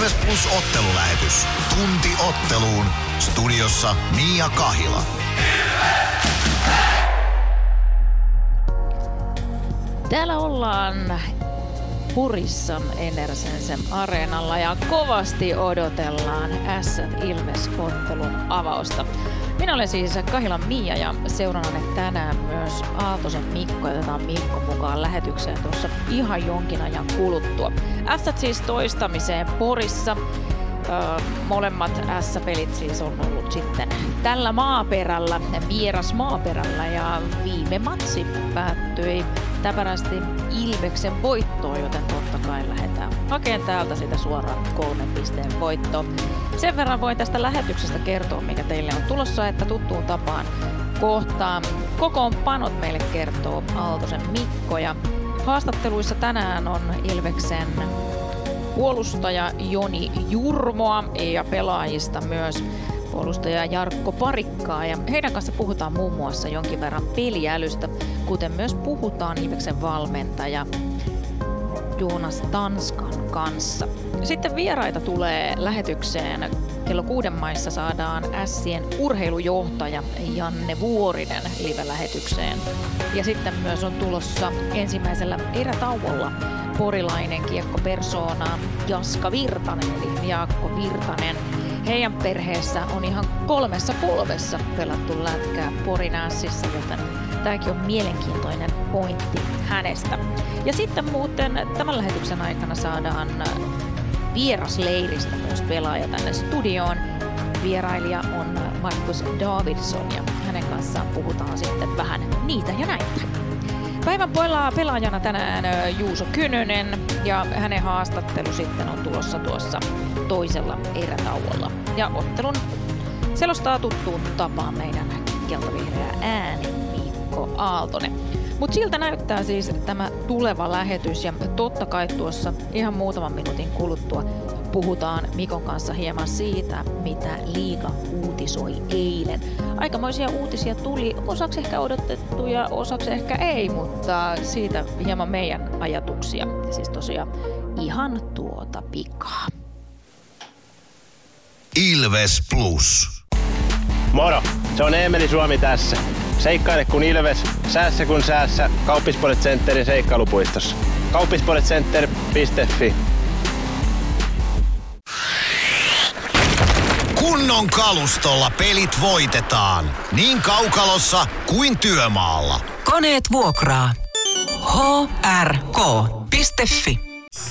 Ilves Plus ottelulähetys. Tunti otteluun. Studiossa Mia Kahila. Täällä ollaan Purissan Enersensen areenalla ja kovasti odotellaan s Ilves ottelun avausta. Minä olen siis Kahilan Mia ja seuraan tänään myös Aaltosen Mikko. Otetaan Mikko mukaan lähetykseen tuossa ihan jonkin ajan kuluttua. S siis toistamiseen Porissa. Öö, molemmat S-pelit siis on ollut sitten tällä maaperällä, vieras maaperällä ja viime matsi päättyi täpärästi Ilveksen voittoon, joten totta kai lähdetään hakemaan täältä sitä suoraan kolmen pisteen voitto. Sen verran voin tästä lähetyksestä kertoa, mikä teille on tulossa, että tuttuun tapaan kohtaan kokoonpanot meille kertoo Aaltosen Mikko ja haastatteluissa tänään on Ilveksen puolustaja Joni Jurmoa ja pelaajista myös puolustaja Jarkko Parikkaa ja heidän kanssa puhutaan muun muassa jonkin verran peliälystä, kuten myös puhutaan Ilveksen valmentaja Joonas Tanskan kanssa. Sitten vieraita tulee lähetykseen. Kello kuuden maissa saadaan Sien urheilujohtaja Janne Vuorinen live-lähetykseen. Ja sitten myös on tulossa ensimmäisellä erätauolla porilainen kiekkopersona Jaska Virtanen, eli Jaakko Virtanen. Heidän perheessä on ihan kolmessa polvessa pelattu lätkää Porinässissä, joten tämäkin on mielenkiintoinen pointti hänestä. Ja sitten muuten tämän lähetyksen aikana saadaan vierasleiristä myös pelaaja tänne studioon. Vierailija on Markus Davidson ja hänen kanssaan puhutaan sitten vähän niitä ja näitä. Päivän pelaajana tänään Juuso Kynönen ja hänen haastattelu sitten on tulossa tuossa toisella erätauolla. Ja ottelun selostaa tuttuun tapaan meidän keltavihreä ääni Mikko Aaltonen. Mutta siltä näyttää siis tämä tuleva lähetys ja totta kai tuossa ihan muutaman minuutin kuluttua puhutaan Mikon kanssa hieman siitä, mitä liiga uutisoi eilen. Aikamoisia uutisia tuli, osaksi ehkä odotettuja, osaksi ehkä ei, mutta siitä hieman meidän ajatuksia. Siis tosiaan ihan tuota pikaa. Ilves Plus. Moro, se on Eemeli Suomi tässä. Seikkaile kun Ilves, säässä kun säässä. Kauppispoilet Centerin seikkailupuistossa. Kauppispoiletcenter.fi Kunnon kalustolla pelit voitetaan. Niin kaukalossa kuin työmaalla. Koneet vuokraa. hrk.fi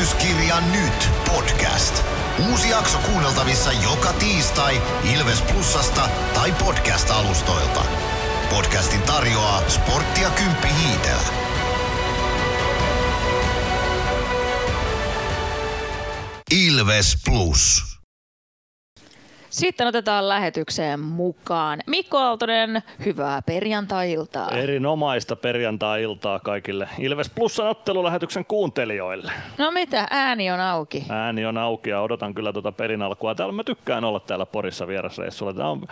Ilvestyskirja nyt podcast. Uusi jakso kuunneltavissa joka tiistai Ilves Plusasta tai podcast-alustoilta. Podcastin tarjoaa sporttia Kymppi Hiitellä. Ilves Plus. Sitten otetaan lähetykseen mukaan Mikko Aaltonen, hyvää perjantai-iltaa. Erinomaista perjantai-iltaa kaikille Ilves Plusan ottelulähetyksen kuuntelijoille. No mitä, ääni on auki. Ääni on auki ja odotan kyllä tuota perin alkua. Täällä mä tykkään olla täällä Porissa vierasreissulla. Tämä on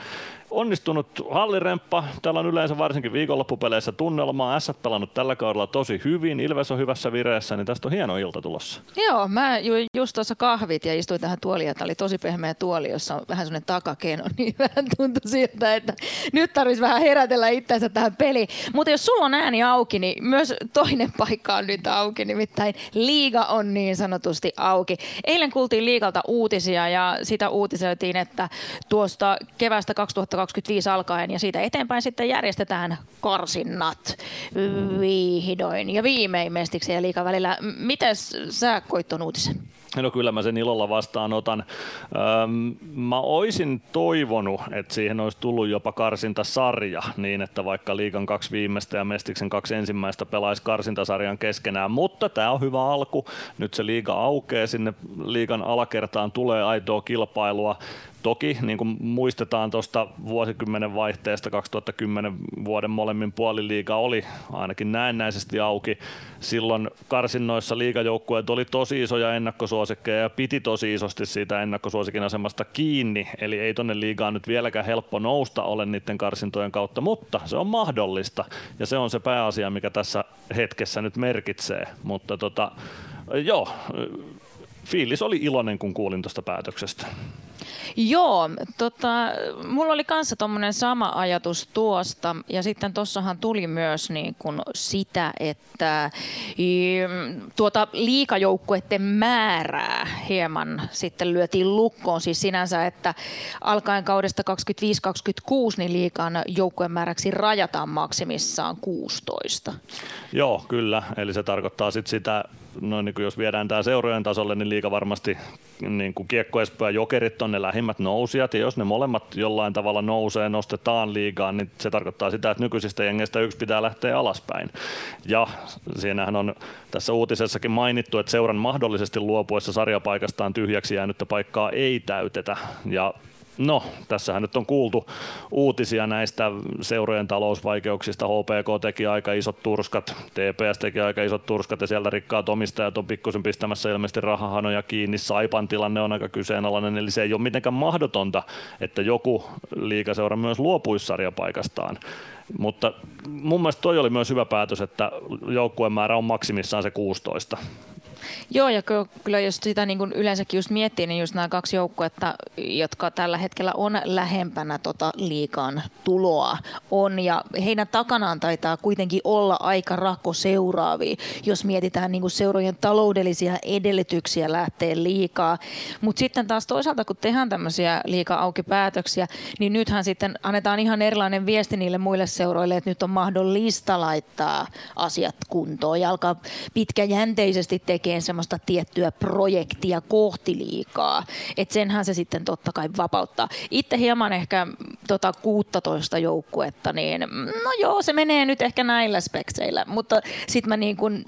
onnistunut halliremppa. Täällä on yleensä varsinkin viikonloppupeleissä tunnelmaa. S pelannut tällä kaudella tosi hyvin. Ilves on hyvässä vireessä, niin tästä on hieno ilta tulossa. Joo, mä juin just tuossa kahvit ja istuin tähän tuoliin. Tämä oli tosi pehmeä tuoli, jossa on vähän semmoinen takakeno, niin vähän tuntui siltä, että nyt tarvitsisi vähän herätellä itseänsä tähän peliin. Mutta jos sulla on ääni auki, niin myös toinen paikka on nyt auki, nimittäin liiga on niin sanotusti auki. Eilen kuultiin liigalta uutisia ja sitä uutisoitiin, että tuosta kevästä 2000 2025 alkaen ja siitä eteenpäin sitten järjestetään karsinnat vihdoin ja viimein mestiksen ja liikan välillä. Miten sä koit uutisen? No kyllä mä sen ilolla vastaanotan. Öm, mä oisin toivonut, että siihen olisi tullut jopa karsintasarja niin, että vaikka liikan kaksi viimeistä ja Mestiksen kaksi ensimmäistä pelaisi karsintasarjan keskenään, mutta tämä on hyvä alku. Nyt se liiga aukeaa, sinne liigan alakertaan tulee aitoa kilpailua. Toki niin kuin muistetaan tuosta vuosikymmenen vaihteesta 2010 vuoden molemmin puoliliiga oli ainakin näennäisesti auki. Silloin karsinnoissa liigajoukkueet oli tosi isoja ennakkosuosikkeja ja piti tosi isosti siitä ennakkosuosikin asemasta kiinni. Eli ei tonne liigaan nyt vieläkään helppo nousta ole niiden karsintojen kautta, mutta se on mahdollista ja se on se pääasia, mikä tässä hetkessä nyt merkitsee. Mutta tota, joo, fiilis oli iloinen, kun kuulin tuosta päätöksestä. Joo, tota, mulla oli kanssa tuommoinen sama ajatus tuosta ja sitten tuossahan tuli myös niin kuin sitä, että tuota liikajoukkueiden määrää hieman sitten lyötiin lukkoon. Siis sinänsä, että alkaen kaudesta 25-26 niin liikan joukkueen määräksi rajataan maksimissaan 16. Joo, kyllä. Eli se tarkoittaa sitten sitä no niin kuin jos viedään tämä seurojen tasolle, niin liika varmasti niin kuin Kiekko Espoo ja Jokerit on ne lähimmät nousijat, ja jos ne molemmat jollain tavalla nousee, nostetaan liigaan, niin se tarkoittaa sitä, että nykyisistä jengeistä yksi pitää lähteä alaspäin. Ja siinähän on tässä uutisessakin mainittu, että seuran mahdollisesti luopuessa sarjapaikastaan tyhjäksi jäänyttä paikkaa ei täytetä, ja No, tässähän nyt on kuultu uutisia näistä seurojen talousvaikeuksista. HPK teki aika isot turskat, TPS teki aika isot turskat ja siellä rikkaat omistajat on pikkusen pistämässä ilmeisesti rahahanoja kiinni. Saipan tilanne on aika kyseenalainen, eli se ei ole mitenkään mahdotonta, että joku liikaseura myös luopuisi sarjapaikastaan. Mutta mun mielestä toi oli myös hyvä päätös, että joukkueen määrä on maksimissaan se 16. Joo, ja kyllä jos sitä niin kuin yleensäkin just miettii, niin just nämä kaksi joukkuetta, jotka tällä hetkellä on lähempänä tota liikaan tuloa, on, ja heidän takanaan taitaa kuitenkin olla aika rakko seuraavia, jos mietitään niin kuin seurojen taloudellisia edellytyksiä lähteä liikaa. Mutta sitten taas toisaalta, kun tehdään tämmöisiä liikaa auki päätöksiä, niin nythän sitten annetaan ihan erilainen viesti niille muille seuroille, että nyt on mahdollista laittaa asiat kuntoon ja alkaa pitkäjänteisesti tekemään semmoista tiettyä projektia kohti liikaa. Että senhän se sitten totta kai vapauttaa. Itse hieman ehkä tota 16 joukkuetta, niin no joo, se menee nyt ehkä näillä spekseillä, mutta sitten mä niin kuin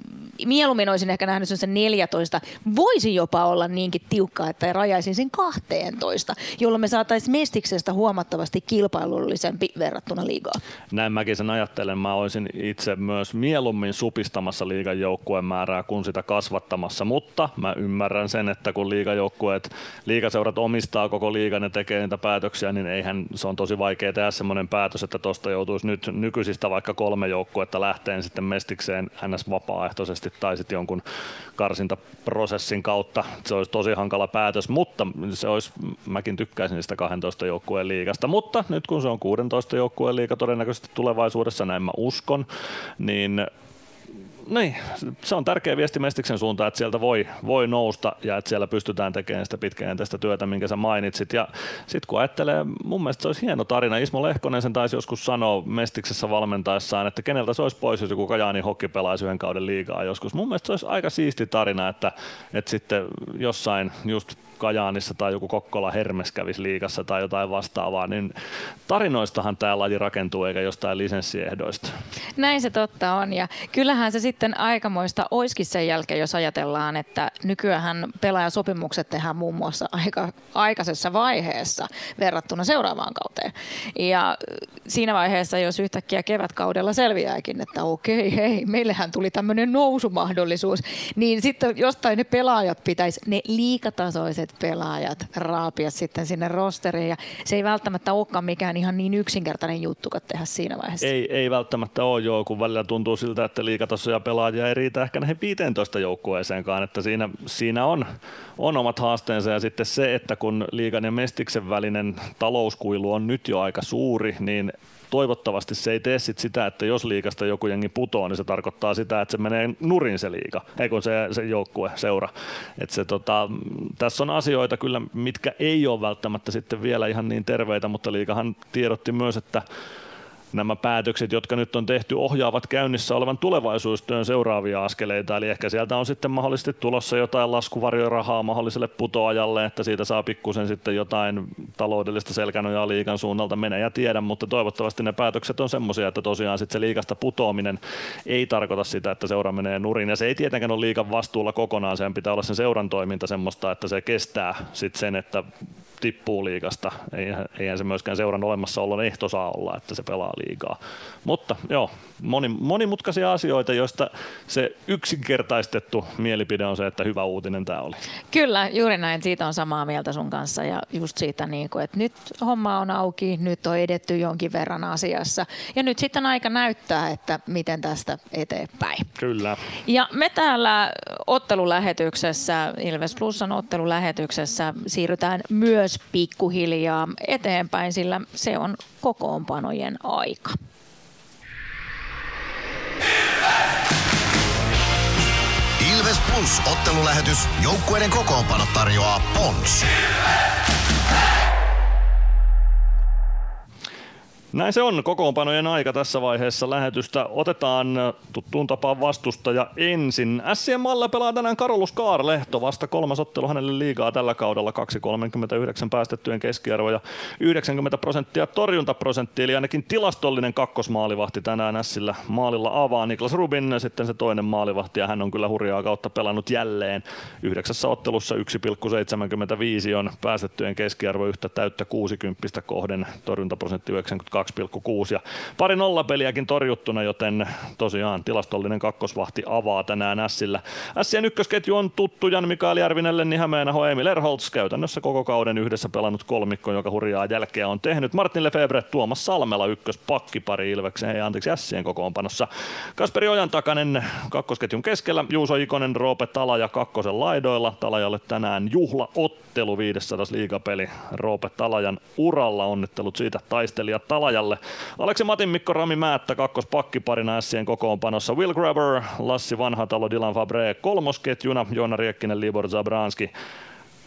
mieluummin olisin ehkä nähnyt sen 14. Voisi jopa olla niinkin tiukka, että rajaisin sen 12, jolloin me saataisiin Mestiksestä huomattavasti kilpailullisempi verrattuna liigaa. Näin mäkin sen ajattelen. Mä olisin itse myös mieluummin supistamassa liigan joukkueen määrää kuin sitä kasvattamassa, mutta mä ymmärrän sen, että kun liigajoukkueet, liigaseurat omistaa koko liigan ja tekee niitä päätöksiä, niin eihän se on tosi vaikea tehdä semmoinen päätös, että tuosta joutuisi nyt nykyisistä vaikka kolme joukkuetta lähteen sitten Mestikseen ns. vapaaehtoisesti tai sitten jonkun karsintaprosessin kautta. Se olisi tosi hankala päätös, mutta se olisi, mäkin tykkäisin niistä 12 joukkueen liigasta, mutta nyt kun se on 16 joukkueen liiga todennäköisesti tulevaisuudessa, näin mä uskon, niin niin, se on tärkeä viesti Mestiksen suuntaan, että sieltä voi, voi nousta ja että siellä pystytään tekemään sitä pitkäjänteistä työtä, minkä sä mainitsit. Ja sitten kun ajattelee, mun mielestä se olisi hieno tarina. Ismo Lehkonen sen taisi joskus sanoa Mestiksessä valmentaessaan, että keneltä se olisi pois, jos joku Kajaani hokki pelaisi yhden kauden liigaa joskus. Mun mielestä se olisi aika siisti tarina, että, että sitten jossain just Kajaanissa tai joku Kokkola Hermes kävisi liikassa tai jotain vastaavaa, niin tarinoistahan tämä laji rakentuu eikä jostain lisenssiehdoista. Näin se totta on ja kyllähän se sitten aikamoista oiskin sen jälkeen, jos ajatellaan, että nykyään pelaajasopimukset tehdään muun muassa aika aikaisessa vaiheessa verrattuna seuraavaan kauteen. Ja siinä vaiheessa, jos yhtäkkiä kevätkaudella selviääkin, että okei, hei, meillähän tuli tämmöinen nousumahdollisuus, niin sitten jostain ne pelaajat pitäisi, ne liikatasoiset uudet pelaajat raapia sitten sinne rosteriin. Ja se ei välttämättä olekaan mikään ihan niin yksinkertainen juttu tehdä siinä vaiheessa. Ei, ei välttämättä ole joo, kun välillä tuntuu siltä, että liikatasoja pelaajia ei riitä ehkä näihin 15 joukkueeseenkaan, että siinä, siinä on, on omat haasteensa ja sitten se, että kun liikan ja mestiksen välinen talouskuilu on nyt jo aika suuri, niin toivottavasti se ei tee sit sitä, että jos liikasta joku jengi putoaa, niin se tarkoittaa sitä, että se menee nurin se liika, ei kun se, se joukkue, seura. Et se, tota, tässä on asioita kyllä, mitkä ei ole välttämättä sitten vielä ihan niin terveitä, mutta liikahan tiedotti myös, että nämä päätökset, jotka nyt on tehty, ohjaavat käynnissä olevan tulevaisuustyön seuraavia askeleita. Eli ehkä sieltä on sitten mahdollisesti tulossa jotain laskuvarjorahaa mahdolliselle putoajalle, että siitä saa pikkusen sitten jotain taloudellista selkänojaa liikan suunnalta mene ja tiedä, mutta toivottavasti ne päätökset on semmoisia, että tosiaan sitten se liikasta putoaminen ei tarkoita sitä, että seura menee nurin. Ja se ei tietenkään ole liikan vastuulla kokonaan, sen pitää olla sen seuran toiminta semmoista, että se kestää sitten sen, että tippuu liikasta. Eihän, eihän se myöskään seuran olemassaolon ehto saa olla, että se pelaa liikaa. Mutta joo, moni, monimutkaisia asioita, joista se yksinkertaistettu mielipide on se, että hyvä uutinen tämä oli. Kyllä, juuri näin. Siitä on samaa mieltä sun kanssa ja just siitä, niin kuin, että nyt homma on auki, nyt on edetty jonkin verran asiassa ja nyt sitten aika näyttää, että miten tästä eteenpäin. Kyllä. Ja me täällä ottelulähetyksessä, Ilves Plusan ottelulähetyksessä siirrytään myös pikkuhiljaa eteenpäin, sillä se on kokoonpanojen aika. Ilves Plus ottelulähetys. Joukkueiden kokoonpano tarjoaa Pons. Näin se on kokoonpanojen aika tässä vaiheessa lähetystä. Otetaan tuttuun tapaan vastustaja ensin. Sien Malla pelaa tänään Karolus Kaarlehto. Vasta kolmas ottelu hänelle liigaa tällä kaudella. 2,39 päästettyjen keskiarvo ja 90 prosenttia torjuntaprosentti. Eli ainakin tilastollinen kakkosmaalivahti tänään Sillä maalilla avaa Niklas Rubin. Sitten se toinen maalivahti ja hän on kyllä hurjaa kautta pelannut jälleen. Yhdeksässä ottelussa 1,75 on päästettyjen keskiarvo yhtä täyttä 60 kohden. Torjuntaprosentti 92 2,6 ja pari nollapeliäkin torjuttuna, joten tosiaan tilastollinen kakkosvahti avaa tänään Ässillä. Ässien ykkösketju on tuttu Jan Mikael Järvinen, Lenni Hämeenaho, Emil Erholtz, käytännössä koko kauden yhdessä pelannut kolmikko, joka hurjaa jälkeä on tehnyt. Martin Lefebvre, Tuomas Salmela ykköspakkipari Ilveksen, ei anteeksi Ässien kokoonpanossa. Kasperi Ojan takanen kakkosketjun keskellä, Juuso Ikonen, Roope Talaja kakkosen laidoilla. Talajalle tänään juhlaottelu 500 liigapeli Roope Talajan uralla. Onnittelut siitä taistelijat Talaja pelaajalle. Aleksi Matin, Mikko Rami Määttä kakkospakkipari Sien kokoonpanossa. Will Grabber, Lassi Vanhatalo, Dylan Fabre kolmosketjuna, Joona Riekkinen, Libor Zabranski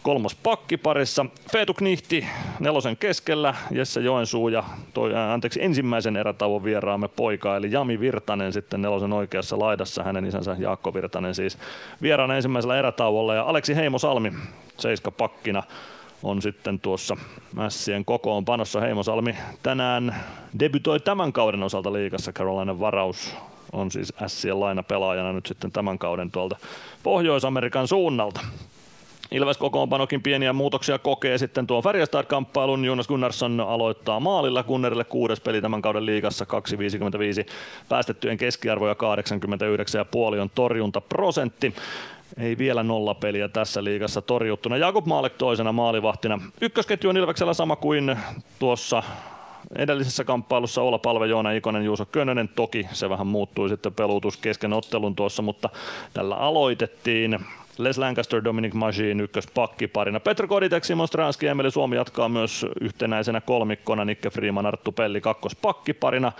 kolmos pakkiparissa. Feetu Knihti nelosen keskellä, Jesse Joensuu ja toi, ää, anteeksi, ensimmäisen erätauon vieraamme poika, eli Jami Virtanen sitten nelosen oikeassa laidassa, hänen isänsä Jaakko Virtanen siis vieraana ensimmäisellä erätauolla ja Aleksi Heimo Salmi seiska pakkina on sitten tuossa Mässien kokoonpanossa. Heimosalmi tänään debytoi tämän kauden osalta liigassa. Carolina varaus on siis Ässien laina pelaajana nyt sitten tämän kauden tuolta Pohjois-Amerikan suunnalta. Ilves kokoonpanokin pieniä muutoksia kokee sitten tuon Färjestad-kamppailun. Jonas Gunnarsson aloittaa maalilla Gunnerille kuudes peli tämän kauden liigassa 2,55 päästettyjen keskiarvo ja 89,5 on torjuntaprosentti. Ei vielä nolla peliä tässä liigassa torjuttuna. Jakub Maalek toisena maalivahtina. Ykkösketju on Ilveksellä sama kuin tuossa edellisessä kamppailussa Ola Palve, Joona Ikonen, Juuso Könönen. Toki se vähän muuttui sitten peluutus kesken ottelun tuossa, mutta tällä aloitettiin. Les Lancaster, Dominic Magin ykköspakkiparina. Petr Koditek, Simon Stranski, Emeli Suomi jatkaa myös yhtenäisenä kolmikkona. Nikke Freeman, Arttu Pelli kakkospakkiparina.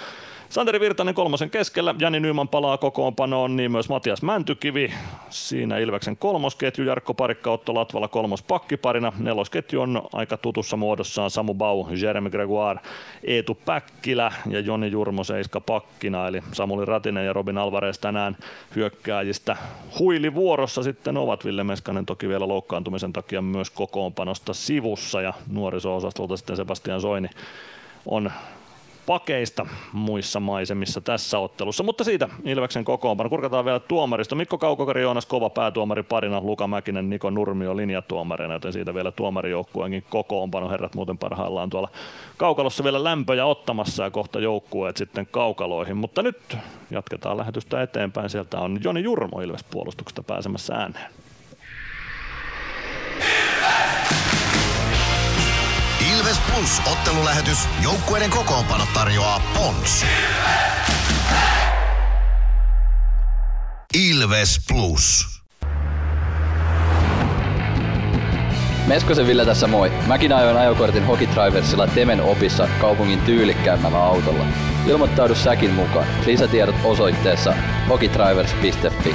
Santeri Virtanen kolmosen keskellä, Jani Nyman palaa kokoonpanoon, niin myös Matias Mäntykivi. Siinä Ilveksen kolmosketju, Jarkko Parikka, Otto Latvala kolmos pakkiparina. Nelosketju on aika tutussa muodossaan Samu Bau, Jeremy Gregoire, Eetu Päkkilä ja Joni Jurmo seiska pakkina. Eli Samuli Ratinen ja Robin Alvarez tänään hyökkääjistä huili vuorossa sitten ovat. Ville Meskanen toki vielä loukkaantumisen takia myös kokoonpanosta sivussa ja nuoriso-osastolta sitten Sebastian Soini on pakeista muissa maisemissa tässä ottelussa. Mutta siitä Ilveksen kokoonpano. Kurkataan vielä tuomaristo. Mikko Kaukokari, Joonas Kova päätuomari parina, Luka Mäkinen, Niko Nurmio linjatuomarina, joten siitä vielä tuomarijoukkueenkin kokoonpano. Herrat muuten parhaillaan tuolla kaukalossa vielä lämpöjä ottamassa ja kohta joukkueet sitten kaukaloihin. Mutta nyt jatketaan lähetystä eteenpäin. Sieltä on Joni Jurmo Ilves puolustuksesta pääsemässä ääneen. Ilves Plus ottelulähetys. Joukkueiden kokoonpano tarjoaa Pons. Ilves Plus. Meskosen Ville tässä moi. Mäkin ajoin ajokortin Hokitriversilla Temen opissa kaupungin tyylikkäämmällä autolla. Ilmoittaudu säkin mukaan. Lisätiedot osoitteessa hokitrivers.fi.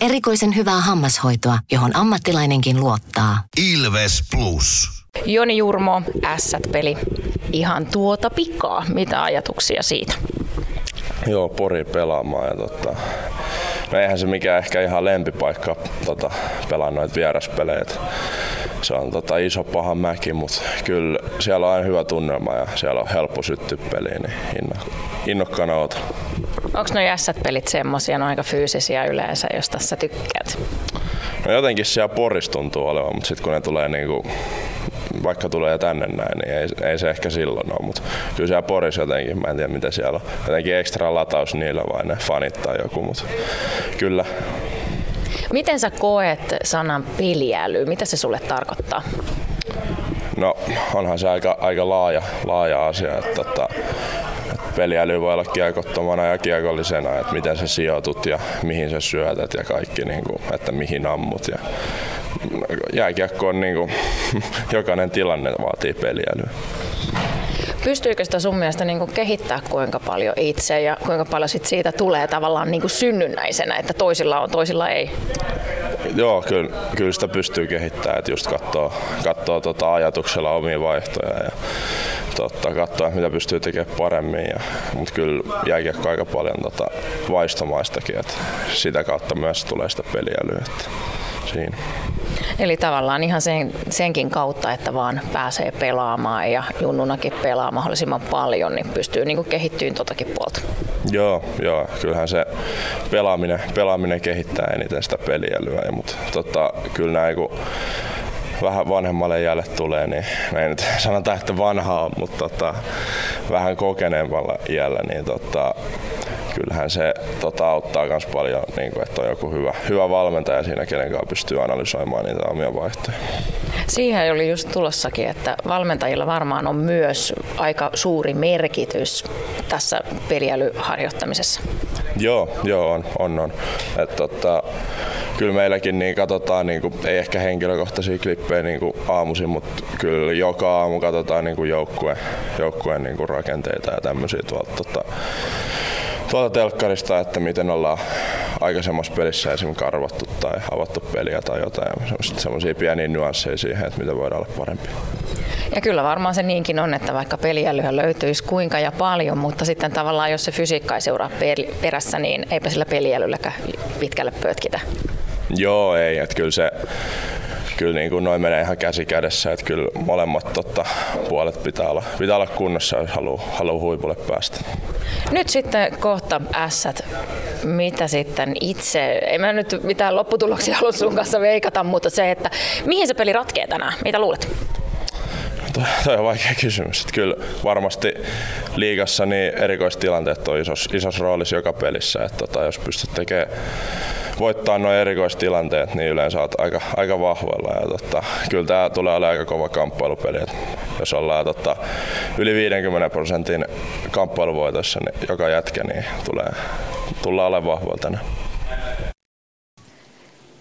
Erikoisen hyvää hammashoitoa, johon ammattilainenkin luottaa. Ilves Plus. Joni Jurmo, Ässät-peli. Ihan tuota pikaa. Mitä ajatuksia siitä? Joo, Pori pelaamaan ja tota, no eihän se mikään ehkä ihan lempipaikka tota, pelaa noita vieraspelejä. Se on tota, iso paha mäki, mutta kyllä siellä on aina hyvä tunnelma ja siellä on helppo syttyä peliin, niin inno, innokkaana oota. Onko nuo jässät-pelit semmosia, aika fyysisiä yleensä, jos tässä tykkäät? No jotenkin siellä Poris tuntuu olevan, mutta sitten kun ne tulee niinku, vaikka tulee tänne näin, niin ei, ei se ehkä silloin ole, mutta kyllä siellä Poris jotenkin, mä en tiedä mitä siellä on, jotenkin ekstra lataus niillä vai ne fanit tai joku, mutta kyllä. Miten sä koet sanan peliäly? Mitä se sulle tarkoittaa? No onhan se aika, aika laaja, laaja asia, että tota, peliäly voi olla kiekottomana ja kiekollisena, että miten sä sijoitut ja mihin sä syötät ja kaikki, niin kuin, että mihin ammut. Ja jääkiekko on niin kuin, jokainen tilanne vaatii peliälyä. Pystyykö sitä sun mielestä niin kuin kehittää kuinka paljon itse ja kuinka paljon sit siitä tulee tavallaan niin kuin synnynnäisenä, että toisilla on, toisilla ei? Joo, kyllä, kyllä sitä pystyy kehittämään, että just katsoo, katsoo tota ajatuksella omia vaihtoja ja totta, katsoa, mitä pystyy tekemään paremmin. Ja, mutta kyllä jääkiekko aika paljon tota vaistomaistakin, että sitä kautta myös tulee sitä peliälyä. Että siinä. Eli tavallaan ihan sen, senkin kautta, että vaan pääsee pelaamaan ja junnunakin pelaa mahdollisimman paljon, niin pystyy niin kehittyyn totakin puolta. Joo, joo, kyllähän se pelaaminen, pelaaminen kehittää eniten sitä peliälyä, mutta tota, kyllä näin kun vähän vanhemmalle jälle tulee, niin me ei nyt sanota, että vanhaa, mutta tota, vähän kokeneemmalla iällä, niin tota, kyllähän se tota, auttaa myös paljon, niin kuin, että on joku hyvä, hyvä valmentaja siinä, kenen kanssa pystyy analysoimaan niitä omia vaihtoja. Siihen oli just tulossakin, että valmentajilla varmaan on myös aika suuri merkitys tässä peliälyharjoittamisessa. Joo, joo on, on, on. Et, tota, kyllä meilläkin niin katsotaan, niin kuin, ei ehkä henkilökohtaisia klippejä niin kuin aamuisin, mutta kyllä joka aamu katsotaan niin kuin joukkueen, joukkueen niin kuin rakenteita ja tämmöisiä tuolta, tota, tuolta telkkarista, että miten ollaan aikaisemmassa pelissä esimerkiksi karvattu tai avattu peliä tai jotain. Semmoisia pieniä nyansseja siihen, että miten voidaan olla parempi. Ja kyllä varmaan se niinkin on, että vaikka peliälyä löytyisi kuinka ja paljon, mutta sitten tavallaan jos se fysiikka ei seuraa perässä, niin eipä sillä peliälylläkään pitkälle pötkitä. Joo, ei. Että kyllä se kyllä niin kuin noin menee ihan käsi kädessä, että kyllä molemmat totta, puolet pitää olla, pitää olla kunnossa, jos haluaa, haluaa huipulle päästä. Nyt sitten kohta ässät. Mitä sitten itse, en mä nyt mitään lopputuloksia halua sun kanssa veikata, mutta se, että mihin se peli ratkee tänään? Mitä luulet? Tuo on vaikea kysymys. Että kyllä varmasti liigassa niin erikoistilanteet on isos, isos roolissa joka pelissä. Että tota, jos pystyt tekemään voittaa nuo erikoistilanteet, niin yleensä olet aika, aika vahvoilla. Ja tota, kyllä tämä tulee olemaan aika kova kamppailupeli. Et jos ollaan tota, yli 50 prosentin kamppailuvoitossa niin joka jätkä, niin tulee, tullaan olemaan vahvoilla tänään.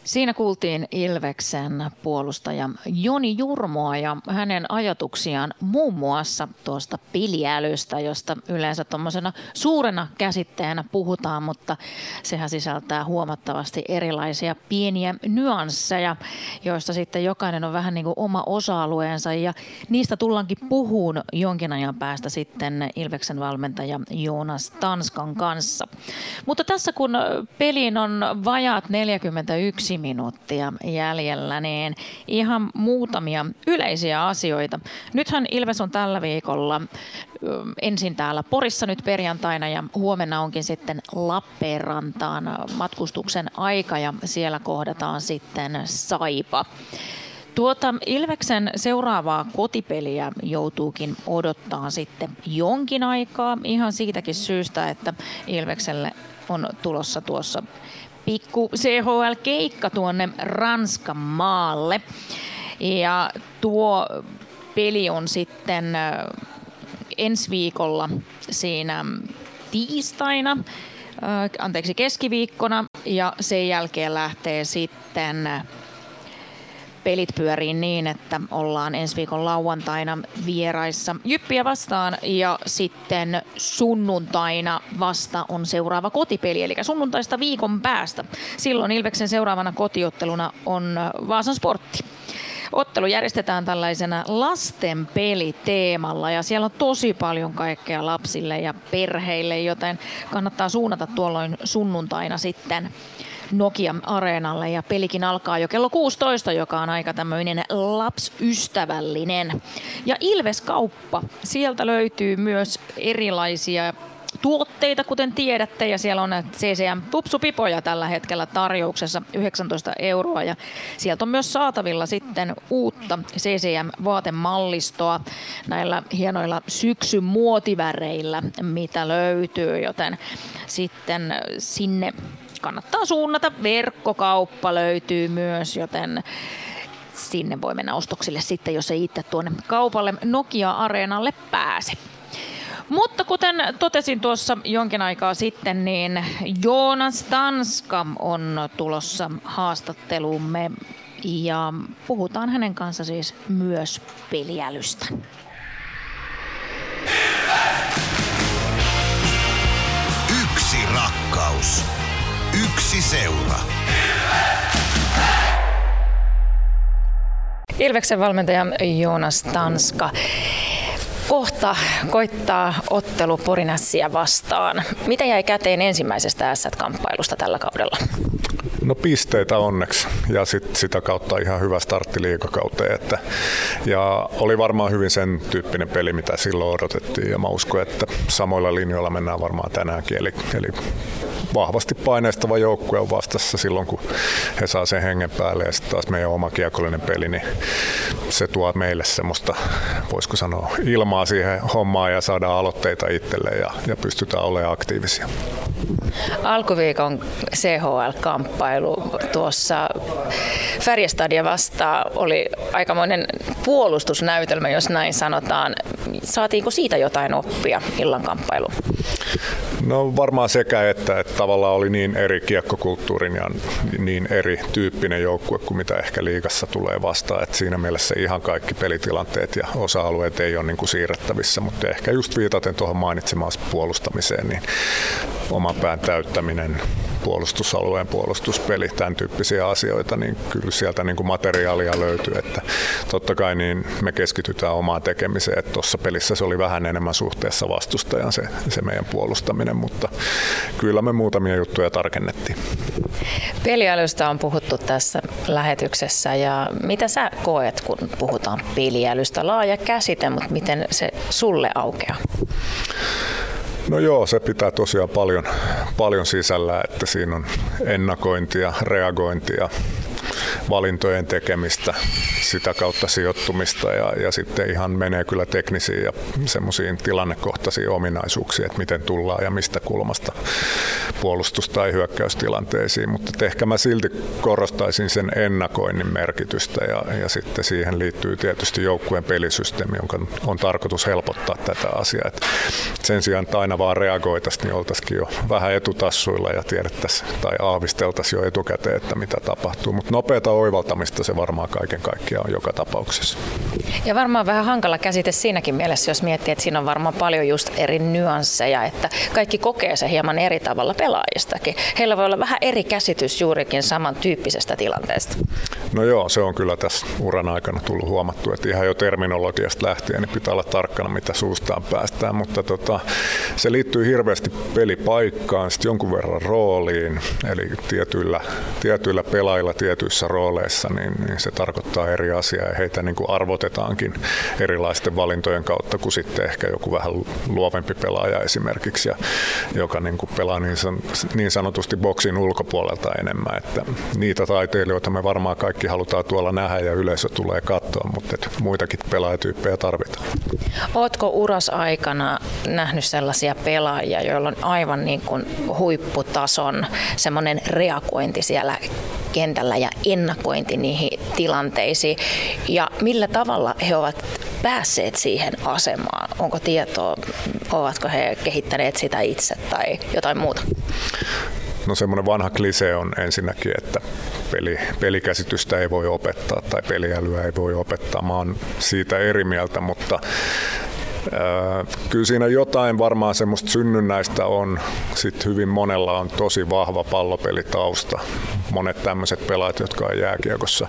Siinä kuultiin Ilveksen puolustaja Joni Jurmoa ja hänen ajatuksiaan muun muassa tuosta piliälystä, josta yleensä tuommoisena suurena käsitteenä puhutaan, mutta sehän sisältää huomattavasti erilaisia pieniä nyansseja, joista sitten jokainen on vähän niin kuin oma osa-alueensa ja niistä tullaankin puhuun jonkin ajan päästä sitten Ilveksen valmentaja Joonas Tanskan kanssa. Mutta tässä kun peliin on vajaat 41 minuuttia jäljellä, niin ihan muutamia yleisiä asioita. Nythän Ilves on tällä viikolla ensin täällä Porissa nyt perjantaina ja huomenna onkin sitten Lappeenrantaan matkustuksen aika ja siellä kohdataan sitten Saipa. Tuota Ilveksen seuraavaa kotipeliä joutuukin odottaa sitten jonkin aikaa ihan siitäkin syystä, että Ilvekselle on tulossa tuossa pikku CHL-keikka tuonne Ranskan maalle. Ja tuo peli on sitten ensi viikolla siinä tiistaina, anteeksi keskiviikkona ja sen jälkeen lähtee sitten pelit pyörii niin, että ollaan ensi viikon lauantaina vieraissa Jyppiä vastaan ja sitten sunnuntaina vasta on seuraava kotipeli, eli sunnuntaista viikon päästä. Silloin Ilveksen seuraavana kotiotteluna on Vaasan sportti. Ottelu järjestetään tällaisena lasten peliteemalla ja siellä on tosi paljon kaikkea lapsille ja perheille, joten kannattaa suunnata tuolloin sunnuntaina sitten Nokia-areenalle ja pelikin alkaa jo kello 16, joka on aika tämmöinen lapsystävällinen. Ja Ilves-kauppa, sieltä löytyy myös erilaisia tuotteita, kuten tiedätte, ja siellä on CCM Tupsupipoja tällä hetkellä tarjouksessa 19 euroa, ja sieltä on myös saatavilla sitten uutta CCM-vaatemallistoa näillä hienoilla syksyn muotiväreillä, mitä löytyy, joten sitten sinne kannattaa suunnata. Verkkokauppa löytyy myös, joten sinne voi mennä ostoksille sitten, jos ei itse tuonne kaupalle Nokia-areenalle pääse. Mutta kuten totesin tuossa jonkin aikaa sitten, niin Joonas Tanska on tulossa haastattelumme ja puhutaan hänen kanssa siis myös peliälystä. Yksi rakkaus. Yksi seura. Ilveksen valmentaja Joonas Tanska. Kohta koittaa ottelu Porinassia vastaan. Mitä jäi käteen ensimmäisestä S-kamppailusta tällä kaudella? No pisteitä onneksi ja sit sitä kautta ihan hyvä startti liikakauteen. Että, ja oli varmaan hyvin sen tyyppinen peli, mitä silloin odotettiin ja mä uskon, että samoilla linjoilla mennään varmaan tänäänkin. Eli, eli vahvasti paineistava joukkue on vastassa silloin, kun he saa sen hengen päälle ja sitten taas meidän oma kiekollinen peli, niin se tuo meille semmoista, voisiko sanoa, ilmaa siihen hommaan ja saadaan aloitteita itselle ja, ja pystytään olemaan aktiivisia. Alkuviikon CHL-kamppailu tuossa Färjestadia vastaan oli aikamoinen puolustusnäytelmä, jos näin sanotaan. Saatiinko siitä jotain oppia illan kamppailuun? No varmaan sekä että, että tavallaan oli niin eri kiekkokulttuurin ja niin eri tyyppinen joukkue kuin mitä ehkä liigassa tulee vastaan. Että siinä mielessä ihan kaikki pelitilanteet ja osa-alueet ei ole niin kuin siirrettävissä, mutta ehkä just viitaten tuohon mainitsemaan puolustamiseen, niin oman pään täyttäminen, puolustusalueen puolustuspeli, tämän tyyppisiä asioita, niin kyllä sieltä niin kuin materiaalia löytyy. Että totta kai niin me keskitytään omaan tekemiseen, että tuossa pelissä se oli vähän enemmän suhteessa vastustajan se, se meidän puolustaminen, mutta kyllä me muutamia juttuja tarkennettiin. Peliälystä on puhuttu tässä lähetyksessä ja mitä sä koet, kun puhutaan peliälystä? Laaja käsite, mutta miten se sulle aukeaa? No joo, se pitää tosiaan paljon, paljon sisällä, että siinä on ennakointia, reagointia, valintojen tekemistä, sitä kautta sijoittumista ja, ja sitten ihan menee kyllä teknisiin ja semmoisiin tilannekohtaisiin ominaisuuksiin, että miten tullaan ja mistä kulmasta puolustus- tai hyökkäystilanteisiin, mutta ehkä mä silti korostaisin sen ennakoinnin merkitystä ja, ja sitten siihen liittyy tietysti joukkueen pelisysteemi, jonka on tarkoitus helpottaa tätä asiaa. Et sen sijaan, että aina vaan reagoitaisiin, niin oltaisiin jo vähän etutassuilla ja tiedettäisiin tai aavisteltaisiin jo etukäteen, että mitä tapahtuu, mutta nopeata oivaltamista se varmaan kaiken kaikkiaan on joka tapauksessa. Ja varmaan vähän hankala käsite siinäkin mielessä, jos miettii, että siinä on varmaan paljon just eri nyansseja, että kaikki kokee se hieman eri tavalla pelaajistakin. Heillä voi olla vähän eri käsitys juurikin samantyyppisestä tilanteesta. No joo, se on kyllä tässä uran aikana tullut huomattu, että ihan jo terminologiasta lähtien niin pitää olla tarkkana, mitä suustaan päästään, mutta tota, se liittyy hirveästi pelipaikkaan, sitten jonkun verran rooliin, eli tietyillä, tietyillä pelaajilla tietyissä tietyissä rooleissa, niin, niin se tarkoittaa eri asiaa ja heitä niin kuin arvotetaankin erilaisten valintojen kautta kuin sitten ehkä joku vähän luovempi pelaaja esimerkiksi, ja, joka niin kuin pelaa niin, san, niin sanotusti boksin ulkopuolelta enemmän. Että niitä taiteilijoita me varmaan kaikki halutaan tuolla nähdä ja yleisö tulee katsoa, mutta et muitakin pelaajatyyppejä tarvitaan. Ootko uras aikana nähnyt sellaisia pelaajia, joilla on aivan niin kuin huipputason semmoinen reagointi siellä kentällä ja ennakointi niihin tilanteisiin ja millä tavalla he ovat päässeet siihen asemaan? Onko tietoa, ovatko he kehittäneet sitä itse tai jotain muuta? No semmoinen vanha klise on ensinnäkin, että peli, pelikäsitystä ei voi opettaa tai peliälyä ei voi opettaa. Mä oon siitä eri mieltä, mutta Kyllä siinä jotain varmaan semmoista synnynnäistä on. Sitten hyvin monella on tosi vahva pallopelitausta. Monet tämmöiset pelaajat, jotka on jääkiekossa,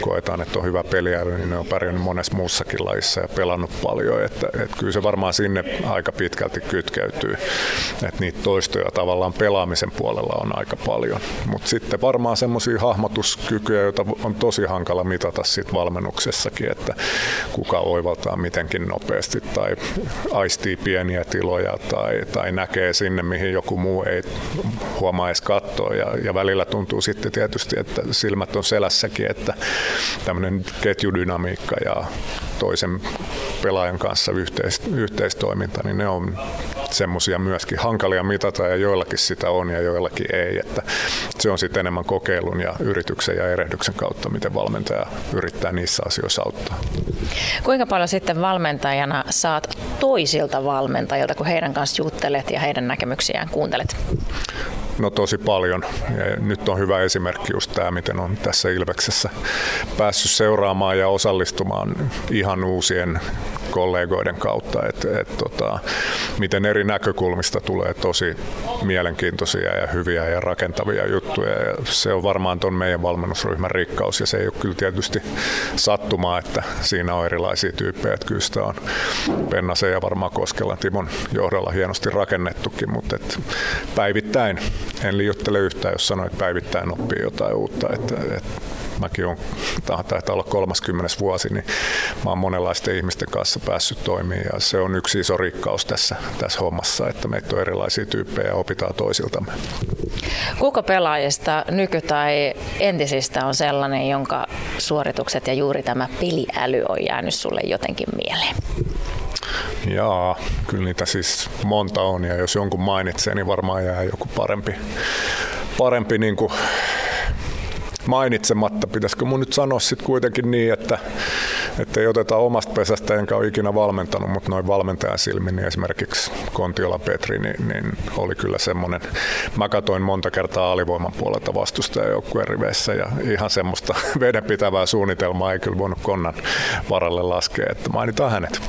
koetaan, että on hyvä peliäly, niin ne on pärjännyt monessa muussakin lajissa ja pelannut paljon. Että, että kyllä se varmaan sinne aika pitkälti kytkeytyy. Että niitä toistoja tavallaan pelaamisen puolella on aika paljon. Mutta sitten varmaan semmoisia hahmotuskykyjä, joita on tosi hankala mitata sit valmennuksessakin, että kuka oivaltaa mitenkin nopeasti tai tai aistii pieniä tiloja tai, tai näkee sinne, mihin joku muu ei huomaa edes katsoa. Ja, ja välillä tuntuu sitten tietysti, että silmät on selässäkin, että tämmöinen ketjudynamiikka ja toisen pelaajan kanssa yhteis, yhteistoiminta, niin ne on semmoisia myöskin hankalia mitata ja joillakin sitä on ja joillakin ei. Että se on sitten enemmän kokeilun ja yrityksen ja erehdyksen kautta, miten valmentaja yrittää niissä asioissa auttaa. Kuinka paljon sitten valmentajana saat toisilta valmentajilta, kun heidän kanssa juttelet ja heidän näkemyksiään kuuntelet? No tosi paljon. Ja nyt on hyvä esimerkki just tämä, miten on tässä Ilveksessä päässyt seuraamaan ja osallistumaan ihan uusien kollegoiden kautta, että et, tota, miten eri näkökulmista tulee tosi mielenkiintoisia ja hyviä ja rakentavia juttuja. Ja se on varmaan tuon meidän valmennusryhmän rikkaus ja se ei ole kyllä tietysti sattumaa, että siinä on erilaisia tyyppejä. Että kyllä sitä on Pennasen ja varmaan Koskelan Timon johdolla hienosti rakennettukin, mutta et päivittäin en liioittele yhtään, jos sanoit, että päivittäin oppii jotain uutta. Että, että mäkin olen, taitaa olla 30 vuosi, niin mä oon monenlaisten ihmisten kanssa päässyt toimimaan ja se on yksi iso rikkaus tässä, tässä hommassa, että meitä on erilaisia tyyppejä ja opitaan toisiltamme. Kuka pelaajista nyky- tai entisistä on sellainen, jonka suoritukset ja juuri tämä peliäly on jäänyt sulle jotenkin mieleen? Jaa, kyllä niitä siis monta on ja jos jonkun mainitsee, niin varmaan jää joku parempi, parempi niin kuin mainitsematta. Pitäisikö mun nyt sanoa sitten kuitenkin niin, että, että ei oteta omasta pesästä, enkä ole ikinä valmentanut, mutta noin valmentajan silmin, niin esimerkiksi Kontiola Petri, niin, niin oli kyllä semmoinen, mä katoin monta kertaa alivoiman puolelta vastustajajoukkueen riveissä ja ihan semmoista vedenpitävää suunnitelmaa ei kyllä voinut konnan varalle laskea, että mainitaan hänet.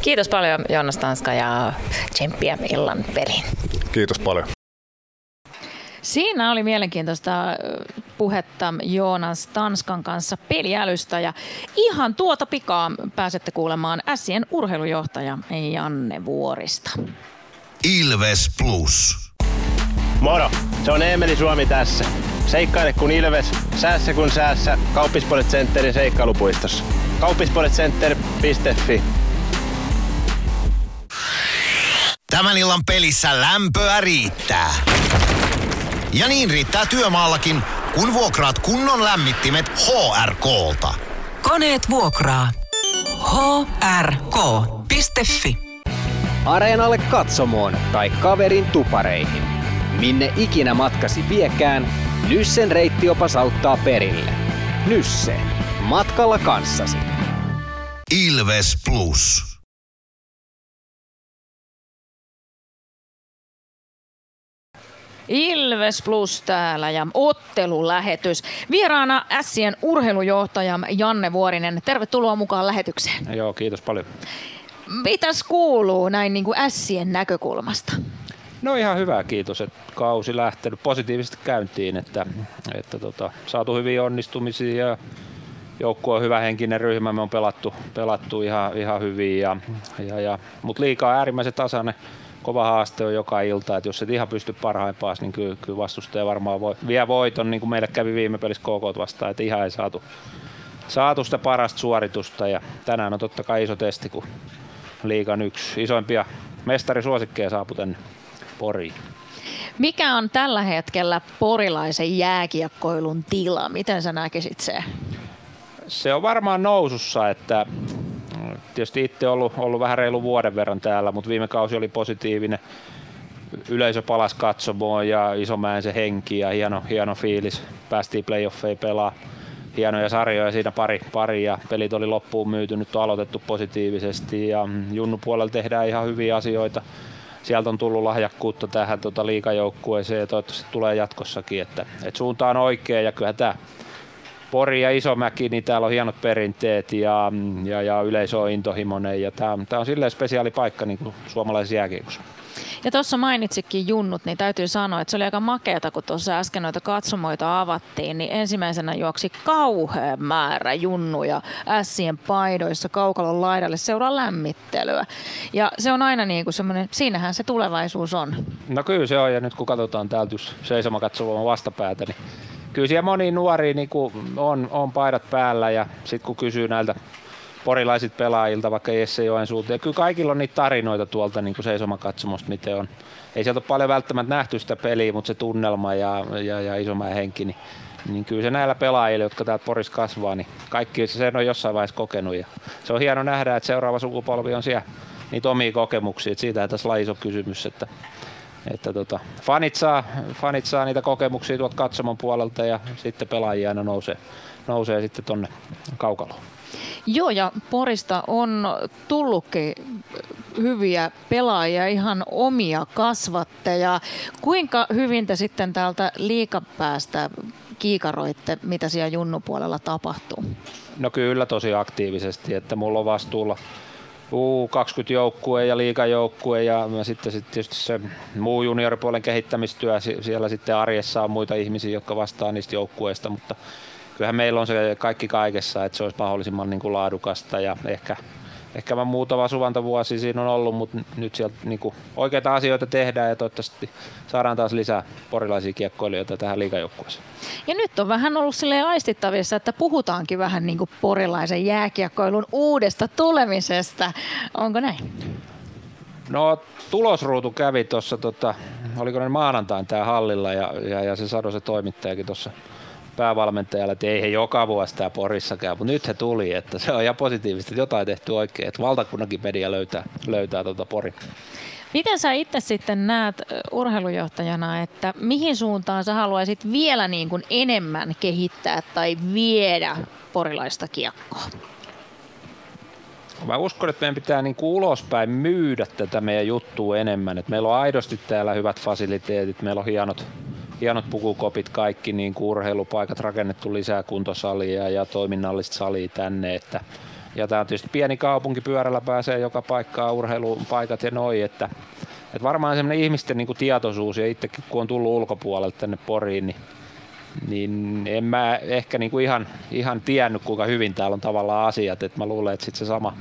Kiitos paljon Joonas Tanska ja tsemppiä illan peliin. Kiitos paljon. Siinä oli mielenkiintoista puhetta Joonas Tanskan kanssa peliälystä ja ihan tuota pikaa pääsette kuulemaan Ässien urheilujohtaja Janne Vuorista. Ilves Plus. Moro, se on Eemeli Suomi tässä. Seikkaile kun Ilves, säässä kun säässä. Kauppispoilet Centerin seikkailupuistossa. Kauppispoiletcenter.fi Tämän illan pelissä lämpöä riittää. Ja niin riittää työmaallakin, kun vuokraat kunnon lämmittimet HRK-lta. Koneet vuokraa. hrk.fi Areenalle katsomoon tai kaverin tupareihin. Minne ikinä matkasi viekään, Nyssen reittiopas auttaa perille. Nysse. Matkalla kanssasi. Ilves Plus. Ilves Plus täällä ja ottelulähetys. Vieraana Ässien urheilujohtaja Janne Vuorinen. Tervetuloa mukaan lähetykseen. Joo, kiitos paljon. Mitäs kuuluu näin niin kuin Ässien näkökulmasta? No ihan hyvä, kiitos. Että kausi lähtenyt positiivisesti käyntiin, että, että tota, saatu hyviä onnistumisia ja joukkue on hyvä henkinen ryhmä, me on pelattu, pelattu ihan, ihan hyvin, ja, ja, ja, mutta liikaa äärimmäisen tasainen kova haaste on joka ilta, että jos et ihan pysty parhaimpaas, niin kyllä, kyllä vastustaja varmaan voi, vie voiton, niin kuin meille kävi viime pelissä KK vastaan, että ihan ei saatu, saatu sitä parasta suoritusta ja tänään on totta kai iso testi, kun liikan yksi isoimpia mestarisuosikkeja saapui tänne Poriin. Mikä on tällä hetkellä porilaisen jääkiekkoilun tila? Miten sä näkisit se? Se on varmaan nousussa, että tietysti itse ollut, ollut vähän reilu vuoden verran täällä, mutta viime kausi oli positiivinen. Yleisö palasi katsomaan ja Isomäen se henki ja hieno, hieno fiilis. Päästiin playoffeihin pelaa hienoja sarjoja siinä pari, pari ja pelit oli loppuun myyty, nyt on aloitettu positiivisesti ja Junnu puolella tehdään ihan hyviä asioita. Sieltä on tullut lahjakkuutta tähän tota, liikajoukkueeseen ja toivottavasti tulee jatkossakin, että, että suunta on oikea ja kyllä tämä Pori ja Isomäki, niin täällä on hienot perinteet ja, ja, ja yleisö on intohimoinen ja tämä, on silleen spesiaali paikka niin kuin suomalaisessa jääkiekossa. Ja tuossa mainitsikin junnut, niin täytyy sanoa, että se oli aika makeata, kun tuossa äsken noita katsomoita avattiin, niin ensimmäisenä juoksi kauhea määrä junnuja ässien paidoissa kaukalon laidalle seuraa lämmittelyä. Ja se on aina niin kuin semmoinen, siinähän se tulevaisuus on. No kyllä se on, ja nyt kun katsotaan täältä just seisoma katsomaan vastapäätä, niin kyllä siellä moni nuori niin on, on paidat päällä ja sitten kun kysyy näiltä porilaisilta pelaajilta, vaikka Jesse Joensuulta. Ja kyllä kaikilla on niitä tarinoita tuolta niin kuin seisomakatsomosta, miten on. Ei sieltä ole paljon välttämättä nähty sitä peliä, mutta se tunnelma ja, ja, ja Isomäen henki, niin, niin kyllä se näillä pelaajilla, jotka täältä Poris kasvaa, niin kaikki se sen on jossain vaiheessa kokenut. Ja se on hieno nähdä, että seuraava sukupolvi on siellä niitä omia kokemuksia. Että siitä tässä on iso kysymys, että, että tota, fanit, saa, fanit saa niitä kokemuksia tuolta katsomon puolelta ja sitten pelaajia aina nousee, nousee sitten tonne kaukaloon. Joo, ja Porista on tullutkin hyviä pelaajia, ihan omia kasvatteja. Kuinka hyvin te sitten täältä liikapäästä kiikaroitte, mitä siellä junnupuolella tapahtuu? No kyllä tosi aktiivisesti, että mulla on vastuulla U20-joukkue ja liikajoukkue ja sitten sit tietysti se muu junioripuolen kehittämistyö, siellä sitten arjessa on muita ihmisiä, jotka vastaa niistä joukkueista, mutta kyllähän meillä on se kaikki kaikessa, että se olisi mahdollisimman niin kuin laadukasta ja ehkä, ehkä mä muutama suvantovuosi siinä on ollut, mutta nyt sieltä niin kuin oikeita asioita tehdään ja toivottavasti saadaan taas lisää porilaisia kiekkoilijoita tähän liikajoukkueeseen. Ja nyt on vähän ollut sille aistittavissa, että puhutaankin vähän niin kuin porilaisen jääkiekkoilun uudesta tulemisesta. Onko näin? No tulosruutu kävi tuossa, tota, oliko ne maanantain tää hallilla ja, ja, ja se Sado se toimittajakin tuossa päävalmentajalle, että ei he joka vuosi tämä Porissa käy, mutta nyt he tuli, että se on ihan positiivista, että jotain tehty oikein, että valtakunnankin media löytää, löytää tuota Porin. Miten sä itse sitten näet urheilujohtajana, että mihin suuntaan sä haluaisit vielä niin kuin enemmän kehittää tai viedä porilaista kiekkoa? Mä uskon, että meidän pitää niin kuin ulospäin myydä tätä meidän juttua enemmän. että meillä on aidosti täällä hyvät fasiliteetit, meillä on hienot, hienot pukukopit, kaikki niin kuin urheilupaikat, rakennettu lisää kuntosalia ja toiminnallista salia tänne. Että, ja tämä on tietysti pieni kaupunki, pyörällä pääsee joka paikkaan urheilupaikat ja noi, että, että varmaan semmoinen ihmisten niin kuin tietoisuus ja itsekin kun on tullut ulkopuolelta tänne Poriin, niin niin en mä ehkä niin kuin ihan, ihan tiennyt, kuinka hyvin täällä on tavallaan asiat. Et mä luulen, että sit se sama,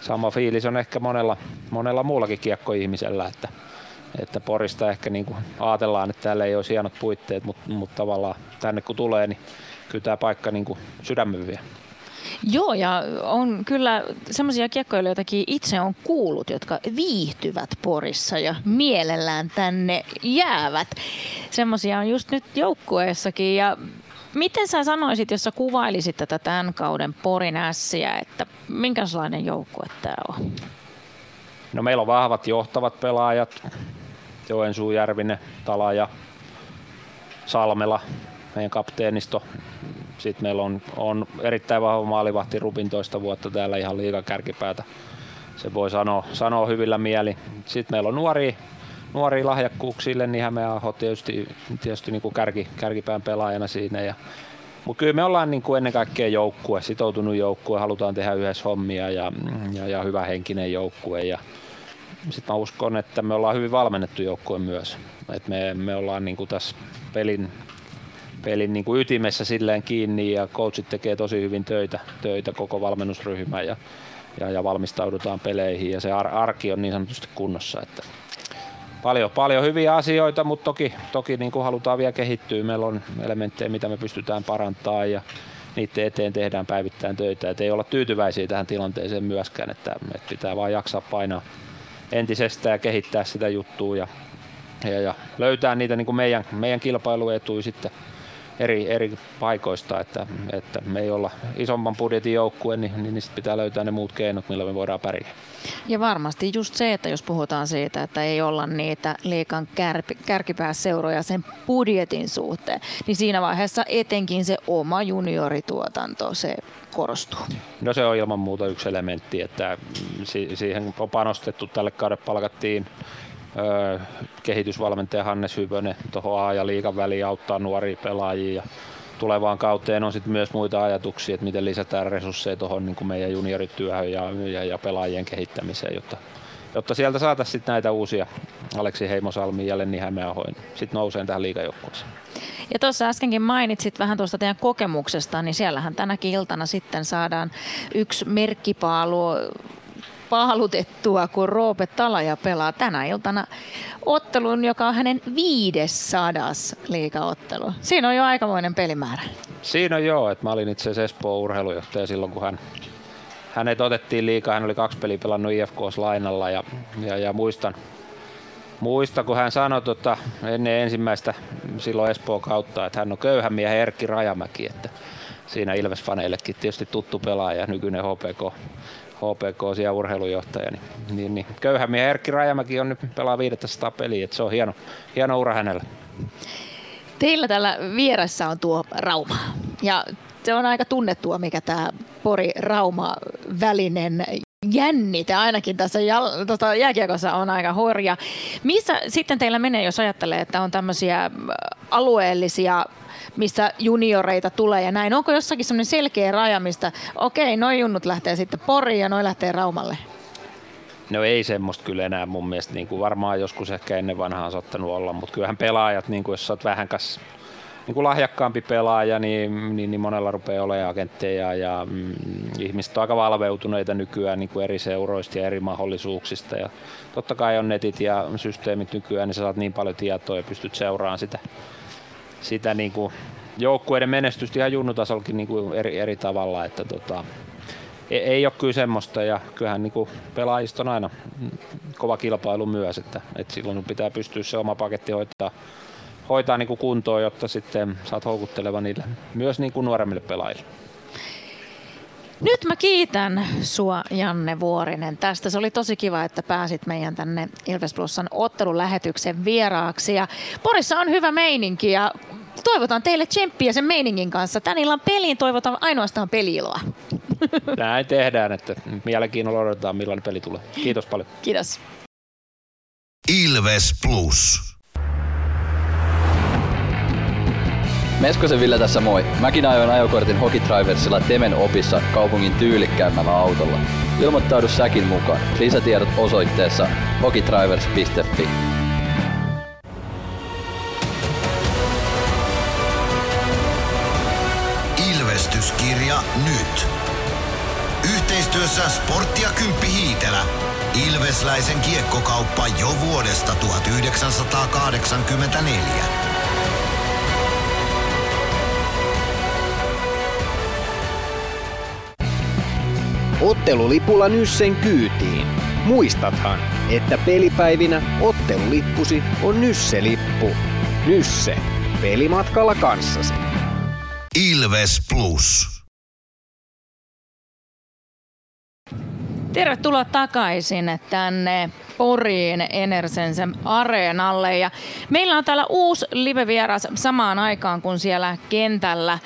sama fiilis on ehkä monella, monella muullakin kiekkoihmisellä, että, että Porista ehkä niin kuin ajatellaan, että täällä ei ole hienot puitteet, mutta, mutta tavallaan tänne kun tulee, niin kyllä tämä paikka niin kuin sydämen vie. Joo, ja on kyllä semmoisia kiekkoilijoitakin itse on kuullut, jotka viihtyvät Porissa ja mielellään tänne jäävät. Semmoisia on just nyt joukkueessakin ja Miten sä sanoisit, jos sä kuvailisit tätä tämän kauden Porin ässiä, että minkälainen joukkue tämä on? No meillä on vahvat johtavat pelaajat, Joensuu, Järvinen, Talaja, Salmela, meidän kapteenisto, sitten meillä on, on erittäin vahva maalivahti Rubin toista vuotta täällä ihan liigan kärkipäätä. Se voi sanoa, sanoa hyvillä mieli. Sitten meillä on nuori, nuoria lahjakkuuksille, niin Hämeenaho tietysti, tietysti niin kuin kärki, kärkipään pelaajana siinä. Ja, mutta kyllä me ollaan niin kuin ennen kaikkea joukkue, sitoutunut joukkue, halutaan tehdä yhdessä hommia ja, ja, ja hyvä henkinen joukkue. Ja sitten mä uskon, että me ollaan hyvin valmennettu joukkue myös. Et me, me ollaan niin kuin tässä pelin, pelin niin kuin ytimessä silleen kiinni ja coachit tekee tosi hyvin töitä, töitä koko valmennusryhmä ja, ja, ja valmistaudutaan peleihin ja se ar- arki on niin sanotusti kunnossa. Että paljon, paljon hyviä asioita, mutta toki, toki niin kuin halutaan vielä kehittyä. Meillä on elementtejä, mitä me pystytään parantamaan ja niiden eteen tehdään päivittäin töitä. Et ei olla tyytyväisiä tähän tilanteeseen myöskään, että, että pitää vaan jaksaa painaa entisestään ja kehittää sitä juttua ja, ja, ja löytää niitä niin kuin meidän, meidän kilpailuetuja sitten eri, eri paikoista, että, että me ei olla isomman budjetin joukkue, niin, niin niistä pitää löytää ne muut keinot, millä me voidaan pärjää. Ja varmasti just se, että jos puhutaan siitä, että ei olla niitä liikan kärpi, kärkipääseuroja sen budjetin suhteen, niin siinä vaiheessa etenkin se oma juniorituotanto, se korostuu. No se on ilman muuta yksi elementti, että siihen on panostettu. Tälle kaudelle palkattiin kehitysvalmentaja Hannes Hyvönen tuohon A- ja liikan väliin auttaa nuoria pelaajia. Ja tulevaan kauteen on sitten myös muita ajatuksia, että miten lisätään resursseja tuohon niin meidän juniorityöhön ja, ja, ja pelaajien kehittämiseen, jotta, jotta sieltä saataisiin sitten näitä uusia Aleksi Heimosalmi ja Lenni Hämeahoin sitten nousee tähän liikajoukkueeseen. Ja tuossa äskenkin mainitsit vähän tuosta teidän kokemuksesta, niin siellähän tänäkin iltana sitten saadaan yksi merkkipaalu paalutettua, kun Roope Talaja pelaa tänä iltana ottelun, joka on hänen viidessadas liikaottelu. Siinä on jo aikamoinen pelimäärä. Siinä on joo, että mä olin itse asiassa Espoon urheilujohtaja silloin, kun hän hänet otettiin liikaa. Hän oli kaksi peliä pelannut IFKs lainalla ja, ja, ja muistan, muista, kun hän sanoi tota, ennen ensimmäistä silloin Espoon kautta, että hän on köyhän miehen Erkki Rajamäki, että siinä Ilves-faneillekin tietysti tuttu pelaaja, nykyinen HPK HPK siellä urheilujohtaja, niin, niin, niin. köyhä mies Erkki Rajamäki on nyt pelaa 500 peliä, että se on hieno, hieno ura hänellä. Teillä tällä vieressä on tuo Rauma ja se on aika tunnettua, mikä tämä Pori-Rauma-välinen jännite ainakin tässä jäl- tota jääkiekossa on aika horja. Missä sitten teillä menee, jos ajattelee, että on tämmöisiä alueellisia missä junioreita tulee ja näin. Onko jossakin semmoinen selkeä raja, mistä okei, noin junnut lähtee sitten Poriin ja noin lähtee Raumalle? No ei semmoista kyllä enää mun mielestä. Niin kuin varmaan joskus ehkä ennen vanhaa on saattanut olla, mutta kyllähän pelaajat, niin kuin jos sä oot vähän niin kuin lahjakkaampi pelaaja, niin, niin, niin monella rupeaa olemaan agentteja ja mm, ihmiset on aika valveutuneita nykyään niin kuin eri seuroista ja eri mahdollisuuksista. Ja totta kai on netit ja systeemit nykyään, niin sä saat niin paljon tietoa ja pystyt seuraamaan sitä sitä niin kuin joukkueiden menestystä ihan junnutasollakin niin kuin eri, eri tavalla, että tota, ei, ei ole kyllä semmoista ja kyllähän niin pelaajista on aina kova kilpailu myös, että, että silloin pitää pystyä se oma paketti hoitaa, hoitaa niin kuin kuntoon, jotta sitten saat houkutteleva niille myös niin kuin nuoremmille pelaajille. Nyt mä kiitän sua Janne Vuorinen tästä. Se oli tosi kiva, että pääsit meidän tänne Ilves Plusan ottelulähetyksen vieraaksi. Ja Porissa on hyvä meininki ja toivotan teille tsemppiä sen meiningin kanssa. Tän illan peliin toivotan ainoastaan peliiloa. Näin tehdään, että mielenkiinnolla odotetaan millainen peli tulee. Kiitos paljon. Kiitos. Ilves Plus. Meskosen Ville tässä moi. Mäkin ajoin ajokortin Hokitriversilla Temen opissa kaupungin tyylikkäämmällä autolla. Ilmoittaudu säkin mukaan. Lisätiedot osoitteessa hokitrivers.fi. Ilvestyskirja nyt. Yhteistyössä Sporttia Kymppi Hiitelä. Ilvesläisen kiekkokauppa jo vuodesta 1984. Ottelulipulla Nyssen kyytiin. Muistathan, että pelipäivinä ottelulippusi on Nysse-lippu. Nysse. Pelimatkalla kanssasi. Ilves Plus. Tervetuloa takaisin tänne Poriin Enersensen areenalle. Ja meillä on täällä uusi live-vieras samaan aikaan, kun siellä kentällä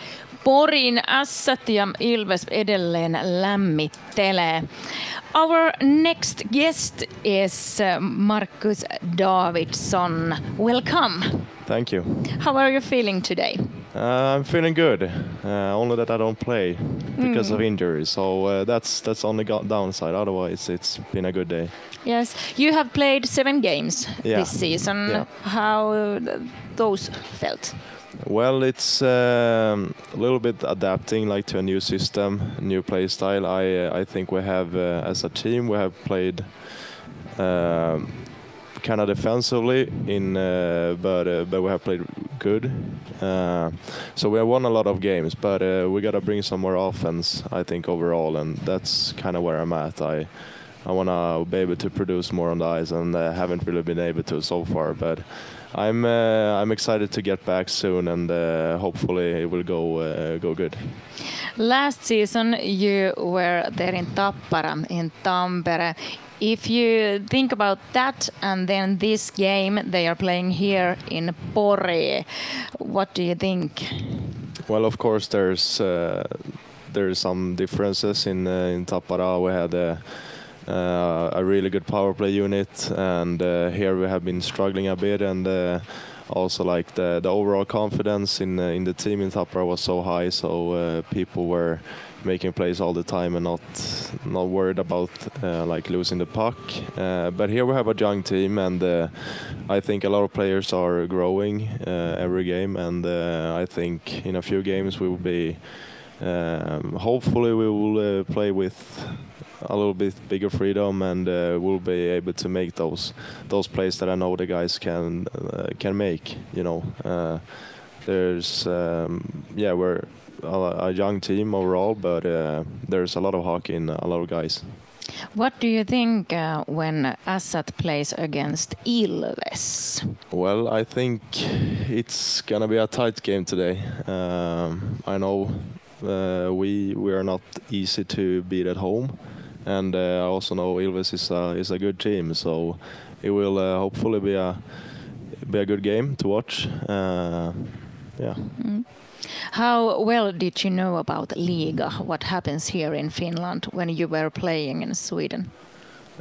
Porin ässät ja Ilves edelleen lämmittelee. Our next guest is uh, Marcus Davidsson. Welcome. Thank you. How are you feeling today? Uh, I'm feeling good. Uh, only that I don't play because Mm. of injury, so uh, that's that's on the downside. Otherwise, it's been a good day. Yes, you have played seven games Yeah. this season. Yeah. How uh, those felt? Well, it's um, a little bit adapting like to a new system, new play style. I uh, I think we have uh, as a team we have played um, kind of defensively in, uh, but uh, but we have played good. Uh, so we have won a lot of games, but uh, we gotta bring some more offense, I think overall, and that's kind of where I'm at. I I wanna be able to produce more on the ice, and uh, haven't really been able to so far, but. I'm uh, I'm excited to get back soon, and uh, hopefully it will go uh, go good. Last season, you were there in Tappara, in Tampere. If you think about that and then this game they are playing here in Pori, what do you think? Well, of course, there's uh, there's some differences in uh, in Tappara. We had uh, a really good power play unit, and uh, here we have been struggling a bit, and uh, also like the the overall confidence in uh, in the team in Tappara was so high, so uh, people were making plays all the time and not not worried about uh, like losing the puck. Uh, but here we have a young team, and uh, I think a lot of players are growing uh, every game, and uh, I think in a few games we will be. Um, hopefully, we will uh, play with a little bit bigger freedom, and uh, we'll be able to make those those plays that I know the guys can uh, can make. You know, uh, there's um, yeah we're a, a young team overall, but uh, there's a lot of hockey in a lot of guys. What do you think uh, when Assat plays against Ilves? Well, I think it's gonna be a tight game today. Um, I know uh, we we are not easy to beat at home, and uh, I also know Ilves is a is a good team. So it will uh, hopefully be a be a good game to watch. Uh, yeah. Mm. How well did you know about Liga? What happens here in Finland when you were playing in Sweden?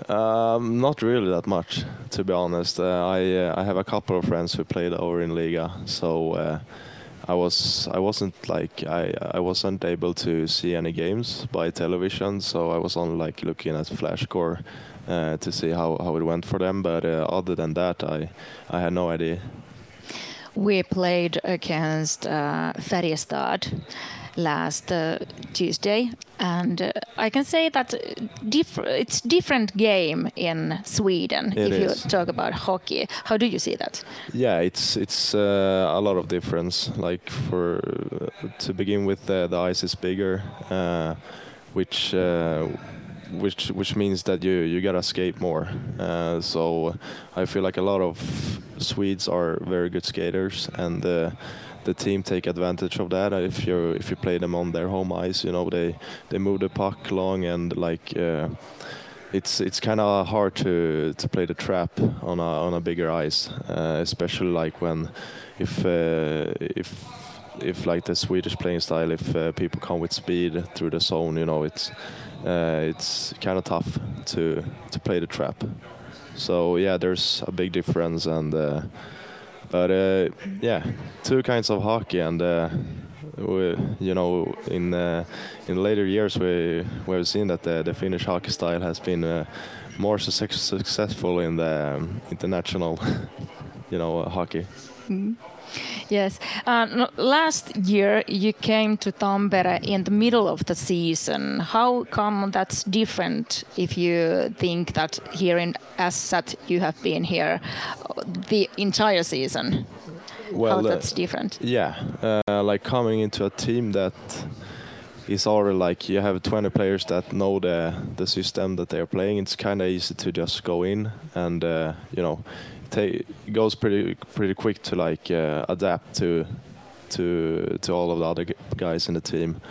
Um, not really that much, to be honest. Uh, I uh, I have a couple of friends who played over in Liga, so uh, I was I wasn't like I I wasn't able to see any games by television, so I was only like looking at Flashcore uh, to see how, how it went for them. But uh, other than that, I I had no idea. We played against uh, Färjestad last uh, Tuesday, and uh, I can say that diff- it's different game in Sweden. It if is. you talk about hockey, how do you see that? Yeah, it's it's uh, a lot of difference. Like for to begin with, the, the ice is bigger, uh, which uh, which which means that you you gotta skate more. Uh, so I feel like a lot of Swedes are very good skaters, and uh, the team take advantage of that. If you if you play them on their home ice, you know they they move the puck long and like. Uh, it's it's kind of hard to to play the trap on a on a bigger ice, uh, especially like when if uh, if if like the Swedish playing style, if uh, people come with speed through the zone, you know, it's uh, it's kind of tough to to play the trap. So yeah, there's a big difference, and uh, but uh, yeah, two kinds of hockey, and uh, we, you know, in uh, in later years we we've seen that the, the Finnish hockey style has been more success- successful in the um, international, you know, hockey. Mm. Yes. Uh, no, last year you came to Tampere in the middle of the season. How come that's different if you think that here in Assat you have been here the entire season? How uh, that's different? Yeah, uh, like coming into a team that is already like you have 20 players that know the the system that they're playing. It's kind of easy to just go in and uh, you know goes pretty pretty quick to like uh, adapt to to to all of the other guys in the team.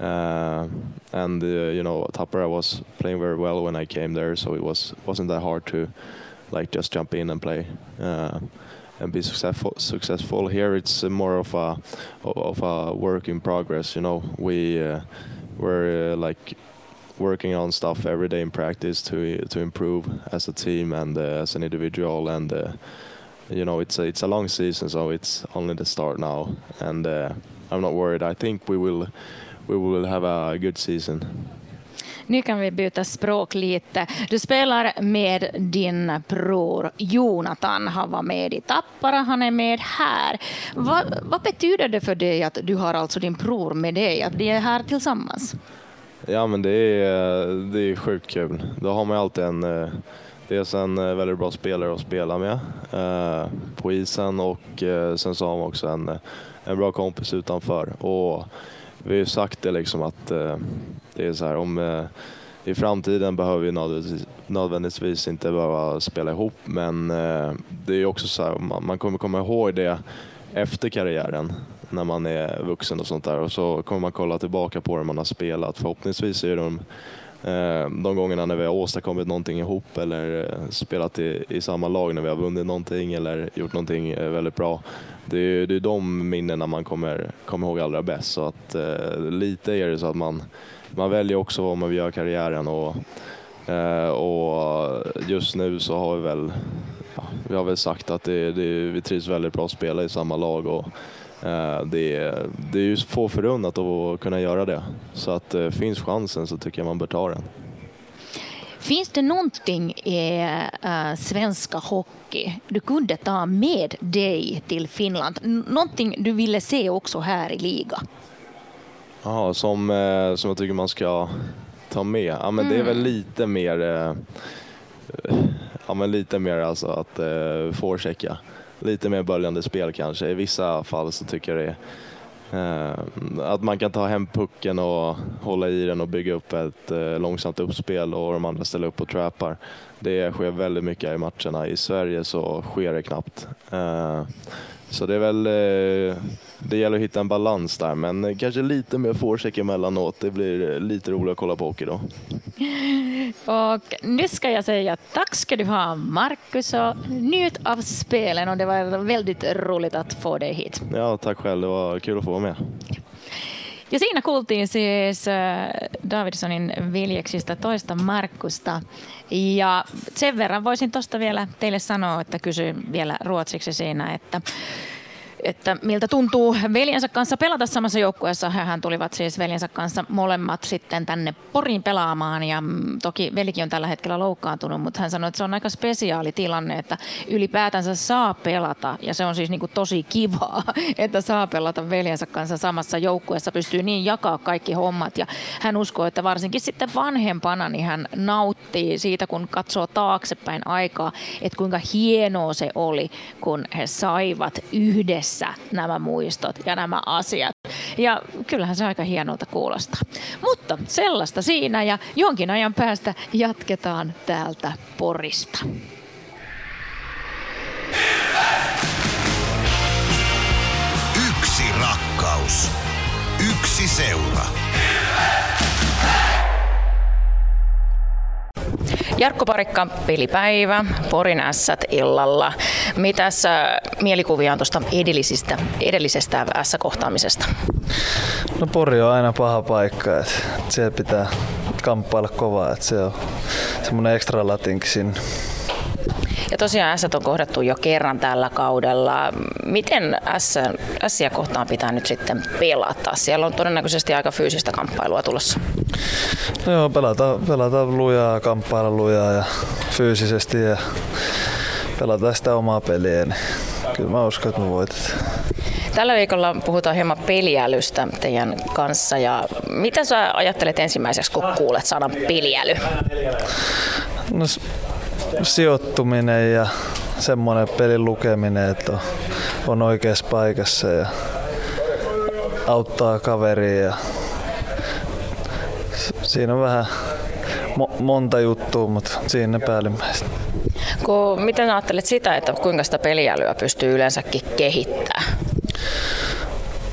Uh, and uh, you know Tappara was playing very well when I came there, so it was wasn't that hard to like just jump in and play uh, and be successful. Successful here, it's more of a of a work in progress. You know, we uh, we're like working on stuff every day in practice to to improve as a team and uh, as an individual and. Uh, you know, it's a, it's a long season, so it's only the start now, and uh, I'm not worried. I think we will we will have a good season. Nu kan vi byta språk lite. Du spelar med din bror Jonathan. Han var med i Tappara, han är med här. Va, vad betyder det för dig att du har alltså din bror med dig, att de är här tillsammans? Ja, men det är, det är sjukt kul. Då har man alltid en, eh, dels en eh, väldigt bra spelare att spela med eh, på isen och eh, sen så har man också en, eh, en bra kompis utanför. Och vi har ju sagt det liksom att eh, det är så här om i framtiden behöver vi nödvändigtvis, nödvändigtvis inte behöva spela ihop men det är också så här, man, man kommer komma ihåg det efter karriären när man är vuxen och sånt där och så kommer man kolla tillbaka på hur man har spelat. Förhoppningsvis är de eh, de gångerna när vi har åstadkommit någonting ihop eller eh, spelat i, i samma lag när vi har vunnit någonting eller gjort någonting eh, väldigt bra. Det är, det är de minnena man kommer, kommer ihåg allra bäst. Så att, eh, lite är det så att man, man väljer också vad man vill göra i karriären och, eh, och just nu så har vi väl ja, vi har väl sagt att det, det, vi trivs väldigt bra att spela i samma lag och eh, det, är- det är ju få förunnat att kunna göra det. Så att eh, finns chansen så tycker jag man bör ta den. Finns det någonting i äh, svenska hockey du kunde ta med dig till Finland? Någonting du ville se också här i liga? Jaha, som, eh, som jag tycker man ska ta med? Ja, men Det är väl lite mer eh, ja, men lite mer alltså att eh, forechecka. Lite mer böljande spel kanske. I vissa fall så tycker jag det är eh, att man kan ta hem pucken och hålla i den och bygga upp ett eh, långsamt uppspel och de andra ställer upp och trappar. Det sker väldigt mycket i matcherna. I Sverige så sker det knappt. Eh, så det är väl, eh, det gäller att hitta en balans där, men kanske lite mer forecheck emellanåt. Det blir lite roligare att kolla på hockey då. Och nu ska jag säga tack ska du ha Marcus och njut av spelen och det var väldigt roligt att få dig hit. Ja, tack själv. Det var kul att få vara med. Ja siinä kuultiin siis äh, Davidsonin veljeksistä toista Markusta. Ja sen verran voisin tuosta vielä teille sanoa, että kysyin vielä ruotsiksi siinä, että että miltä tuntuu veljensä kanssa pelata samassa joukkueessa. Hän tulivat siis veljensä kanssa molemmat sitten tänne Poriin pelaamaan ja mm, toki velikin on tällä hetkellä loukkaantunut, mutta hän sanoi, että se on aika spesiaali tilanne, että ylipäätänsä saa pelata ja se on siis niin kuin tosi kivaa, että saa pelata veljensä kanssa samassa joukkueessa, pystyy niin jakaa kaikki hommat ja hän uskoo, että varsinkin sitten vanhempana niin hän nauttii siitä, kun katsoo taaksepäin aikaa, että kuinka hienoa se oli, kun he saivat yhdessä nämä muistot ja nämä asiat. Ja kyllähän se aika hienolta kuulostaa. Mutta sellaista siinä ja jonkin ajan päästä jatketaan täältä Porista. Yksi rakkaus. Yksi seura. Jarkko Parikka, pelipäivä, Porin ässät illalla. Mitäs äh, mielikuvia on tuosta edellisistä, edellisestä S-kohtaamisesta? No Pori on aina paha paikka, että siellä pitää kamppailla kovaa, että se on semmoinen ekstra latinki sinne. Ja tosiaan S on kohdattu jo kerran tällä kaudella. Miten S, Sia kohtaan pitää nyt sitten pelata? Siellä on todennäköisesti aika fyysistä kamppailua tulossa. No joo, pelataan, pelataan lujaa, kamppailla lujaa ja fyysisesti ja pelataan sitä omaa peliä. Niin kyllä mä uskon, että me voitetaan. Tällä viikolla puhutaan hieman peliälystä teidän kanssa. Ja mitä sä ajattelet ensimmäiseksi, kun kuulet sanan peliäly? No, sijoittuminen ja semmoinen pelin lukeminen, että on, on oikeassa paikassa ja auttaa kaveria. Ja siinä on vähän mo- monta juttua, mutta siinä ne päällimmäiset. Kun, miten ajattelet sitä, että kuinka sitä peliälyä pystyy yleensäkin kehittämään?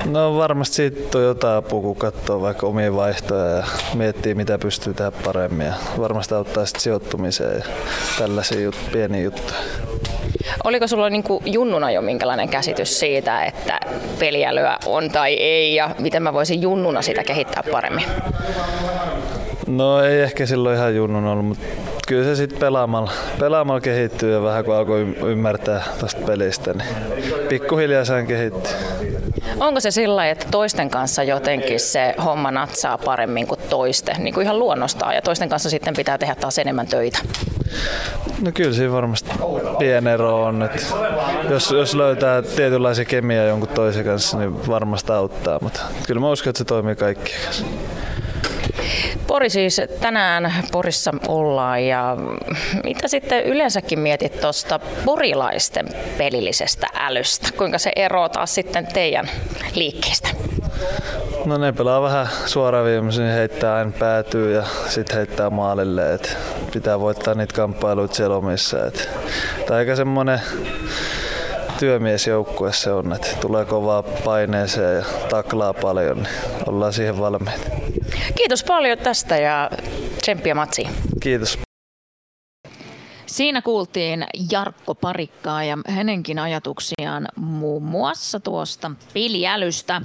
No varmasti siitä on jotain apua, kun katsoo vaikka omia vaihtoja ja miettii mitä pystyy tehdä paremmin. Ja varmasti auttaa sitten sijoittumiseen ja tällaisia jut- pieniä juttuja. Oliko sulla niin kuin junnuna jo minkälainen käsitys siitä, että peliälyä on tai ei ja miten mä voisin junnuna sitä kehittää paremmin? No ei ehkä silloin ihan junnun ollut, mutta kyllä se sitten pelaamalla, pelaamalla kehittyy ja vähän kun alkoi ym- ymmärtää tästä pelistä, niin pikkuhiljaa sen kehittyy. Onko se sillä että toisten kanssa jotenkin se homma natsaa paremmin kuin toisten, niin kuin ihan luonnostaan, ja toisten kanssa sitten pitää tehdä taas enemmän töitä? No kyllä siinä varmasti pieni ero on, että jos, jos löytää tietynlaisia kemiaa jonkun toisen kanssa, niin varmasti auttaa, mutta kyllä mä uskon, että se toimii kaikkien kanssa. Pori siis tänään Porissa ollaan ja mitä sitten yleensäkin mietit tuosta porilaisten pelillisestä älystä? Kuinka se eroaa sitten teidän liikkeestä? No ne pelaa vähän suoraviimaisin, heittää aina päätyy ja sitten heittää maalille. Et pitää voittaa niitä kamppailuita siellä omissa. Et, tai aika semmonen työmiesjoukkue se on, että tulee kovaa paineeseen ja taklaa paljon, niin ollaan siihen valmiita. Kiitos paljon tästä ja tsemppiä matsiin. Kiitos. Siinä kuultiin Jarkko Parikkaa ja hänenkin ajatuksiaan muun muassa tuosta peliälystä.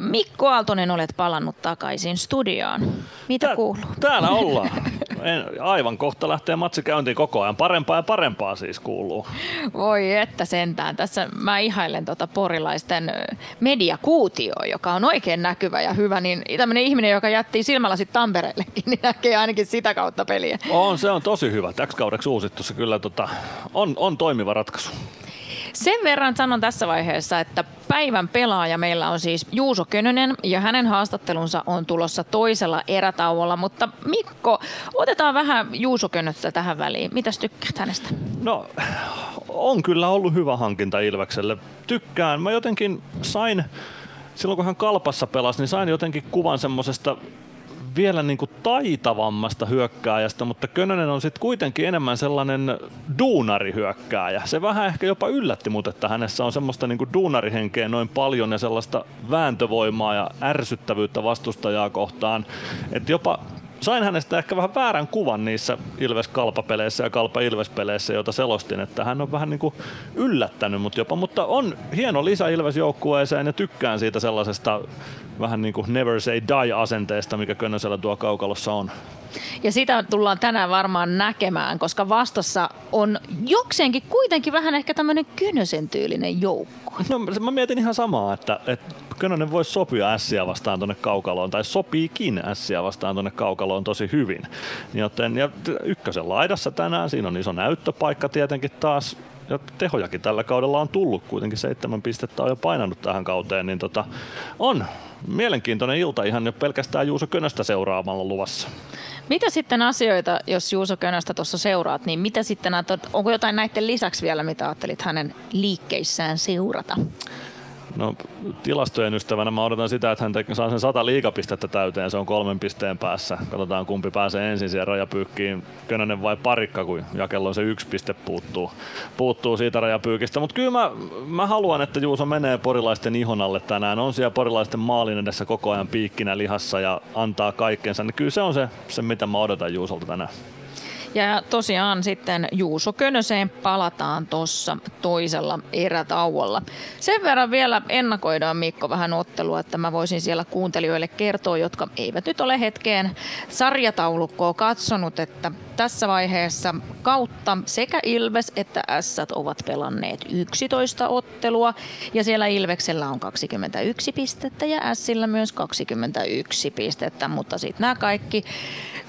Mikko Aaltonen, olet palannut takaisin studioon. Mitä Tää, kuuluu? Täällä ollaan. En, aivan kohta lähtee matsi käyntiin koko ajan. Parempaa ja parempaa siis kuuluu. Voi että sentään. Tässä mä ihailen tuota porilaisten mediakuutio, joka on oikein näkyvä ja hyvä. Niin tämmöinen ihminen, joka jätti silmälasit Tampereellekin, niin näkee ainakin sitä kautta peliä. On, se on tosi hyvä. Täksi kaudeksi uusittu se kyllä tota, on, on toimiva ratkaisu. Sen verran sanon tässä vaiheessa, että päivän pelaaja meillä on siis Juuso Könönen ja hänen haastattelunsa on tulossa toisella erätauolla. Mutta Mikko, otetaan vähän Juuso Könöstä tähän väliin. Mitäs tykkäät hänestä? No, on kyllä ollut hyvä hankinta Ilvekselle. Tykkään. Mä jotenkin sain silloin kun hän kalpassa pelasi, niin sain jotenkin kuvan semmoisesta vielä niin kuin taitavammasta hyökkääjästä, mutta Könönen on sitten kuitenkin enemmän sellainen duunarihyökkääjä. Se vähän ehkä jopa yllätti mut, että hänessä on semmoista niin kuin duunarihenkeä noin paljon ja sellaista vääntövoimaa ja ärsyttävyyttä vastustajaa kohtaan, että jopa sain hänestä ehkä vähän väärän kuvan niissä Ilves-kalpapeleissä ja Kalpa-Ilves-peleissä, joita selostin, että hän on vähän niin kuin yllättänyt mut jopa, mutta on hieno lisä Ilves-joukkueeseen ja tykkään siitä sellaisesta vähän niin kuin never say die asenteesta, mikä Könnösellä tuo kaukalossa on. Ja sitä tullaan tänään varmaan näkemään, koska vastassa on jokseenkin kuitenkin vähän ehkä tämmöinen Könösen tyylinen joukko. No mä mietin ihan samaa, että, että Könönen voisi sopia ässiä vastaan tuonne kaukaloon, tai sopiikin ässiä vastaan tuonne kaukaloon tosi hyvin. Joten, ja ykkösen laidassa tänään, siinä on iso näyttöpaikka tietenkin taas, ja tehojakin tällä kaudella on tullut, kuitenkin seitsemän pistettä on jo painanut tähän kauteen, niin tota, on mielenkiintoinen ilta ihan jo pelkästään Juuso Könöstä seuraamalla luvassa. Mitä sitten asioita, jos Juuso Könöstä tuossa seuraat, niin mitä sitten, onko jotain näiden lisäksi vielä, mitä ajattelit hänen liikkeissään seurata? No tilastojen ystävänä mä odotan sitä, että hän saa sen 100 liikapistettä täyteen, se on kolmen pisteen päässä. Katsotaan kumpi pääsee ensin siihen rajapyykkiin, Könönen vai Parikka, kun jakelloon se yksi piste puuttuu, puuttuu siitä rajapyykistä. Mutta kyllä mä, mä, haluan, että Juuso menee porilaisten ihon alle tänään, on siellä porilaisten maalin edessä koko ajan piikkinä lihassa ja antaa kaikkensa. Niin kyllä se on se, se mitä mä odotan Juusolta tänään. Ja tosiaan sitten Juuso Könöseen palataan tuossa toisella erätauolla. Sen verran vielä ennakoidaan Mikko vähän ottelua, että mä voisin siellä kuuntelijoille kertoa, jotka eivät nyt ole hetkeen sarjataulukkoa katsonut, että tässä vaiheessa kautta sekä Ilves että Ässät ovat pelanneet 11 ottelua ja siellä Ilveksellä on 21 pistettä ja Ässillä myös 21 pistettä, mutta sitten nämä kaikki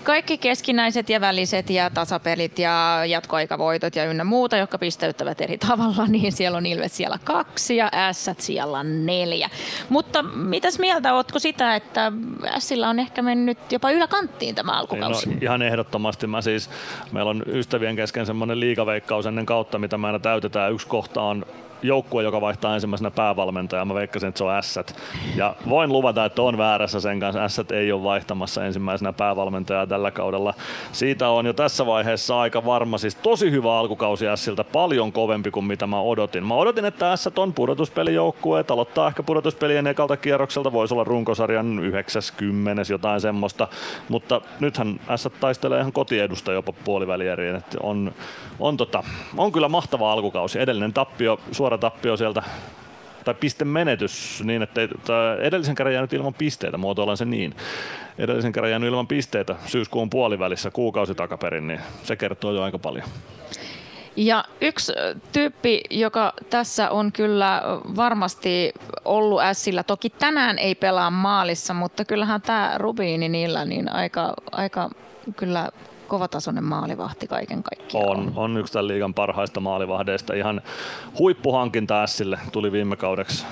kaikki keskinäiset ja väliset ja tasapelit ja jatkoaikavoitot ja ynnä muuta, jotka pisteyttävät eri tavalla, niin siellä on Ilves siellä kaksi ja Ässät siellä neljä. Mutta mitäs mieltä ootko sitä, että Ässillä on ehkä mennyt jopa yläkanttiin tämä alkukausi? No, ihan ehdottomasti. Mä siis, meillä on ystävien kesken semmoinen liikaveikkaus ennen kautta, mitä me aina täytetään. Yksi kohta on joukkue, joka vaihtaa ensimmäisenä päävalmentajaa. Mä veikkasin, että se on Ässät. Ja voin luvata, että on väärässä sen kanssa. Ässät ei ole vaihtamassa ensimmäisenä päävalmentajaa tällä kaudella. Siitä on jo tässä vaiheessa aika varma. Siis tosi hyvä alkukausi Ässiltä, paljon kovempi kuin mitä mä odotin. Mä odotin, että Ässät on pudotuspelijoukkue, aloittaa ehkä pudotuspelien ekalta kierrokselta, voisi olla runkosarjan 90 jotain semmoista, mutta nythän Ässät taistelee ihan kotiedusta jopa puolivälieriin, että on, on, tota, on kyllä mahtava alkukausi. Edellinen tappio, suora tappio sieltä tai pistemenetys niin, että edellisen kerran jäänyt ilman pisteitä, muotoillaan se niin. Edellisen kerran jäänyt ilman pisteitä syyskuun puolivälissä kuukausi takaperin, niin se kertoo jo aika paljon. Ja yksi tyyppi, joka tässä on kyllä varmasti ollut ässillä, toki tänään ei pelaa maalissa, mutta kyllähän tämä Rubiini niillä niin aika, aika kyllä kovatasoinen maalivahti kaiken kaikkiaan on. On yksi tämän liigan parhaista maalivahdeista. Ihan huippuhankinta Ässille tuli viime kaudeksi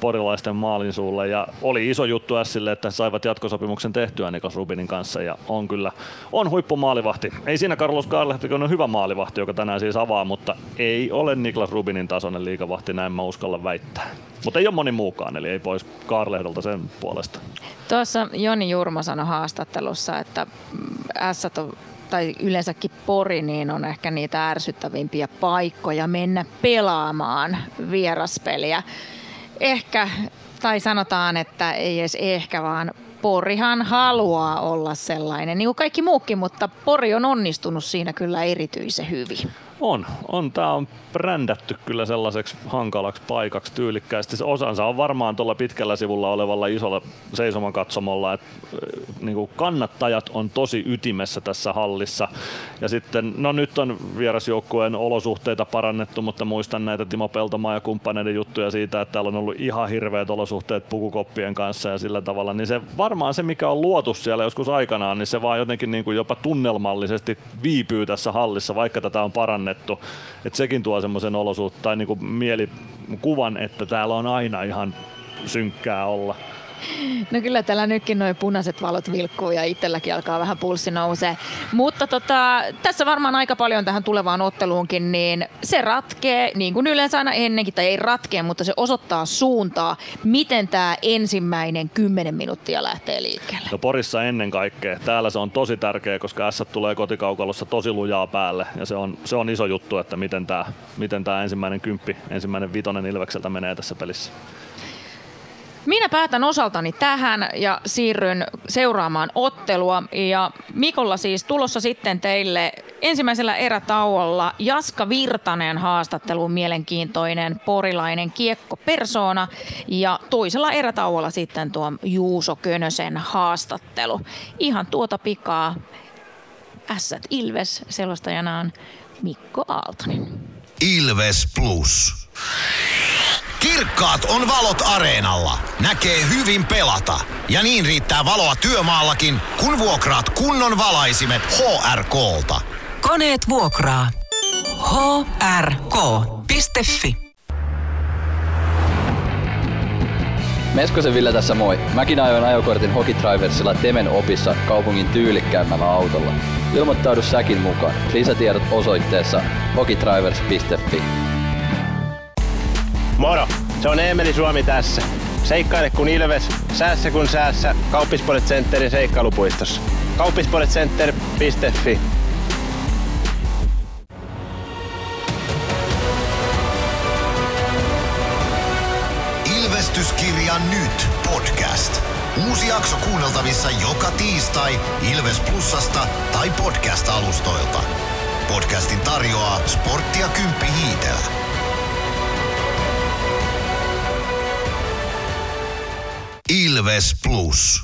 porilaisten maalin suulle ja oli iso juttu Sille, että saivat jatkosopimuksen tehtyä Niklas Rubinin kanssa ja on kyllä on huippumaalivahti. Ei siinä Carlos Carlehti on hyvä maalivahti, joka tänään siis avaa, mutta ei ole Niklas Rubinin tasoinen liikavahti, näin mä uskalla väittää. Mutta ei ole moni muukaan, eli ei pois Karlehdolta sen puolesta. Tuossa Joni Jurmo sanoi haastattelussa, että S on tai yleensäkin Pori, niin on ehkä niitä ärsyttävimpiä paikkoja mennä pelaamaan vieraspeliä. Ehkä, tai sanotaan, että ei edes ehkä, vaan Porihan haluaa olla sellainen, niin kuin kaikki muukin, mutta Pori on onnistunut siinä kyllä erityisen hyvin. On, on. Tämä on brändätty kyllä sellaiseksi hankalaksi paikaksi tyylikkäästi. Osansa on varmaan tuolla pitkällä sivulla olevalla isolla seisomakatsomolla, että niin kuin kannattajat on tosi ytimessä tässä hallissa. Ja sitten, no nyt on vierasjoukkueen olosuhteita parannettu, mutta muistan näitä Timo Peltomaa ja kumppaneiden juttuja siitä, että täällä on ollut ihan hirveät olosuhteet pukukoppien kanssa ja sillä tavalla, niin se varmaan se, mikä on luotu siellä joskus aikanaan, niin se vaan jotenkin niin kuin jopa tunnelmallisesti viipyy tässä hallissa, vaikka tätä on parannettu. Että sekin tuo semmoisen olosuhteen tai niin kuin mielikuvan, että täällä on aina ihan synkkää olla. No kyllä täällä nytkin noin punaiset valot vilkkuu ja itselläkin alkaa vähän pulssi nousee. Mutta tota, tässä varmaan aika paljon tähän tulevaan otteluunkin, niin se ratkee, niin kuin yleensä aina ennenkin, tai ei ratkee, mutta se osoittaa suuntaa, miten tämä ensimmäinen 10 minuuttia lähtee liikkeelle. No Porissa ennen kaikkea. Täällä se on tosi tärkeä, koska S tulee kotikaukalossa tosi lujaa päälle ja se on, se on iso juttu, että miten tämä miten tää ensimmäinen kymppi, ensimmäinen vitonen Ilvekseltä menee tässä pelissä. Minä päätän osaltani tähän ja siirryn seuraamaan ottelua. Ja Mikolla siis tulossa sitten teille ensimmäisellä erätauolla Jaska Virtanen haastattelu, mielenkiintoinen porilainen kiekko persona. Ja toisella erätauolla sitten tuo Juuso Könösen haastattelu. Ihan tuota pikaa Ässät Ilves selostajana on Mikko Aaltonen. Ilves Plus. Kirkkaat on valot areenalla. Näkee hyvin pelata. Ja niin riittää valoa työmaallakin, kun vuokraat kunnon valaisimet HRKlta. Koneet vuokraa. hrk.fi Meskosen Ville tässä moi. Mäkin ajoin ajokortin Hokitriversilla Temen opissa kaupungin tyylikkäämmällä autolla. Ilmoittaudu säkin mukaan. Lisätiedot osoitteessa hokitrivers.fi. Moro! Se on Eemeli Suomi tässä. Seikkaile kun ilves, säässä kun säässä. Kauppispoilet Centerin seikkailupuistossa. Kauppispoiletcenter.fi Ilvestyskirja nyt podcast. Uusi jakso kuunneltavissa joka tiistai Ilves Plusasta tai podcast-alustoilta. Podcastin tarjoaa Sporttia Kymppi Hiitelä. Ilves Plus.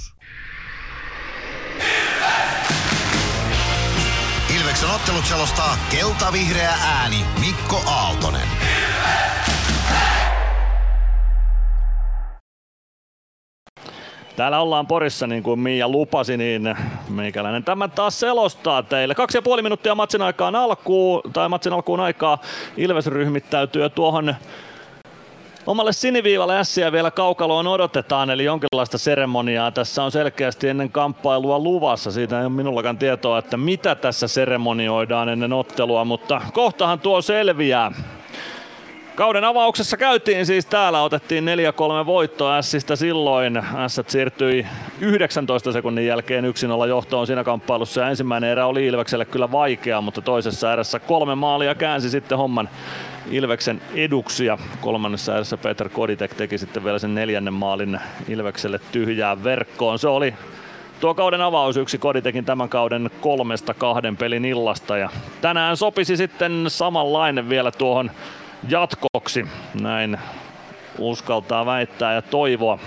Ilveksen ottelut selostaa kelta-vihreä ääni Mikko Aaltonen. Täällä ollaan Porissa, niin kuin Mia lupasi, niin meikäläinen tämä taas selostaa teille. Kaksi ja puoli minuuttia matsin aikaan alkuun, tai matsin alkuun aikaa Ilves ryhmittäytyy tuohon Omalle siniviivalle ässiä vielä kaukaloon odotetaan, eli jonkinlaista seremoniaa tässä on selkeästi ennen kamppailua luvassa. Siitä ei ole minullakaan tietoa, että mitä tässä seremonioidaan ennen ottelua, mutta kohtahan tuo selviää. Kauden avauksessa käytiin siis täällä, otettiin 4-3 voitto Ässistä silloin. Ässät siirtyi 19 sekunnin jälkeen 1-0 johtoon siinä kamppailussa ja ensimmäinen erä oli Ilvekselle kyllä vaikea, mutta toisessa erässä kolme maalia käänsi sitten homman Ilveksen eduksia. Kolmannessa erässä Peter Koditek teki sitten vielä sen neljännen maalin Ilvekselle tyhjään verkkoon. Se oli tuo kauden avaus yksi Koditekin tämän kauden kolmesta kahden pelin illasta ja tänään sopisi sitten samanlainen vielä tuohon jatkoksi. Näin uskaltaa väittää ja toivoa.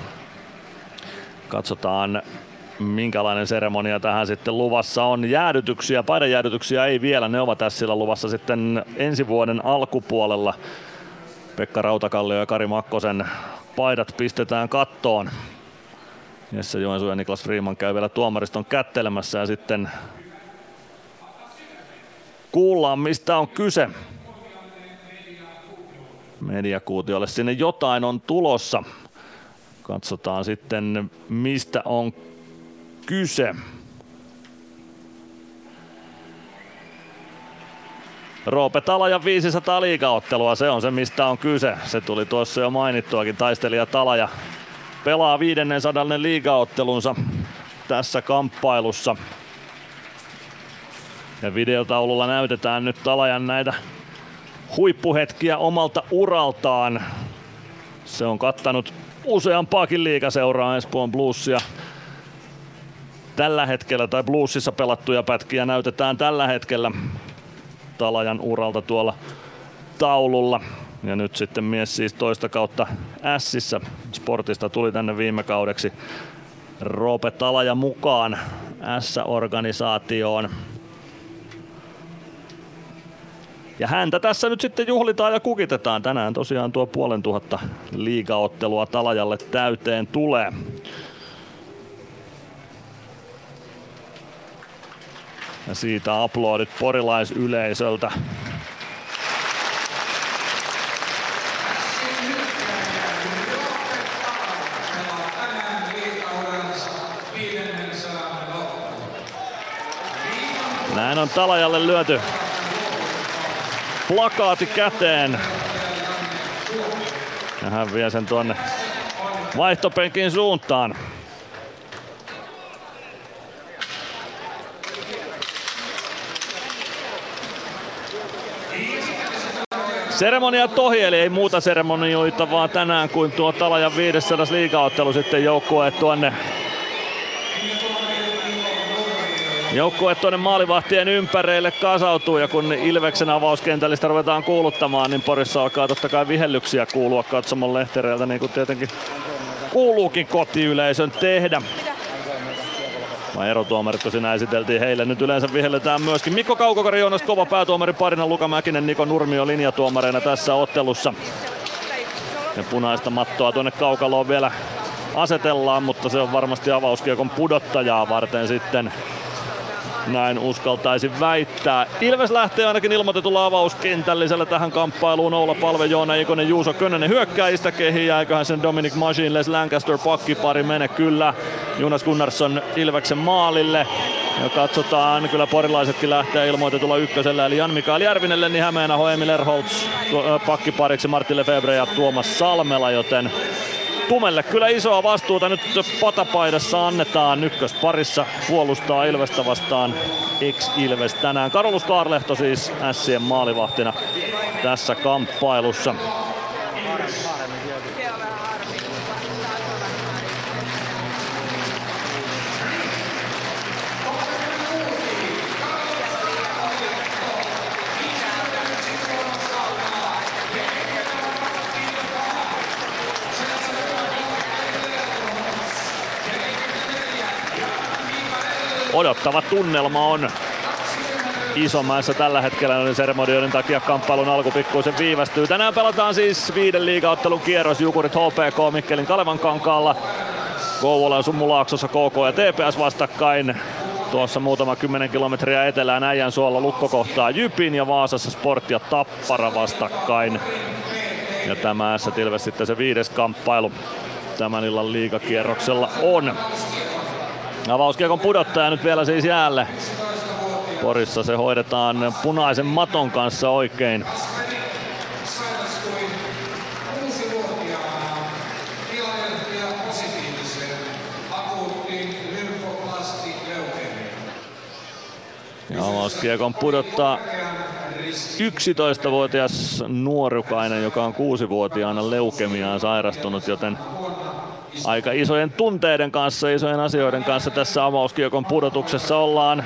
Katsotaan minkälainen seremonia tähän sitten luvassa on. Jäädytyksiä, paidajäädytyksiä ei vielä, ne ovat tässä luvassa sitten ensi vuoden alkupuolella. Pekka Rautakallio ja Kari Makkosen paidat pistetään kattoon. Jesse Joensuu ja Niklas Freeman käy vielä tuomariston kättelemässä ja sitten kuullaan mistä on kyse. Mediakuutiolle sinne jotain on tulossa. Katsotaan sitten, mistä on kyse. Roope Talaja 500 liigaottelua, se on se mistä on kyse. Se tuli tuossa jo mainittuakin. Taistelija Talaja pelaa 500 liigaottelunsa tässä kamppailussa. Ja videotaululla näytetään nyt Talajan näitä huippuhetkiä omalta uraltaan. Se on kattanut useampaakin liikaseuraa Espoon Bluesia. Tällä hetkellä, tai Bluesissa pelattuja pätkiä näytetään tällä hetkellä Talajan uralta tuolla taululla. Ja nyt sitten mies siis toista kautta Sissä Sportista tuli tänne viime kaudeksi Roope Talaja mukaan S-organisaatioon. Ja häntä tässä nyt sitten juhlitaan ja kukitetaan. Tänään tosiaan tuo puolen tuhatta liigaottelua Talajalle täyteen tulee. Ja siitä aplodit porilaisyleisöltä. Näin on Talajalle lyöty plakaati käteen. Ja hän vie sen tuonne vaihtopenkin suuntaan. Seremonia tohi, eli ei muuta seremonioita, vaan tänään kuin tuo Talajan 500 liigaottelu sitten joukkueet tuonne Joukkue tuonne maalivahtien ympäreille kasautuu ja kun Ilveksen avauskentällistä ruvetaan kuuluttamaan, niin Porissa alkaa totta kai vihellyksiä kuulua katsomon lehtereiltä, niin kuin tietenkin kuuluukin kotiyleisön tehdä. Vai erotuomarit siinä esiteltiin heille. Nyt yleensä vihelletään myöskin Mikko Kaukokari, Joonas Kova päätuomari parina, Luka Mäkinen, Niko Nurmio linjatuomareina tässä ottelussa. Ja punaista mattoa tuonne kaukaloon vielä asetellaan, mutta se on varmasti avauskiekon pudottajaa varten sitten näin uskaltaisin väittää. Ilves lähtee ainakin ilmoitetulla avauskentällisellä tähän kamppailuun. Oula Palve, Joona Ikonen, Juuso Könönen hyökkäistä kehiin. Jääköhän sen Dominic Machine, Les Lancaster pakkipari mene kyllä. Jonas Gunnarsson Ilveksen maalille. Ja katsotaan, kyllä porilaisetkin lähtee ilmoitetulla ykkösellä, eli Jan-Mikael Järvinen, Lenni Hämeenä, Emil Erholtz pakkipariksi, Martti Lefebvre ja Tuomas Salmela, joten Tumelle kyllä isoa vastuuta nyt patapaidassa annetaan ykkösparissa puolustaa Ilvestä vastaan ex-Ilves tänään. Karolus Kaarlehto siis Sien maalivahtina tässä kamppailussa. Odottava tunnelma on Isomäessä tällä hetkellä noiden seremonioiden takia kamppailun alku pikkuisen viivästyy. Tänään pelataan siis viiden liigaottelun kierros Jukurit HPK Mikkelin Kalevan kankaalla. Kouvolan Summulaaksossa KK ja TPS vastakkain. Tuossa muutama kymmenen kilometriä etelään Äijän suolla lukko kohtaa Jypin ja Vaasassa Sport ja Tappara vastakkain. Ja tämä S Ilves sitten se viides kamppailu tämän illan liigakierroksella on. Avauskiekon pudottaja nyt vielä siis jäälle. Porissa se hoidetaan punaisen maton kanssa oikein. Avauskiekon pudottaa 11-vuotias nuorukainen, joka on 6-vuotiaana leukemiaan sairastunut, joten aika isojen tunteiden kanssa, isojen asioiden kanssa tässä avauskiekon pudotuksessa ollaan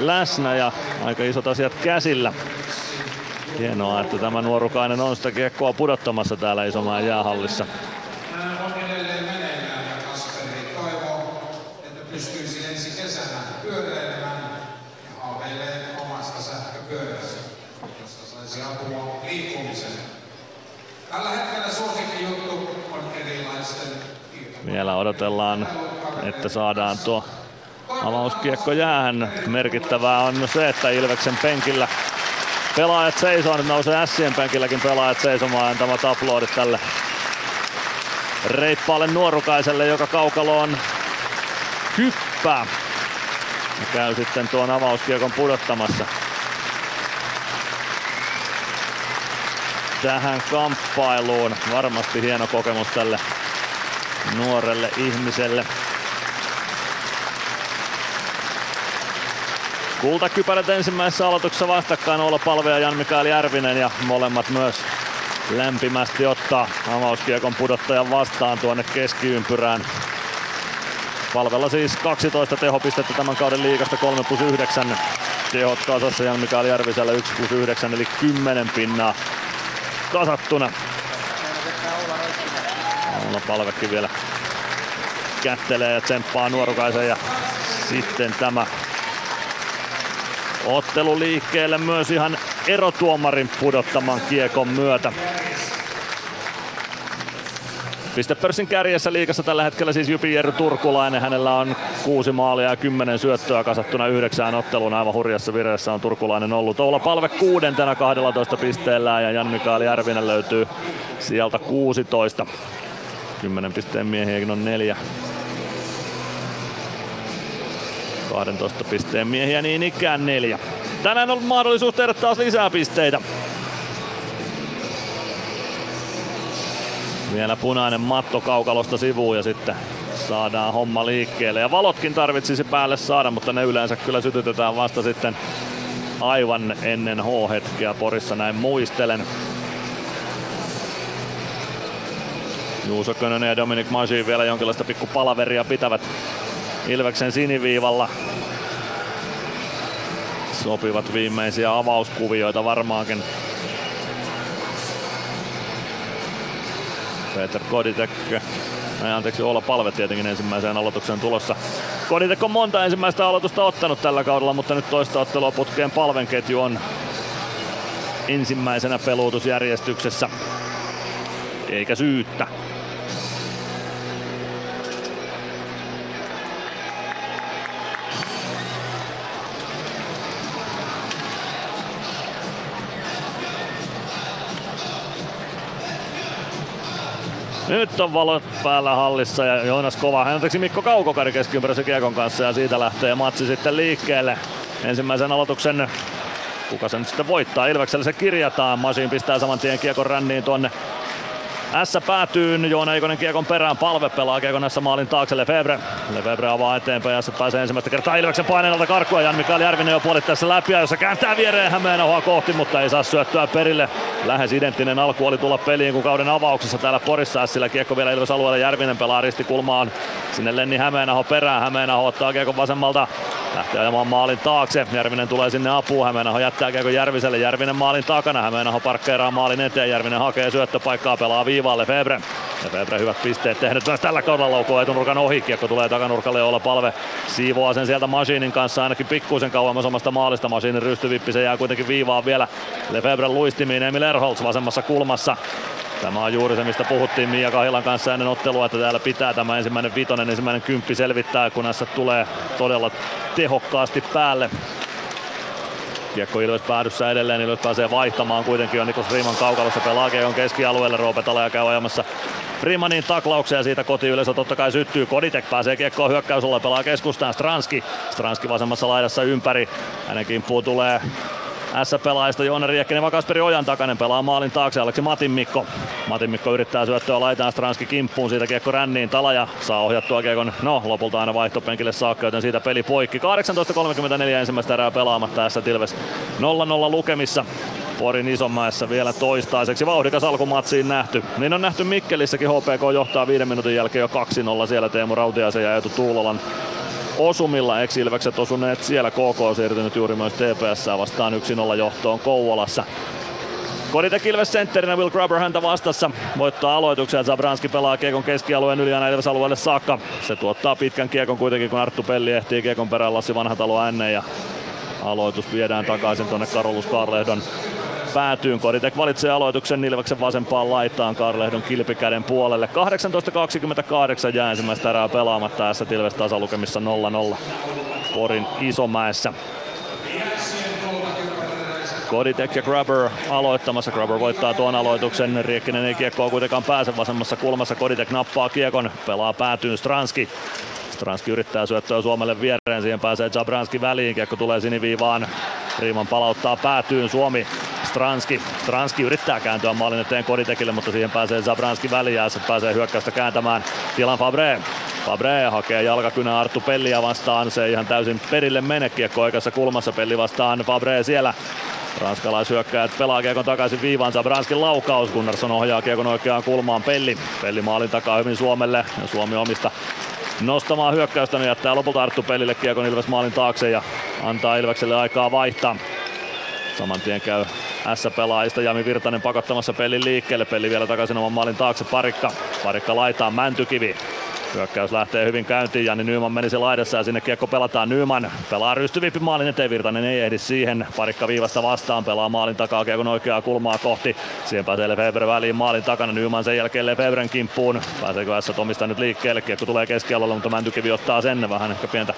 läsnä ja aika isot asiat käsillä. Hienoa, että tämä nuorukainen on sitä kiekkoa pudottamassa täällä Isomaan jäähallissa. Vielä odotellaan, että saadaan tuo avauskiekko jäähän. Merkittävää on se, että Ilveksen penkillä pelaajat seisoo. Nyt nousee Sien penkilläkin pelaajat seisomaan antamat aplodit tälle reippaalle Nuorukaiselle, joka kaukaloon hyppää. Ja käy sitten tuon avauskiekon pudottamassa. Tähän kamppailuun. Varmasti hieno kokemus tälle nuorelle ihmiselle. Kultakypärät ensimmäisessä aloituksessa vastakkain olla Palve ja Jan-Mikael Järvinen ja molemmat myös lämpimästi ottaa avauskiekon pudottajan vastaan tuonne keskiympyrään. Palvella siis 12 tehopistettä tämän kauden liigasta 3 plus 9 tehot kasassa Jan Mikael Järvisellä 1 plus 9 eli 10 pinnaa kasattuna. Olla palvekin vielä kättelee ja tsemppaa nuorukaisen ja sitten tämä ottelu liikkeelle myös ihan erotuomarin pudottaman kiekon myötä. Pistepörssin kärjessä liikassa tällä hetkellä siis Jypi Jerry Turkulainen. Hänellä on kuusi maalia ja kymmenen syöttöä kasattuna yhdeksään otteluun. Aivan hurjassa vireessä on Turkulainen ollut. Oula Palve kuudentena 12 pisteellä ja Jan Mikael Järvinen löytyy sieltä 16. 10 pisteen miehiäkin on neljä. 12 pisteen miehiä niin ikään neljä. Tänään on mahdollisuus tehdä taas lisää pisteitä. Vielä punainen matto kaukalosta sivuun ja sitten saadaan homma liikkeelle. Ja valotkin tarvitsisi päälle saada, mutta ne yleensä kyllä sytytetään vasta sitten aivan ennen H-hetkeä Porissa, näin muistelen. Juuso Könönen ja Dominic Masi vielä jonkinlaista pikku palaveria pitävät Ilveksen siniviivalla. Sopivat viimeisiä avauskuvioita varmaankin Peter Koditek, ei, anteeksi olla palve tietenkin ensimmäiseen aloitukseen tulossa. Koditek on monta ensimmäistä aloitusta ottanut tällä kaudella, mutta nyt toista ottelua putkeen palven ketju on ensimmäisenä peluutusjärjestyksessä. Eikä syyttä. Nyt on valot päällä hallissa ja Joonas Kova, anteeksi Mikko Kaukokari keskiympärössä kiekon kanssa ja siitä lähtee matsi sitten liikkeelle. Ensimmäisen aloituksen kuka sen sitten voittaa. Ilvekselle se kirjataan. Masin pistää saman tien kiekon ränniin tuonne S päätyy, Joona Eikonen kiekon perään, palve pelaa kiekon näissä maalin taakse Lefebvre. Lefebvre avaa eteenpäin ja S pääsee ensimmäistä kertaa Ilveksen paineenalta karkua. Jan Mikael Järvinen jo puolittaessa läpi ja jossa kääntää viereen Hämeenahoa kohti, mutta ei saa syöttöä perille. Lähes identtinen alku oli tulla peliin kuin kauden avauksessa täällä Porissa. Sillä kiekko vielä Ilves alueella Järvinen pelaa ristikulmaan sinne Lenni Hämeenaho perään. Hämeenaho ottaa kiekon vasemmalta Lähtee ajamaan maalin taakse. Järvinen tulee sinne apuun. Hämeenaho jättää kiekko Järviselle. Järvinen maalin takana. Hämeenaho parkkeeraa maalin eteen. Järvinen hakee syöttöpaikkaa. Pelaa viivaalle Febre. Ja Febre hyvät pisteet tehnyt myös tällä kaudella laukoo etunurkan ohi. Kiekko tulee takanurkalle olla palve. Siivoaa sen sieltä Machinin kanssa ainakin pikkuisen kauemmas omasta maalista. Machinin rystyvippi se jää kuitenkin viivaan vielä Lefebvre luistimiin. Emil Erholz vasemmassa kulmassa. Tämä on juuri se, mistä puhuttiin Mia Kahilan kanssa ennen ottelua, että täällä pitää tämä ensimmäinen vitonen, ensimmäinen kymppi selvittää, kun näissä tulee todella tehokkaasti päälle. Kiekko Ilves päädyssä edelleen, Ilves pääsee vaihtamaan kuitenkin on Nikos Riiman kaukalossa, pelaa on keskialueelle, Roopetala ja käy ajamassa Freemanin taklauksia siitä kotiyleisö totta kai syttyy. Koditek pääsee kiekkoon hyökkäysolla, pelaa keskustaan Stranski. Stranski vasemmassa laidassa ympäri. Hänen kimppuun tulee S-pelaajista Joona Riekkinen vaan Kasperi Ojan takainen pelaa maalin taakse Aleksi Matin Mikko. Matin Mikko yrittää syöttöä laitaan Stranski kimppuun, siitä kiekko ränniin. Talaja saa ohjattua kiekon, no lopulta aina vaihtopenkille saakka, joten siitä peli poikki. 18.34 ensimmäistä erää pelaamatta tässä Tilves 0-0 lukemissa. Porin Isomäessä vielä toistaiseksi. Vauhdikas alkumatsiin nähty. Niin on nähty Mikkelissäkin HPK johtaa viiden minuutin jälkeen jo 2-0 siellä Teemu Rautiasen ja Eetu Tuulolan osumilla eksilvekset osuneet siellä. KK siirtynyt juuri myös TPS vastaan 1-0 johtoon Kouvolassa. Kodite Kilves sentterinä Will Grubber häntä vastassa. Voittaa aloituksen Zabranski pelaa kiekon keskialueen yli aina alueelle saakka. Se tuottaa pitkän kiekon kuitenkin kun Arttu Pelli ehtii kiekon perään Lassi Vanhatalo ennen ja aloitus viedään takaisin tuonne Karolus Karlehdon päätyyn. Koditek valitsee aloituksen Ilveksen vasempaan laitaan Karlehdon kilpikäden puolelle. 18.28 jää ensimmäistä erää pelaamatta tässä Tilves tasalukemissa 0-0 Porin Isomäessä. Koditek ja Grabber aloittamassa. Grabber voittaa tuon aloituksen. Riekkinen ei kiekkoa kuitenkaan pääse vasemmassa kulmassa. Koditek nappaa kiekon. Pelaa päätyyn Stranski. Stranski yrittää syöttöä Suomelle viereen, siihen pääsee Jabranski väliin, kiekko tulee siniviivaan, Riiman palauttaa päätyyn Suomi, Stranski, Stranski yrittää kääntyä maalin eteen Koditekille, mutta siihen pääsee Zabranski väliin ja pääsee hyökkäystä kääntämään. Tilan Fabre. Fabre hakee jalkakynä Arttu Pelliä vastaan, se ei ihan täysin perille mene, kiekko oikeassa kulmassa, Pelli vastaan Fabre siellä. Ranskalaishyökkäjät pelaa kiekon takaisin viivaan, Zabranskin laukaus, Gunnarsson ohjaa kiekon oikeaan kulmaan, Pelli. Pelli maalin takaa hyvin Suomelle. Ja Suomi omista nostamaan hyökkäystä, niin jättää lopulta Arttu Pellille kiekon Ilves maalin taakse ja antaa Ilvekselle aikaa vaihtaa. Saman tien käy S-pelaajista Jami Virtanen pakottamassa pelin liikkeelle. Peli vielä takaisin oman maalin taakse Parikka. Parikka laitaa Mäntykivi. Hyökkäys lähtee hyvin käyntiin, Jani Nyman menisi laidassa ja sinne kiekko pelataan Nyman. Pelaa rystyvippi maalin eteen, Virtanen ei ehdi siihen. Parikka viivasta vastaan, pelaa maalin takaa kiekon oikeaa kulmaa kohti. Siihen pääsee Lefebvre väliin maalin takana, Nyman sen jälkeen Lefebvren kimppuun. Pääseekö S Tomista nyt liikkeelle, kiekko tulee keskialueelle, mutta Mäntykivi ottaa sen. Vähän ehkä pientä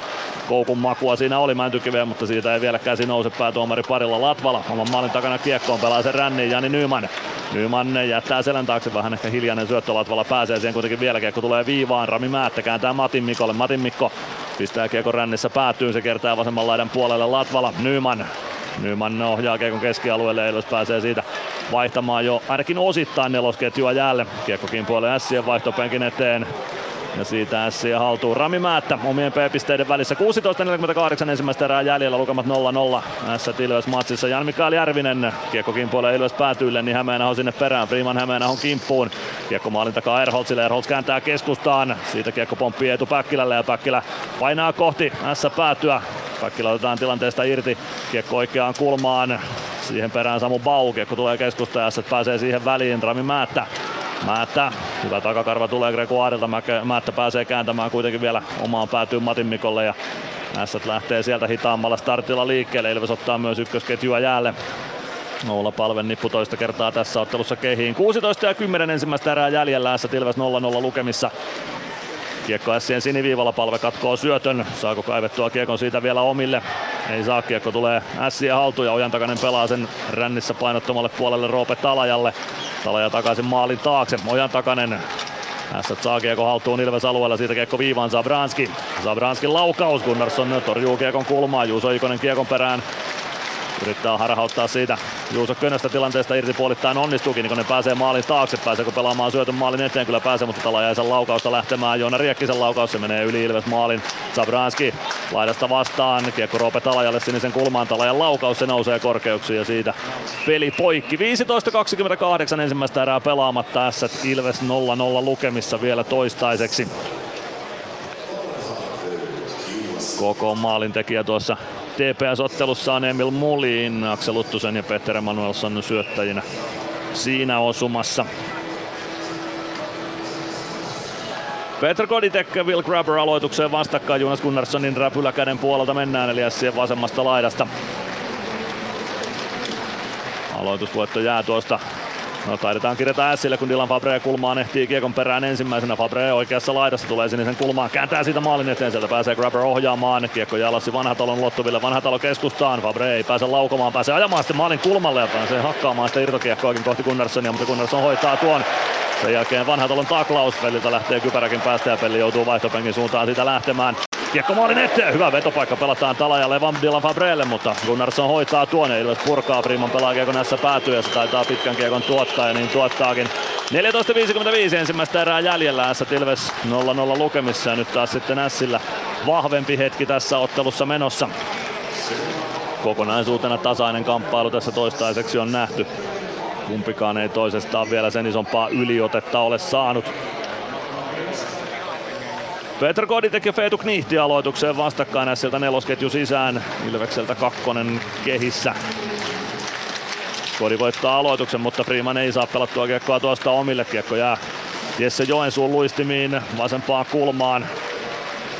koukun makua siinä oli Mäntykiveä, mutta siitä ei vielä käsi nouse päätuomari parilla Latvala. Oman maalin takana kiekkoon pelaa sen ränniin Jani Nyman. Nyman jättää selän taakse vähän ehkä hiljainen syöttö Latvala pääsee siihen kuitenkin vielä kiekko tulee viivaan. Rami Määttä kääntää Matin Mikolle. Matin Mikko pistää kiekko rännissä päätyyn. Se kertaa vasemman laidan puolelle Latvala. Nyman Nyman ohjaa kiekon keskialueelle, Eilos pääsee siitä vaihtamaan jo ainakin osittain nelosketjua jäälle. Kiekkokin puolelle Ässien vaihtopenkin eteen. Ja siitä Ässiä haltuun Rami Määttä omien P-pisteiden välissä. 16.48 ensimmäistä erää jäljellä, lukemat 0-0. S Ilves matsissa Jan Mikael Järvinen. Kiekko kimpoilee Ilves päätyille, niin Hämeenaho sinne perään. Freeman Hämeenahon kimppuun. Kiekko maalin takaa Erholzille. Erholz kääntää keskustaan. Siitä kiekko pomppii Eetu Päkkilälle ja Päkkilä painaa kohti S päätyä. Päkkilä otetaan tilanteesta irti. Kiekko oikeaan kulmaan. Siihen perään Samu Bau. Kiekko tulee keskustaan ja pääsee siihen väliin. Rami Määttä Määttä, hyvä takakarva tulee Gregoirilta, Määttä pääsee kääntämään kuitenkin vielä omaan päätyyn Matin Mikolle ja Ässät lähtee sieltä hitaammalla startilla liikkeelle, Ilves ottaa myös ykkösketjua jäälle. Oula Palven nippu toista kertaa tässä ottelussa kehiin. 16 ja 10 ensimmäistä erää jäljellä, Ässät Ilves 0-0 lukemissa. Kiekko Ässien siniviivalla palve katkoo syötön. Saako kaivettua kiekon siitä vielä omille? Ei saa, kiekko tulee Ässien haltuun ja Ojan takainen pelaa sen rännissä painottomalle puolelle Roope Talajalle. Talaja takaisin maalin taakse. Ojan takainen Ässät saa kiekko haltuun Ilves alueella, siitä kiekko viivaan Zabranski. Zabranskin laukaus, Gunnarsson torjuu kiekon kulmaan, Juuso Ikonen kiekon perään. Yrittää harhauttaa siitä Juuso Könöstä tilanteesta irti puolittain onnistuukin, niin kun ne pääsee maalin taakse. Pääseekö pelaamaan syötön maalin eteen? Kyllä pääsee, mutta Tala jäi sen laukausta lähtemään. Joona Riekkisen laukaus, se menee yli Ilves maalin. Zabranski laidasta vastaan. Kiekko Roope Talajalle sinisen kulmaan. Talajan laukaus, se nousee korkeuksiin ja siitä peli poikki. 15-28 ensimmäistä erää pelaamatta. tässä Ilves 0-0 lukemissa vielä toistaiseksi. Koko maalintekijä tuossa TPS-ottelussa on Emil Mulin, Aksel Luttusen ja Peter Emanuelsson syöttäjinä siinä osumassa. Peter Koditek Will Grabber aloitukseen vastakkain Jonas Gunnarssonin räpyläkäden puolelta mennään eli Sien vasemmasta laidasta. Aloitusvoitto jää tuosta No taidetaan kirjata Sille, kun Dylan Fabre kulmaan ehtii kiekon perään ensimmäisenä. Fabre oikeassa laidassa tulee sinisen kulmaan, kääntää siitä maalin eteen, sieltä pääsee Grabber ohjaamaan. Kiekko jalassi Vanhatalon ulottuville, Vanhatalo keskustaan. Fabre ei pääse laukomaan, pääsee ajamaan sitten maalin kulmalle ja pääsee hakkaamaan sitä irtokiekkoakin kohti Gunnarssonia, mutta Gunnarsson hoitaa tuon. Sen jälkeen Vanhatalon taklaus, peliltä lähtee kypäräkin päästä ja peli joutuu vaihtopenkin suuntaan siitä lähtemään. Kiekko maalin eteen, hyvä vetopaikka pelataan Talajalle Van Dylan Fabrelle, mutta Gunnarsson hoitaa tuon ja Ilves purkaa Priman pelaa kiekon näissä päätyy ja se taitaa pitkän kiekon tuottaa ja niin tuottaakin. 14.55 ensimmäistä erää jäljellä S Ilves 0-0 lukemissa ja nyt taas sitten Ässillä vahvempi hetki tässä ottelussa menossa. Kokonaisuutena tasainen kamppailu tässä toistaiseksi on nähty. Kumpikaan ei toisestaan vielä sen isompaa yliotetta ole saanut. Petr Koditek ja Feetu Knihti aloitukseen vastakkain sieltä nelosketju sisään. Ilvekseltä kakkonen kehissä. Kodi voittaa aloituksen, mutta Freeman ei saa pelattua kiekkoa tuosta omille. Kiekko jää Jesse Joensuun luistimiin vasempaan kulmaan.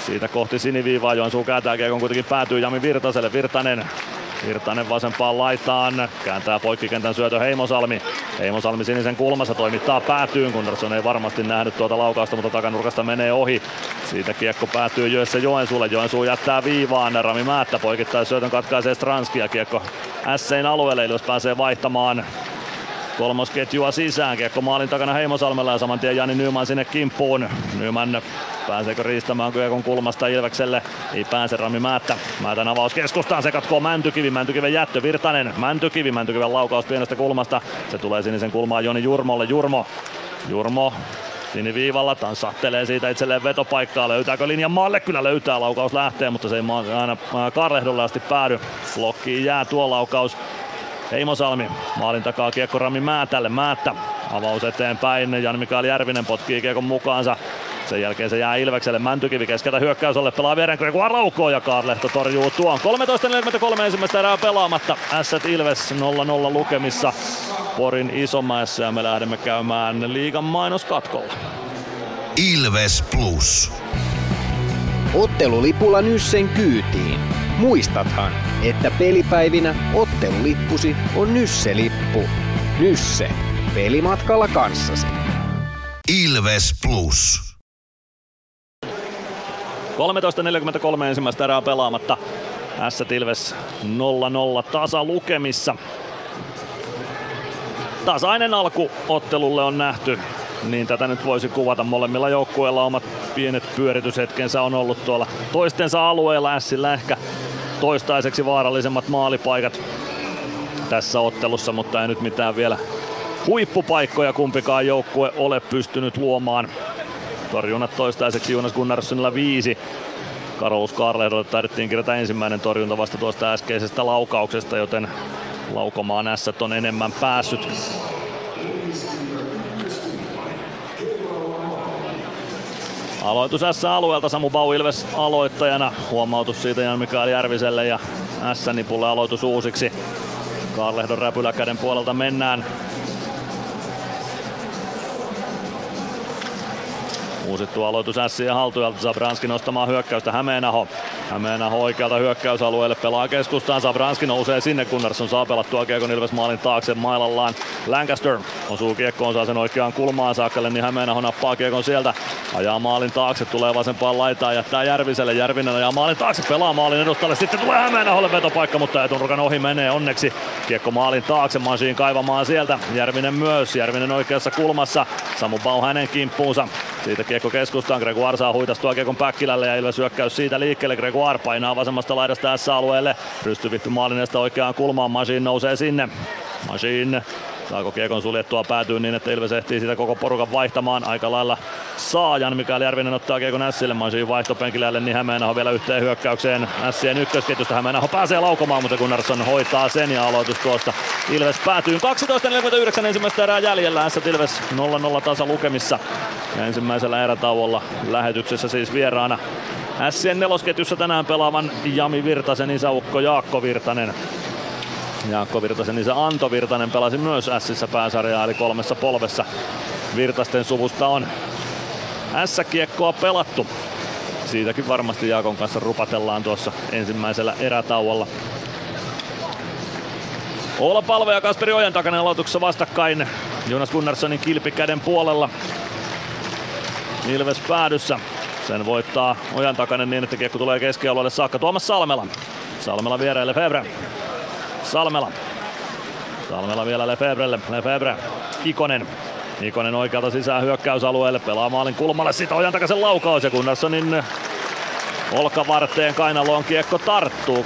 Siitä kohti siniviivaa Joensuu kääntää kiekon kuitenkin päätyy Jami Virtaselle. Virtanen Virtanen vasempaan laitaan, kääntää poikkikentän syötö Heimosalmi. Heimosalmi sinisen kulmassa toimittaa päätyyn, Gunnarsson ei varmasti nähnyt tuota laukausta, mutta takanurkasta menee ohi. Siitä kiekko päätyy Jössä Joensuulle, Joensuu jättää viivaan, Rami Määttä poikittaa syötön katkaisee Stranski ja kiekko Ässein alueelle. Ilves pääsee vaihtamaan kolmosketjua sisään. Kiekko maalin takana Heimosalmella ja saman tien Jani Nyman sinne kimppuun. Nyman pääseekö riistämään Kiekon kulmasta Ilvekselle? Ei pääse Rami Määttä. Määtän avaus keskustaan, se katkoo Mäntykivi, Mäntykiven jättö, Virtanen, Mäntykivi, Mäntykiven laukaus pienestä kulmasta. Se tulee sinisen kulmaan Joni Jurmolle, Jurmo, Jurmo Siniviivalla tanssahtelee siitä itselleen vetopaikkaa. Löytääkö linjan maalle? Kyllä löytää. Laukaus lähtee, mutta se ei aina Karlehdolle asti päädy. Blokkiin jää tuo laukaus. Heimosalmi maalin takaa kiekko Rami Määtälle. Määttä avaus eteenpäin. Jan Mikael Järvinen potkii kiekon mukaansa. Sen jälkeen se jää Ilvekselle. Mäntykivi keskeltä hyökkäysolle pelaa viereen Gregoire Laukoo ja Karlehto torjuu tuon. 13.43 ensimmäistä erää pelaamatta. Ässät Ilves 0-0 lukemissa Porin Isomäessä ja me lähdemme käymään liigan mainoskatkolla. Ilves Plus. Ottelulipulla Nyssen kyytiin. Muistathan, että pelipäivinä ottelulippusi on Nysse-lippu. Nysse. Pelimatkalla kanssasi. Ilves Plus. 13.43 ensimmäistä erää pelaamatta. S Ilves 0-0 tasa lukemissa. Tasainen alku ottelulle on nähty. Niin tätä nyt voisi kuvata. Molemmilla joukkueilla omat pienet pyörityshetkensä on ollut tuolla toistensa alueella. Sillä ehkä toistaiseksi vaarallisemmat maalipaikat tässä ottelussa, mutta ei nyt mitään vielä huippupaikkoja kumpikaan joukkue ole pystynyt luomaan. Torjunnat toistaiseksi Jonas Gunnarssonilla viisi. Karolus Karlehdolle taidettiin kirjata ensimmäinen torjunta vasta tuosta äskeisestä laukauksesta, joten laukomaan S on enemmän päässyt. Aloitus S-alueelta Samu Bau Ilves aloittajana. Huomautus siitä Jan Mikael Järviselle ja S-nipulle aloitus uusiksi. Karlehdon räpyläkäden puolelta mennään. Uusittu aloitus ja haltujalta Zabranski nostamaan hyökkäystä Hämeenaho. Hämeenaho oikealta hyökkäysalueelle pelaa keskustaan. Zabranski nousee sinne. Gunnarsson saa pelattua Kiekon Ilves maalin taakse mailallaan. Lancaster osuu kiekkoon, saa sen oikeaan kulmaan saakkalle, niin Hämeenaho nappaa Kiekon sieltä. Ajaa maalin taakse, tulee vasempaan laitaan, jättää Järviselle. Järvinen ajaa maalin taakse, pelaa maalin edustalle. Sitten tulee Hämeenaholle vetopaikka, mutta etunurkan ohi menee onneksi. Kiekko maalin taakse, Masiin kaivamaan sieltä. Järvinen myös, Järvinen oikeassa kulmassa. Samu Bau hänen kimppuunsa. Siitä keskustaan, Gregoire saa huitastua kiekon Päkkilälle ja Ilves hyökkäys siitä liikkeelle. Gregoire painaa vasemmasta laidasta S-alueelle. Rystyvippi maalineesta oikeaan kulmaan, Machine nousee sinne. Machine Saako Kiekon suljettua päätyy niin, että Ilves ehtii sitä koko porukan vaihtamaan aika lailla saajan. Mikael Järvinen ottaa Kiekon Ässille. Mansiin vaihtopenkille niin Hämeenaho vielä yhteen hyökkäykseen. Ässien ykkösketjusta Hämeenaho pääsee laukomaan, mutta Gunnarsson hoitaa sen ja aloitus tuosta. Ilves päätyy 12.49 ensimmäistä erää jäljellä. Ässät Ilves 0-0 tasa lukemissa. Ja ensimmäisellä erätauolla lähetyksessä siis vieraana Ässien nelosketjussa tänään pelaavan Jami Virtasen isäukko Jaakko Virtanen. Jaakko Virtasen isä Anto Virtanen pelasi myös Sissä pääsarjaa eli kolmessa polvessa. Virtasten suvusta on S-kiekkoa pelattu. Siitäkin varmasti Jaakon kanssa rupatellaan tuossa ensimmäisellä erätauolla. Oula Palve ja Kasperi Ojan takana aloituksessa vastakkain Jonas Gunnarssonin kilpikäden puolella. Ilves päädyssä. Sen voittaa Ojan takainen niin, että kiekko tulee keskialueelle saakka. Tuomas Salmela. Salmela viereille Febre. Salmela. Salmela vielä Lefebrelle. Lefebre. Ikonen. Ikonen oikealta sisään hyökkäysalueelle. Pelaa maalin kulmalle. Sitä ojan takaisin laukaus ja Gunnarssonin olkavarteen kainaloon kiekko tarttuu.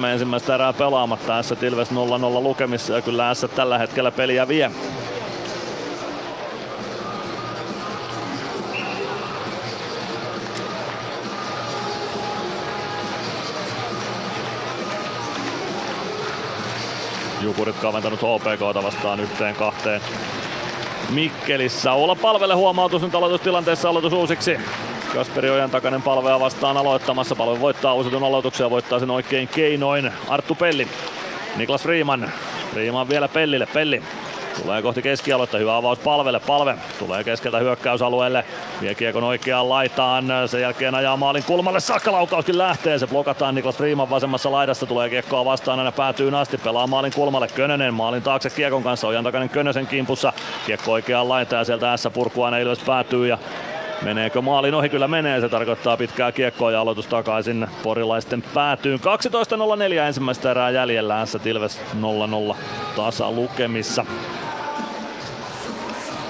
12.33 ensimmäistä erää pelaamatta. S Ilves 0-0 lukemissa ja kyllä S tällä hetkellä peliä vie. Jukurit kaventanut HPK vastaan yhteen kahteen. Mikkelissä. Olla palvelle huomautus nyt aloitustilanteessa aloitus uusiksi. Kasperi Ojan takainen palvea vastaan aloittamassa. Palve voittaa uusitun aloituksen ja voittaa sen oikein keinoin. Arttu Pelli. Niklas Freeman. Freeman vielä Pellille. Pelli Tulee kohti keskialuetta, hyvä avaus palvelle, palve tulee keskeltä hyökkäysalueelle, vie kiekon oikeaan laitaan, sen jälkeen ajaa maalin kulmalle, saakka laukauskin lähtee, se blokataan Niklas Freeman vasemmassa laidassa, tulee kiekkoa vastaan, aina päätyy asti, pelaa maalin kulmalle, Könönen. Maalin taakse kiekon kanssa, ojan takainen Könösen kimpussa, kiekko oikeaan laitaan ja sieltä S purkua Ilves päätyy ja Meneekö maalin ohi? Kyllä menee. Se tarkoittaa pitkää kiekkoa ja aloitus takaisin porilaisten päätyyn. 12.04 ensimmäistä erää jäljellä. S Ilves 0-0 tasa lukemissa.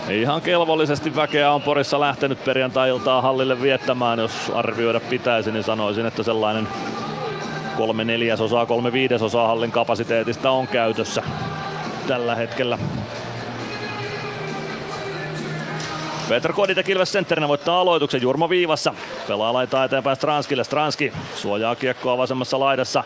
Ihan kelvollisesti väkeä on Porissa lähtenyt perjantai-iltaa hallille viettämään. Jos arvioida pitäisi, niin sanoisin, että sellainen kolme neljäsosaa, kolme viidesosaa hallin kapasiteetista on käytössä tällä hetkellä. Petr Koditek Ilves sentterinä voittaa aloituksen Jurmo Viivassa. Pelaa laitaa eteenpäin Stranskille. Stranski suojaa kiekkoa vasemmassa laidassa.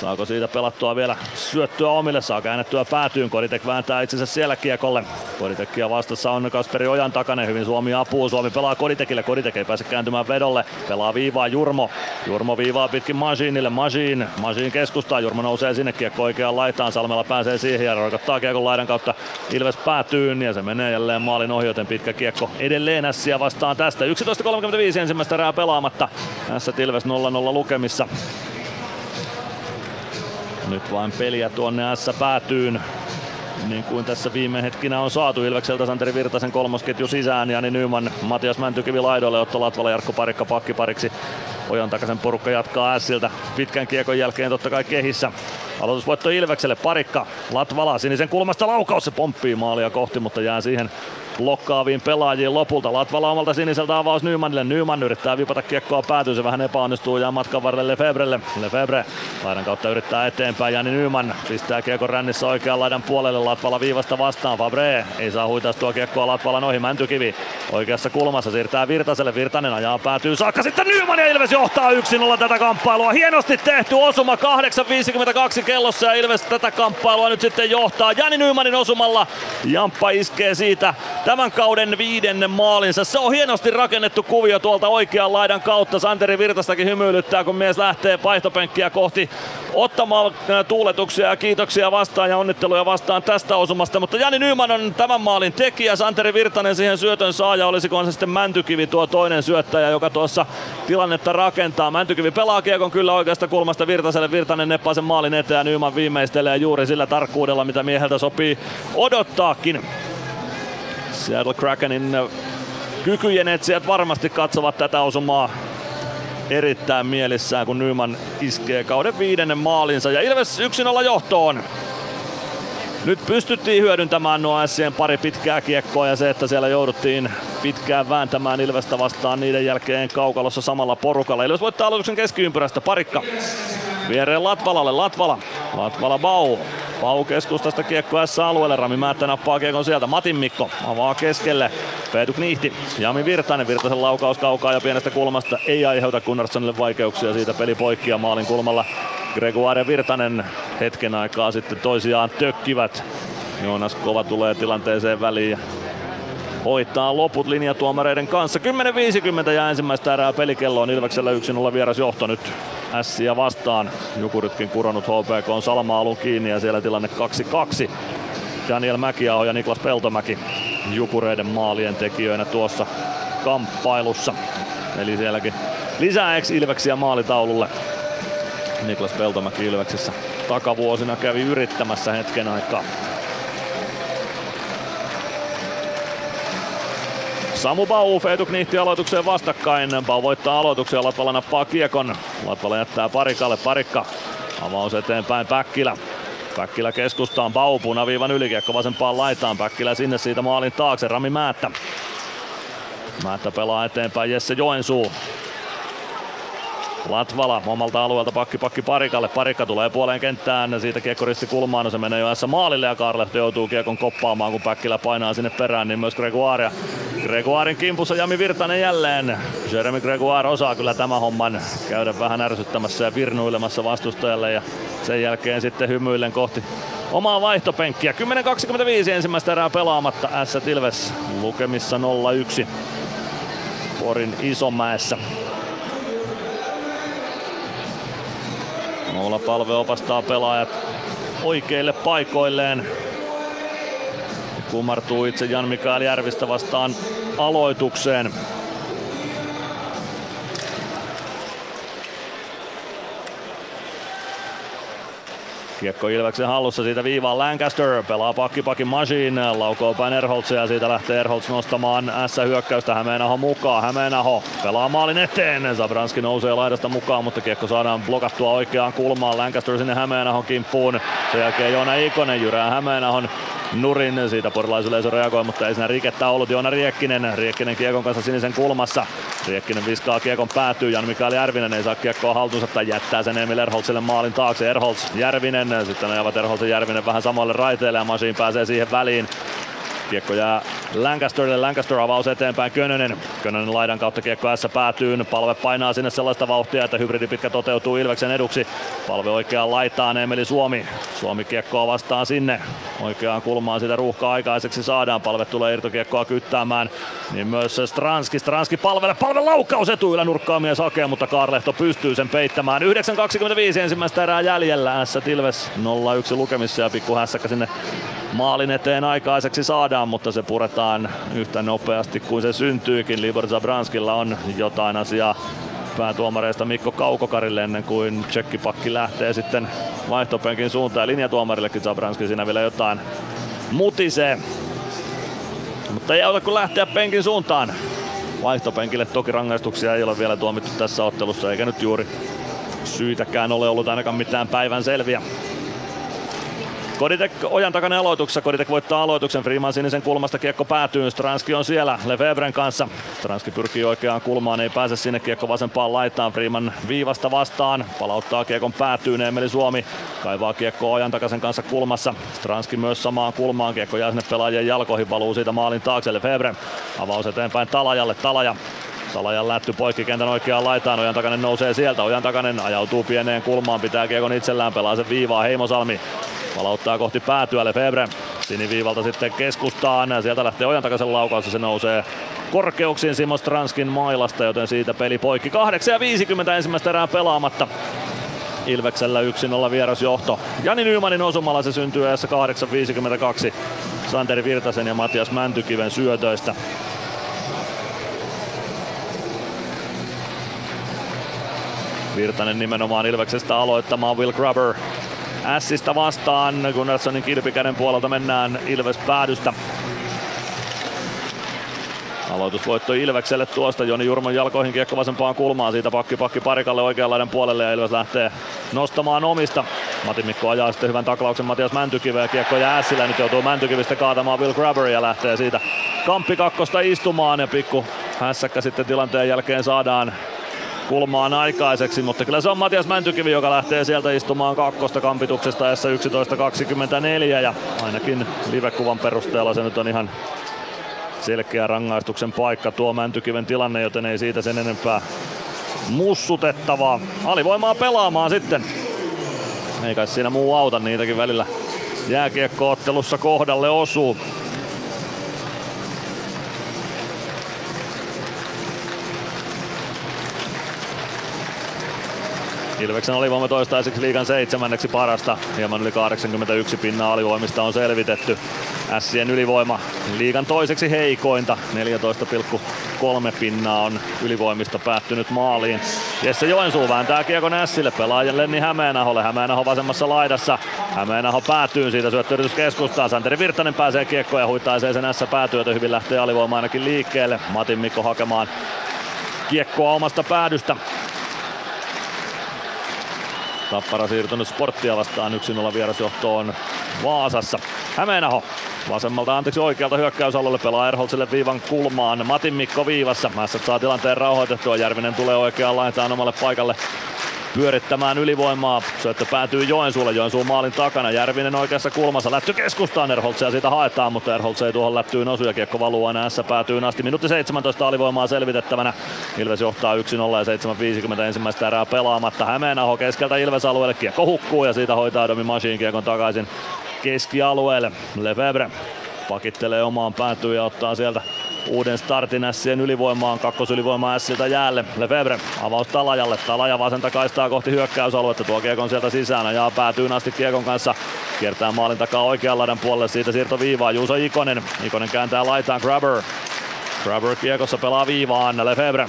Saako siitä pelattua vielä syöttyä omille, saa käännettyä päätyyn. Koditek vääntää itsensä siellä kiekolle. Koditekkia vastassa on Kasperi Ojan takana. Hyvin Suomi apuu. Suomi pelaa Koditekille. Koditek ei pääse kääntymään vedolle. Pelaa viivaa Jurmo. Jurmo viivaa pitkin Masinille. Masin. Masin keskustaa. Jurmo nousee sinne kiekko oikeaan laitaan. Salmella pääsee siihen ja roikottaa kiekon laidan kautta Ilves päätyyn. Ja se menee jälleen maalin ohi, joten pitkä kiekko edelleen Ässiä vastaan tästä. 11.35 ensimmäistä erää pelaamatta. Tässä Ilves 0-0 lukemissa. Nyt vain peliä tuonne S päätyyn. Niin kuin tässä viime hetkinä on saatu Ilvekseltä Santeri Virtasen kolmosketju sisään. Jani Nyman, Matias Mäntykivi laidoille, Otto Latvala, Jarkko Parikka pakkipariksi. Ojan takaisen porukka jatkaa Siltä pitkän kiekon jälkeen totta kai kehissä. Aloitusvoitto Ilvekselle, Parikka, Latvala sinisen kulmasta laukaus, se pomppii maalia kohti, mutta jää siihen blokkaaviin pelaajiin lopulta. Latvala omalta siniseltä avaus Nymanille. Nyman yrittää vipata kiekkoa päätyy, se vähän epäonnistuu ja matkan varrelle Lefebrelle. Lefebre laidan kautta yrittää eteenpäin. Jani Nyman pistää kiekon rännissä oikean laidan puolelle. Latvala viivasta vastaan. Fabre ei saa huitaistua kiekkoa Latvalan ohi. Mäntykivi oikeassa kulmassa siirtää Virtaselle. Virtanen ajaa päätyy saakka. Sitten Nyman ja Ilves johtaa 1-0 tätä kamppailua. Hienosti tehty osuma 8.52 kellossa ja Ilves tätä kamppailua nyt sitten johtaa. Jani Nymanin osumalla. Jamppa iskee siitä tämän kauden viidennen maalinsa. Se on hienosti rakennettu kuvio tuolta oikean laidan kautta. Santeri Virtastakin hymyilyttää, kun mies lähtee vaihtopenkkiä kohti ottamaan äh, tuuletuksia ja kiitoksia vastaan ja onnitteluja vastaan tästä osumasta. Mutta Jani Nyman on tämän maalin tekijä, Santeri Virtanen siihen syötön saaja. Olisiko se sitten Mäntykivi tuo toinen syöttäjä, joka tuossa tilannetta rakentaa. Mäntykivi pelaa kiekon kyllä oikeasta kulmasta Virtaselle. Virtanen neppaa sen maalin eteen ja Nyman viimeistelee juuri sillä tarkkuudella, mitä mieheltä sopii odottaakin. Seattle Krakenin kykyjen etsijät varmasti katsovat tätä osumaa erittäin mielissään, kun Nyman iskee kauden viidennen maalinsa ja Ilves 1-0 johtoon. Nyt pystyttiin hyödyntämään nuo Sien pari pitkää kiekkoa ja se, että siellä jouduttiin pitkään vääntämään Ilvestä vastaan niiden jälkeen kaukalossa samalla porukalla. Ilves voittaa aloituksen keskiympyrästä. Parikka viereen Latvalalle. Latvala. Latvala Bau. Pau keskustasta kiekko S-alueelle, Rami Määttä nappaa kiekon sieltä, Matin Mikko avaa keskelle, Peetu Knihti, Jami Virtanen, Virtasen laukaus kaukaa ja pienestä kulmasta ei aiheuta Gunnarssonille vaikeuksia siitä peli poikki ja maalin kulmalla Gregoire Virtanen hetken aikaa sitten toisiaan tökkivät. Joonas Kova tulee tilanteeseen väliin ja hoitaa loput linjatuomareiden kanssa. 10.50 ja ensimmäistä erää pelikelloon Ilveksellä 1-0 vieras johto nyt Ässiä vastaan. Jukuritkin kuronut HPK on Salma alun kiinni ja siellä tilanne 2-2. Daniel Mäkiaho ja Niklas Peltomäki Jukureiden maalien tekijöinä tuossa kamppailussa. Eli sielläkin lisää Ilveksiä maalitaululle. Niklas Peltomäki Ilveksessä takavuosina kävi yrittämässä hetken aikaa. Samu Bau, Feetu Knihti aloitukseen vastakkain. Bau voittaa aloituksen, Latvala nappaa kiekon. Latvala jättää parikalle, parikka. Avaus eteenpäin Päkkilä. Päkkilä keskustaan, Bau punaviivan ylikiekko vasempaan laitaan. Päkkilä sinne siitä maalin taakse, Rami Määttä. Määttä pelaa eteenpäin Jesse Joensuu. Latvala omalta alueelta pakki pakki Parikalle. Parikka tulee puoleen kenttään. Siitä kiekko risti kulmaan. No se menee jo maalille ja Karlehto joutuu kiekon koppaamaan, kun Päkkilä painaa sinne perään. Niin myös Gregoire. Gregoirin kimpussa Jami Virtanen jälleen. Jeremy Gregoire osaa kyllä tämä homman käydä vähän ärsyttämässä ja virnuilemassa vastustajalle. Ja sen jälkeen sitten hymyillen kohti omaa vaihtopenkkiä. 10.25 ensimmäistä erää pelaamatta. S Ilves lukemissa 0-1. Porin Isomäessä. Oula Palve opastaa pelaajat oikeille paikoilleen. Kumartuu itse Jan Mikael Järvistä vastaan aloitukseen. Kiekko Ilveksen hallussa siitä viivaan Lancaster, pelaa pakki pakki Machine, laukoo päin Erholtsia ja siitä lähtee Erholts nostamaan S-hyökkäystä Hämeenaho mukaan. Hämeenaho pelaa maalin eteen, Zabranski nousee laidasta mukaan, mutta kiekko saadaan blokattua oikeaan kulmaan. Lancaster sinne Hämeenahon kimppuun. Sen jälkeen Joona Ikonen jyrää Hämeenahon nurin. Siitä porilaisyleisö reagoi, mutta ei siinä rikettä ollut. Joona Riekkinen, Riekkinen kiekon kanssa sinisen kulmassa. Riekkinen viskaa kiekon päätyy. Jan Mikael Järvinen ei saa kiekkoa haltuunsa tai jättää sen Emil Erholtsille maalin taakse. Erholts, Järvinen, sitten ajavat Erholts ja Järvinen vähän samalle raiteille ja Masin pääsee siihen väliin. Kiekko jää Lancasterille, Lancaster avaus eteenpäin, Könönen. Könönen laidan kautta kiekko S päätyy, palve painaa sinne sellaista vauhtia, että hybridi pitkä toteutuu Ilveksen eduksi. Palve oikeaan laitaan Emeli Suomi. Suomi kiekkoa vastaan sinne. Oikeaan kulmaan sitä ruuhkaa aikaiseksi saadaan. Palve tulee irtokiekkoa kyttäämään. Niin myös Stranski. Stranski palvelle. Palve laukkaus etuilla nurkkaa mies hakee, mutta Karlehto pystyy sen peittämään. 9.25 ensimmäistä erää jäljellä. S Tilves 0-1 lukemissa ja pikku sinne maalin eteen aikaiseksi saadaan, mutta se puretaan yhtä nopeasti kuin se syntyykin. Libor Zabranskilla on jotain asiaa päätuomareista Mikko Kaukokarille ennen kuin tsekkipakki lähtee sitten vaihtopenkin suuntaan. Ja linjatuomarillekin Zabranski siinä vielä jotain mutisee. Mutta ei auta kun lähteä penkin suuntaan. Vaihtopenkille toki rangaistuksia ei ole vielä tuomittu tässä ottelussa, eikä nyt juuri syytäkään ole ollut ainakaan mitään päivän selviä. Koditek ojan takana aloituksessa. Koditek voittaa aloituksen. Freeman sinisen kulmasta kiekko päätyy. Stranski on siellä Lefebvren kanssa. Stranski pyrkii oikeaan kulmaan, ei pääse sinne kiekko vasempaan laitaan. Freeman viivasta vastaan. Palauttaa kiekon päätyyn. Emeli Suomi kaivaa kiekko ojan takaisen kanssa kulmassa. Stranski myös samaan kulmaan. Kiekko jää sinne pelaajien jalkoihin. Valuu siitä maalin taakse Lefebvre. Avaus eteenpäin Talajalle. Talaja Salajan lätty poikki kentän oikeaan laitaan, Ojan takanen nousee sieltä, Ojan takanen ajautuu pieneen kulmaan, pitää kiekon itsellään, pelaa sen viivaa Heimosalmi. Palauttaa kohti päätyä Lefebvre. Siniviivalta sitten keskustaan. Sieltä lähtee Ojan takaisen laukaus se nousee korkeuksiin Simo Stranskin mailasta, joten siitä peli poikki. 8 ja 50 ensimmäistä erää pelaamatta. Ilveksellä 1-0 vierasjohto. Jani Nymanin osumalla se syntyy ajassa 8.52 Santeri Virtasen ja Matias Mäntykiven syötöistä. Virtanen nimenomaan Ilveksestä aloittamaan Will Grubber Ässistä vastaan. Gunnarssonin kilpikäden puolelta mennään Ilves päädystä. Aloitusvoitto Ilvekselle tuosta. Joni Jurmon jalkoihin kiekko vasempaan kulmaan. Siitä pakki pakki parikalle oikeanlaiden puolelle ja Ilves lähtee nostamaan omista. Mati Mikko ajaa sitten hyvän taklauksen Matias Mäntykive ja kiekko jää Ässillä. Nyt joutuu Mäntykivistä kaatamaan Will Grabber ja lähtee siitä kamppi kakkosta istumaan ja pikku hässäkkä sitten tilanteen jälkeen saadaan kulmaan aikaiseksi, mutta kyllä se on Matias Mäntykivi, joka lähtee sieltä istumaan kakkosta kampituksesta S11.24 ja ainakin livekuvan perusteella se nyt on ihan selkeä rangaistuksen paikka tuo Mäntykiven tilanne, joten ei siitä sen enempää mussutettavaa. Alivoimaa pelaamaan sitten. Ei kai siinä muu auta, niitäkin välillä jääkiekkoottelussa kohdalle osuu. Ilveksen alivoima toistaiseksi liigan seitsemänneksi parasta. Hieman yli 81 pinnaa alivoimista on selvitetty. Sien ylivoima liigan toiseksi heikointa. 14,3 pinnaa on ylivoimista päättynyt maaliin. Jesse Joensuu vääntää kiekon Ässille. Pelaajan Lenni Hämeenaholle. Hämeenaho vasemmassa laidassa. Hämeenaho päätyy siitä syöttöyritys keskustaan. Santeri Virtanen pääsee kiekkoon ja huittaisee sen S päätyötä. Hyvin lähtee alivoima ainakin liikkeelle. Matin Mikko hakemaan kiekkoa omasta päädystä. Tappara siirtynyt sporttia vastaan 1-0 vierasjohtoon Vaasassa. Hämeenaho vasemmalta anteeksi oikealta hyökkäysalueelle pelaa Erholtsille viivan kulmaan. Matin Mikko viivassa. Mässät saa tilanteen rauhoitettua. Järvinen tulee oikeaan laitaan omalle paikalle pyörittämään ylivoimaa. Syöttö päätyy Joensuulle, Joensuun maalin takana. Järvinen oikeassa kulmassa, lätty keskustaan Erholtsia siitä haetaan, mutta Erholtz ei tuohon lättyyn osu ja kiekko valuu aina S päätyy asti. Minuutti 17 alivoimaa selvitettävänä. Ilves johtaa 1-0 ja 7.50 ensimmäistä erää pelaamatta. Hämeenaho keskeltä Ilves alueelle, kiekko hukkuu ja siitä hoitaa Domi Machine kiekon takaisin keskialueelle. Lefebvre pakittelee omaan päätyyn ja ottaa sieltä uuden startin Sien ylivoimaan, kakkosylivoima Siltä jäälle. Lefebvre avaus Talajalle, Talaja vasenta kaistaa kohti hyökkäysaluetta, tuo kiekon sieltä sisään, ja päätyy asti kiekon kanssa, kiertää maalin takaa oikean laidan puolelle, siitä siirto viivaa, Juuso Ikonen, Ikonen kääntää laitaan. Grabber, Grabber kiekossa pelaa viivaan, Lefebvre.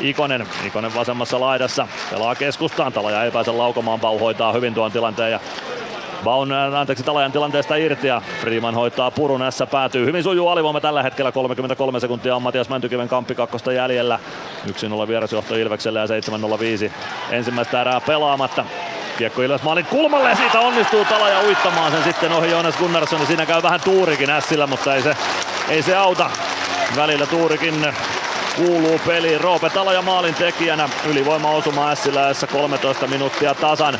Ikonen, Ikonen vasemmassa laidassa, pelaa keskustaan, Talaja ei pääse laukomaan, Pau hoitaa hyvin tuon tilanteen ja Baun, anteeksi, Talajan tilanteesta irti ja Freeman hoitaa purun. S päätyy. Hyvin sujuu alivoima tällä hetkellä. 33 sekuntia on Matias Mäntykiven kamppi kakkosta jäljellä. 1-0 vierasjohto Ilvekselle ja 7-0-5 ensimmäistä erää pelaamatta. Kiekko Ilves maalin kulmalle ja siitä onnistuu Talaja uittamaan sen sitten ohi Jonas Gunnarsson. Siinä käy vähän tuurikin Ässillä, mutta ei se, ei se auta. Välillä tuurikin kuuluu peliin. Roope Talaja maalin tekijänä. Ylivoima osuma Ässiläessä 13 minuuttia tasan.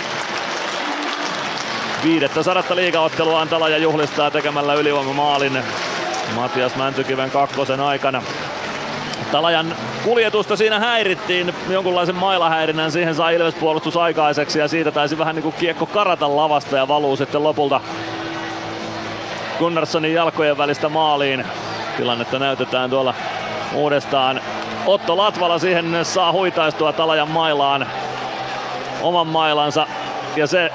Viidettä sadatta liigaottelua Talaja juhlistaa tekemällä ylivoimamaalin Matias Mäntykiven kakkosen aikana. Talajan kuljetusta siinä häirittiin, jonkunlaisen mailahäirinnän siihen sai Ilves puolustus aikaiseksi ja siitä taisi vähän niin kuin kiekko karata lavasta ja valuu sitten lopulta Gunnarssonin jalkojen välistä maaliin. Tilannetta näytetään tuolla uudestaan. Otto Latvala siihen saa huitaistua Talajan mailaan oman mailansa ja se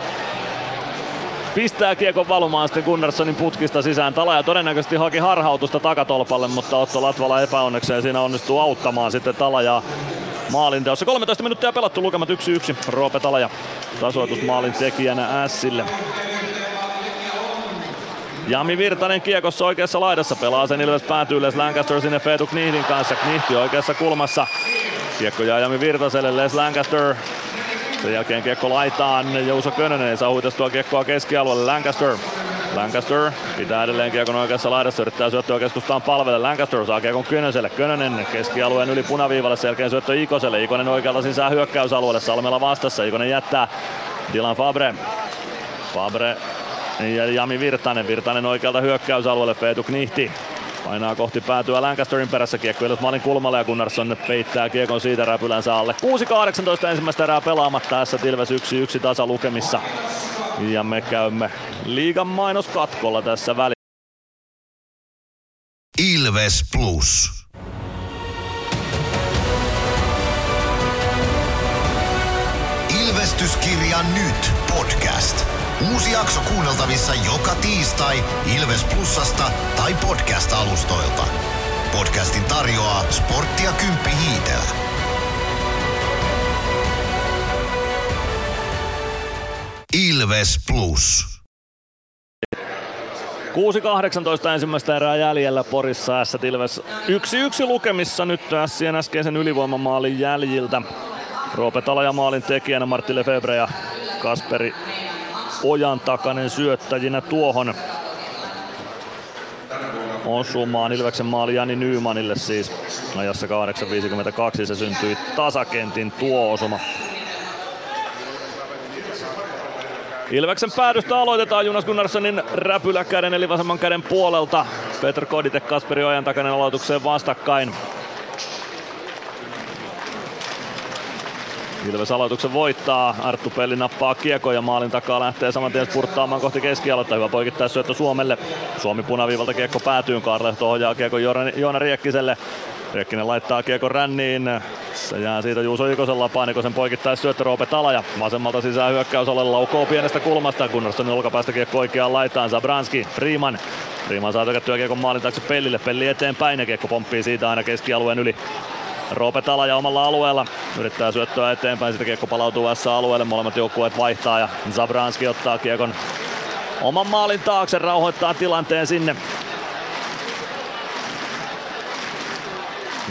pistää kiekon valumaan sitten Gunnarssonin putkista sisään. Talaja todennäköisesti haki harhautusta takatolpalle, mutta Otto Latvala epäonnekseen siinä onnistuu auttamaan sitten Talajaa maalinteossa. 13 minuuttia pelattu, lukemat 1-1. Roope Talaja tasoitusmaalin tekijänä Ässille. Jami Virtanen kiekossa oikeassa laidassa pelaa sen Ilves päätyy Les Lancaster sinne Feetu Knihdin kanssa. Knihti oikeassa kulmassa. Kiekko jää Jami Virtaselle, Les Lancaster sen jälkeen kiekko laitaan, Jousa Könönen ei saa huitastua kiekkoa keskialueelle, Lancaster. Lancaster pitää edelleen kiekon oikeassa laidassa, yrittää syöttöä keskustaan palvelle. Lancaster saa kiekon Könöselle. Könönen keskialueen yli punaviivalle, sen jälkeen syöttö Ikoselle. Ikonen oikealta sisään hyökkäysalueelle, Salmella vastassa. Ikonen jättää Dylan Fabre. Fabre ja Jami Virtanen. Virtanen oikealta hyökkäysalueelle, Feetu Knihti. Painaa kohti päätyä Lancasterin perässä kiekko maalin kulmalle ja Gunnarsson peittää kiekon siitä räpylänsä alle. 6-18 ensimmäistä erää pelaamatta tässä Ilves 1-1 tasa lukemissa. Ja me käymme liigan mainoskatkolla tässä välissä. Ilves Plus. Ilvestyskirja nyt podcast. Uusi jakso kuunneltavissa joka tiistai Ilves Plusasta tai podcast-alustoilta. Podcastin tarjoaa Sporttia Kymppi Hiitellä. Ilves Plus. 6-18 ensimmäistä erää jäljellä Porissa S Ilves 1-1 lukemissa nyt Sien äskeisen ylivoimamaalin jäljiltä. Roope Talaja maalin tekijänä Martti Lefebvre ja Kasperi Ojan takainen syöttäjinä tuohon osumaan. Ilveksen maali Jani Nymanille siis ajassa 8.52 se syntyi tasakentin tuo osuma. Ilveksen päädystä aloitetaan Jonas Gunnarssonin räpyläkäden eli vasemman käden puolelta. Petr Kodite Kasperi Ojan takainen aloitukseen vastakkain. Ilves aloituksen voittaa. Arttu Pelli nappaa kiekon ja maalin takaa lähtee saman tien spurttaamaan kohti keskialoitta. Hyvä poikittais syöttö Suomelle. Suomi punaviivalta kiekko päätyyn. Kaarlehto ohjaa kiekon Joona Riekkiselle. Riekkinen laittaa kiekon ränniin. Se jää siitä Juuso Ikosen lapaan. Ikosen poikittais syöttö Roope Talaja. Vasemmalta sisään hyökkäys alle laukoo pienestä kulmasta. Gunnarssonin olkapäästä kiekko oikeaan laitaan. Zabranski, Freeman. Freeman saa tökättyä kiekon maalin taakse Pellille. Pelli eteenpäin ja kiekko pomppii siitä aina keskialueen yli. Roope Talaja omalla alueella yrittää syöttöä eteenpäin, sitten kiekko palautuu S-alueelle, molemmat joukkueet vaihtaa ja Zabranski ottaa kiekon oman maalin taakse, rauhoittaa tilanteen sinne.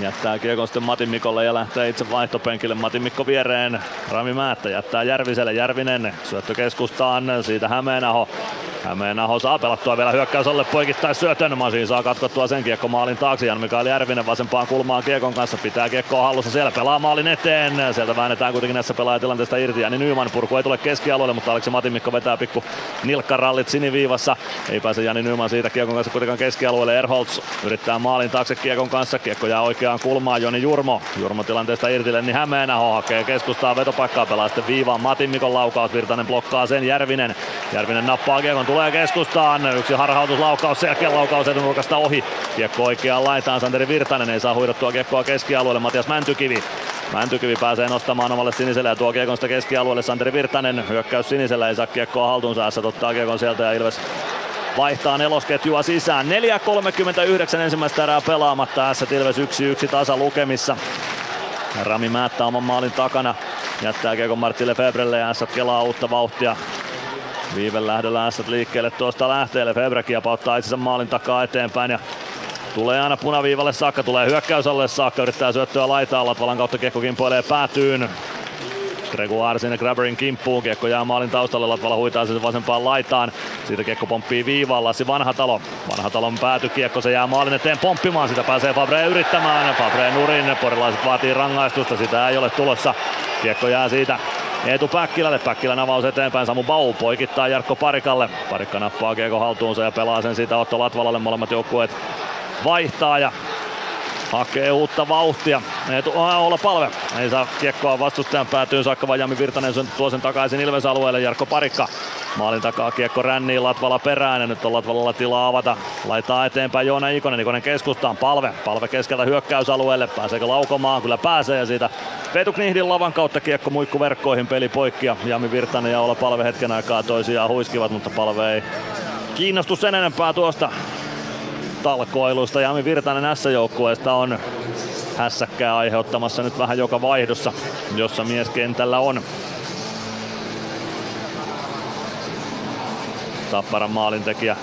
Jättää kiekon sitten Matin Mikolle ja lähtee itse vaihtopenkille. Matin Mikko viereen. Rami Määttä jättää Järviselle. Järvinen syöttö keskustaan. Siitä Hämeenaho. Hämeenaho saa pelattua vielä hyökkäysolle poikittais syötön. Masiin saa katkottua sen kiekko maalin taakse. Jan Mikael Järvinen vasempaan kulmaan kiekon kanssa. Pitää kiekkoa hallussa siellä. Pelaa maalin eteen. Sieltä väännetään kuitenkin näissä pelaajatilanteesta irti. Jani Nyman purku ei tule keskialueelle, mutta Aleksi Matin Mikko vetää pikku nilkkarallit siniviivassa. Ei pääse Jani Nyman siitä kiekon kanssa kuitenkaan keskialueelle. Erholz yrittää maalin taakse kiekon kanssa. Kiekko jää oikeaan kulmaan. Joni Jurmo. Jurmo tilanteesta irti. Lenni Hämeenaho hakee keskustaa vetopaikkaa. Pelaa sitten viivaan Matin Mikon laukaus. Virtanen blokkaa sen Järvinen. Järvinen nappaa kiekon. Tulee keskustaan. Yksi harhautuslaukaus, selkeä laukaus etunurkasta ohi. Kiekko oikeaan laitaan. Santeri Virtanen ei saa huidottua kiekkoa keskialueelle. Matias Mäntykivi. Mäntykivi pääsee nostamaan omalle siniselle ja tuo kiekon sitä keskialueelle. Santeri Virtanen hyökkäys sinisellä ei saa kiekkoa haltuunsa. ottaa kiekon sieltä ja Ilves vaihtaa nelosketjua sisään. 4.39 ensimmäistä erää pelaamatta. S Ilves 1-1 tasa lukemissa. Rami Määttä oman maalin takana. Jättää kiekon Martti Lefebrelle ja S kelaa uutta vauhtia Viiven lähdöllä ässät liikkeelle tuosta lähteelle. Febre kiepauttaa itsensä maalin takaa eteenpäin ja Tulee aina punaviivalle saakka, tulee hyökkäysalle saakka, yrittää syöttöä laitaa, Latvalan kautta kiekko kimpoilee päätyyn. Gregoire sinne Grabberin kimppuun, kiekko jää maalin taustalle, Latvala huitaa sen vasempaan laitaan. Siitä kiekko pomppii viivaan, Lassi Vanhatalo. Vanhatalon pääty kiekko, se jää maalin eteen pomppimaan, sitä pääsee Fabre yrittämään. Fabre nurin, porilaiset vaatii rangaistusta, sitä ei ole tulossa. Kiekko jää siitä Eetu Päkkilälle, Päkkilän avaus eteenpäin, Samu Bau poikittaa Jarkko Parikalle. Parikka nappaa kiekko haltuunsa ja pelaa sen siitä Otto Latvalalle, molemmat joukkueet vaihtaa ja hakee uutta vauhtia. Eetu olla palve. Ei saa kiekkoa vastustajan päätyyn saakka, vaan Jami Virtanen tuo sen takaisin Ilves alueelle. Jarkko Parikka maalin takaa kiekko ränniin Latvala perään ja nyt on Latvalalla tilaa avata. Laittaa eteenpäin Joona Ikonen. Ikonen keskustaan. Palve. Palve keskeltä hyökkäysalueelle. Pääseekö laukomaan? Kyllä pääsee ja siitä Vetu Knihdin lavan kautta kiekko muikku verkkoihin peli poikki ja Jami Virtanen ja olla palve hetken aikaa toisiaan huiskivat, mutta palve ei kiinnostu sen enempää tuosta talkoilusta. Jami Virtanen S-joukkueesta on hässäkkää aiheuttamassa nyt vähän joka vaihdossa, jossa mies kentällä on. Tapparan maalintekijä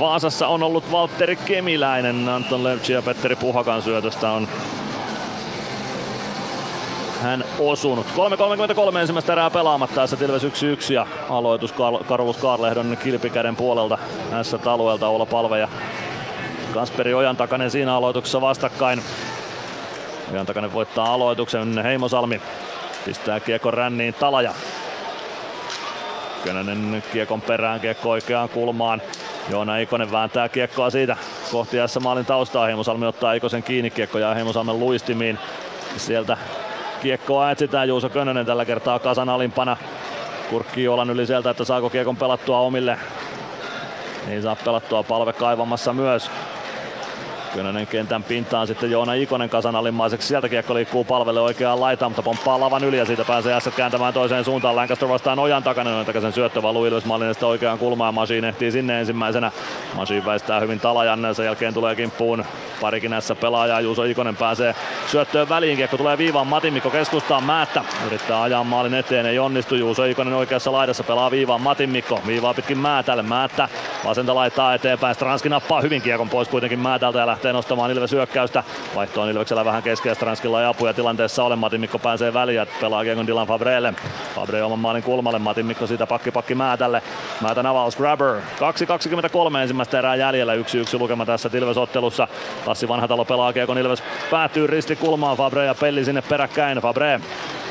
Vaasassa on ollut Valtteri Kemiläinen. Anton Levci ja Petteri Puhakan syötöstä on hän osunut. 3.33 ensimmäistä erää pelaamatta tässä Tilves 1-1 ja aloitus Karvus Kaarlehdon kilpikäden puolelta tässä alueelta olla Palve ja Kasperi Ojantakainen siinä aloituksessa vastakkain. Ojantakainen voittaa aloituksen. Heimosalmi pistää kiekon ränniin Talaja. Könönen kiekon perään, kiekko oikeaan kulmaan. Joona Ikonen vääntää kiekkoa siitä kohti S maalin taustaa. Heimosalmi ottaa Ikosen kiinni, kiekko jää Heimosalmen luistimiin. Sieltä kiekkoa etsitään Juuso Könönen tällä kertaa kasan alimpana. Kurkkii Olan yli sieltä, että saako kiekon pelattua omille. Ei saa pelattua palve kaivamassa myös. Könönen kentän pintaan sitten Joona Ikonen kasan alimmaiseksi. Sieltä kiekko liikkuu palvelle oikeaan laitaan, mutta pomppaa lavan yli ja siitä pääsee Ässät kääntämään toiseen suuntaan. Lancaster vastaan Ojan takana, Ojan takaisin syöttö valuu Ilves Mallinesta oikeaan kulmaan. Masiin ehtii sinne ensimmäisenä. Masiin väistää hyvin Talajan, sen jälkeen tulee kimppuun parikin näissä pelaajaa. Juuso Ikonen pääsee syöttöön väliin. Kiekko tulee viivaan. Matin Mikko keskustaa Määttä. Yrittää ajaa maalin eteen. Ei onnistu. Juuso Ikonen oikeassa laidassa pelaa viivaan. Matin Mikko viivaa pitkin Määtälle. Määttä vasenta laittaa eteenpäin. Stranski nappaa hyvin kiekon pois kuitenkin Määtältä lähtee nostamaan Ilves hyökkäystä. Vaihto on Ilveksellä vähän keskeä. Stranskilla apuja tilanteessa ole. Matin Mikko pääsee väliin ja pelaa kiekon Dylan Fabrelle. Fabre oman maalin kulmalle. Matin Mikko siitä pakki pakki Määtälle. Määtän avaus grabber. 2.23 ensimmäistä erää jäljellä. 1-1 lukema tässä Tilves-ottelussa. Lassi Vanhatalo pelaa kiekon Ilves päätyy risti kulmaan. Fabre ja Pelli sinne peräkkäin. Fabre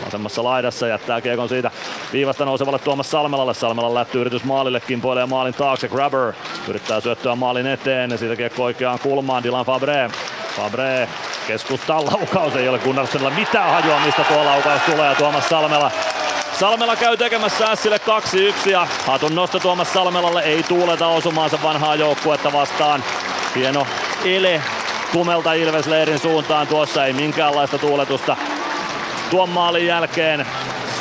vasemmassa laidassa jättää kiekon siitä viivasta nousevalle Tuomas Salmelalle. Salmelan lätty yritys maalille, kimpoilee maalin taakse. Grabber yrittää syöttöä maalin eteen siitä kiekko oikeaan kulmaan. Dylan Fabre. Fabre keskustaa laukaus, ei ole Gunnarssonilla mitään hajua mistä tuo laukaus tulee. Tuomas Salmela Salmela käy tekemässä Sille 2-1 ja hatun nosto Tuomas Salmelalle ei tuuleta osumaansa vanhaa joukkuetta vastaan. Hieno ele tumelta Ilves-leirin suuntaan. Tuossa ei minkäänlaista tuuletusta tuon maalin jälkeen.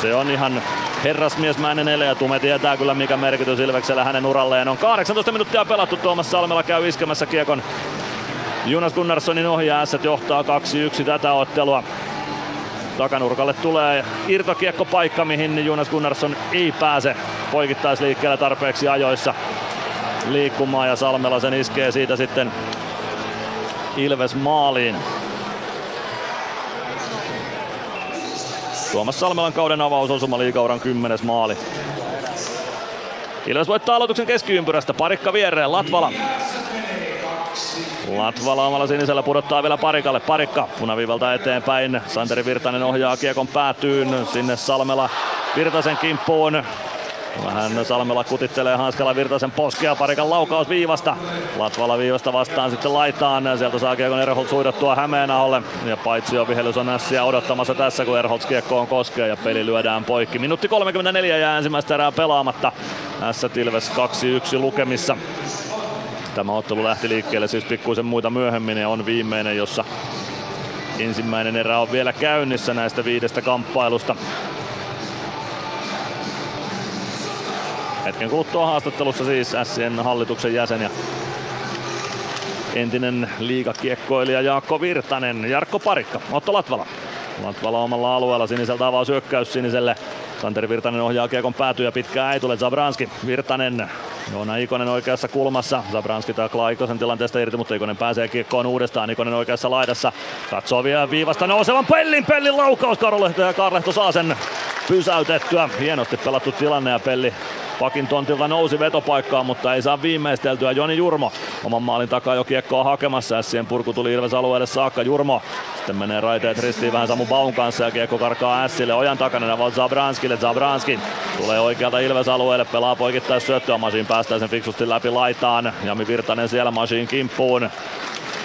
Se on ihan herrasmiesmäinen ele ja Tume tietää kyllä mikä merkitys Ilveksellä hänen uralleen on. 18 minuuttia pelattu Tuomas Salmela käy iskemässä kiekon Jonas Gunnarssonin ohi johtaa 2-1 tätä ottelua. Takanurkalle tulee irtokiekko paikka, mihin Jonas Gunnarsson ei pääse poikittaisliikkeellä tarpeeksi ajoissa liikkumaan ja Salmela sen iskee siitä sitten Ilves maaliin. Tuomas Salmelan kauden avausosuma liikauran kymmenes maali. Ilves voittaa aloituksen keskiympyrästä, parikka viereen, Latvala. Latvala omalla sinisellä pudottaa vielä parikalle. Parikka punaviivalta eteenpäin. Santeri Virtanen ohjaa kiekon päätyyn. Sinne Salmela Virtasen kimppuun. Vähän Salmela kutittelee Hanskala Virtasen poskea parikan laukaus viivasta. Latvala viivasta vastaan sitten laitaan. Sieltä saa Kiekon Erholt suidattua Hämeenaholle. Ja paitsi jo vihellys on Ässiä odottamassa tässä, kun Erholts kiekkoon koskee ja peli lyödään poikki. Minuutti 34 jää ensimmäistä erää pelaamatta. Tässä Tilves 2-1 lukemissa. Tämä ottelu lähti liikkeelle siis pikkuisen muita myöhemmin ja on viimeinen, jossa ensimmäinen erä on vielä käynnissä näistä viidestä kamppailusta. Hetken kuluttua haastattelussa siis Sien hallituksen jäsen ja entinen liigakiekkoilija Jaakko Virtanen, Jarkko Parikka, Otto Latvala. Latvala omalla alueella siniseltä avaus hyökkäys siniselle. Santeri Virtanen ohjaa kiekon päätyä ja pitkää ei tule Zabranski. Virtanen Joona Ikonen oikeassa kulmassa. Zabranski taklaa Ikosen tilanteesta irti, mutta Ikonen pääsee kiekkoon uudestaan. Ikonen oikeassa laidassa. Katsoo vielä viivasta nousevan Pellin. Pellin laukaus Karolehto ja Karlehto saa sen pysäytettyä. Hienosti pelattu tilanne ja Pelli Pakin tontilta nousi vetopaikkaan, mutta ei saa viimeisteltyä. Joni Jurmo oman maalin takaa jo kiekkoa hakemassa. Ässien purku tuli Ilves alueelle saakka. Jurmo sitten menee raiteet ristiin vähän Samu Baun kanssa ja kiekko karkaa Ässille. Ojan takana ne Zabranskille. Zabranski tulee oikealta Ilves alueelle, pelaa poikittais syöttöä. Masiin päästää sen fiksusti läpi laitaan. Jami Virtanen siellä Masiin kimppuun.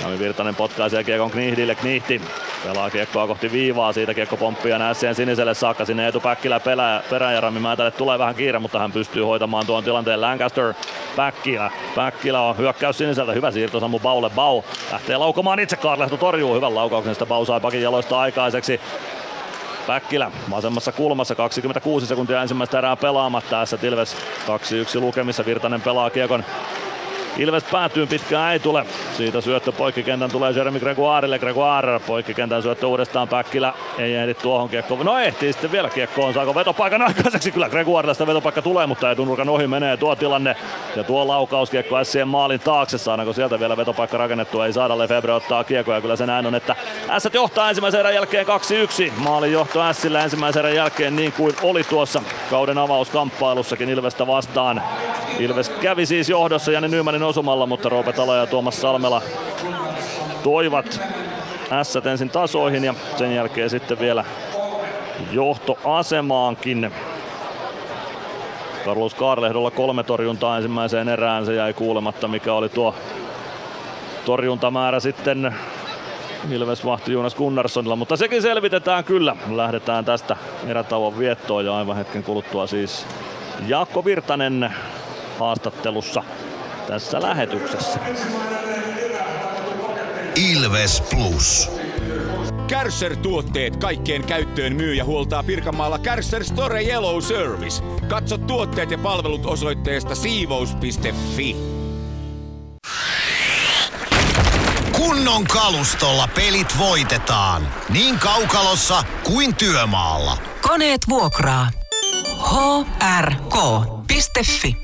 Jami Virtanen potkaisee kiekon Knihdille. Knihti pelaa kiekkoa kohti viivaa. Siitä kiekko pomppii Nässien siniselle saakka sinne Eetu Päkkilä pelää, perään ja Rami Määtälle tulee vähän kiire, mutta hän pystyy hoitamaan tuon tilanteen. Lancaster Päkkilä. Päkkilä on hyökkäys siniseltä. Hyvä siirto Samu Baulle. Bau lähtee laukomaan itse. Karlehto torjuu hyvän laukauksen. Sitä Bau sai pakin jaloista aikaiseksi. Päkkilä vasemmassa kulmassa 26 sekuntia ensimmäistä erää pelaamatta. Tässä Tilves 2-1 lukemissa. Virtanen pelaa kiekon Ilves päätyy pitkään ei tule. Siitä syöttö poikkikentän tulee Jeremy Gregoirelle. Gregoire poikkikentän syöttö uudestaan Päkkilä. Ei ehdi tuohon kiekkoon. No ehtii sitten vielä kiekkoon. Saako vetopaikan aikaiseksi? Kyllä Gregoirelle sitä vetopaikka tulee, mutta etunurkan ohi menee tuo tilanne. Ja tuo laukauskiekko Sien maalin taakse. Saadaanko sieltä vielä vetopaikka rakennettua? Ei saada. Lefebvre ottaa kiekkoja. Kyllä se näin on, että S johtaa ensimmäisen erän jälkeen 2-1. Maalin johto Sillä ensimmäisen erän jälkeen niin kuin oli tuossa kauden avauskamppailussakin Ilvestä vastaan. Ilves kävi siis johdossa ja Nymanin osumalla, mutta Roope Talo ja Tuomas Salmela toivat S ensin tasoihin ja sen jälkeen sitten vielä johtoasemaankin. Carlos Kaarlehdolla kolme torjuntaa ensimmäiseen erään. Se jäi kuulematta, mikä oli tuo torjuntamäärä sitten Ilves vahti Jonas Gunnarssonilla, mutta sekin selvitetään kyllä. Lähdetään tästä erätauon viettoon ja aivan hetken kuluttua siis Jaakko Virtanen haastattelussa tässä lähetyksessä. Ilves Plus. Kärsser-tuotteet kaikkeen käyttöön myy ja huoltaa Pirkanmaalla Kärsser Store Yellow Service. Katso tuotteet ja palvelut osoitteesta siivous.fi. Kunnon kalustolla pelit voitetaan. Niin kaukalossa kuin työmaalla. Koneet vuokraa. hrk.fi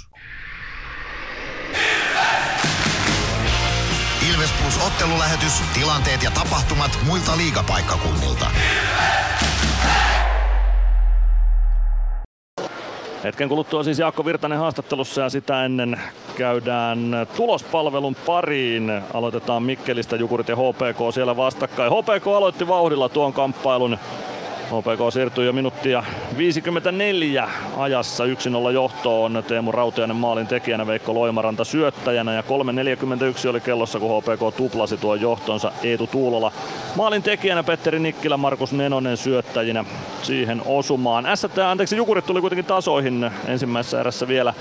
Ilves Plus ottelulähetys, tilanteet ja tapahtumat muilta liigapaikkakunnilta. Hetken kuluttua siis Jaakko Virtanen haastattelussa ja sitä ennen käydään tulospalvelun pariin. Aloitetaan Mikkelistä, Jukurit ja HPK siellä vastakkain. HPK aloitti vauhdilla tuon kamppailun HPK siirtyi jo minuuttia 54 ajassa 1-0 johtoon. Teemu Rautiainen maalin tekijänä, Veikko Loimaranta syöttäjänä ja 3.41 oli kellossa, kun HPK tuplasi tuon johtonsa Eetu Tuulola. Maalin tekijänä Petteri Nikkilä, Markus Nenonen syöttäjinä siihen osumaan. ST, anteeksi, Jukurit tuli kuitenkin tasoihin ensimmäisessä erässä vielä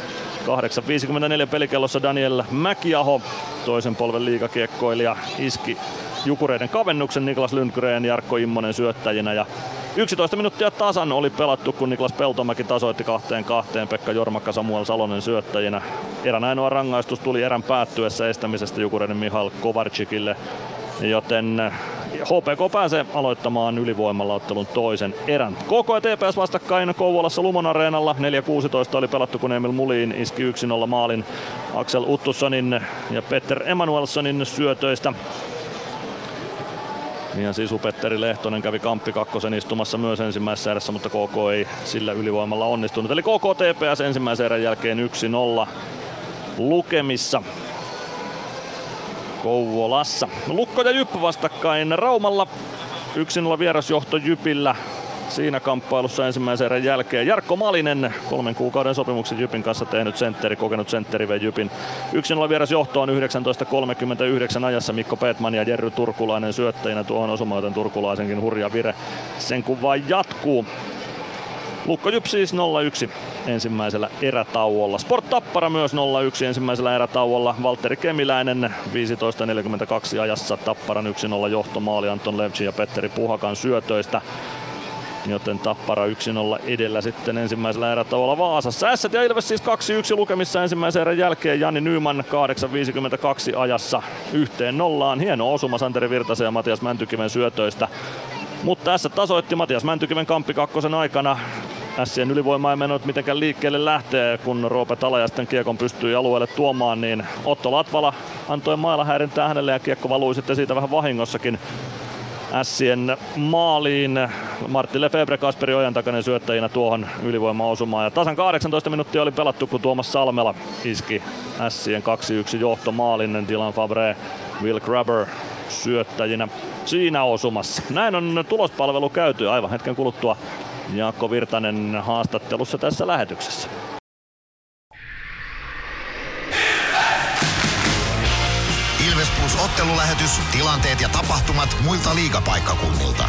8.54 pelikellossa Daniel Mäkiaho, toisen polven liikakiekkoilija, iski Jukureiden kavennuksen Niklas Lundgren, Jarkko Immonen syöttäjinä ja 11 minuuttia tasan oli pelattu, kun Niklas Peltomäki tasoitti kahteen kahteen Pekka Jormakka Samuel Salonen syöttäjinä. Erän ainoa rangaistus tuli erän päättyessä estämisestä Jukureiden Mihal Kovarcikille, joten HPK pääsee aloittamaan ylivoimalla ottelun toisen erän. KK ja TPS vastakkain Kouvolassa Lumon areenalla. 4.16 oli pelattu, kun Emil Muliin iski 1-0 maalin Axel Uttussonin ja Petter Emanuelssonin syötöistä. Ja Sisu Petteri Lehtonen kävi Kamppi kakkosen istumassa myös ensimmäisessä erässä, mutta KK ei sillä ylivoimalla onnistunut. Eli KK TPS ensimmäisen erän jälkeen 1-0 lukemissa. Kouvolassa. Lukko ja Jyppy vastakkain Raumalla. 1-0 vierasjohto Jypillä siinä kamppailussa ensimmäisen erän jälkeen. Jarkko Malinen, kolmen kuukauden sopimuksen Jypin kanssa tehnyt sentteri, kokenut sentteri vei Jypin 1-0 vieras johtoon 19.39 ajassa Mikko Petman ja Jerry Turkulainen syöttäjinä tuohon osumaan, Turkulaisenkin hurja vire sen kun vain jatkuu. Lukko Jyp siis 0-1 ensimmäisellä erätauolla. Sport Tappara myös 0-1 ensimmäisellä erätauolla. Valtteri Kemiläinen 15.42 ajassa Tapparan 1-0 johtomaali Anton Levci ja Petteri Puhakan syötöistä joten Tappara 1-0 edellä sitten ensimmäisellä erätauolla Vaasassa. S ja Ilves siis 2-1 lukemissa ensimmäisen erän jälkeen. Jani Nyman 8.52 ajassa yhteen nollaan. Hieno osuma Santeri Virtasen ja Matias Mäntykiven syötöistä. Mutta tässä tasoitti Matias Mäntykiven kamppi kakkosen aikana. Sien ylivoima ei mennyt mitenkään liikkeelle lähtee, kun Roope Talajasten kiekon pystyi alueelle tuomaan, niin Otto Latvala antoi mailla häirintää hänelle ja kiekko valui sitten siitä vähän vahingossakin Ässien maaliin. Martti Lefebvre, Kasperi Ojan takainen syöttäjinä tuohon ylivoimaosumaan. Ja tasan 18 minuuttia oli pelattu, kun Tuomas Salmela iski Ässien 2-1 johtomaalinen. Dylan Fabre, Will Grabber syöttäjinä siinä osumassa. Näin on tulospalvelu käyty aivan hetken kuluttua. Jaakko Virtanen haastattelussa tässä lähetyksessä. Ilves Plus ottelulähetys, tilanteet ja tapahtumat muilta liigapaikkakunnilta.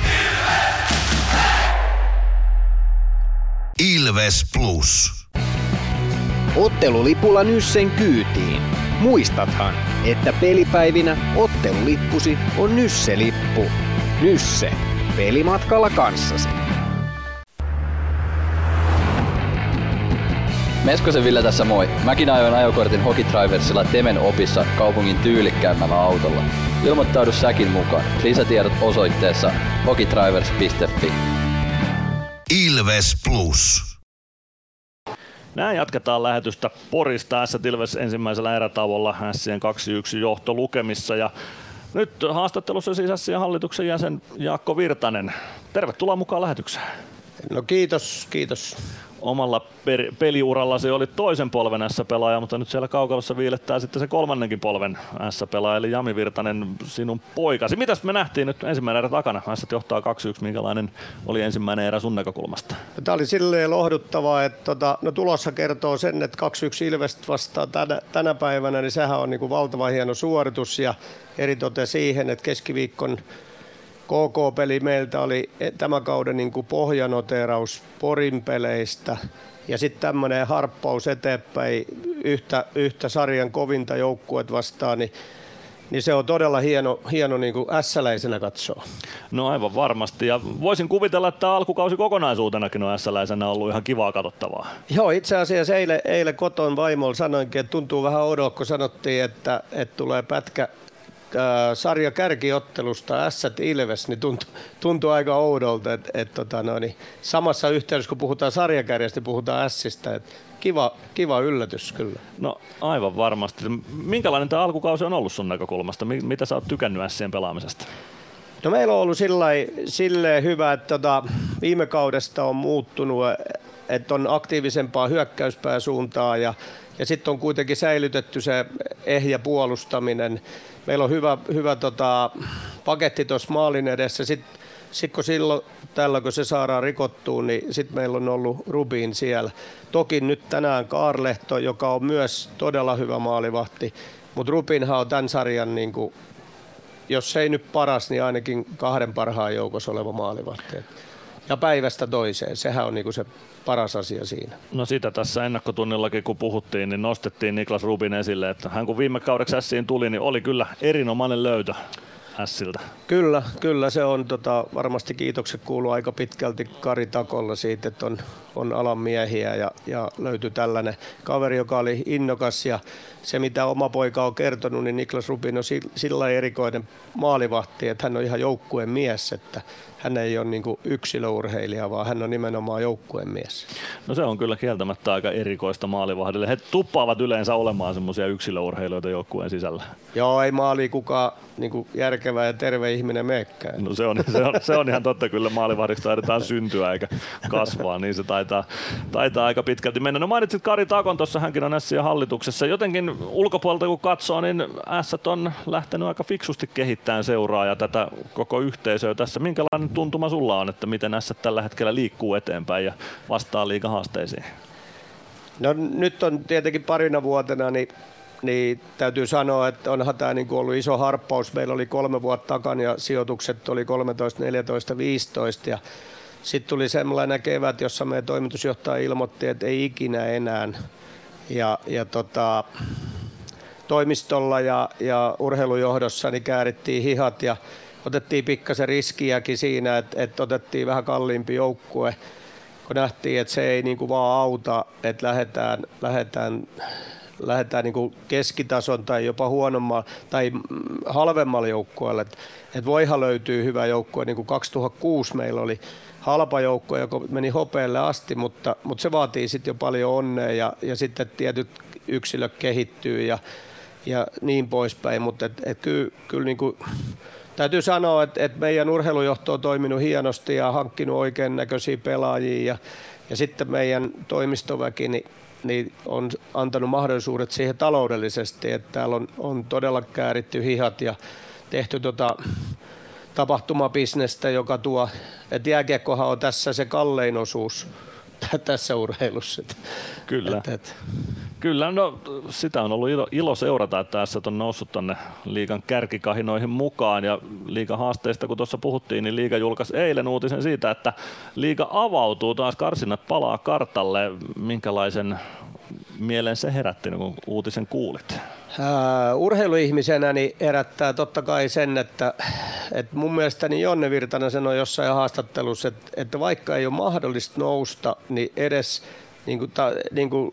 Ilves Plus. Ottelulipulla Nyssen kyytiin. Muistathan, että pelipäivinä ottelulippusi on Nysse-lippu. Nysse. Pelimatkalla kanssasi. Meskosen Ville tässä moi. Mäkin ajoin ajokortin Hokitriversilla Temen opissa kaupungin tyylikkäämmällä autolla. Ilmoittaudu säkin mukaan. Lisätiedot osoitteessa hokitrivers.fi. Ilves Plus. Näin jatketaan lähetystä Porista. S Ilves ensimmäisellä erätauolla Sien 2-1 johto lukemissa. Ja nyt haastattelussa siis Sien hallituksen jäsen Jaakko Virtanen. Tervetuloa mukaan lähetykseen. No kiitos, kiitos. Omalla per- peliuralla se oli toisen polven S-pelaaja, mutta nyt siellä kaukalossa viilettää sitten se kolmannenkin polven S-pelaaja, eli Jami Virtanen, sinun poikasi. Mitäs me nähtiin nyt ensimmäinen erä takana? S johtaa 2-1, minkälainen oli ensimmäinen erä sun näkökulmasta? Tämä oli silleen lohduttavaa, että tota, no tulossa kertoo sen, että 2-1 Ilvest vastaa tänä, tänä päivänä, niin sehän on niin kuin valtava hieno suoritus ja eritoten siihen, että keskiviikkon KK-peli meiltä oli tämän kauden niin kuin pohjanoteraus Porin peleistä ja sitten tämmöinen harppaus eteenpäin yhtä, yhtä sarjan kovinta joukkuet vastaan, niin niin se on todella hieno, hieno niin kuin S-läisenä katsoa. No aivan varmasti. Ja voisin kuvitella, että alkukausi kokonaisuutenakin on S-läisenä ollut ihan kivaa katsottavaa. Joo, itse asiassa eilen, eilen koton vaimolla sanoinkin, että tuntuu vähän odot, kun sanottiin, että, että tulee pätkä, sarja kärkiottelusta Ässät Ilves, niin tuntuu, tuntuu aika oudolta, että et, tota, no, niin samassa yhteydessä kun puhutaan sarjakärjestä, puhutaan Ässistä, että kiva, kiva yllätys kyllä. No aivan varmasti. Minkälainen tämä alkukausi on ollut sun näkökulmasta? Mitä sä oot tykännyt Ässien pelaamisesta? No meillä on ollut silleen hyvä, että tota, viime kaudesta on muuttunut, että on aktiivisempaa hyökkäyspääsuuntaa ja, ja sitten on kuitenkin säilytetty se ehjä puolustaminen meillä on hyvä, hyvä tota, paketti tuossa maalin edessä. Sitten sit kun silloin tällä kun se saadaan rikottua, niin sitten meillä on ollut Rubin siellä. Toki nyt tänään Kaarlehto, joka on myös todella hyvä maalivahti, mutta Rubinhan on tämän sarjan, niin kuin, jos ei nyt paras, niin ainakin kahden parhaan joukossa oleva maalivahti. Ja päivästä toiseen, sehän on niin kuin se paras asia siinä. No sitä tässä ennakkotunnillakin kun puhuttiin, niin nostettiin Niklas Rubin esille, että hän kun viime kaudeksi Ässiin tuli, niin oli kyllä erinomainen löytö Ässiltä. Kyllä, kyllä se on tota, varmasti kiitokset kuuluu aika pitkälti Kari Takolla siitä, että on, on alan miehiä ja, ja löytyi tällainen kaveri, joka oli innokas ja se mitä oma poika on kertonut, niin Niklas Rubin on sillä erikoinen maalivahti, että hän on ihan joukkueen mies, että hän ei ole niin yksilöurheilija, vaan hän on nimenomaan joukkueen mies. No se on kyllä kieltämättä aika erikoista maalivahdille. He tuppaavat yleensä olemaan semmoisia yksilöurheilijoita joukkueen sisällä. Joo, ei maali kukaan niin järkevä ja terve ihminen meekään. No se on, se on, se on ihan totta, kyllä maalivahdiksi taidetaan syntyä eikä kasvaa, niin se taitaa, taitaa aika pitkälti mennä. No mainitsit Kari Takon, tuossa hänkin on Sien hallituksessa. Jotenkin ulkopuolelta kun katsoo, niin S on lähtenyt aika fiksusti kehittämään seuraa ja tätä koko yhteisöä tässä. Minkälainen tuntuma sulla on, että miten S tällä hetkellä liikkuu eteenpäin ja vastaa liikahaasteisiin? No nyt on tietenkin parina vuotena niin niin täytyy sanoa, että onhan tämä niin ollut iso harppaus. Meillä oli kolme vuotta takana ja sijoitukset oli 13, 14, 15 ja sitten tuli sellainen kevät, jossa meidän toimitusjohtaja ilmoitti, että ei ikinä enää. Ja, ja tota, toimistolla ja, ja urheilujohdossa niin käärittiin hihat ja otettiin pikkasen riskiäkin siinä, että, että otettiin vähän kalliimpi joukkue, kun nähtiin, että se ei niin kuin vaan auta, että lähdetään, lähdetään lähdetään niin keskitason tai jopa huonommalle tai halvemmalle joukkueelle. Että et voihan löytyy hyvä joukkue, niin kuin 2006 meillä oli halpa joukko, joka meni hopealle asti, mutta, mutta se vaatii sitten jo paljon onnea ja, ja sitten tietyt yksilöt kehittyy ja, ja niin poispäin, mutta et, et kyllä, kyllä niin kuin, täytyy sanoa, että, että meidän urheilujohto on toiminut hienosti ja hankkinut oikein näköisiä pelaajia ja, ja sitten meidän toimistoväki niin, niin on antanut mahdollisuudet siihen taloudellisesti, että täällä on, on todella kääritty hihat ja tehty tota, tapahtumabisnestä, joka tuo, että jääkiekkohan on tässä se kallein osuus tässä urheilussa. Kyllä. Et, et. Kyllä, no sitä on ollut ilo, ilo seurata, että tässä on noussut tuonne liigan kärkikahinoihin mukaan ja liigan haasteista, kun tuossa puhuttiin, niin liiga julkaisi eilen uutisen siitä, että liiga avautuu taas, karsinnat palaa kartalle. Minkälaisen mielen se herätti, kun uutisen kuulit? Uh, urheiluihmisenä niin herättää totta kai sen, että, että mun mielestäni Jonne Virtanen sanoi jossain haastattelussa, että, että vaikka ei ole mahdollista nousta, niin edes niin kuin, ta, niin kuin,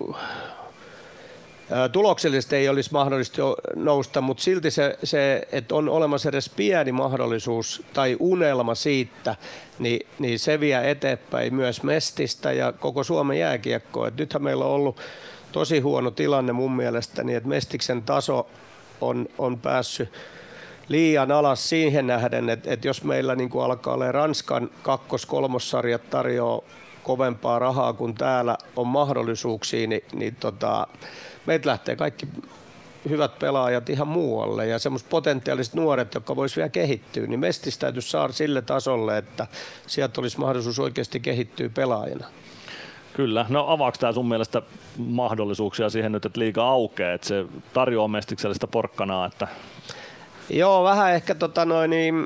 tuloksellisesti ei olisi mahdollista nousta, mutta silti se, se, että on olemassa edes pieni mahdollisuus tai unelma siitä, niin, niin se vie eteenpäin myös Mestistä ja koko Suomen jääkiekkoa. Et nythän meillä on ollut tosi huono tilanne mun mielestäni, että Mestiksen taso on, on päässyt liian alas siihen nähden, että, että jos meillä niin kuin alkaa olla Ranskan kakkos-kolmossarjat tarjoaa kovempaa rahaa kuin täällä on mahdollisuuksia, niin, niin tota, meitä lähtee kaikki hyvät pelaajat ihan muualle ja semmoiset potentiaaliset nuoret, jotka vois vielä kehittyä, niin Mestis täytyisi saada sille tasolle, että sieltä olisi mahdollisuus oikeasti kehittyä pelaajana. Kyllä. No avaako tämä sun mielestä mahdollisuuksia siihen nyt, että liiga aukeaa, että se tarjoaa mestiksellistä porkkanaa, että Joo, vähän ehkä tota noin, niin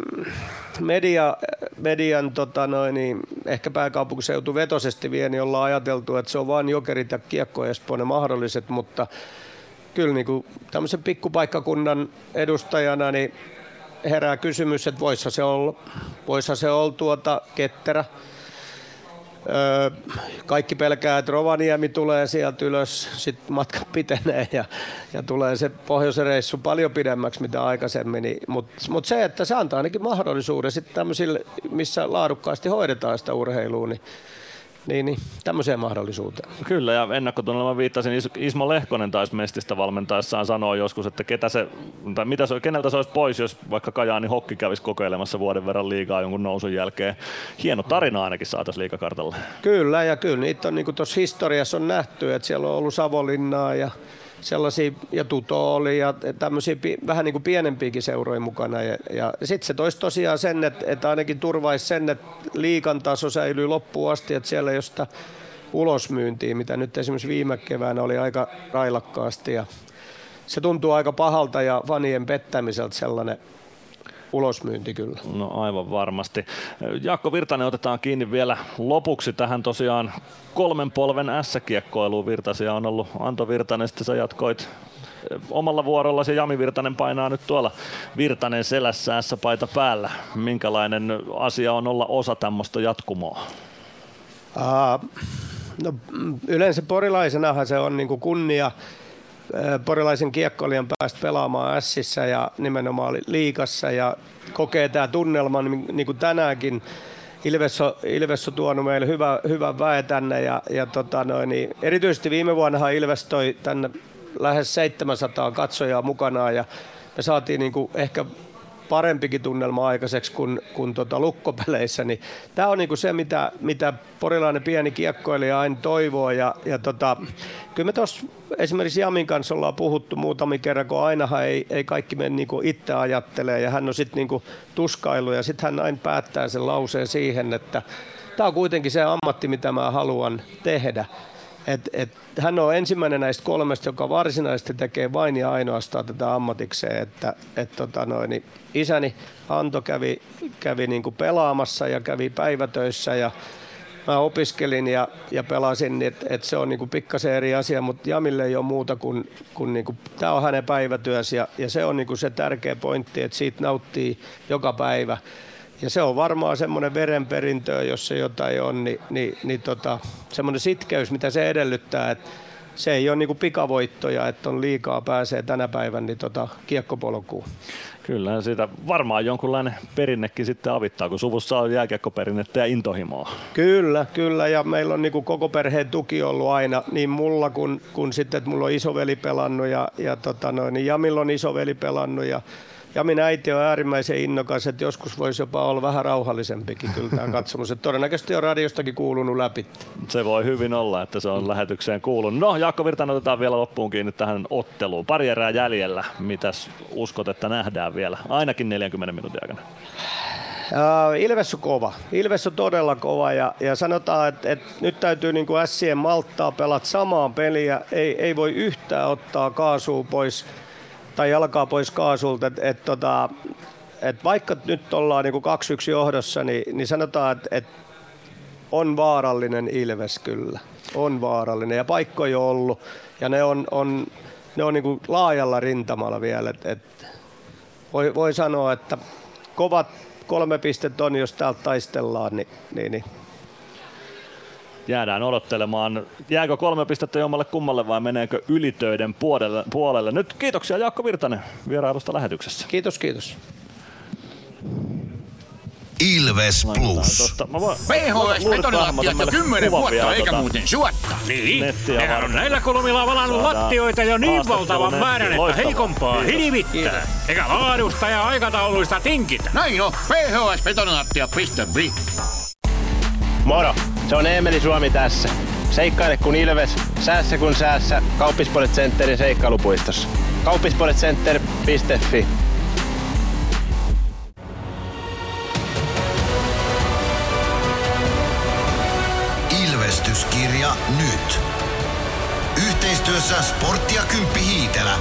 media, median tota noin, niin ehkä pääkaupunkiseutu vetosesti vie, niin ollaan ajateltu, että se on vain jokerit ja kiekko ne mahdolliset, mutta kyllä niin kuin tämmöisen pikkupaikkakunnan edustajana niin herää kysymys, että voisihan se olla, voisihan se olla tuota ketterä, kaikki pelkää, että Rovaniemi tulee sieltä ylös, sitten matka pitenee ja, ja tulee se pohjoisen reissu paljon pidemmäksi mitä aikaisemmin. Niin, Mutta mut se, että se antaa ainakin mahdollisuuden sitten tämmöisille, missä laadukkaasti hoidetaan sitä urheilua, niin niin, niin tämmöiseen mahdollisuuteen. Kyllä, ja ennakkotunnelma viittasin, Ismo Lehkonen taisi Mestistä valmentaessaan sanoa joskus, että ketä se, tai mitä se, keneltä se olisi pois, jos vaikka Kajaani Hokki kävisi kokeilemassa vuoden verran liigaa jonkun nousun jälkeen. Hieno tarina ainakin saataisiin liikakartalle. Kyllä, ja kyllä niitä on, niin tuossa historiassa on nähty, että siellä on ollut Savolinnaa ja sellaisia, ja Tuto oli ja tämmöisiä vähän niin kuin pienempiäkin seuroja mukana. Ja, ja sitten se toisi tosiaan sen, että, että ainakin turvaisi sen, että liikan taso säilyy loppuun asti, että siellä josta ulosmyyntiin, mitä nyt esimerkiksi viime keväänä oli aika railakkaasti. Ja se tuntuu aika pahalta ja fanien pettämiseltä sellainen ulosmyynti kyllä. No aivan varmasti. Jaakko Virtanen otetaan kiinni vielä lopuksi tähän tosiaan kolmen polven S-kiekkoiluun Virtasia on ollut Anto Virtanen, sitten sä jatkoit omalla vuorolla se Jami Virtanen painaa nyt tuolla Virtanen selässä S-paita päällä. Minkälainen asia on olla osa tämmöistä jatkumoa? Uh, no, yleensä porilaisenahan se on niinku kunnia porilaisen kiekkoilijan päästä pelaamaan Sissä ja nimenomaan liikassa ja kokee tämä tunnelma niin, niin kuin tänäänkin. Ilves on, Ilves on tuonut meille hyvä, hyvän väe tänne ja, ja tota noin, niin erityisesti viime vuonna Ilves toi tänne lähes 700 katsojaa mukanaan ja me saatiin niin kuin ehkä parempikin tunnelma aikaiseksi kuin, kuin tota lukkopeleissä, niin tämä on niinku se, mitä, mitä porilainen pieni kiekkoilija aina toivoo. Ja, ja tota, kyllä me tuossa esimerkiksi Jamin kanssa ollaan puhuttu muutami kerran, kun ainahan ei, ei kaikki mene niinku itse ajattelee ja hän on sitten niinku tuskailu ja sitten hän aina päättää sen lauseen siihen, että tämä on kuitenkin se ammatti, mitä mä haluan tehdä. Et, et, hän on ensimmäinen näistä kolmesta, joka varsinaisesti tekee vain ja ainoastaan tätä ammatikseen. Että, et, tota noin, niin isäni Anto kävi, kävi niin kuin pelaamassa ja kävi päivätöissä ja mä opiskelin ja, ja pelasin, niin että et se on niinku pikkasen eri asia, mutta Jamille ei ole muuta kuin, kuin niinku, tämä on hänen päivätyössä ja, ja se on niinku se tärkeä pointti, että siitä nauttii joka päivä. Ja se on varmaan semmoinen verenperintö, jos se jotain on, niin, niin, niin tota, semmoinen sitkeys, mitä se edellyttää, että se ei ole niinku pikavoittoja, että on liikaa pääsee tänä päivänä niin tota, kiekkopolkuun. Kyllä, siitä varmaan jonkunlainen perinnekin sitten avittaa, kun suvussa on jääkiekkoperinnettä ja intohimoa. Kyllä, kyllä, ja meillä on niin koko perheen tuki ollut aina, niin mulla kuin, kun sitten, että mulla on isoveli pelannut ja, ja tota noin, niin Jamilla on isoveli pelannut ja Jamin äiti on äärimmäisen innokas, että joskus voisi jopa olla vähän rauhallisempikin kyllä tämä katsomus. Että todennäköisesti on radiostakin kuulunut läpi. Se voi hyvin olla, että se on lähetykseen kuulunut. No, Jaakko Virtanen otetaan vielä loppuun kiinni tähän otteluun. Pari erää jäljellä. Mitäs uskot, että nähdään vielä? Ainakin 40 minuutin aikana. Ilves on kova. Ilves on todella kova ja, ja sanotaan, että, että nyt täytyy niin kuin Sien malttaa pelata samaan peliä. Ei, ei voi yhtään ottaa kaasua pois tai jalkaa pois kaasulta. Et, et, tota, et vaikka nyt ollaan niin 2-1 johdossa, niin, niin sanotaan, että et on vaarallinen Ilves kyllä. On vaarallinen ja paikkoja on ollut ja ne on, on, ne on niin laajalla rintamalla vielä. Et, et voi, voi sanoa, että kovat kolme pistettä on, jos täältä taistellaan, niin, niin, niin jäädään odottelemaan. Jääkö kolme pistettä jommalle kummalle vai meneekö ylitöiden puolelle? puolelle? Nyt kiitoksia Jaakko Virtanen vierailusta lähetyksessä. Kiitos, kiitos. Ilves Plus. PHS betonilattiat jo kymmenen vuotta eikä tota muuten suotta. Niin, nehän on näillä kolmilla valannut lattioita jo niin valtavan määrän, että heikompaa hirvittää. Eikä laadusta ja aikatauluista tinkitä. Näin on, phsbetonilattia.fi. Moro, se on Eemeli Suomi tässä. Seikkaile kun ilves, säässä kun säässä. Kauppispoilet Centerin seikkailupuistossa. Kauppispoiletcenter.fi Ilvestyskirja nyt. Yhteistyössä Sportti ja Kymppi Hiitelä.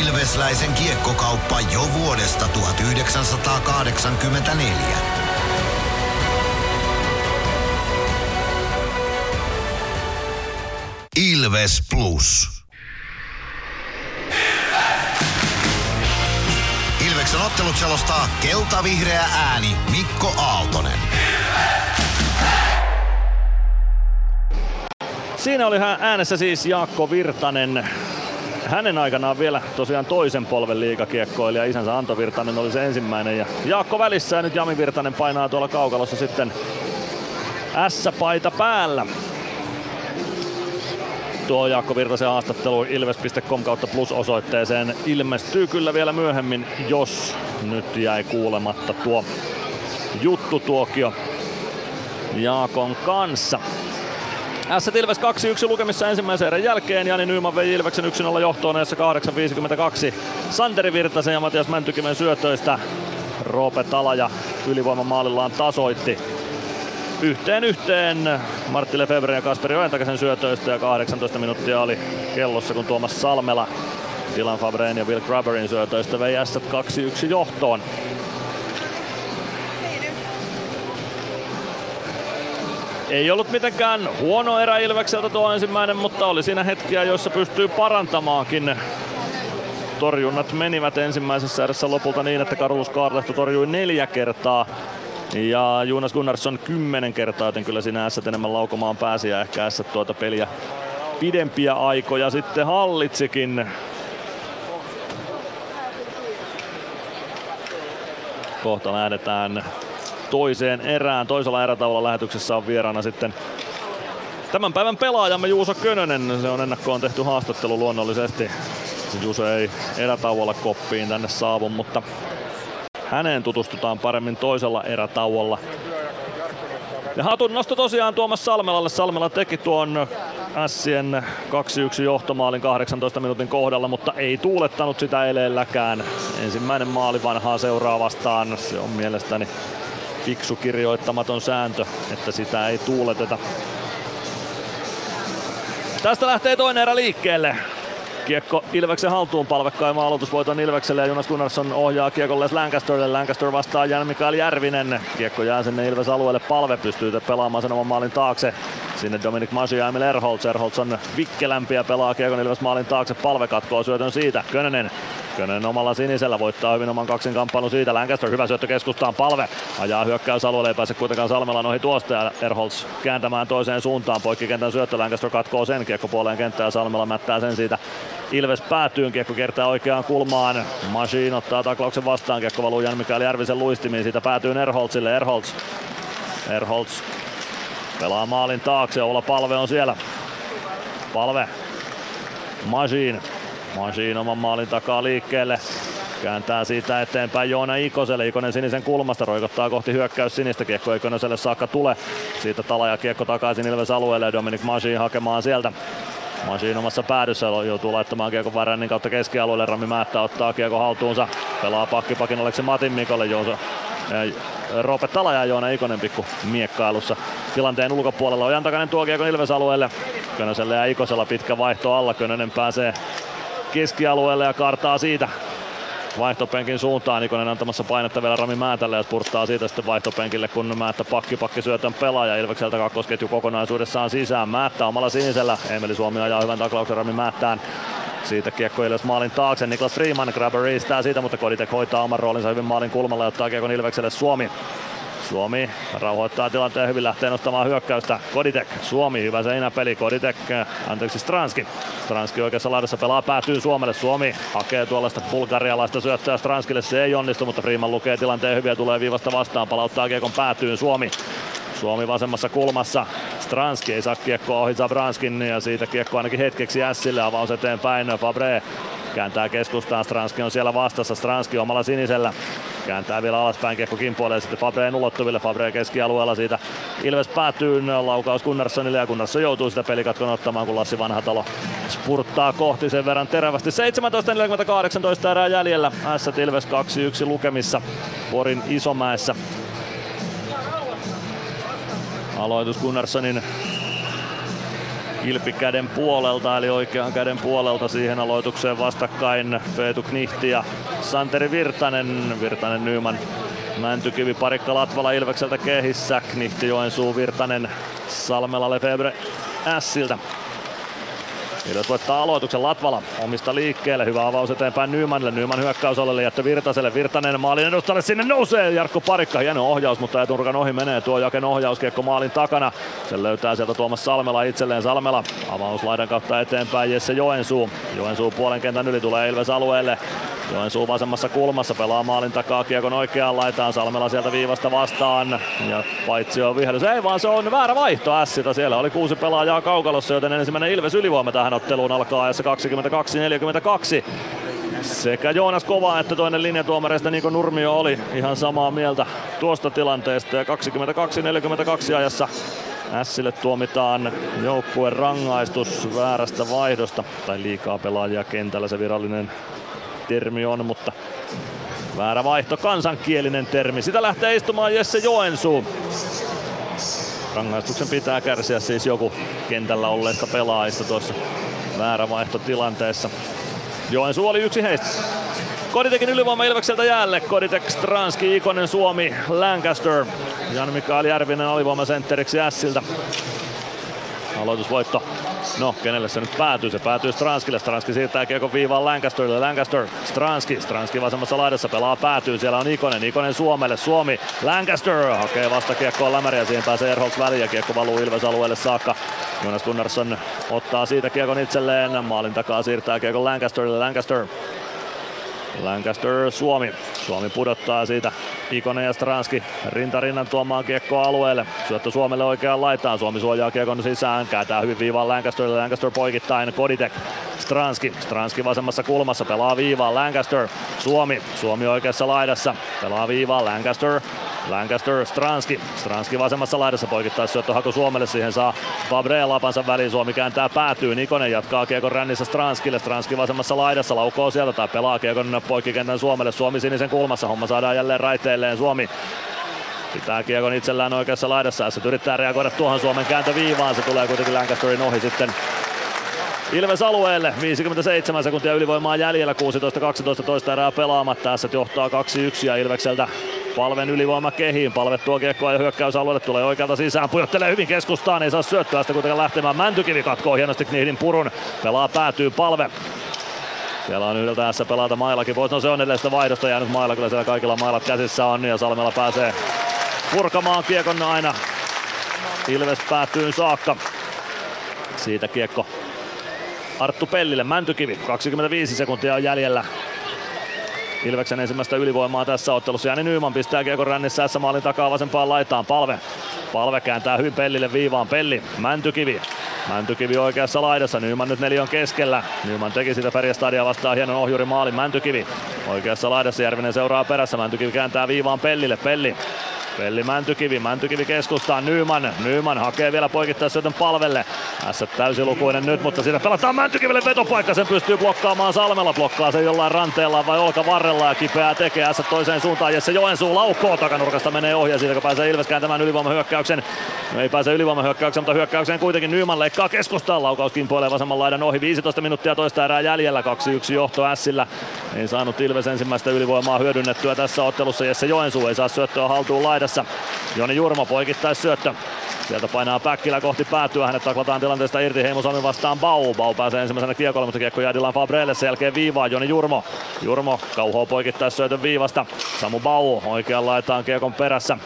Ilvesläisen kiekkokauppa jo vuodesta 1984. Ilves Plus. Ilveksen ottelut selostaa kelta-vihreä ääni Mikko Aaltonen. Siinä oli hän äänessä siis Jaakko Virtanen. Hänen aikanaan vielä tosiaan toisen polven liikakiekkoilija. Isänsä Anto Virtanen oli se ensimmäinen. Ja Jaakko välissä ja nyt Jami Virtanen painaa tuolla kaukalossa sitten S-paita päällä tuo Jaakko Virtasen haastattelu ilves.com kautta plus osoitteeseen ilmestyy kyllä vielä myöhemmin, jos nyt jäi kuulematta tuo juttu tuokio Jaakon kanssa. S Ilves 2-1 lukemissa ensimmäisen erän jälkeen. Jani Nyyman vei Ilveksen 1-0 johtoon 8.52. Santeri Virtasen ja Matias Mäntykiven syötöistä Roope Talaja ylivoimamaalillaan tasoitti yhteen yhteen Martti Lefebvre ja Kasperi Ojentakasen syötöistä ja 18 minuuttia oli kellossa, kun Tuomas Salmela Dylan Fabreen ja Will Grabberin syötöistä vei S 2-1 johtoon. Ei ollut mitenkään huono erä Ilvekseltä tuo ensimmäinen, mutta oli siinä hetkiä, joissa pystyy parantamaankin. Torjunnat menivät ensimmäisessä erässä lopulta niin, että Carlos Kaarlehto torjui neljä kertaa ja Jonas Gunnarsson kymmenen kertaa, joten kyllä siinä S enemmän laukomaan pääsi ja ehkä S tuota peliä pidempiä aikoja sitten hallitsikin. Kohta lähdetään toiseen erään. Toisella erätaululla lähetyksessä on vieraana sitten tämän päivän pelaajamme Juuso Könönen. Se on ennakkoon tehty haastattelu luonnollisesti. Juuso ei erätauolla koppiin tänne saavu, mutta häneen tutustutaan paremmin toisella erätauolla. Ja hatun nosto tosiaan Tuomas Salmelalle. Salmela teki tuon Ässien 2-1 johtomaalin 18 minuutin kohdalla, mutta ei tuulettanut sitä eleelläkään. Ensimmäinen maali vanhaa seuraa vastaan. Se on mielestäni fiksu kirjoittamaton sääntö, että sitä ei tuuleteta. Tästä lähtee toinen erä liikkeelle. Kiekko Ilveksen haltuun palvekkaima aloitusvoiton Ilvekselle ja Jonas Gunnarsson ohjaa kiekolle Lancasterille. Lancaster vastaa Jan Mikael Järvinen. Kiekko jää sinne Ilves alueelle. Palve pystyy pelaamaan sen oman maalin taakse. Sinne Dominic Masi ja Emil Erholz. Erholz on vikkelämpi ja pelaa kiekon Ilves maalin taakse. Palve katkoo syötön siitä. Könönen Könönen omalla sinisellä voittaa hyvin oman kaksin kamppailun siitä. Lancaster hyvä syöttö keskustaan. Palve ajaa hyökkäysalueelle, ei pääse kuitenkaan Salmelan ohi tuosta ja Erholz kääntämään toiseen suuntaan. Poikkikentän syöttö Lancaster katkoo sen kiekko puoleen kenttää ja Salmela mättää sen siitä. Ilves päätyyn, kiekko kertaa oikeaan kulmaan. Machine ottaa taklauksen vastaan, kiekko valuu Jan Mikael Järvisen luistimiin, siitä päätyy Erholzille. Erholz, Erholz pelaa maalin taakse, Oula Palve on siellä. Palve, Machine, Machine oman maalin takaa liikkeelle. Kääntää siitä eteenpäin Joona Ikoselle. Ikonen sinisen kulmasta roikottaa kohti hyökkäys sinistä. Kiekko Ikoneselle saakka tule. Siitä tala ja kiekko takaisin Ilves alueelle. Dominic Machine hakemaan sieltä Machine omassa päädyssä joutuu laittamaan kiekon Värännin kautta keskialueelle. Rami Määttä ottaa kiekko haltuunsa. Pelaa pakkipakin Oleksi Matin Mikolle. Joosa, Roope Tala ja Joona Ikonen pikku miekkailussa tilanteen ulkopuolella. Ojan takainen tuo kiekon Ilves alueelle. Könöselle ja Ikosella pitkä vaihto alla. Könönen pääsee keskialueelle ja kartaa siitä vaihtopenkin suuntaan. Ikonen antamassa painetta vielä Rami Määtälle ja spurttaa siitä sitten vaihtopenkille, kun Määttä pakki pakki syötön pelaaja. Ilvekseltä kakkosketju kokonaisuudessaan sisään. Määttä omalla sinisellä. Emeli Suomi ajaa hyvän taklauksen Rami Määttään. Siitä kiekko Ilves maalin taakse. Niklas Freeman grabber riistää siitä, mutta Koditek hoitaa oman roolinsa hyvin maalin kulmalla ja ottaa kiekon Ilvekselle Suomi. Suomi rauhoittaa tilanteen hyvin, lähtee nostamaan hyökkäystä. Koditek, Suomi, hyvä seinäpeli. Koditek, anteeksi Stranski. Stranski oikeassa laidassa pelaa päätyy Suomelle. Suomi hakee tuollaista bulgarialaista syöttöä Stranskille. Se ei onnistu, mutta Freeman lukee tilanteen hyvin ja tulee viivasta vastaan. Palauttaa kiekon päätyyn Suomi. Suomi vasemmassa kulmassa. Stranski ei saa kiekkoa ohi Zabranskin ja siitä kiekko ainakin hetkeksi Ässille. Avaus eteenpäin. Fabre kääntää keskustaan. Stranski on siellä vastassa. Stranski omalla sinisellä. Kääntää vielä alaspäin kiekko kimpoilee sitten Fabreen ulottuville. Fabre keskialueella siitä Ilves päätyy laukaus Gunnarssonille ja Gunnarsson joutuu sitä pelikatkon ottamaan kun Lassi Vanhatalo spurttaa kohti sen verran terävästi. 17.48 erää jäljellä. S Ilves 2-1 lukemissa Porin Isomäessä. Aloitus Gunnarssonin kilpikäden puolelta, eli oikean käden puolelta siihen aloitukseen vastakkain Feetu Knihti ja Santeri Virtanen. Virtanen Nyman Mäntykivi parikka Latvala Ilvekseltä kehissä. Knihti Joensuu Virtanen Salmela Lefebvre Ässiltä. Ilves voittaa aloituksen Latvala omista liikkeelle. Hyvä avaus eteenpäin Nymanille. Nyman hyökkäysalueelle jättö Virtaselle. Virtanen maalin edustalle sinne nousee. Jarkko Parikka hieno ohjaus, mutta etunurkan ohi menee tuo Jaken ohjauskiekko maalin takana. Sen löytää sieltä Tuomas Salmela itselleen. Salmela avaus laidan kautta eteenpäin Jesse Joensuu. Joensuu puolen kentän yli tulee Ilves alueelle. Joensuu vasemmassa kulmassa pelaa maalin takaa kiekon oikeaan laitaan. Salmela sieltä viivasta vastaan. Ja paitsi on vihellys. Ei vaan se on väärä vaihto Ässitä. Siellä oli kuusi pelaajaa kaukalossa, joten ensimmäinen Ilves ylivoima tähän otteluun alkaa ajassa 22-42. Sekä Joonas Kova että toinen linjatuomareista Niko Nurmio oli ihan samaa mieltä tuosta tilanteesta. Ja 22-42 ajassa Ässille tuomitaan joukkueen rangaistus väärästä vaihdosta. Tai liikaa pelaajia kentällä se virallinen termi on, mutta väärä vaihto, kansankielinen termi. Sitä lähtee istumaan Jesse Joensuu. Rangaistuksen pitää kärsiä siis joku kentällä olleista pelaajista tuossa väärä vaihto tilanteessa. Joensuu oli yksi heistä. Koditekin ylivoima Ilvekseltä jäälle. Koditek, Stranski, Ikonen, Suomi, Lancaster. Jan Mikael Järvinen alivoimasentteriksi Ässiltä. Aloitusvoitto No, kenelle se nyt päätyy? Se päätyy Stranskille. Stranski siirtää kiekon viivaan Lancasterille. Lancaster, Stranski. Stranski vasemmassa laidassa pelaa päätyy. Siellä on Ikonen. Ikonen Suomelle. Suomi. Lancaster hakee vasta kiekkoa Lämäri ja siihen pääsee Erholz väliin kiekko valuu Ilves alueelle saakka. Jonas Gunnarsson ottaa siitä kiekon itselleen. Maalin takaa siirtää kiekon Lancasterille. Lancaster Lancaster Suomi. Suomi pudottaa siitä Ikonen ja Stranski rintarinnan tuomaan kiekkoa alueelle. Syöttö Suomelle oikeaan laitaan. Suomi suojaa kiekon sisään. Kääntää hyvin viivaan Lancasterille. Lancaster poikittain. Koditek. Stranski. Stranski vasemmassa kulmassa. Pelaa viivaan. Lancaster. Suomi. Suomi oikeassa laidassa. Pelaa viivaan. Lancaster. Lancaster, Stranski. Stranski vasemmassa laidassa poikittaa syöttöhaku Suomelle. Siihen saa Fabre lapansa väliin. Suomi kääntää päätyy. Nikonen jatkaa kiekon rännissä Stranskille. Stranski vasemmassa laidassa laukoo sieltä tai pelaa kiekon poikkikentän Suomelle. Suomi sinisen kulmassa. Homma saadaan jälleen raiteilleen. Suomi Pitää kiekon itsellään oikeassa laidassa. Se yrittää reagoida tuohon Suomen kääntöviivaan. Se tulee kuitenkin Lancasterin ohi sitten Ilves alueelle, 57 sekuntia ylivoimaa jäljellä, 16-12 toista erää pelaamatta. Tässä johtaa 2-1 ja Ilvekseltä Palven ylivoima kehiin. Palve tuo kiekkoa ja hyökkäysalueelle tulee oikealta sisään. Pujottelee hyvin keskustaan, ei saa syöttöä sitä kuitenkaan lähtemään. Mäntykivi katkoo hienosti Knihdin purun. Pelaa päätyy Palve. Siellä on yhdeltä tässä pelata Mailakin pois. No se on edelleen sitä vaihdosta jäänyt Mailla. Kyllä siellä kaikilla mailat käsissä on ja Salmella pääsee purkamaan kiekon aina Ilves päätyyn saakka. Siitä kiekko Arttu Pellille, Mäntykivi, 25 sekuntia on jäljellä. Ilveksen ensimmäistä ylivoimaa tässä ottelussa. Jani Nyyman pistää kiekon rännissä S maalin takaa vasempaan laitaan. Palve. Palve kääntää hyvin Pellille viivaan. Pelli, Mäntykivi. Mäntykivi oikeassa laidassa, Nyman nyt neljän keskellä. Nyman teki sitä Färjestadia vastaan hienon ohjuri maalin. Mäntykivi oikeassa laidassa, Järvinen seuraa perässä. Mäntykivi kääntää viivaan Pellille. Pelli Pelli Mäntykivi, Mäntykivi keskustaa, Nyman, Nyman hakee vielä poikittaisyötön palvelle. Tässä täysilukuinen nyt, mutta siinä pelataan Mäntykiville vetopaikka, sen pystyy blokkaamaan Salmella, blokkaa sen jollain ranteella vai olkavarrella ja kipeää tekee S toiseen suuntaan. Jesse Joensuu laukoo takanurkasta menee ohi ja siitä kun pääsee Ilves kääntämään ylivoimahyökkäyksen. No ei pääse ylivoimahyökkäyksen, mutta hyökkäykseen kuitenkin Nyman leikkaa keskustaan. Laukaus kimpoilee vasemman laidan ohi. 15 minuuttia toista erää jäljellä. 2-1 johto Sillä. Ei saanut Ilves ensimmäistä ylivoimaa hyödynnettyä tässä ottelussa. Jesse Joensuu ei saa syöttöä haltuun laidassa. Joni Jurmo poikittais syöttö. Sieltä painaa Päkkilä kohti päätyä, hänet taklataan tilanteesta irti Heimosalmi vastaan Bau. Bau pääsee ensimmäisenä kiekolle, mutta kiekko jää Dylan Fabrelle, sen jälkeen viivaa Joni Jurmo. Jurmo kauhoo poikittais syötön viivasta. Samu Bau oikean laitaan kiekon perässä.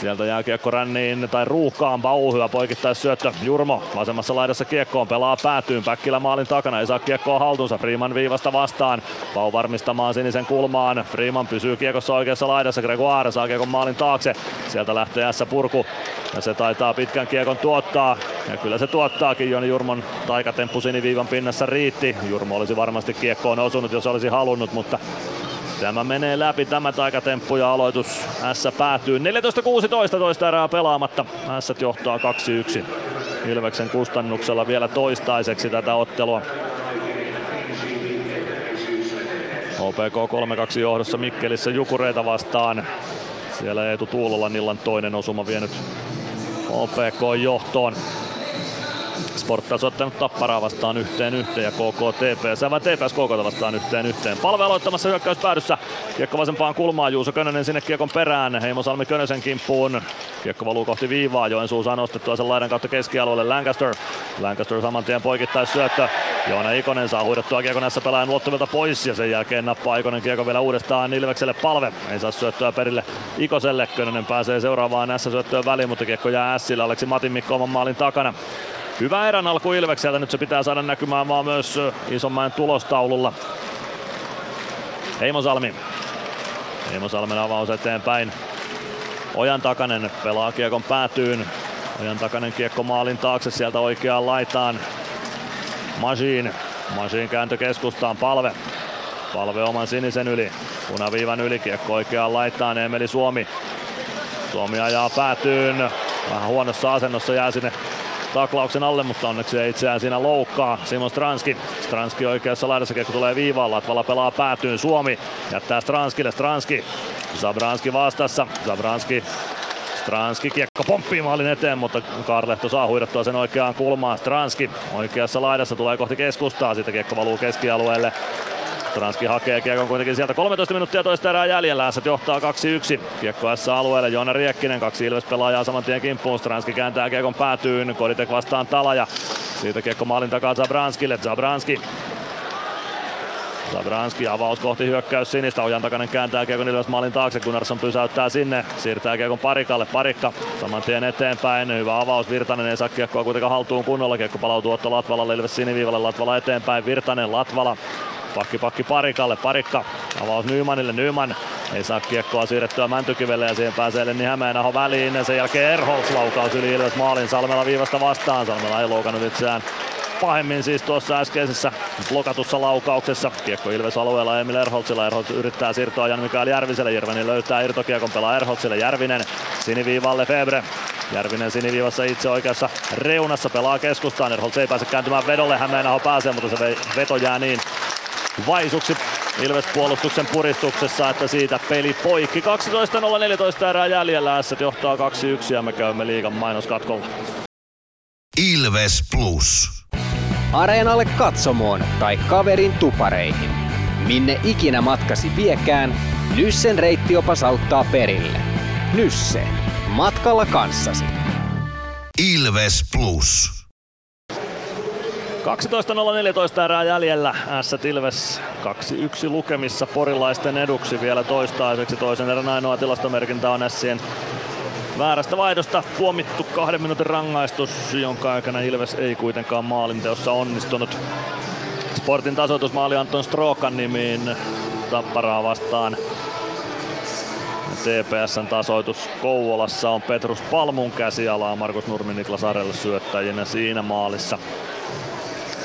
Sieltä jää kiekko ränniin tai ruuhkaan. Bau hyvä poikittais syöttö. Jurmo vasemmassa laidassa kiekkoon pelaa päätyyn. Päkkilä maalin takana ei saa kiekkoa haltuunsa. Freeman viivasta vastaan. Bau varmistamaan sinisen kulmaan. Freeman pysyy kiekossa oikeassa laidassa. Gregoire saa kiekon maalin taakse. Sieltä lähtee S purku. Ja se taitaa pitkän kiekon tuottaa. Ja kyllä se tuottaakin. Joni Jurmon taikatemppu siniviivan pinnassa riitti. Jurmo olisi varmasti kiekkoon osunut, jos olisi halunnut, mutta Tämä menee läpi tämä taikatemppu ja aloitus S päätyy 14-16 toista erää pelaamatta. S johtaa 2-1 Ilveksen kustannuksella vielä toistaiseksi tätä ottelua. OPK 3-2 johdossa Mikkelissä Jukureita vastaan. Siellä Eetu Tuulolan illan toinen osuma vienyt OPK johtoon. Sport on ottanut Tapparaa vastaan yhteen yhteen ja KK TPS, vai TPS KK vastaan yhteen yhteen. Palve aloittamassa hyökkäyspäädyssä. Kiekko vasempaan kulmaan, Juuso Könönen sinne kiekon perään. Heimo Salmi Könösen kimppuun. Kiekko valuu kohti viivaa, Joensuu saa nostettua sen laidan kautta keskialueelle Lancaster. Lancaster saman tien poikittais syöttö. Joona Ikonen saa huidettua kiekon näissä pelaajan luottovilta pois ja sen jälkeen nappaa Ikonen kiekko vielä uudestaan Ilvekselle palve. Ei saa syöttöä perille Ikoselle. Könönen pääsee seuraavaan näissä syöttöön väliin, mutta kiekko jää Sillä Aleksi Matin Mikko oman maalin takana. Hyvä erän alku Ilvekseltä, nyt se pitää saada näkymään vaan myös Isonmäen tulostaululla. Heimo Salmi. Heimo Salmen avaus eteenpäin. Ojan Takanen pelaa kiekon päätyyn. Ojan Takanen kiekko maalin taakse sieltä oikeaan laitaan. Masiin. Masiin kääntö keskustaan. Palve. Palve oman sinisen yli. Punaviivan yli kiekko oikeaan laitaan. Emeli Suomi. Suomi ajaa päätyyn. Vähän huonossa asennossa jää sinne taklauksen alle, mutta onneksi ei itseään siinä loukkaa. Simon Stranski. Stranski oikeassa laidassa, kiekko tulee viivaan. Latvala pelaa päätyyn. Suomi jättää Stranskille. Stranski. Zabranski vastassa. Zabranski Stranski kiekko pomppii maalin eteen, mutta Karlehto saa huidettua sen oikeaan kulmaan. Stranski oikeassa laidassa tulee kohti keskustaa, sitten kiekko valuu keskialueelle. Stranski hakee kiekon kuitenkin sieltä 13 minuuttia toista erää jäljellä. S johtaa 2-1. Kiekko S alueelle. Joona Riekkinen, kaksi Ilves pelaajaa saman tien kimppuun. Stranski kääntää kiekon päätyyn. Koditek vastaan Talaja. Siitä kiekko maalin takaa Zabranskille. Zabranski Zabranski avaus kohti hyökkäys sinistä. Ojan takainen kääntää kiekon Ilves maalin taakse. Gunnarsson pysäyttää sinne. Siirtää kiekon parikalle. Parikka saman tien eteenpäin. Hyvä avaus. Virtanen ei saa kiekkoa kuitenkaan haltuun kunnolla. Kiekko palautuu Otto Latvalalle. Ilves siniviivalle. Latvala eteenpäin. Virtanen. Latvala. Pakki pakki Parikalle, Parikka avaus Nymanille, Nyman ei saa kiekkoa siirrettyä Mäntykivelle ja siihen pääsee Lenni Hämeenaho väliin. Sen jälkeen Erholz laukaus yli Ilves maalin Salmela viivasta vastaan. Salmela ei loukannut itseään pahemmin siis tuossa äskeisessä blokatussa laukauksessa. Kiekko Ilves alueella Emil Erholzilla. Erholz yrittää siirtoa Jan Mikael Järviselle. Järvinen löytää irtokiekon, pelaa Erholzille. Järvinen siniviivalle Febre. Järvinen siniviivassa itse oikeassa reunassa pelaa keskustaan. Erholz ei pääse kääntymään vedolle. Hämeenaho pääsee, mutta se veto jää niin vaisuksi Ilves puolustuksen puristuksessa, että siitä peli poikki. 12.014 erää jäljellä, S johtaa 2-1 ja me käymme liigan mainoskatkolla. Ilves Plus. areenalle katsomoon tai kaverin tupareihin. Minne ikinä matkasi viekään, Nyssen reittiopas auttaa perille. Nysse. Matkalla kanssasi. Ilves Plus. 12.014 erää jäljellä. S Ilves 2-1 lukemissa porilaisten eduksi vielä toistaiseksi. Toisen erän ainoa tilastomerkintä on Sien väärästä vaihdosta tuomittu kahden minuutin rangaistus, jonka aikana Ilves ei kuitenkaan maalinteossa onnistunut. Sportin tasoitusmaali Anton Strokan nimiin Tapparaa vastaan. TPSn tasoitus Kouvolassa on Petrus Palmun käsialaa Markus Nurmi Niklas Arelle syöttäjinä siinä maalissa.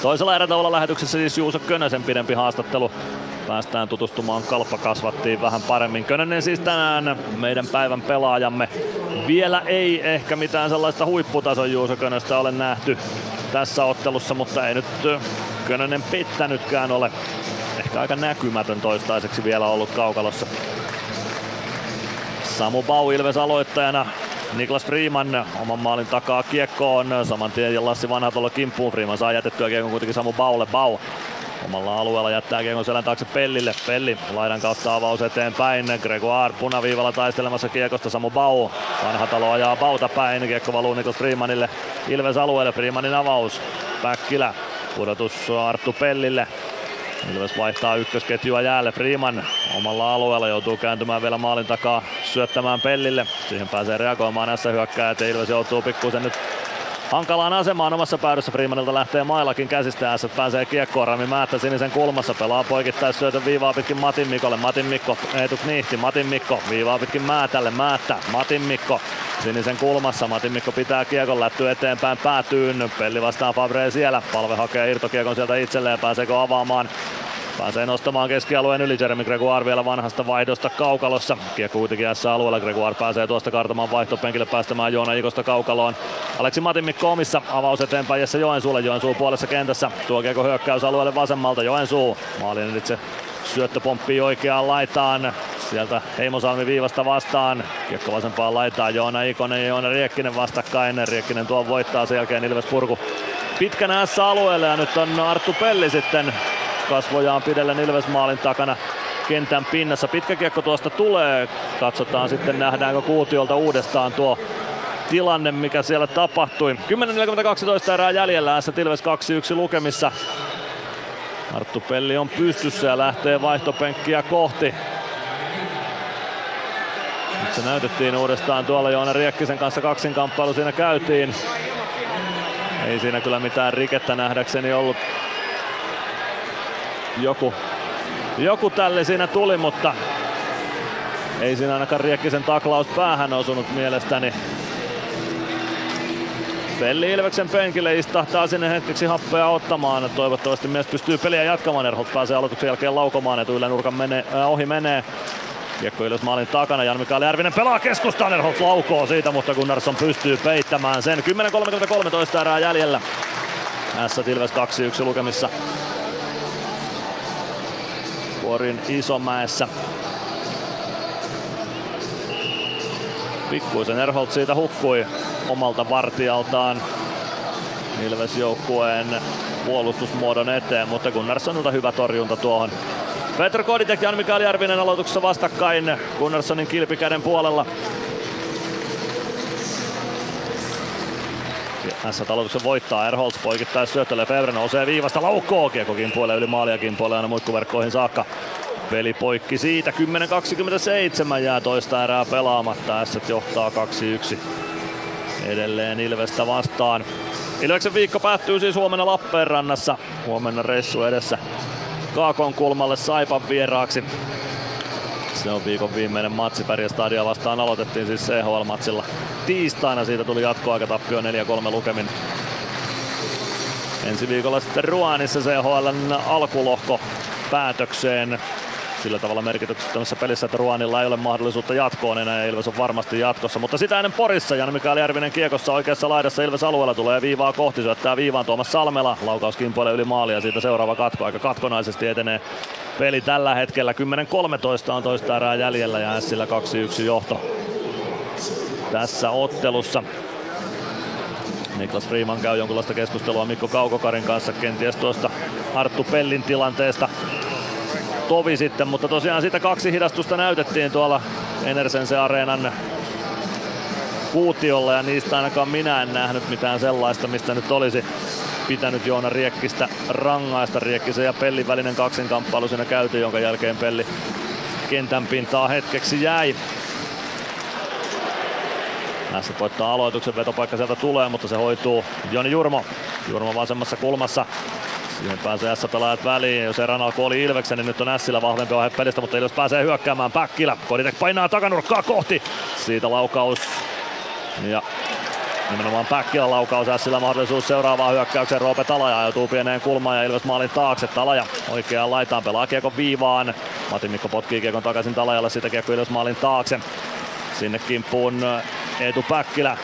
Toisella erätavalla lähetyksessä siis Juuso Könösen pidempi haastattelu. Päästään tutustumaan Kalppa kasvattiin vähän paremmin. Könönen siis tänään meidän päivän pelaajamme. Vielä ei ehkä mitään sellaista huipputason Juuso Könöstä ole nähty tässä ottelussa, mutta ei nyt Könönen pettänytkään ole. Ehkä aika näkymätön toistaiseksi vielä ollut kaukalossa. Samu Bau Ilves aloittajana. Niklas Freeman oman maalin takaa kiekkoon. Saman tien Lassi Vanha tuolla kimppuun. Freeman saa jätettyä kiekon kuitenkin Samu Baulle. Bau omalla alueella jättää kiekon selän taakse Pellille. Pelli laidan kautta avaus eteenpäin. Gregoire punaviivalla taistelemassa kiekosta Samu Bau. Vanha talo ajaa Bauta päin. Kiekko valuu Niklas Freemanille. Ilves alueelle. Freemanin avaus. Päkkilä. Pudotus Arttu Pellille. Ilves vaihtaa ykkösketjua jäälle. Freeman omalla alueella joutuu kääntymään vielä maalin takaa syöttämään Pellille. Siihen pääsee reagoimaan näissä hyökkäät ja Ilves joutuu pikkuisen nyt hankalaan asemaan omassa päädyssä. Freemanilta lähtee mailakin käsistä. S pääsee kiekkoon. Rami Määttä sinisen kulmassa. Pelaa poikittais syötön viivaa pitkin Matin Mikolle. Matin Mikko Eetu Kniihti. Matin Mikko viivaa pitkin Määtälle. Määttä. Matin Mikko sinisen kulmassa. Matin Mikko pitää kiekon lätty eteenpäin päätyyn. Pelli vastaa Fabre siellä. Palve hakee irtokiekon sieltä itselleen. Pääseekö avaamaan Pääsee nostamaan keskialueen yli Jeremy Gregoire vielä vanhasta vaihdosta kaukalossa. Kiekko kuitenkin S-alueella. Gregoire pääsee tuosta kartamaan vaihtopenkille päästämään Joona Ikosta kaukaloon. Aleksi Matimikko omissa avaus eteenpäin Jesse Joensuulle. Joensuu puolessa kentässä. Tuo kiekko hyökkäysalueelle vasemmalta. Joensuu. Maalin itse syöttö pomppii oikeaan laitaan. Sieltä Heimosalmi viivasta vastaan. Kiekko vasempaan laitaan. Joona Ikonen ja Joona Riekkinen vastakkain. Riekkinen tuo voittaa sen jälkeen Ilves Purku pitkänä S-alueelle ja nyt on Arttu Pelli sitten kasvojaan pidellen Ilves maalin takana kentän pinnassa. Pitkä kiekko tuosta tulee. Katsotaan sitten nähdäänkö Kuutiolta uudestaan tuo tilanne, mikä siellä tapahtui. 10.42 erää jäljellä, S Ilves 2-1 lukemissa. Arttu Pelli on pystyssä ja lähtee vaihtopenkkiä kohti. Nyt se näytettiin uudestaan tuolla Joona Riekkisen kanssa kaksinkamppailu siinä käytiin. Ei siinä kyllä mitään rikettä nähdäkseni ollut joku, joku tälle siinä tuli, mutta ei siinä ainakaan Riekkisen taklaus päähän osunut mielestäni. Pelli Ilveksen penkille istahtaa sinne hetkeksi happea ottamaan. Toivottavasti mies pystyy peliä jatkamaan. Erholt pääsee aloituksen jälkeen laukomaan. Etuille nurkan menee, äh, ohi menee. Kiekko Ilves maalin takana. Jan Mikael Järvinen pelaa keskustaan. Erholt laukoo siitä, mutta Gunnarsson pystyy peittämään sen. 10.33 erää jäljellä. S Ilves 2-1 lukemissa. Porin Isomäessä. Pikkuisen Erholt siitä hukkui omalta vartijaltaan Ilves joukkueen puolustusmuodon eteen, mutta Gunnarssonilta hyvä torjunta tuohon. Petr Koditek ja Mikael Järvinen aloituksessa vastakkain Gunnarssonin kilpikäden puolella. Tässä aloituksen voittaa Erholz poikittais syöttö Lefebvre nousee viivasta laukkoo kiekokin puolelle yli maaliakin puolelle aina muikkuverkkoihin saakka. Peli poikki siitä 10.27 jää toista erää pelaamatta. S johtaa 2-1 edelleen Ilvestä vastaan. Ilveksen viikko päättyy siis huomenna Lappeenrannassa. Huomenna reissu edessä Kaakon kulmalle Saipan vieraaksi. Se on viikon viimeinen matsi Pärjästadia vastaan. Aloitettiin siis CHL-matsilla tiistaina. Siitä tuli jatkoaika tappio 4-3 lukemin. Ensi viikolla sitten Ruanissa CHLn alkulohko päätökseen sillä tavalla merkityksettömässä pelissä, että Ruanilla ei ole mahdollisuutta jatkoon enää ja Ilves on varmasti jatkossa. Mutta sitä ennen Porissa Jan Mikael Järvinen kiekossa oikeassa laidassa Ilves alueella tulee viivaa kohti, syöttää viivaan Tuomas Salmela. Laukaus kimpoilee yli maalia siitä seuraava katko aika katkonaisesti etenee peli tällä hetkellä. 10-13 on toista erää jäljellä ja Sillä 2-1 johto tässä ottelussa. Niklas Freeman käy jonkinlaista keskustelua Mikko Kaukokarin kanssa kenties tuosta Arttu Pellin tilanteesta. Tovi sitten, mutta tosiaan sitä kaksi hidastusta näytettiin tuolla Enersense Areenan kuutiolla ja niistä ainakaan minä en nähnyt mitään sellaista, mistä nyt olisi pitänyt Joona Riekkistä rangaista. Riekkisen ja Pellin välinen kaksinkamppailu siinä käytiin, jonka jälkeen Pelli kentän pintaa hetkeksi jäi. Tässä voittaa aloituksen, vetopaikka sieltä tulee, mutta se hoituu Joni Jurmo. Jurmo vasemmassa kulmassa. Siihen pääsee S-pelaajat väliin. Jos erän alku oli Ilveksen, niin nyt on Sillä vahvempi vaihe pelistä, mutta Ilves pääsee hyökkäämään. Päkkilä. Koditek painaa takanurkkaa kohti. Siitä laukaus. Ja nimenomaan Päkkilä laukaus Sillä mahdollisuus seuraavaan hyökkäykseen. Roope Talaja joutuu pieneen kulmaan ja Ilves maalin taakse. Talaja oikeaan laitaan pelaa kiekon viivaan. Matti Mikko potkii kiekon takaisin Talajalle. Siitä kiekko Ilves maalin taakse. Sinne kimppuun Eetu Päkkilä.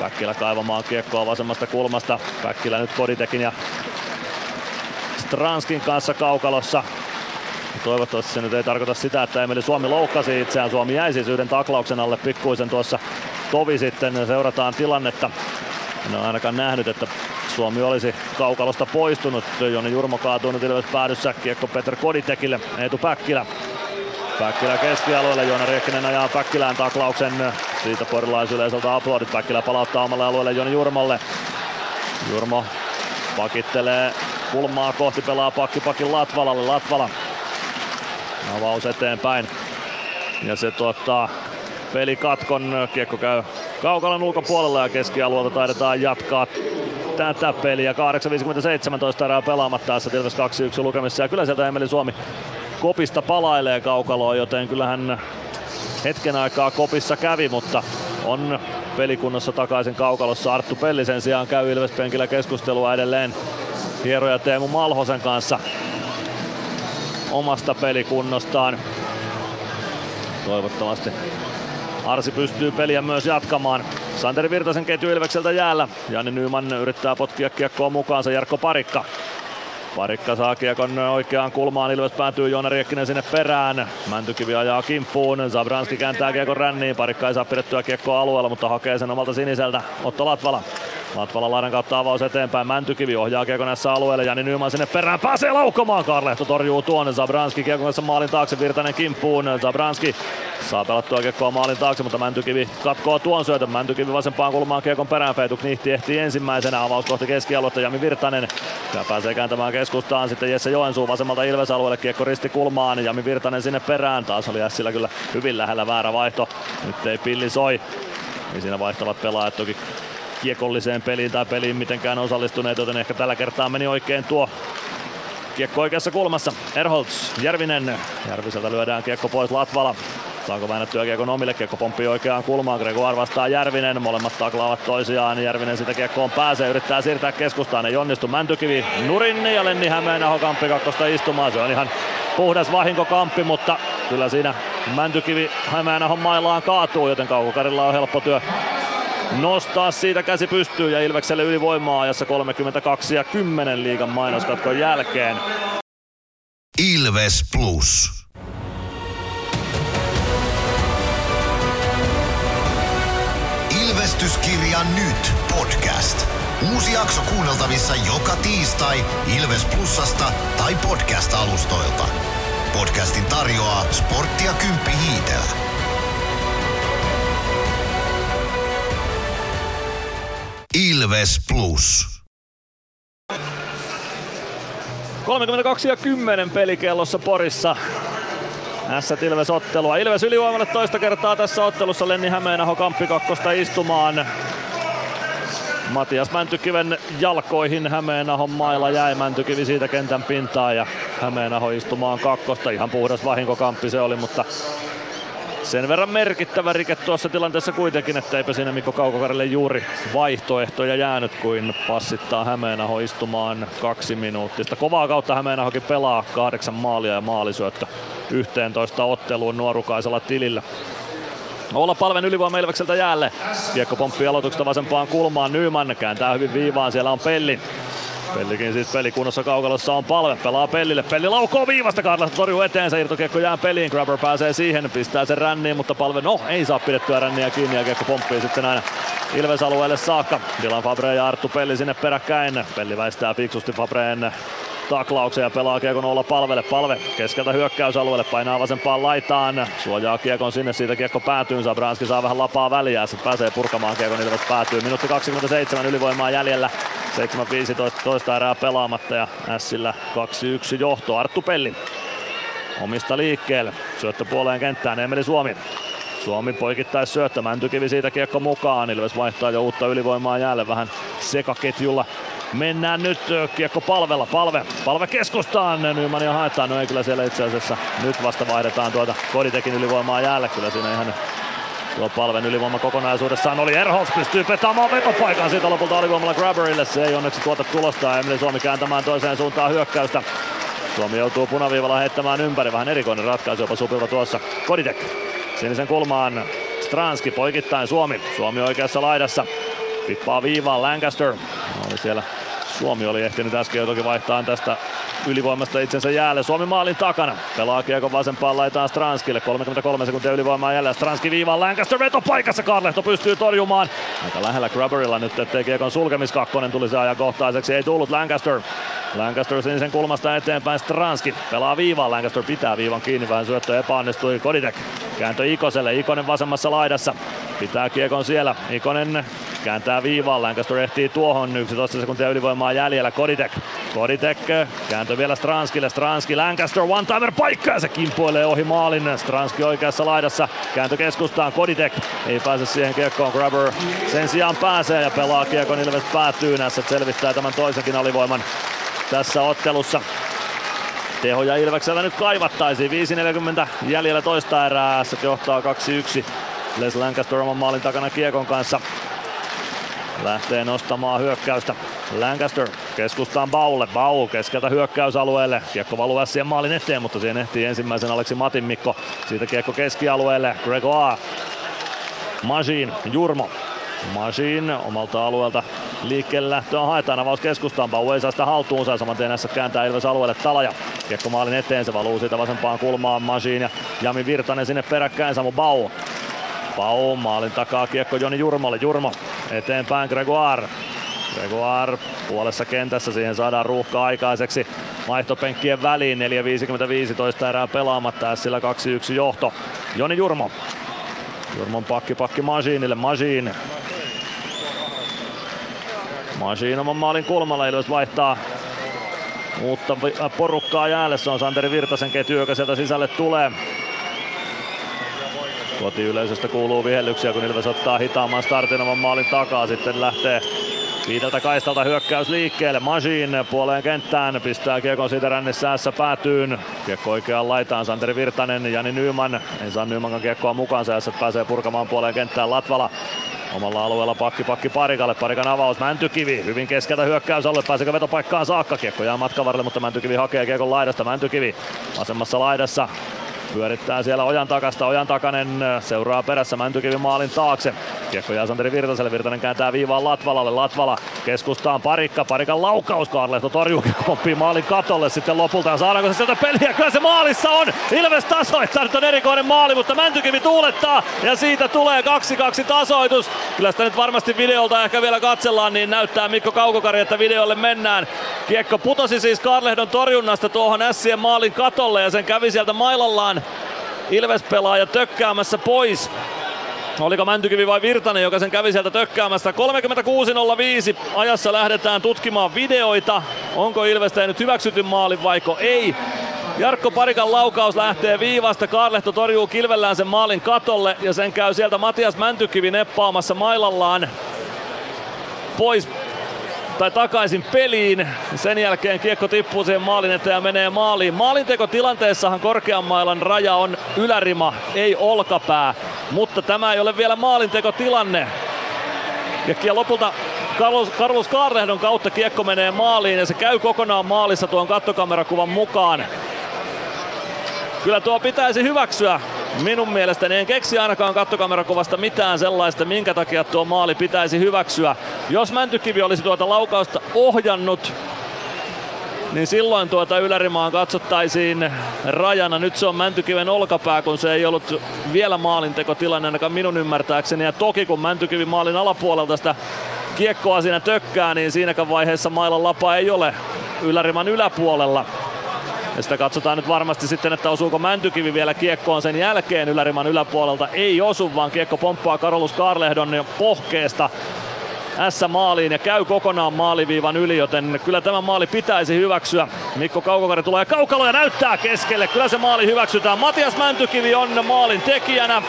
Päkkilä kaivamaan kiekkoa vasemmasta kulmasta. Päkkilä nyt Koditekin ja Stranskin kanssa kaukalossa. Toivottavasti se nyt ei tarkoita sitä, että Emeli Suomi loukkasi itseään. Suomi jäi siis yhden taklauksen alle pikkuisen tuossa tovi sitten. Seurataan tilannetta. En ole ainakaan nähnyt, että Suomi olisi kaukalosta poistunut. Joni Jurmo kaatuu nyt Ilves päädyssä. Kiekko Peter Koditekille. Eetu Päkkilä Päkkilä keskialueelle, Joona Riekkinen ajaa Päkkilään taklauksen. Siitä porilaisyleisöltä aplodit. Päkkilä palauttaa omalle alueelle Joni Jurmolle. Jurmo pakittelee kulmaa kohti, pelaa pakki pakin Latvalalle. Latvala avaus eteenpäin. Ja se tuottaa pelikatkon. Kiekko käy kaukalon ulkopuolella ja keskialueelta taidetaan jatkaa tätä peliä. 8.57 erää pelaamatta tässä Tilves 2-1 lukemissa. Ja kyllä sieltä Emeli Suomi kopista palailee kaukaloon, joten kyllähän hetken aikaa kopissa kävi, mutta on pelikunnassa takaisin kaukalossa. Arttu Pellisen sijaan käy Ilves-penkillä keskustelua edelleen hieroja Teemu Malhosen kanssa omasta pelikunnostaan. Toivottavasti Arsi pystyy peliä myös jatkamaan. Santeri Virtasen ketju Ilvekseltä jäällä. Jani Nyman yrittää potkia kiekkoa mukaansa. Jarkko Parikka Parikka saa kiekon oikeaan kulmaan, Ilves päätyy Joona Riekkinen sinne perään. Mäntykivi ajaa kimppuun, Zabranski kääntää kiekon ränniin, Parikka ei saa pidettyä kiekkoa alueella, mutta hakee sen omalta siniseltä. Otto Latvala Latvala laidan kautta avaus eteenpäin. Mäntykivi ohjaa kiekon alueelle. Jani Nyman sinne perään. Pääsee laukomaan. Karlehto torjuu tuon. Zabranski kiekon kanssa maalin taakse. Virtanen kimppuun. Zabranski saa pelattua kiekkoa maalin taakse, mutta Mäntykivi katkoo tuon syötön. Mäntykivi vasempaan kulmaan kiekon perään. Feitu Knihti ehtii ensimmäisenä. Avaus kohti keskialuetta. Jami Virtanen ja pääsee kääntämään keskustaan. Sitten Jesse Joensuu vasemmalta Ilves-alueelle. Kiekko risti kulmaan. Jami Virtanen sinne perään. Taas oli Sillä kyllä hyvin lähellä väärä vaihto. Nyt ei pilli soi. Niin siinä vaihtavat pelaajat toki kiekolliseen peliin tai peliin mitenkään osallistuneet, joten ehkä tällä kertaa meni oikein tuo kiekko oikeassa kulmassa. Erholz, Järvinen, Järviseltä lyödään kiekko pois Latvala. Saako väännettyä kiekon omille, kiekko pomppii oikeaan kulmaan, Gregoire vastaa Järvinen, molemmat taklaavat toisiaan, Järvinen sitä kiekkoon pääsee, yrittää siirtää keskustaan, ei onnistu, Mäntykivi nurin ja Lenni Hämeenaho kamppi kakkosta istumaan, se on ihan puhdas vahinkokamppi, mutta kyllä siinä Mäntykivi Hämeenahon mailaan kaatuu, joten Kaukokarilla on helppo työ nostaa siitä käsi pystyy ja Ilvekselle ylivoimaa ajassa 32 ja 10 liigan mainoskatkon jälkeen. Ilves Plus. Ilvestyskirja nyt podcast. Uusi jakso kuunneltavissa joka tiistai Ilves Plusasta tai podcast-alustoilta. Podcastin tarjoaa Sporttia Kymppi Hiitellä. Ilves Plus. 32 ja 10 pelikellossa Porissa. S Ilves ottelua. Ilves ylivoimalle toista kertaa tässä ottelussa Lenni Hämeenaho Kamppi kakkosta istumaan. Matias Mäntykiven jalkoihin Hämeenahon mailla jäi Mäntykivi siitä kentän pintaan ja Hämeenaho istumaan kakkosta. Ihan puhdas vahinkokamppi se oli, mutta sen verran merkittävä rike tuossa tilanteessa kuitenkin, että eipä siinä Mikko Kaukokarille juuri vaihtoehtoja jäänyt, kuin passittaa Hämeenaho istumaan kaksi minuuttista. Kovaa kautta Hämeenahokin pelaa kahdeksan maalia ja maalisyöttö 11 otteluun nuorukaisella tilillä. Olla palven ylivoima Ilvekseltä jäälle. Kiekko pomppii aloituksesta vasempaan kulmaan. Nyman kääntää hyvin viivaan. Siellä on Pelli. Pellikin siis pelikunnossa kaukalossa on palve. Pelaa Pellille. Pelli laukoo viivasta. Karlasta torjuu eteensä. Irtokiekko jää peliin. Grabber pääsee siihen. Pistää sen ränniin, mutta palve no ei saa pidettyä ränniä kiinni ja kiekko pomppii sitten aina Ilves-alueelle saakka. Dylan Fabre ja Arttu Pelli sinne peräkkäin. Pelli väistää fiksusti Fabreen taklauksen ja pelaa kiekon olla palvelle. Palve keskeltä hyökkäysalueelle painaa vasempaan laitaan. Suojaa kiekon sinne, siitä kiekko päätyy. Zabranski saa vähän lapaa väliä, se pääsee purkamaan kiekon, Ilves päätyy. Minuutti 27 ylivoimaa jäljellä. 7.15 toista erää pelaamatta ja Sillä 2-1 johto. Arttu Pelli omista liikkeelle. Syöttö puoleen kenttään Emeli Suomi. Suomi poikittais syöttö, Mäntykivi siitä kiekko mukaan. Ilves vaihtaa jo uutta ylivoimaa jäälle vähän sekaketjulla Mennään nyt kiekko palvella, palve, palve keskustaan, Nymania haetaan, no ei kyllä siellä itse asiassa nyt vasta vaihdetaan tuota Koditekin ylivoimaa jäälle, kyllä siinä ihan tuo palven ylivoima kokonaisuudessaan oli. Erholz pystyy petaamaan vetopaikan siitä lopulta alivoimalla Grabberille, se ei onneksi tuota tulosta. Emeli Suomi kääntämään toiseen suuntaan hyökkäystä. Suomi joutuu punaviivalla heittämään ympäri, vähän erikoinen ratkaisu jopa sopiva tuossa. Koditek sinisen kulmaan. Stranski poikittain Suomi, Suomi oikeassa laidassa. Tippaa viivaan Lancaster. Oli siellä Suomi oli ehtinyt äsken toki vaihtaa tästä ylivoimasta itsensä jäälle. Suomi maalin takana. Pelaa kiekon vasempaan laitaan Stranskille. 33 sekuntia ylivoimaa jälleen. Stranski viivaan Lancaster veto paikassa. Karlehto pystyy torjumaan. Aika lähellä Grabberilla nyt, ettei kiekon sulkemiskakkonen tulisi ajankohtaiseksi. Ei tullut Lancaster. Lancaster sinisen kulmasta eteenpäin Stranski. Pelaa viivaan. Lancaster pitää viivan kiinni. Vähän syöttö epäonnistui. Koditek kääntö Ikoselle. Ikonen vasemmassa laidassa. Pitää kiekon siellä. Ikonen kääntää viivaan. Lancaster ehtii tuohon. 11 sekuntia ylivoimaa jäljellä. Koditek. Koditek kääntö vielä Stranskille. Stranski Lancaster one timer paikka ja se kimpoilee ohi maalin. Stranski oikeassa laidassa. Kääntö keskustaan. Koditek ei pääse siihen kiekkoon. Grabber sen sijaan pääsee ja pelaa kiekon Ilves päätyy. Näissä selvittää tämän toisenkin alivoiman tässä ottelussa. Tehoja Ilveksellä nyt kaivattaisiin. 5.40 jäljellä toista erää. Se johtaa 2-1. Les Lancaster oman maalin takana kiekon kanssa. Lähtee nostamaan hyökkäystä. Lancaster keskustaan Baulle. Bau keskeltä hyökkäysalueelle. Kiekko valuu siihen maalin eteen, mutta siihen ehtii ensimmäisen Aleksi Matin Mikko. Siitä kiekko keskialueelle. Gregoire. Majin, Jurmo. Majin omalta alueelta liikkeelle lähtöä haetaan avaus keskustaan. Bau ei saa sitä haltuunsa saman tien kääntää Ilves alueelle Talaja. Kiekko maalin eteen, se valuu siitä vasempaan kulmaan Majin ja Jami Virtanen sinne peräkkäin Samu Bau. Bau maalin takaa kiekko Joni Jurmolle. Jurmo eteenpäin Gregoire. Gregoire puolessa kentässä, siihen saadaan ruuhka aikaiseksi vaihtopenkkien väliin. 4.55 toista erää pelaamatta, sillä 2-1 johto. Joni Jurmo. Jurmon pakki pakki Majinille, Majin. Majin oman maalin kulmalla, Ilves vaihtaa uutta porukkaa jäälle. Se on Santeri Virtasen ketju, joka sieltä sisälle tulee. Kotiyleisöstä kuuluu vihellyksiä, kun Ilves ottaa hitaamman startin oman maalin takaa. Sitten lähtee Viideltä kaistalta hyökkäys liikkeelle. Majin puoleen kenttään. Pistää kiekon siitä rännissäässä päätyyn. Kiekko oikeaan laitaan. Santeri Virtanen, Jani Nyman. Ei saa Nymankan kiekkoa mukaansa. Ja pääsee purkamaan puoleen kenttään Latvala. Omalla alueella pakki pakki Parikalle, Parikan avaus, Mäntykivi, hyvin keskeltä hyökkäysalue, pääseekö vetopaikkaan saakka, kiekko jää matkan varrelle, mutta Mäntykivi hakee kiekon laidasta, Mäntykivi vasemmassa laidassa, Pyörittää siellä Ojan takasta. Ojan takanen äh, seuraa perässä Mäntykivi maalin taakse. Kiekko jää Santeri Virtaselle. Virtanen kääntää viivaan Latvalalle. Latvala keskustaan Parikka. Parikan laukaus. Kaarlehto torjuu komppii maalin katolle sitten lopulta. Ja saadaanko se sieltä peliä? Kyllä se maalissa on. Ilves tasoittaa. Nyt on erikoinen maali, mutta Mäntykivi tuulettaa. Ja siitä tulee 2-2 tasoitus. Kyllä sitä nyt varmasti videolta ehkä vielä katsellaan, niin näyttää Mikko Kaukokari, että videolle mennään. Kiekko putosi siis Karlehdon torjunnasta tuohon Sien maalin katolle ja sen kävi sieltä mailallaan Ilves-pelaaja tökkäämässä pois. Oliko Mäntykivi vai Virtanen, joka sen kävi sieltä tökkäämästä. 36.05 ajassa lähdetään tutkimaan videoita. Onko Ilves tehnyt hyväksytyn maalin vaiko ei. Jarkko Parikan laukaus lähtee viivasta. Kaarlehto torjuu kilvellään sen maalin katolle ja sen käy sieltä Matias Mäntykivi neppaamassa mailallaan pois tai takaisin peliin. Sen jälkeen kiekko tippuu siihen maalin eteen ja menee maaliin. Maalinteko tilanteessahan korkean mailan raja on ylärima, ei olkapää. Mutta tämä ei ole vielä maalinteko tilanne. Ja lopulta Carlos, Carlos Kaarlehdon kautta kiekko menee maaliin ja se käy kokonaan maalissa tuon kattokamerakuvan mukaan. Kyllä tuo pitäisi hyväksyä. Minun mielestäni en keksi ainakaan kattokamerakuvasta mitään sellaista, minkä takia tuo maali pitäisi hyväksyä. Jos Mäntykivi olisi tuota laukausta ohjannut, niin silloin tuota Ylärimaan katsottaisiin rajana. Nyt se on Mäntykiven olkapää, kun se ei ollut vielä maalintekotilanne ainakaan minun ymmärtääkseni. Ja toki kun Mäntykivi maalin alapuolelta sitä kiekkoa siinä tökkää, niin siinäkään vaiheessa mailan lapa ei ole Yläriman yläpuolella. Ja sitä katsotaan nyt varmasti sitten, että osuuko Mäntykivi vielä kiekkoon sen jälkeen Yläriman yläpuolelta. Ei osu, vaan kiekko pomppaa Karolus Karlehdon pohkeesta S-maaliin ja käy kokonaan maaliviivan yli, joten kyllä tämä maali pitäisi hyväksyä. Mikko Kaukokari tulee kaukalo ja näyttää keskelle. Kyllä se maali hyväksytään. Matias Mäntykivi on maalin tekijänä.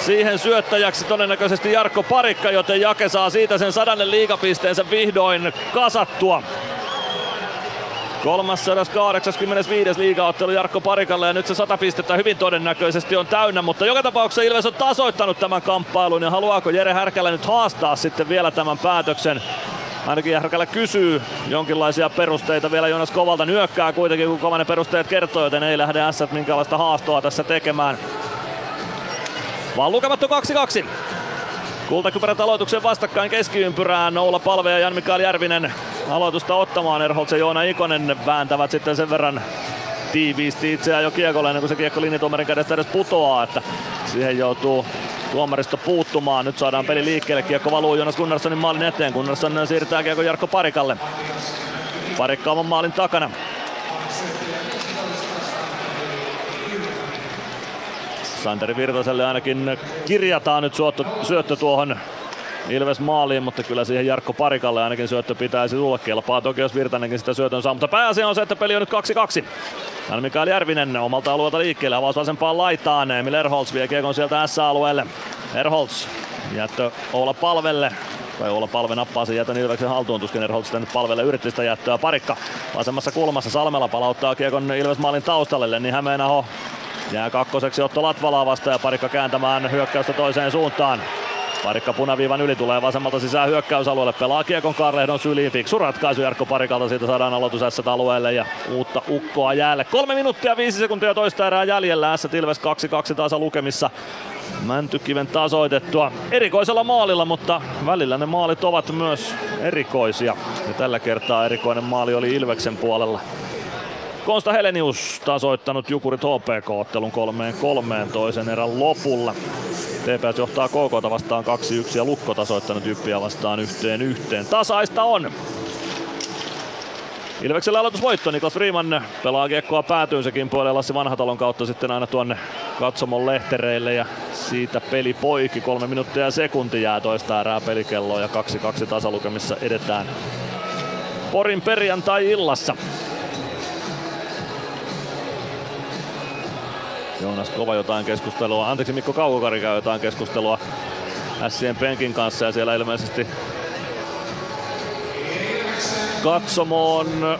Siihen syöttäjäksi todennäköisesti Jarkko Parikka, joten Jake saa siitä sen sadannen liigapisteensä vihdoin kasattua. 385. liigaottelu Jarkko Parikalle ja nyt se 100 pistettä hyvin todennäköisesti on täynnä, mutta joka tapauksessa Ilves on tasoittanut tämän kamppailun ja haluaako Jere Härkälä nyt haastaa sitten vielä tämän päätöksen Ainakin Härkälä kysyy jonkinlaisia perusteita vielä Jonas Kovalta. Nyökkää kuitenkin, kun Kova ne perusteet kertoo, joten ei lähde S minkälaista haastoa tässä tekemään. Vaan lukemattu 2-2. Kultakypärät aloituksen vastakkain keskiympyrään. Oula Palve ja Jan-Mikael Järvinen aloitusta ottamaan. Erholtz ja Joona Ikonen vääntävät sitten sen verran tiiviisti itseään jo kiekolle ennen kuin se kiekko linjatuomarin kädestä edes putoaa, että siihen joutuu tuomaristo puuttumaan. Nyt saadaan peli liikkeelle. Kiekko valuu Jonas Gunnarssonin maalin eteen. Gunnarsson siirtää kiekko Jarkko Parikalle. Parikka oman maalin takana. Santeri Virtaselle ainakin kirjataan nyt syöttö, syöttö tuohon Ilves maaliin, mutta kyllä siihen Jarkko Parikalle ainakin syöttö pitäisi tulla. Kelpaa toki, jos Virtanenkin sitä syötön saa, mutta pääasia on se, että peli on nyt 2-2. Jan Mikael Järvinen omalta alueelta liikkeelle, avaus vasempaan laitaan. Emil Erholz vie kiekon sieltä S-alueelle. Erholz jättö Oula Palvelle. Tai Oula Palve nappaa sen jätön Ilveksen haltuun, tuskin Erholz sitä nyt palvelle yritti sitä jättöä. Parikka vasemmassa kulmassa Salmela palauttaa kiekon Ilves maalin taustalle, niin Hämeenaho Jää kakkoseksi Otto Latvalaa vasta ja parikka kääntämään hyökkäystä toiseen suuntaan. Parikka punaviivan yli tulee vasemmalta sisään hyökkäysalueelle, pelaa kiekon Karlehdon syliin. Fiksu ratkaisu Jarkko Parikalta, siitä saadaan aloitus alueelle ja uutta ukkoa jäälle. Kolme minuuttia viisi sekuntia toista erää jäljellä. S Ilves 2-2 taas lukemissa. Mäntykiven tasoitettua erikoisella maalilla, mutta välillä ne maalit ovat myös erikoisia. Ja tällä kertaa erikoinen maali oli Ilveksen puolella. Konsta Helenius tasoittanut Jukurit HPK-ottelun kolmeen kolmeen toisen erän lopulla. TPS johtaa KK vastaan 2-1 ja Lukko tasoittanut Jyppiä vastaan yhteen yhteen. Tasaista on. Ilveksellä aloitusvoitto. Niklas Freeman pelaa kiekkoa päätyyn. sekin puolee Lassi Vanhatalon kautta sitten aina tuonne katsomon lehtereille ja siitä peli poikki. Kolme minuuttia ja sekunti jää toista erää pelikelloa ja 2-2 tasalukemissa edetään Porin perjantai-illassa. Joonas Kova jotain keskustelua, anteeksi Mikko Kaukokari käy jotain keskustelua Sien penkin kanssa ja siellä ilmeisesti katsomoon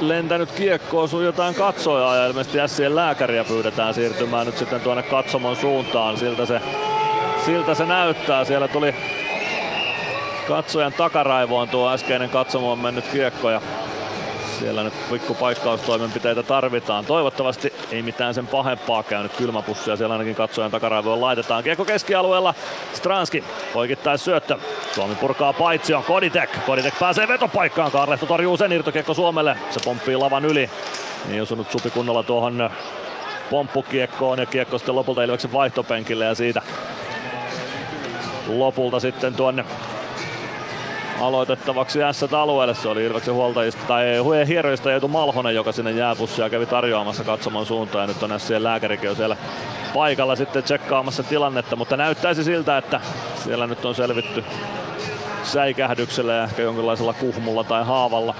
lentänyt kiekko osuu jotain katsojaa ja ilmeisesti Sien lääkäriä pyydetään siirtymään nyt sitten tuonne katsomon suuntaan. Siltä se, siltä se näyttää. Siellä tuli katsojan takaraivoon tuo äskeinen katsomoon mennyt kiekko ja siellä nyt pikku paikkaustoimenpiteitä tarvitaan. Toivottavasti ei mitään sen pahempaa käynyt kylmäpussia. Siellä ainakin katsojan takaraivoon laitetaan. Kiekko keskialueella. Stranski poikittais syöttö. Suomi purkaa paitsion. Koditek. Koditek pääsee vetopaikkaan. Karlehto torjuu sen irtokiekko Suomelle. Se pomppii lavan yli. Niin osunut supi kunnolla tuohon pomppukiekkoon ja kiekko sitten lopulta Ilveksen vaihtopenkille ja siitä lopulta sitten tuonne aloitettavaksi S-alueelle. Se oli Ilveksen huoltajista tai hieroista Eetu Malhonen, joka sinne jääpussia kävi tarjoamassa katsomon suuntaan. Ja nyt on Sien lääkärikin jo siellä paikalla sitten tsekkaamassa tilannetta, mutta näyttäisi siltä, että siellä nyt on selvitty säikähdyksellä ja ehkä jonkinlaisella kuhmulla tai haavalla.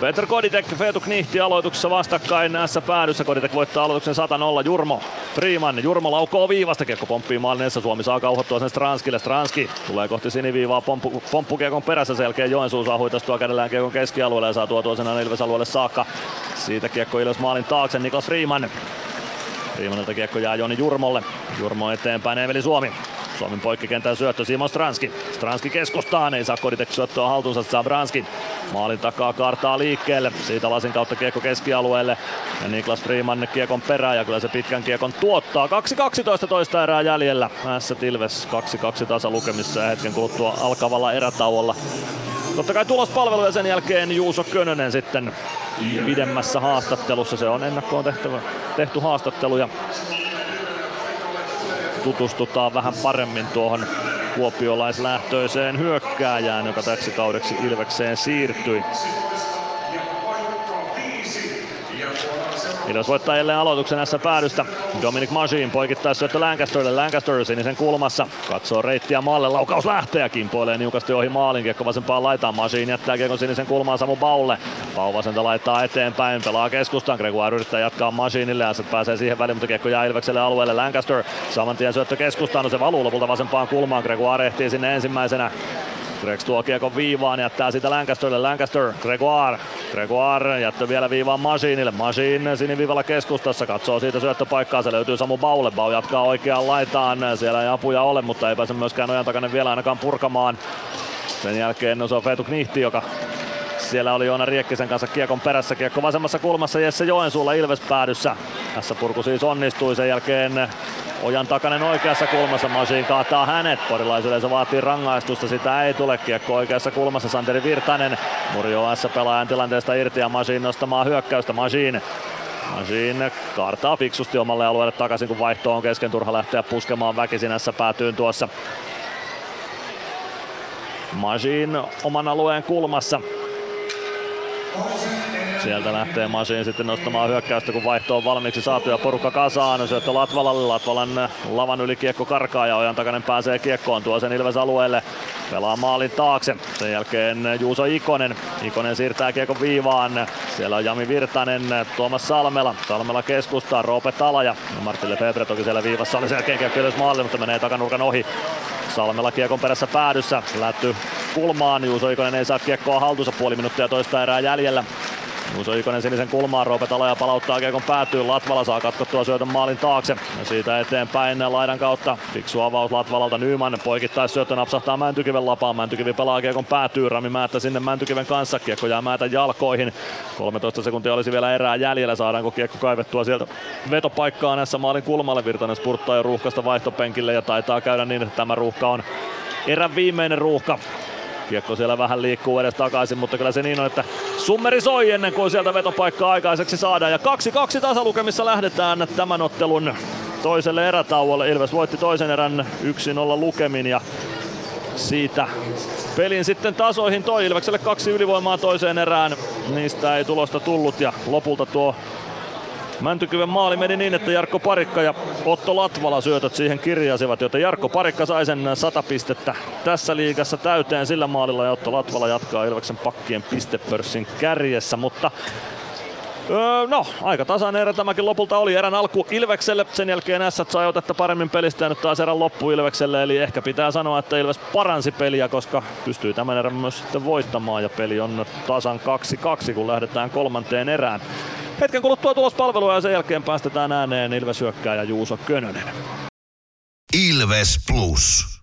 Peter Koditek, Feetu Knihti aloituksessa vastakkain näissä päädyssä. Koditek voittaa aloituksen 100-0. Jurmo Freeman. Jurmo laukoo viivasta. Kiekko pomppii maalinessa. Suomi saa kauhottua sen Stranskille. Stranski tulee kohti siniviivaa pomppu, pomppukiekon perässä. Selkeä Joensuu saa huitastua kädellään kiekon keskialueelle ja saa tuotua sen Ilves alueelle saakka. Siitä kiekko Ilves maalin taakse. Niklas Freeman. Freemanilta kiekko jää Joni Jurmolle. Jurmo eteenpäin Emeli Suomi. Suomen poikkikentän syöttö Simon Stranski. Stranski keskustaan, ei saa Koditek syöttöä haltuunsa, saa Branski. Maalin takaa kartaa liikkeelle, siitä lasin kautta kiekko keskialueelle. Ja Niklas Freeman kiekon perään ja kyllä se pitkän kiekon tuottaa. 2-12 toista erää jäljellä. S Ilves 2-2 tasa lukemissa ja hetken kuluttua alkavalla erätauolla. Totta kai tulospalvelu ja sen jälkeen Juuso Könönen sitten pidemmässä haastattelussa. Se on ennakkoon tehty, tehty haastattelu ja tutustutaan vähän paremmin tuohon kuopiolaislähtöiseen hyökkääjään, joka täksi kaudeksi Ilvekseen siirtyi. Ilves voittaa jälleen aloituksen näissä päädystä. Dominic Majin poikittaisi syöttö Lancasterille. Lancaster sinisen kulmassa. Katsoo reittiä maalle. Laukaus lähtee ja kimpoilee niukasti ohi maalin. Kiekko vasempaan laitaan. Majin jättää kiekon sinisen kulmaan Samu Baulle. Pau vasenta laittaa eteenpäin. Pelaa keskustaan. Gregoire yrittää jatkaa Majinille. Ja pääsee siihen väliin, mutta kiekko jää Ilvekselle alueelle. Lancaster saman tien syöttö keskustaan. No se valuu lopulta vasempaan kulmaan. Gregoire ehtii sinne ensimmäisenä. Gregs tuo kiekon viivaan, jättää sitä Lancasterille. Lancaster, Gregoire. Gregoire jättö vielä viivaan Masinille. Masin siniviivalla keskustassa, katsoo siitä syöttöpaikkaa. Se löytyy Samu Baulle. Bau jatkaa oikeaan laitaan. Siellä ei apuja ole, mutta ei pääse myöskään ojan takana vielä ainakaan purkamaan. Sen jälkeen se on Feetu Knihti, joka siellä oli Joona Riekkisen kanssa kiekon perässä. Kiekko vasemmassa kulmassa Jesse Joensuulla Ilves päädyssä. Tässä purku siis onnistui. Sen jälkeen Ojan takainen oikeassa kulmassa, Masin kaataa hänet. se vaatii rangaistusta, sitä ei tule. Kiekko oikeassa kulmassa, Santeri Virtanen. Murjo S pelaajan tilanteesta irti ja Masin nostamaan hyökkäystä. Masin Masin kartaa fiksusti omalle alueelle takaisin, kun vaihto on kesken. Turha lähteä puskemaan väkisin S päätyyn tuossa. Masin oman alueen kulmassa. Thompson. Sieltä lähtee Masin sitten nostamaan hyökkäystä, kun vaihto on valmiiksi saatu ja porukka kasaan. Syöttö Latvalalle, Latvalan lavan yli kiekko karkaa ja ojan takainen pääsee kiekkoon, tuo sen Ilves alueelle. Pelaa maalin taakse. Sen jälkeen Juuso Ikonen. Ikonen siirtää kiekko viivaan. Siellä on Jami Virtanen, Tuomas Salmela. Salmela keskustaa, Roope Talaja. Ja Martin Lefebvre toki siellä viivassa oli selkeä kiekko maalille, mutta menee takanurkan ohi. Salmela kiekon perässä päädyssä. Lätty kulmaan. Juuso Ikonen ei saa kiekkoa haltuunsa puoli minuuttia toista erää jäljellä. Juuso Ikonen sinisen kulmaan, Roope ja palauttaa Kiekon päätyy. Latvala saa katkottua syötön maalin taakse. Ja siitä eteenpäin laidan kautta. Fiksu avaus Latvalalta Nyman. Poikittais syöttö napsahtaa Mäntykiven lapaan. Mäntykivi pelaa Kiekon päätyy. Rami Määttä sinne Mäntykiven kanssa. Kiekko jää Määtä jalkoihin. 13 sekuntia olisi vielä erää jäljellä. Saadaanko Kiekko kaivettua sieltä vetopaikkaa näissä maalin kulmalle. Virtanen spurttaa jo ruuhkasta vaihtopenkille ja taitaa käydä niin, että tämä ruuhka on erän viimeinen ruuhka. Kiekko siellä vähän liikkuu edes takaisin, mutta kyllä se niin on, että summeri soi ennen kuin sieltä vetopaikkaa aikaiseksi saadaan. Ja 2-2 tasalukemissa lähdetään tämän ottelun toiselle erätauolle. Ilves voitti toisen erän 1-0 lukemin ja siitä pelin sitten tasoihin toi Ilvekselle kaksi ylivoimaa toiseen erään. Niistä ei tulosta tullut ja lopulta tuo Mäntykyven maali meni niin, että Jarkko Parikka ja Otto Latvala syötöt siihen kirjasivat, joten Jarkko Parikka sai sen 100 pistettä tässä liigassa täyteen sillä maalilla ja Otto Latvala jatkaa Ilveksen pakkien pistepörssin kärjessä, mutta Öö, no, aika tasainen erä tämäkin lopulta oli. Erän alku Ilvekselle, sen jälkeen S sai otetta paremmin pelistä ja nyt taas erän loppu Ilvekselle. Eli ehkä pitää sanoa, että Ilves paransi peliä, koska pystyy tämän erän myös sitten voittamaan ja peli on tasan 2-2, kun lähdetään kolmanteen erään. Hetken kuluttua tulospalvelua ja sen jälkeen päästetään ääneen Ilves ja Juuso Könönen. Ilves Plus.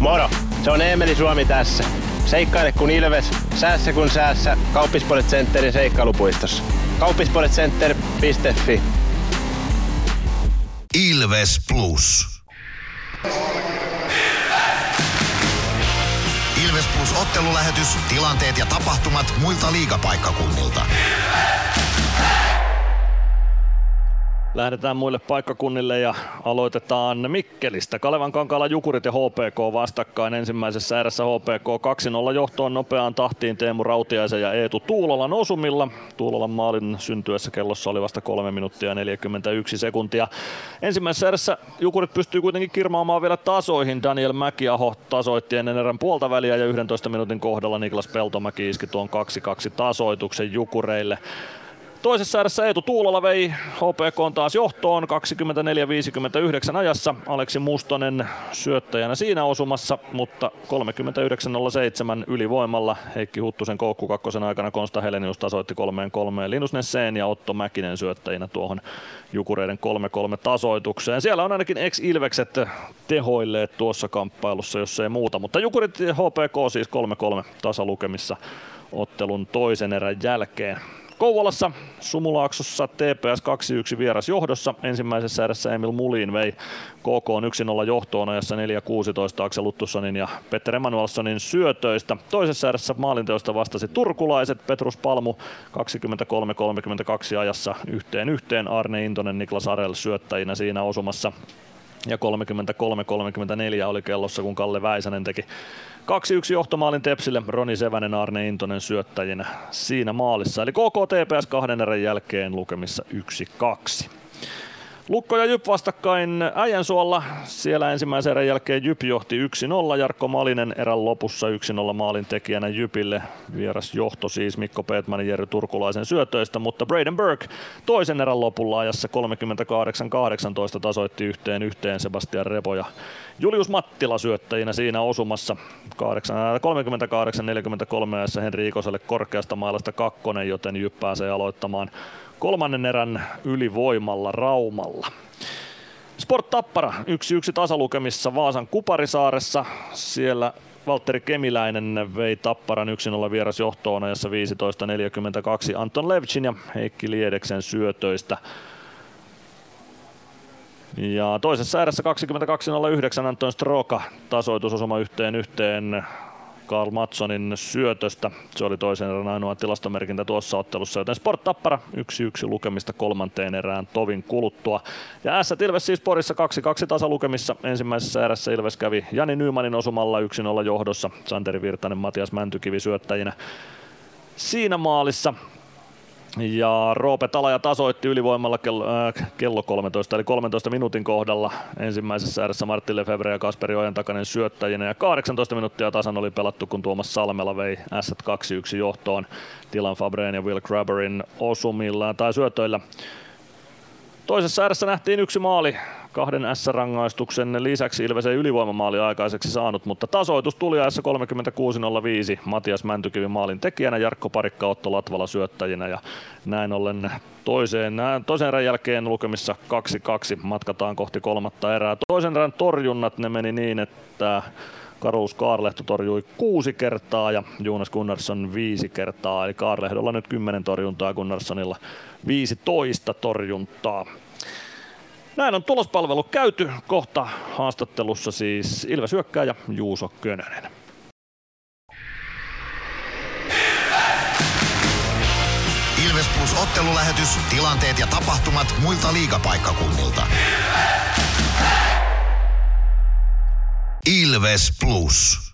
Moro, se on Eemeli Suomi tässä. Seikkaile kun ilves, säässä kun säässä. Kauppispoilet Centerin seikkailupuistossa. Kauppispoiletcenter.fi Ilves Plus. Ilves Plus ottelulähetys, tilanteet ja tapahtumat muilta liigapaikkakunnilta. Lähdetään muille paikkakunnille ja aloitetaan Mikkelistä. Kalevan kankaalla Jukurit ja HPK vastakkain. Ensimmäisessä erässä HPK 2-0 johtoon nopeaan tahtiin Teemu Rautiaisen ja Eetu Tuulolan osumilla. Tuulolan maalin syntyessä kellossa oli vasta 3 minuuttia ja 41 sekuntia. Ensimmäisessä erässä Jukurit pystyy kuitenkin kirmaamaan vielä tasoihin. Daniel Mäkiaho tasoitti ennen erän puolta väliä ja 11 minuutin kohdalla Niklas Peltomäki iski tuon 2-2 tasoituksen Jukureille. Toisessa erässä Eetu Tuulola vei HPK taas johtoon 24-59 ajassa. Aleksi Mustonen syöttäjänä siinä osumassa, mutta 39.07 ylivoimalla Heikki Huttusen koukku kakkosen aikana Konsta Helenius tasoitti 3-3 Linus Nesseen ja Otto Mäkinen syöttäjinä tuohon Jukureiden 3-3 tasoitukseen. Siellä on ainakin ex-Ilvekset tehoilleet tuossa kamppailussa, jos ei muuta, mutta Jukurit HPK siis 3-3 tasalukemissa ottelun toisen erän jälkeen. Kouvolassa Sumulaaksossa TPS 2-1 vieras johdossa. Ensimmäisessä erässä Emil Mulin vei KK 1-0 johtoon ajassa 4-16 Aksel Luttussonin ja Petter Emanuelssonin syötöistä. Toisessa erässä maalinteosta vastasi turkulaiset Petrus Palmu 23-32 ajassa yhteen yhteen Arne Intonen Niklas Arel syöttäjinä siinä osumassa ja 33-34 oli kellossa, kun Kalle Väisänen teki 2-1 johtomaalin Tepsille, Roni Sevänen, Arne Intonen syöttäjinä siinä maalissa. Eli KK TPS kahden erän jälkeen lukemissa 1-2. Lukko ja Jyp vastakkain Äijänsuolla. Siellä ensimmäisen erän jälkeen Jyp johti 1-0. Jarkko Malinen erän lopussa 1-0 maalin tekijänä Jypille. Vieras johto siis Mikko Peetman Jerry Turkulaisen syötöistä, mutta Braden Burke toisen erän lopulla ajassa 38-18 tasoitti yhteen yhteen Sebastian Repo ja Julius Mattila syöttäjinä siinä osumassa 38-43 ajassa Henri Ikoselle korkeasta mailasta kakkonen, joten Jyp pääsee aloittamaan kolmannen erän ylivoimalla Raumalla. Sport Tappara 1-1 tasalukemissa Vaasan Kuparisaaressa. Siellä Valtteri Kemiläinen vei Tapparan 1-0 vieras johtoon ajassa 15.42 Anton Levchin ja Heikki Liedeksen syötöistä. Ja toisessa erässä 22.09 Anton Stroka tasoitusosuma yhteen yhteen Karl Matsonin syötöstä. Se oli toisen erän ainoa tilastomerkintä tuossa ottelussa, joten Sport Tappara 1-1 lukemista kolmanteen erään tovin kuluttua. Ja S Ilves siis Porissa 2-2 tasalukemissa. Ensimmäisessä erässä Ilves kävi Jani Nymanin osumalla 1-0 johdossa. Santeri Virtanen, Matias Mäntykivi syöttäjinä siinä maalissa. Ja Roope Talaja tasoitti ylivoimalla kello, äh, kello 13, eli 13 minuutin kohdalla ensimmäisessä ääressä Martti Lefebvre ja Kasperi Ojan takainen syöttäjinä. Ja 18 minuuttia tasan oli pelattu, kun Tuomas Salmela vei S2-1 johtoon Dylan Fabreen ja Will Crabberin osumilla tai syötöillä. Toisessa ääressä nähtiin yksi maali kahden S-rangaistuksen lisäksi Ilves ei ylivoimamaali aikaiseksi saanut, mutta tasoitus tuli ajassa 36.05 Matias Mäntykivi maalin tekijänä, Jarkko Parikka Otto Latvala syöttäjinä ja näin ollen toiseen, toisen erän jälkeen lukemissa 2-2 matkataan kohti kolmatta erää. Toisen erän torjunnat ne meni niin, että Karuus Kaarlehto torjui kuusi kertaa ja Jonas Gunnarsson viisi kertaa, eli Kaarlehdolla nyt 10 torjuntaa, Gunnarssonilla 15 torjuntaa. Näin on tulospalvelu käyty. Kohta haastattelussa siis Ilves ja Juuso Könönen. Ilves Plus ottelulähetys, tilanteet ja tapahtumat muilta liigapaikkakunnilta. Ilves Plus.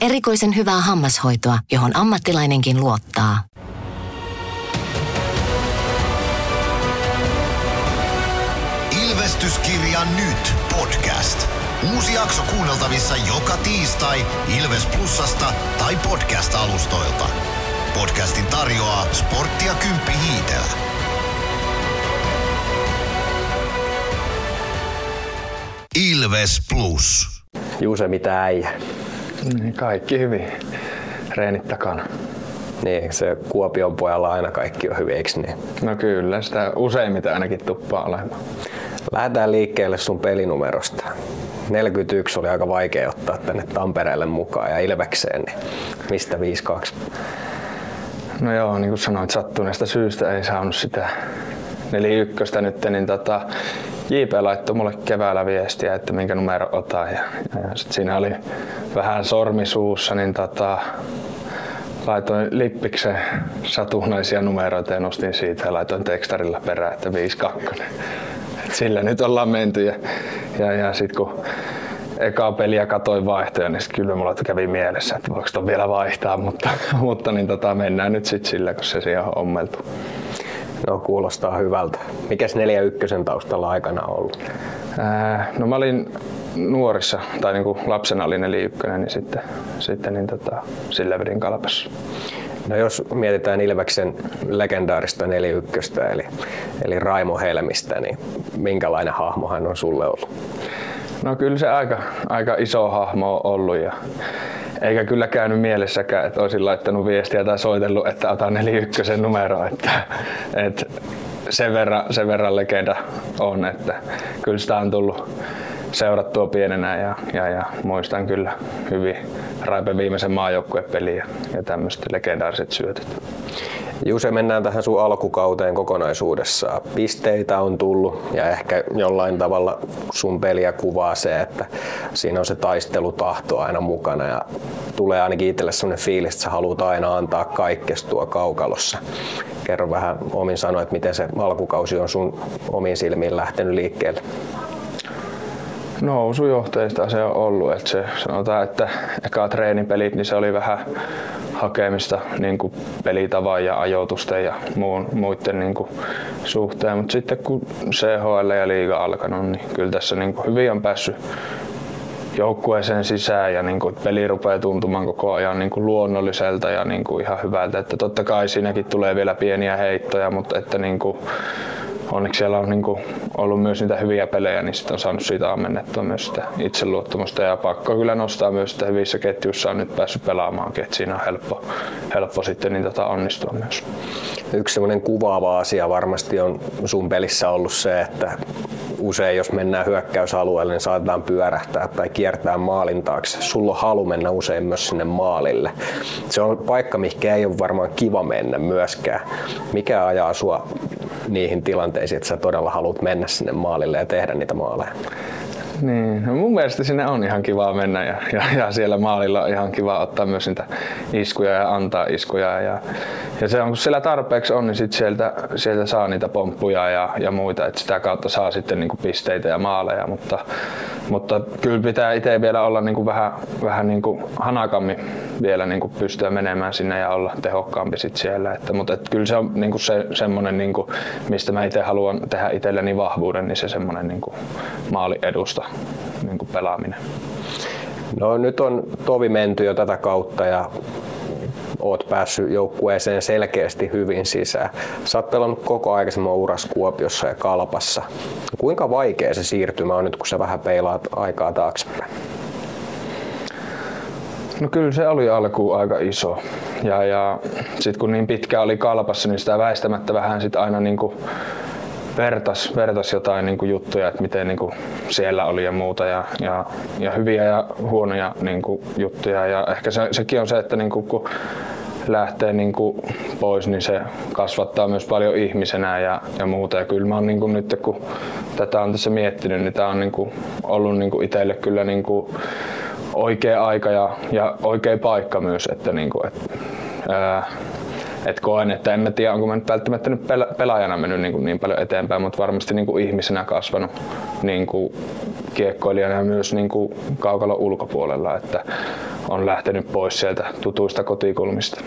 Erikoisen hyvää hammashoitoa, johon ammattilainenkin luottaa. Ilvestyskirja nyt podcast. Uusi jakso kuunneltavissa joka tiistai Ilves Plusasta tai podcast-alustoilta. Podcastin tarjoaa sporttia Kymppi Hiitellä. Ilves Plus. Juuse, mitä äijä? Niin, kaikki hyvin. Reenit takana. Niin, se Kuopion pojalla aina kaikki on hyvin, eikö niin? No kyllä, sitä useimmiten ainakin tuppaa olemaan. Lähdetään liikkeelle sun pelinumerosta. 41 oli aika vaikea ottaa tänne Tampereelle mukaan ja Ilvekseen, niin mistä 52? No joo, niin kuin sanoit, sattuneesta syystä ei saanut sitä 41 nyt, niin tota, JP laittoi mulle keväällä viestiä, että minkä numero otan. Ja, ja sit siinä oli vähän sormisuussa, niin tota, laitoin lippiksen satunnaisia numeroita ja nostin siitä ja laitoin tekstarilla perään, että 52. Et sillä nyt ollaan menty. Ja, ja, ja sitten kun ekaa peliä katoin vaihtoja, niin kyllä mulla kävi mielessä, että voiko vielä vaihtaa, mutta, mutta niin tota, mennään nyt sitten sillä, kun se siihen on ommeltu. No kuulostaa hyvältä. Mikäs 41 taustalla aikana on ollut? Ää, no mä olin nuorissa, tai niinku lapsena oli 41, niin sitten, sitten niin tota, sillä vedin kalpassa. No jos mietitään Ilveksen legendaarista 41, eli, eli Raimo Helmistä, niin minkälainen hahmo hän on sulle ollut? No kyllä se aika, aika iso hahmo on ollut ja eikä kyllä käynyt mielessäkään, että olisin laittanut viestiä tai soitellut, että otan 41 numero. Että, että sen, verran, sen verran legenda on, että kyllä sitä on tullut seurattua pienenä ja, ja, ja muistan kyllä hyvin Raipe viimeisen maajoukkuepeliä ja, ja tämmöiset legendaariset syötöt. Juse, mennään tähän sun alkukauteen kokonaisuudessaan. Pisteitä on tullut ja ehkä jollain tavalla sun peliä kuvaa se, että siinä on se taistelutahto aina mukana ja tulee ainakin itselle sellainen fiilis, että sä haluat aina antaa kaikkestua kaukalossa. Kerro vähän omin sanoin, että miten se alkukausi on sun omiin silmiin lähtenyt liikkeelle nousujohteista se on ollut. Että se, sanotaan, että eka treenipelit niin se oli vähän hakemista niin kuin pelitavan ja ajoitusten ja muun, muiden niin kuin suhteen. Mutta sitten kun CHL ja liiga alkanut, niin kyllä tässä niin kuin hyvin on päässyt joukkueeseen sisään ja niin kuin, peli rupeaa tuntumaan koko ajan niin kuin luonnolliselta ja niin kuin ihan hyvältä. Että totta kai siinäkin tulee vielä pieniä heittoja, mutta että niin kuin, onneksi siellä on niin kuin ollut myös niitä hyviä pelejä, niin sitten on saanut siitä ammennettua myös sitä itseluottamusta ja pakko kyllä nostaa myös, että hyvissä ketjuissa on nyt päässyt pelaamaan, että siinä on helppo, helppo sitten niin tota onnistua myös. Yksi semmoinen kuvaava asia varmasti on sun pelissä ollut se, että usein jos mennään hyökkäysalueelle, niin saatetaan pyörähtää tai kiertää maalin taakse. Sulla on halu mennä usein myös sinne maalille. Se on paikka, mikä ei ole varmaan kiva mennä myöskään. Mikä ajaa sua niihin tilanteisiin, että sä todella haluat mennä sinne maalille ja tehdä niitä maaleja? Niin, no mun mielestä sinne on ihan kiva mennä ja, ja, ja, siellä maalilla on ihan kiva ottaa myös niitä iskuja ja antaa iskuja. Ja, ja se on, kun siellä tarpeeksi on, niin sit sieltä, sieltä saa niitä pomppuja ja, ja muita, että sitä kautta saa sitten niinku pisteitä ja maaleja. Mutta, mutta kyllä pitää itse vielä olla niinku vähän, vähän niinku hanakammin vielä niinku pystyä menemään sinne ja olla tehokkaampi sit siellä. Että, mutta et kyllä se on niinku se, semmoinen, niinku, mistä mä itse haluan tehdä itselleni vahvuuden, niin se semmoinen niinku maali edusta niin kuin pelaaminen. No nyt on tovi menty jo tätä kautta ja oot päässyt joukkueeseen selkeästi hyvin sisään. Sä oot pelannut koko aikaisemman uras Kuopiossa ja Kalpassa. Kuinka vaikea se siirtymä on nyt, kun sä vähän peilaat aikaa taaksepäin? No kyllä se oli alkuun aika iso. Ja, ja sitten kun niin pitkä oli kalpassa, niin sitä väistämättä vähän sit aina niinku vertas, vertas jotain niin kuin juttuja, että miten niin kuin siellä oli ja muuta ja, ja, ja hyviä ja huonoja niin kuin juttuja ja ehkä se, sekin on se, että niin kuin, kun lähtee niin kuin pois, niin se kasvattaa myös paljon ihmisenä ja, ja muuta. Ja kyllä mä oon niin kuin nyt, kun tätä on tässä miettinyt, niin tämä on niin kuin ollut niin kuin itselle kyllä niin kuin oikea aika ja, ja oikea paikka myös. Että niin kuin, et, ää, et koen, että en mä tiedä, onko mä nyt välttämättä nyt pelaajana mennyt niin, kuin niin paljon eteenpäin, mutta varmasti niin kuin ihmisenä kasvanut niin kuin kiekkoilijana ja myös niin kuin kaukalon ulkopuolella, että on lähtenyt pois sieltä tutuista kotikulmista.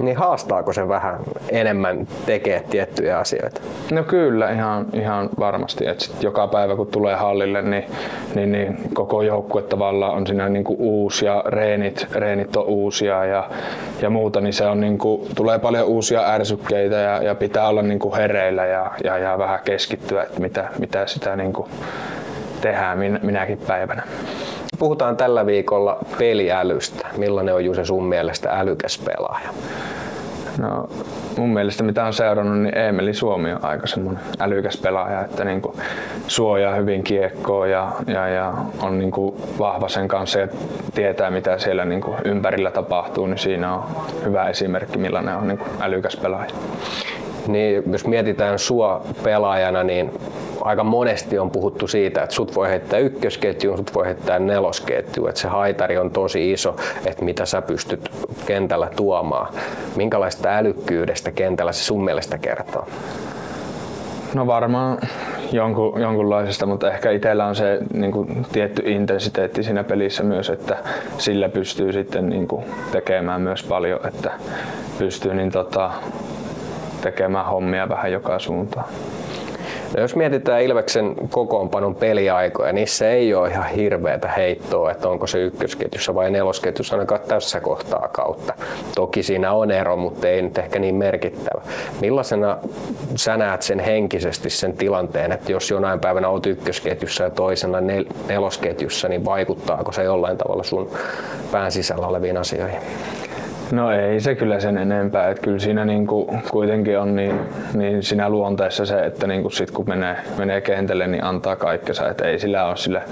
Niin haastaako se vähän enemmän tekee tiettyjä asioita? No kyllä, ihan, ihan varmasti. Et sit joka päivä kun tulee hallille, niin, niin, niin koko joukkue tavallaan on siinä niinku uusi ja reenit, reenit on uusia ja, ja muuta, niin se on niinku, tulee paljon uusia ärsykkeitä ja, ja pitää olla niinku hereillä ja, ja, ja vähän keskittyä, että mitä, mitä sitä niinku tehdään min, minäkin päivänä. Puhutaan tällä viikolla peliälystä. Millainen on Juse sun mielestä älykäs pelaaja? No, mun mielestä mitä on seurannut, niin Emeli Suomi on aika semmoinen älykäs pelaaja, että niin kuin suojaa hyvin kiekkoa ja, ja, ja on niin kuin vahva sen kanssa ja tietää mitä siellä niin kuin ympärillä tapahtuu, niin siinä on hyvä esimerkki millainen on niin kuin älykäs pelaaja. Niin, jos mietitään sua pelaajana, niin aika monesti on puhuttu siitä, että sut voi heittää ykkösketjuun, sut voi heittää nelosketjuun, että se haitari on tosi iso, että mitä sä pystyt kentällä tuomaan. Minkälaista älykkyydestä kentällä se sun mielestä kertoo? No varmaan jonkun, jonkunlaisesta, mutta ehkä itsellä on se niin kuin, tietty intensiteetti siinä pelissä myös, että sillä pystyy sitten niin kuin, tekemään myös paljon, että pystyy niin, tota, tekemään hommia vähän joka suuntaan. No jos mietitään Ilveksen kokoonpanon peliaikoja, niissä ei ole ihan hirveätä heittoa, että onko se ykkösketjussa vai nelosketjussa ainakaan tässä kohtaa kautta. Toki siinä on ero, mutta ei nyt ehkä niin merkittävä. Millaisena sä näet sen henkisesti sen tilanteen, että jos jonain päivänä olet ykkösketjussa ja toisena nel- nelosketjussa, niin vaikuttaako se jollain tavalla sun pään sisällä oleviin asioihin? No ei se kyllä sen enempää. Että kyllä siinä niinku kuitenkin on niin, niin siinä luonteessa se, että niinku sit kun menee, menee kentälle, niin antaa kaikkensa. Että ei sillä ole sillä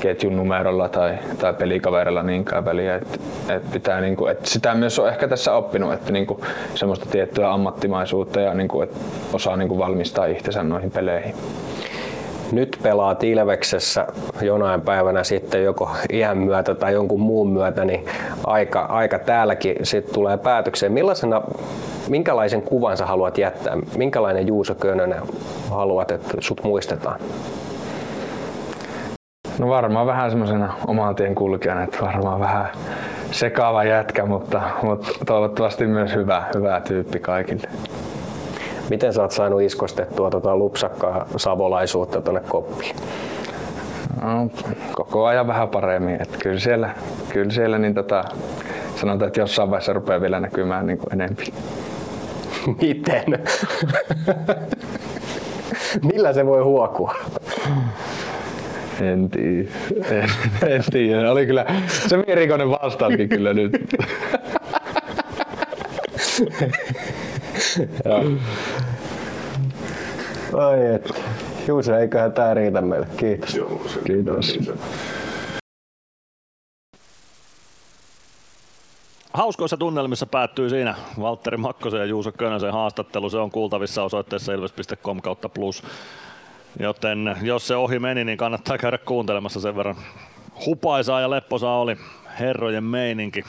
ketjun numerolla tai, tai pelikaverilla niinkään väliä. Et, et pitää niinku, et sitä myös on ehkä tässä oppinut, että niinku semmoista tiettyä ammattimaisuutta ja niinku, et osaa niinku valmistaa itsensä noihin peleihin nyt pelaa Ilveksessä jonain päivänä sitten joko iän myötä tai jonkun muun myötä, niin aika, aika täälläkin sitten tulee päätökseen. Millaisena, minkälaisen kuvan sä haluat jättää? Minkälainen Juuso Könönen haluat, että sut muistetaan? No varmaan vähän semmoisena oman tien kulkijana, että varmaan vähän sekaava jätkä, mutta, mutta toivottavasti myös hyvä, hyvä tyyppi kaikille. Miten sä oot saanut iskostettua tota lupsakkaa savolaisuutta tuonne koppiin? No, koko ajan vähän paremmin. Että kyllä siellä, kyllä siellä niin tota, sanotaan, että jossain vaiheessa rupeaa vielä näkymään niin kuin enemmän. Miten? Millä se voi huokua? En tiedä. En, en tiedä. Oli kyllä se erikoinen vastauskin kyllä nyt. Ai et. Juuse, eiköhän tää riitä meille. Kiitos. Kiitos. Hauskoissa tunnelmissa päättyy siinä Valtteri Makkosen ja Juuso Könösen haastattelu. Se on kuultavissa osoitteessa ilves.com kautta plus. Joten jos se ohi meni, niin kannattaa käydä kuuntelemassa sen verran hupaisaa ja lepposaa oli herrojen meininki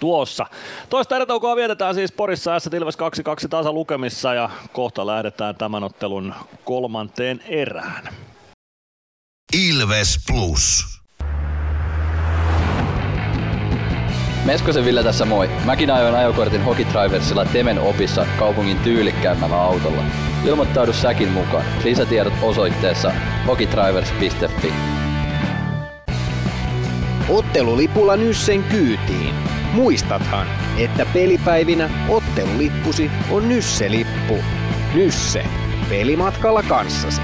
tuossa. Toista erätaukoa vietetään siis Porissa S Ilves 2-2 tasa lukemissa ja kohta lähdetään tämän ottelun kolmanteen erään. Ilves Plus. Meskosen Ville tässä moi. Mäkin ajoin ajokortin Hokitriversilla Temen opissa kaupungin tyylikkäämmällä autolla. Ilmoittaudu säkin mukaan. Lisätiedot osoitteessa hokitrivers.fi. Ottelulipulla Nyssen kyytiin. Muistathan, että pelipäivinä ottelulippusi on Nysse-lippu. Nysse. Pelimatkalla kanssasi.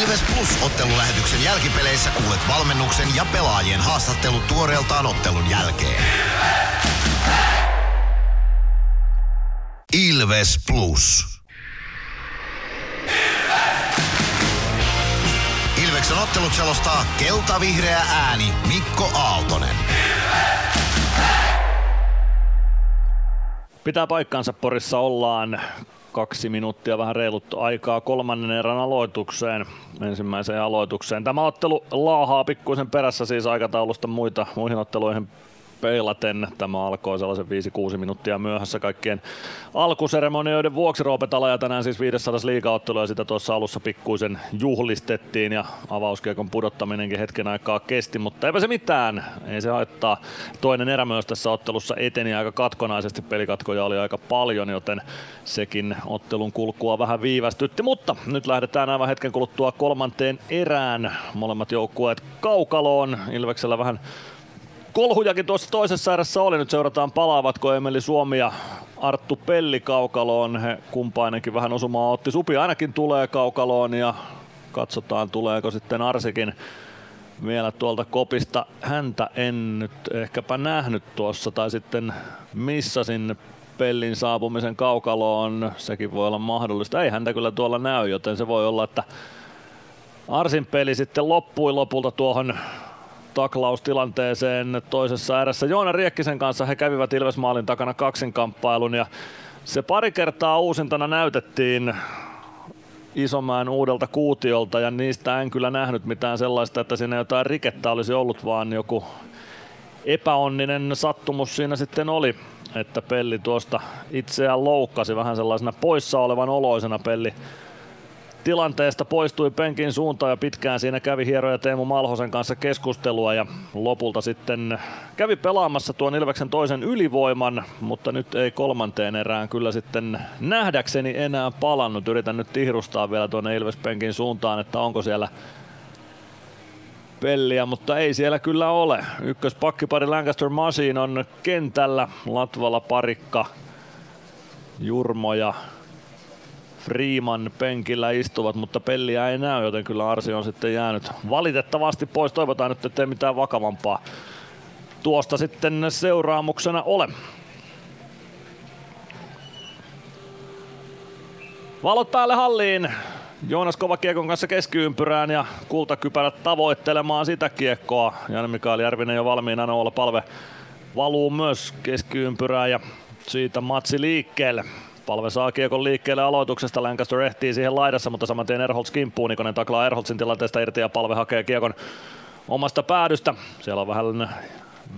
Ilves Plus ottelulähetyksen jälkipeleissä kuulet valmennuksen ja pelaajien haastattelut tuoreeltaan ottelun jälkeen. Ilves Plus. Ilveksen ottelut selostaa kelta-vihreä ääni Mikko Aaltonen. Pitää paikkansa Porissa ollaan kaksi minuuttia vähän reilut aikaa kolmannen erän aloitukseen, ensimmäiseen aloitukseen. Tämä ottelu laahaa pikkuisen perässä siis aikataulusta muita, muihin otteluihin peilaten. Tämä alkoi sellaisen 5-6 minuuttia myöhässä kaikkien alkuseremonioiden vuoksi. Roope ja tänään siis 500 liigaottelu ja sitä tuossa alussa pikkuisen juhlistettiin ja avauskiekon pudottaminenkin hetken aikaa kesti, mutta eipä se mitään. Ei se haittaa. Toinen erä myös tässä ottelussa eteni aika katkonaisesti. Pelikatkoja oli aika paljon, joten sekin ottelun kulkua vähän viivästytti, mutta nyt lähdetään aivan hetken kuluttua kolmanteen erään. Molemmat joukkueet kaukaloon. Ilveksellä vähän Kolhujakin tuossa toisessa erässä oli. Nyt seurataan palaavatko Emeli Suomi ja Arttu Pelli kaukaloon. He kumpainenkin vähän osumaa otti. Supi ainakin tulee kaukaloon ja katsotaan tuleeko sitten Arsikin vielä tuolta kopista. Häntä en nyt ehkäpä nähnyt tuossa tai sitten missasin pellin saapumisen kaukaloon. Sekin voi olla mahdollista. Ei häntä kyllä tuolla näy, joten se voi olla, että Arsin peli sitten loppui lopulta tuohon taklaustilanteeseen toisessa erässä. Joona Riekkisen kanssa he kävivät Ilvesmaalin takana kaksinkamppailun ja se pari kertaa uusintana näytettiin Isomäen uudelta kuutiolta ja niistä en kyllä nähnyt mitään sellaista, että siinä jotain rikettä olisi ollut, vaan joku epäonninen sattumus siinä sitten oli, että Pelli tuosta itseään loukkasi vähän sellaisena poissa olevan oloisena Pelli tilanteesta poistui penkin suuntaan ja pitkään siinä kävi hieroja Teemu Malhosen kanssa keskustelua ja lopulta sitten kävi pelaamassa tuon Ilveksen toisen ylivoiman, mutta nyt ei kolmanteen erään kyllä sitten nähdäkseni enää palannut. Yritän nyt tihrustaa vielä tuonne Ilves-penkin suuntaan, että onko siellä pelliä, mutta ei siellä kyllä ole. Ykköspakkipari Lancaster Machine on kentällä, Latvala parikka, Jurmo ja Freeman penkillä istuvat, mutta pelliä ei näy, joten kyllä Arsi on sitten jäänyt valitettavasti pois. Toivotaan nyt, ettei mitään vakavampaa tuosta sitten seuraamuksena ole. Valot päälle halliin. Joonas Kova kiekon kanssa keskiympyrään ja kultakypärät tavoittelemaan sitä kiekkoa. Janne Mikael Järvinen jo valmiina olla palve valuu myös keskiympyrään ja siitä matsi liikkeelle. Palve saa kiekon liikkeelle aloituksesta, Lancaster ehtii siihen laidassa, mutta saman tien Erholz kimppuun, Nikonen taklaa Erholzin tilanteesta irti ja Palve hakee kiekon omasta päädystä. Siellä on vähän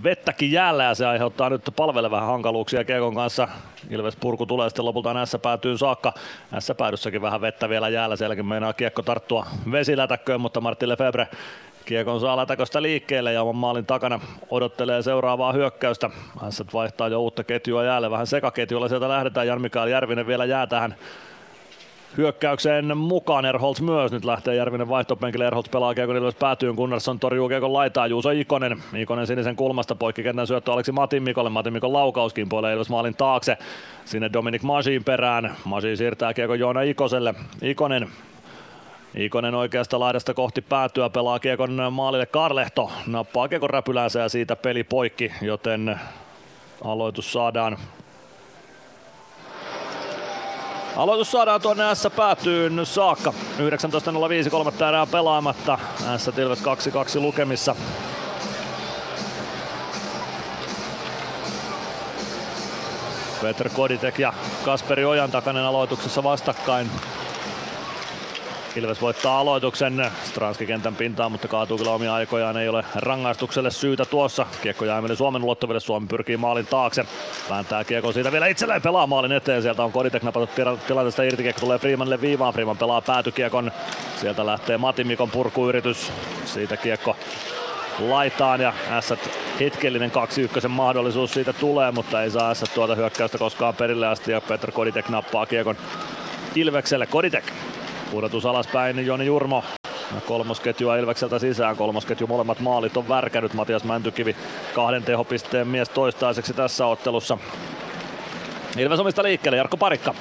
vettäkin jäällä ja se aiheuttaa nyt palvelle vähän hankaluuksia Kiekon kanssa. Ilves purku tulee sitten lopulta S päätyyn saakka. S päädyssäkin vähän vettä vielä jäällä, sielläkin meinaa kiekko tarttua vesilätäkköön, mutta Martti Lefebvre Kiekon saa lätäköstä liikkeelle ja oman maalin takana odottelee seuraavaa hyökkäystä. Hän vaihtaa jo uutta ketjua jäälle, vähän sekaketjulla sieltä lähdetään. Jan Mikael Järvinen vielä jää tähän hyökkäykseen mukaan. Erholz myös nyt lähtee Järvinen vaihtopenkille. Erholz pelaa Kiekon Ilves päätyyn. Gunnarsson torjuu Kiekon laitaa. Juuso Ikonen. Ikonen sinisen kulmasta poikki kentän syöttö Aleksi Matin Mikolle. Matin Mikon laukauskin Ilves maalin taakse. Sinne Dominic Masin perään. Masi siirtää Kiekon Joona Ikoselle. Ikonen Ikonen oikeasta laidasta kohti päätyä pelaa Kiekon maalille Karlehto. Nappaa Kiekon räpylänsä ja siitä peli poikki, joten aloitus saadaan Aloitus saadaan tuonne S päätyyn saakka. 19.05 kolmatta erää pelaamatta. S Tilves 2-2 lukemissa. Peter Koditek ja Kasperi Ojan takainen aloituksessa vastakkain. Ilves voittaa aloituksen Stranski kentän pintaan, mutta kaatuu kyllä omia aikojaan. Ei ole rangaistukselle syytä tuossa. Kiekko jää Suomen ulottuville. Suomi pyrkii maalin taakse. Vääntää kiekko siitä vielä itselleen pelaa maalin eteen. Sieltä on Koditek napattu tilanteesta irti. Kiekko tulee Freemanille viivaan. Freeman pelaa päätykiekon. Sieltä lähtee Mati Mikon purkuyritys. Siitä kiekko laitaan ja S hetkellinen 2-1 mahdollisuus siitä tulee, mutta ei saa S tuota hyökkäystä koskaan perille asti ja Petr Koditek nappaa kiekon Ilvekselle. Koditek Pudotus alaspäin Joni Jurmo. Kolmosketjua Ilvekseltä sisään. Kolmosketju molemmat maalit on värkänyt. Matias Mäntykivi kahden tehopisteen mies toistaiseksi tässä ottelussa. Ilves omista liikkeelle. Jarkko Parikka.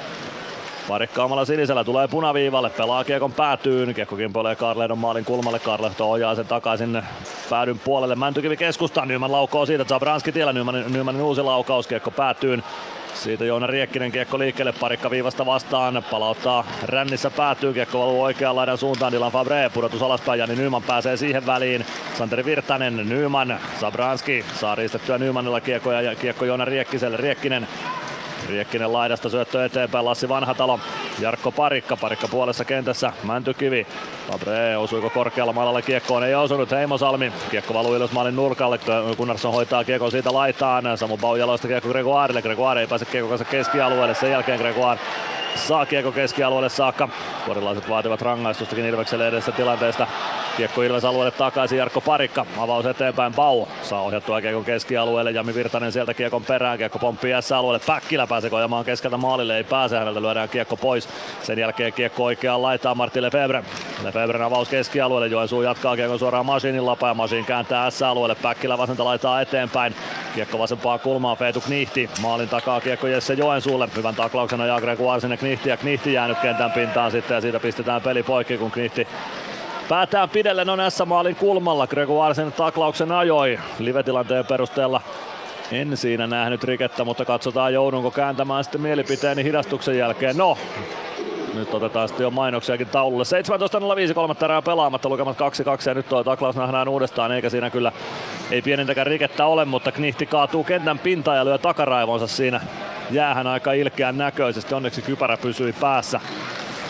Parikka omalla sinisellä tulee punaviivalle, pelaa kiekon päätyyn, kiekko kimpoilee Karlehdon maalin kulmalle, Karlehto ojaa sen takaisin päädyn puolelle, Mäntykivi keskustaan, Nyman laukoo siitä, Zabranski tiellä, Nymanin, Nymanin uusi laukaus, kiekko päätyyn, siitä Joona Riekkinen kiekko liikkeelle, parikka viivasta vastaan, palauttaa rännissä päätyy, kiekko valuu oikean laidan suuntaan, Dylan Fabre, pudotus alaspäin, Jani Nyman pääsee siihen väliin, Santeri Virtanen, Nyman, Sabranski saa riistettyä Nymanilla kiekko ja kiekko Joona Riekkiselle, Riekkinen Riekkinen laidasta syöttö eteenpäin, Lassi Vanhatalo, Jarkko Parikka, Parikka puolessa kentässä, Mäntykivi, Fabre osuiko korkealla maalalle kiekkoon, ei osunut, Heimosalmi, kiekko valuu ylös maalin nurkalle, Gunnarsson hoitaa kiekon siitä laitaan, Samu Bau jaloista kiekko Gregoirelle, Gregoire ei pääse kiekko kanssa keskialueelle, sen jälkeen Gregoire saa kiekko keskialueelle saakka. Korilaiset vaativat rangaistustakin Ilvekselle edessä tilanteesta. Kiekko Ilves alueelle takaisin Jarkko Parikka. Avaus eteenpäin Bau. Saa ohjattua kiekon keskialueelle. Jami Virtanen sieltä kiekon perään. Kiekko pomppii S-alueelle. Päkkilä pääsee kojamaan keskeltä maalille. Ei pääse. Häneltä lyödään kiekko pois. Sen jälkeen kiekko oikeaan laitaa Martti Lefebvre. Lefebvren avaus keskialueelle. Joensuu jatkaa kiekon suoraan Masinin lapaa. Masin kääntää S-alueelle. Päkkilä vasenta laitaa eteenpäin. Kiekko vasempaa kulmaa. Feetu Knihti. Maalin takaa kiekko Jesse Joensuulle. Hyvän taklauksen ajaa Greg Knihti ja Knihti jäänyt kentän pintaan sitten ja siitä pistetään peli poikki, kun Knihti Päätään pidellen on S-maalin kulmalla. Gregoiresen taklauksen ajoi live-tilanteen perusteella. En siinä nähnyt rikettä, mutta katsotaan joudunko kääntämään sitten mielipiteeni hidastuksen jälkeen. No, nyt otetaan sitten jo mainoksiakin taululle. 17.05, kolmatta erää pelaamatta, lukemat 2-2 ja nyt tuo taklaus nähdään uudestaan, eikä siinä kyllä ei pienintäkään rikettä ole, mutta Knihti kaatuu kentän pintaan ja lyö takaraivonsa siinä jäähän aika ilkeän näköisesti. Onneksi kypärä pysyi päässä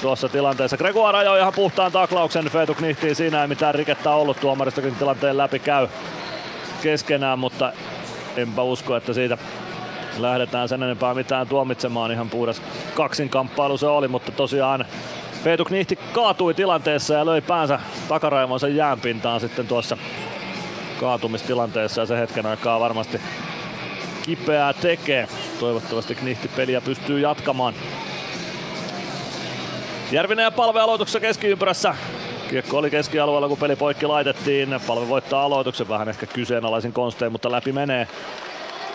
tuossa tilanteessa. Gregoire ajoi ihan puhtaan taklauksen Feetu Knihtiin. Siinä ei mitään rikettä ollut. Tuomaristakin tilanteen läpi käy keskenään, mutta enpä usko, että siitä lähdetään sen enempää mitään tuomitsemaan. Ihan puhdas kaksinkamppailu se oli, mutta tosiaan Feetu Knihti kaatui tilanteessa ja löi päänsä takaraivonsa jäänpintaan sitten tuossa kaatumistilanteessa ja se hetken aikaa varmasti kipeää tekee. Toivottavasti Knihti peliä pystyy jatkamaan. Järvinen ja Palve aloituksessa keskiympyrässä. Kiekko oli keskialueella, kun peli poikki laitettiin. Palve voittaa aloituksen vähän ehkä kyseenalaisin konstein, mutta läpi menee.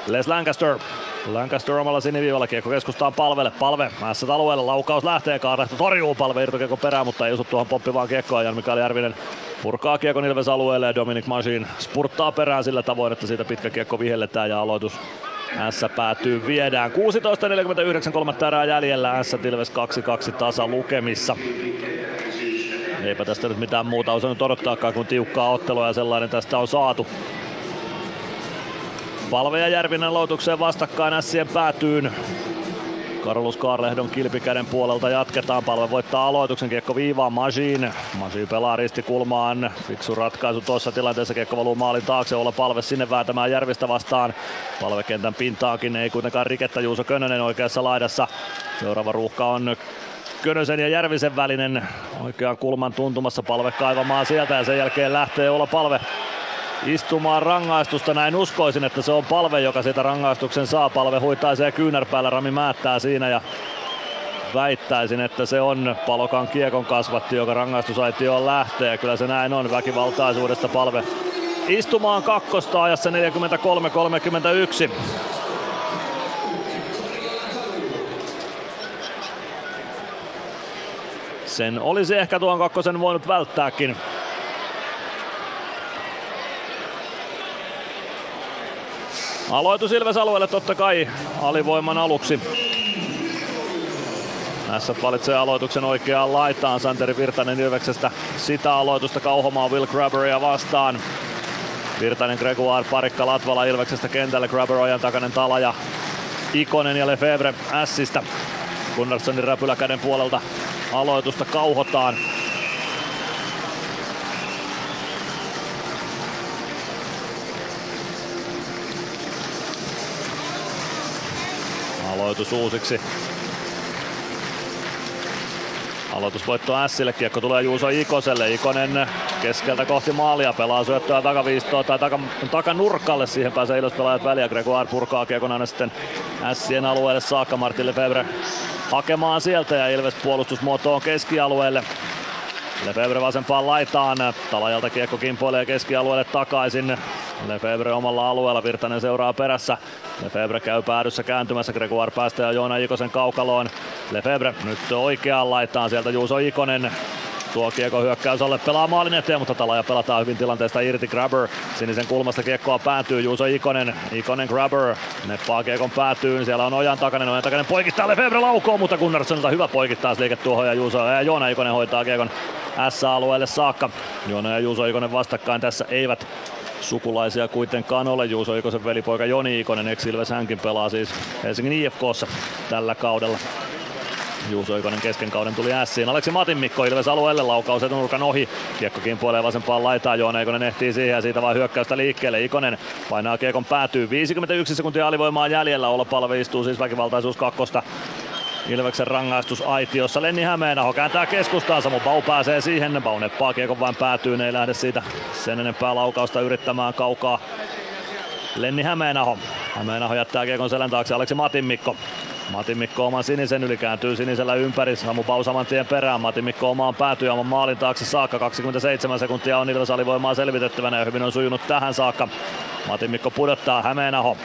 Les Lancaster. Lancaster omalla siniviivalla kiekko keskustaan palvelle. Palve mässä alueella. Laukaus lähtee kaarehto. Torjuu palve irtokiekko perään, mutta ei osu tuohon poppivaan kiekkoon. Jan Mikael Järvinen purkaa kiekon Ilves alueelle ja Dominic Machine spurttaa perään sillä tavoin, että siitä pitkä kiekko vihelletään ja aloitus S päätyy viedään. 16.49 kolmatta erää jäljellä. S Ilves 2-2 tasa lukemissa. Eipä tästä nyt mitään muuta osannut odottaakaan kuin tiukkaa ottelua ja sellainen tästä on saatu. Palve ja Järvinen aloitukseen vastakkain Sien päätyyn. Carlos Kaarlehdon kilpikäden puolelta jatketaan. Palve voittaa aloituksen kiekko viivaan Majin. Majin pelaa ristikulmaan. Fiksu ratkaisu tuossa tilanteessa. Kiekko valuu maalin taakse. Olla palve sinne vääntämään Järvistä vastaan. Palvekentän pintaakin ei kuitenkaan rikettä Juuso Könönen oikeassa laidassa. Seuraava ruuhka on Könösen ja Järvisen välinen oikean kulman tuntumassa palve kaivamaan sieltä ja sen jälkeen lähtee olla palve istumaan rangaistusta. Näin uskoisin, että se on palve, joka siitä rangaistuksen saa. Palve huitaisee kyynärpäällä, Rami määttää siinä ja väittäisin, että se on Palokan kiekon kasvatti, joka rangaistusaitioon lähtee. Ja kyllä se näin on väkivaltaisuudesta palve istumaan kakkosta ajassa 43-31. Sen olisi ehkä tuon kakkosen voinut välttääkin. Aloitus Ilves alueelle totta kai alivoiman aluksi. Tässä valitsee aloituksen oikeaan laitaan. Santeri Virtanen Ilveksestä sitä aloitusta kauhomaan Will Grabberia vastaan. Virtanen, Gregoire, Parikka, Latvala Ilveksestä kentälle. Grabber ojan takainen Talaja, Ikonen ja Lefebvre Ässistä. Gunnarssonin räpyläkäden puolelta aloitusta kauhotaan. Aloitus uusiksi. Aloitusvoitto Sille, kiekko tulee Juuso Ikoselle. Ikonen keskeltä kohti maalia, pelaa syöttöä takaviistoon tai taka, takanurkalle. Siihen pääsee Ilves pelaajat väliä. Gregoire purkaa kiekon aina sitten Sien alueelle saakka. Martin Lefebvre hakemaan sieltä ja Ilves puolustusmuotoon keskialueelle. Lefebvre vasempaan laitaan. Talajalta kiekko kimpoilee keskialueelle takaisin. Lefebvre omalla alueella, Virtanen seuraa perässä. Lefebvre käy päädyssä kääntymässä, Gregoire päästää Joona Ikosen kaukaloon. Lefebvre nyt oikeaan laitaan sieltä Juuso Ikonen tuo kiekko hyökkäys alle pelaa maalin eteen, mutta Talaja pelataan hyvin tilanteesta irti. Grabber sinisen kulmasta kiekkoa päätyy Juuso Ikonen. Ikonen Grabber neppaa kiekon päätyyn. Siellä on Ojan takainen. Ojan takainen poikittaa Lefebvre laukoo, mutta Gunnarssonilta hyvä poikittaa liike tuohon ja Juuso ja Joona Ikonen hoitaa kiekon S-alueelle saakka. Joona ja Juuso Ikonen vastakkain tässä eivät sukulaisia kuitenkaan ole. Juuso Ikosen velipoika Joni Ikonen, ex hänkin pelaa siis Helsingin IFKssa tällä kaudella. Juuso Ikonen kesken kauden tuli ässiin. Aleksi Matin Mikko Ilves alueelle laukaus etunurkan ohi. Kiekko kimpoilee vasempaan laitaan. Joona Ikonen ehtii siihen ja siitä vaan hyökkäystä liikkeelle. Ikonen painaa kiekon päätyy. 51 sekuntia alivoimaa jäljellä. Olla palve istuu siis väkivaltaisuus kakkosta. Ilveksen rangaistus aitiossa. Lenni Hämeenaho kääntää keskustaan. Samu Bau pääsee siihen. Bau neppaa kiekon vain päätyy. Ne ei lähde siitä sen enempää laukausta yrittämään kaukaa. Lenni Hämeenaho. Hämeenaho jättää kiekon selän taakse. Aleksi Matin Mikko. Matin Mikko oman sinisen yli kääntyy sinisellä ympäri. Samu Bau saman tien perään. Matin Mikko omaan päätyy oman maalin taakse saakka. 27 sekuntia on Ilves alivoimaa selvitettävänä ja hyvin on sujunut tähän saakka. Matin Mikko pudottaa Hämeenaho.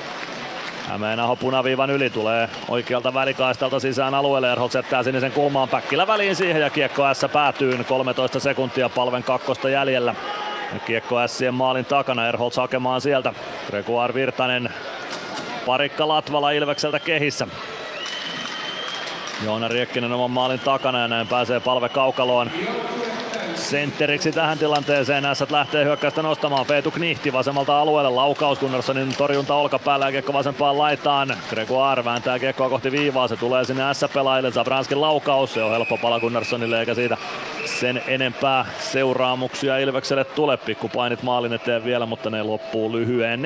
Hämeenaho punaviivan yli tulee oikealta välikaistalta sisään alueelle. Erholz jättää sinisen kulmaan Päkkilä väliin siihen ja kiekko S päätyy 13 sekuntia palven kakkosta jäljellä. Kiekko Sien maalin takana, Erholz hakemaan sieltä. Gregoire Virtanen, parikka Latvala Ilvekseltä kehissä. Joona Riekkinen oman maalin takana ja näin pääsee palve kaukaloon sentteriksi tähän tilanteeseen. Ässät lähtee hyökkäystä nostamaan. Feetu Knihti vasemmalta alueelle. Laukaus Gunnarsonin torjunta olkapäällä ja kiekko vasempaan laitaan. Gregoire vääntää kiekkoa kohti viivaa. Se tulee sinne S-pelaajille. Zabranskin laukaus. Se on helppo pala Gunnarssonille eikä siitä sen enempää seuraamuksia Ilvekselle tule. Pikku painit maalin eteen vielä, mutta ne loppuu lyhyen.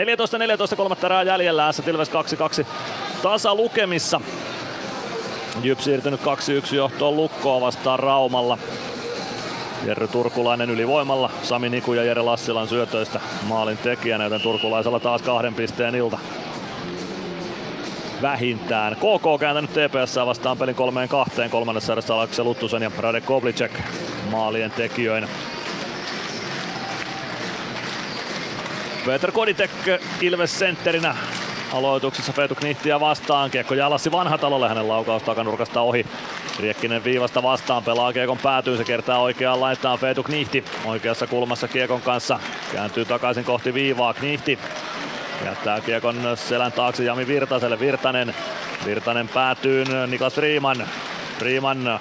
14-14 kolmatta erää jäljellä. S Ilves 2-2 tasa lukemissa. Jyp siirtynyt 2-1 johtoon Lukkoa vastaan Raumalla. Jerry Turkulainen ylivoimalla, Sami Niku ja Jere Lassilan syötöistä maalin tekijänä, joten Turkulaisella taas kahden pisteen ilta. Vähintään. KK kääntänyt TPS vastaan pelin kolmeen kahteen kolmannessa erässä Aleksei Luttusen ja Radek Koblicek maalien tekijöinä. Peter Koditek Ilves sentterinä aloituksessa Feetu Knihtiä vastaan. Kiekko Jalassi Vanhatalolle, hänen laukaus takanurkasta ohi. Riekkinen viivasta vastaan, pelaa Kiekon päätyy, se kertaa oikeaan laittaa Feetu Knihti oikeassa kulmassa Kiekon kanssa. Kääntyy takaisin kohti viivaa, Knihti jättää Kiekon selän taakse Jami Virtaselle, Virtanen. Virtanen päätyy Niklas Freeman. Freeman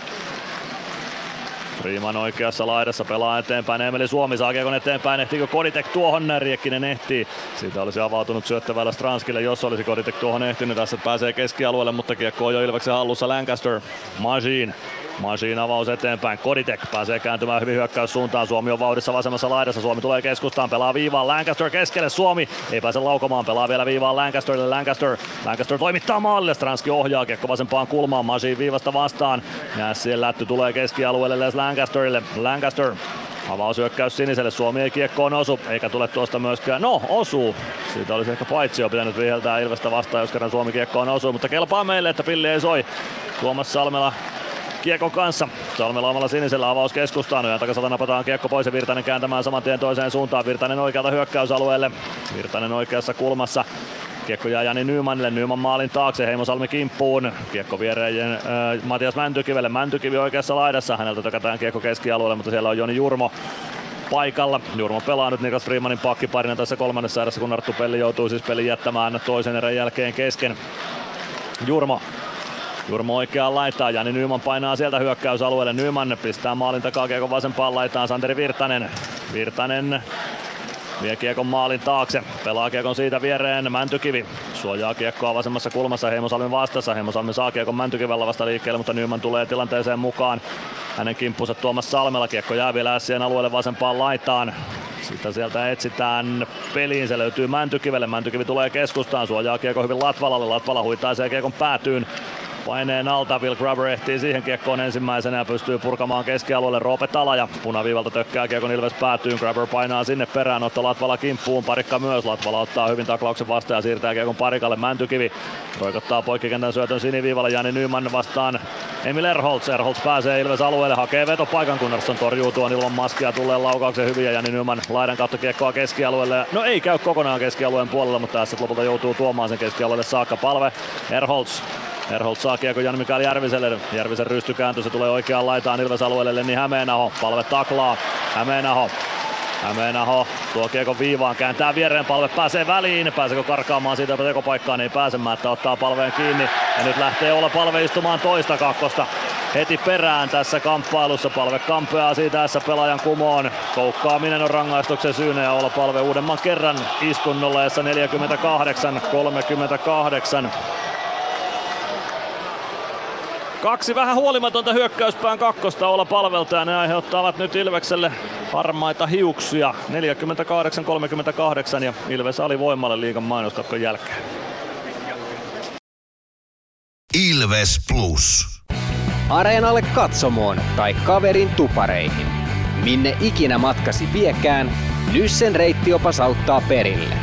Freeman oikeassa laidassa pelaa eteenpäin. Emeli Suomi saa kiekon eteenpäin. Ehtiikö Koditek tuohon? Riekkinen ehtii. Siitä olisi avautunut syöttävällä Stranskille, jos olisi Koditek tuohon ehtinyt. Tässä pääsee keskialueelle, mutta kiekko on jo Ilveksen hallussa Lancaster. Majin Masiin avaus eteenpäin. Koditek pääsee kääntymään hyvin hyökkäyssuuntaan. Suomi on vauhdissa vasemmassa laidassa. Suomi tulee keskustaan. Pelaa viivaan Lancaster keskelle. Suomi ei pääse laukomaan. Pelaa vielä viivaan Lancasterille. Lancaster. Lancaster toimittaa maalille. Stranski ohjaa kiekko vasempaan kulmaan. Masiin viivasta vastaan. Ja siellä lätty tulee keskialueelle Les Lancasterille. Lancaster Avaushyökkäys siniselle, Suomi ei kiekkoon osu, eikä tule tuosta myöskään, no osuu. Siitä olisi ehkä paitsi jo pitänyt viheltää Ilvestä vastaan, jos kerran Suomi kiekkoon osuu, mutta kelpaa meille, että pilli ei soi. Tuomas Salmela kiekon kanssa. Salmela omalla sinisellä avaus keskustaan. Ja takasalta napataan kiekko pois ja Virtanen kääntämään saman tien toiseen suuntaan. Virtanen oikealta hyökkäysalueelle. Virtanen oikeassa kulmassa. Kiekko jää Jani Nymanille, Nyman maalin taakse, Heimo Salmi kimppuun. Kiekko viereen äh, Matias Mäntykivelle, Mäntykivi oikeassa laidassa. Häneltä tökätään kiekko keskialueelle, mutta siellä on Joni Jurmo paikalla. Jurmo pelaa nyt Niklas Freemanin pakkiparina tässä kolmannessa erässä, kun Arttu Pelli joutuu siis pelin jättämään toisen erän jälkeen kesken. Jurmo Jurmo oikeaan laitaan, Jani Nyman painaa sieltä hyökkäysalueelle. Nyman pistää maalin takaa kiekon vasempaan laitaan, Santeri Virtanen. Virtanen vie kiekon maalin taakse, pelaa kiekon siitä viereen Mäntykivi. Suojaa kiekkoa vasemmassa kulmassa Heimosalmi vastassa. Heimosalmi saa kiekon Mäntykivellä vasta liikkeelle, mutta Nyman tulee tilanteeseen mukaan. Hänen kimppunsa Tuomas Salmela. Kiekko jää vielä Sien alueelle vasempaan laitaan. Sitten sieltä etsitään peliin, se löytyy Mäntykivelle. Mäntykivi tulee keskustaan, suojaa kiekko hyvin Latvalalle. Latvala huitaisee kiekon päätyyn paineen alta. Will Grubber ehtii siihen kiekkoon ensimmäisenä ja pystyy purkamaan keskialueelle Roope Tala ja punaviivalta tökkää kiekon Ilves päätyy. Grubber painaa sinne perään, ottaa Latvala kimppuun, parikka myös. Latvala ottaa hyvin taklauksen vastaan ja siirtää kiekon parikalle. Mäntykivi roikottaa poikkikentän syötön siniviivalle Jani Nyman vastaan Emil Erholz. Erholz pääsee Ilves alueelle, hakee vetopaikan Gunnarsson torjuu tuon ilman maskia tulleen laukauksen hyvin ja Jani Nyman laidan kautta kiekkoa keskialueelle. No ei käy kokonaan keskialueen puolella, mutta tässä lopulta joutuu tuomaan sen keskialueelle saakka palve. Erholz Erholt saa kiekko Jan Mikael Järviselle. Järvisen rystykääntö, se tulee oikeaan laitaan Ilves alueelle, niin Hämeenaho. Palve taklaa. Hämeenaho Hämeenaho tuo kiekon viivaan, kääntää viereen, palve pääsee väliin. Pääseekö karkaamaan siitä tekopaikkaan, ei pääsemättä, ottaa palveen kiinni. Ja nyt lähtee olla palve istumaan toista kakkosta heti perään tässä kamppailussa. Palve kampeaa siitä tässä pelaajan kumoon. Koukkaaminen on rangaistuksen syynä ja olla palve uudemman kerran istunnolla 48-38. Kaksi vähän huolimatonta hyökkäyspään kakkosta olla palvelta ja ne aiheuttavat nyt Ilvekselle harmaita hiuksia. 48-38 ja Ilves alivoimalle liigan mainoskatkon jälkeen. Ilves Plus. Areenalle katsomoon tai kaverin tupareihin. Minne ikinä matkasi viekään, Nyssen reittiopas auttaa perille.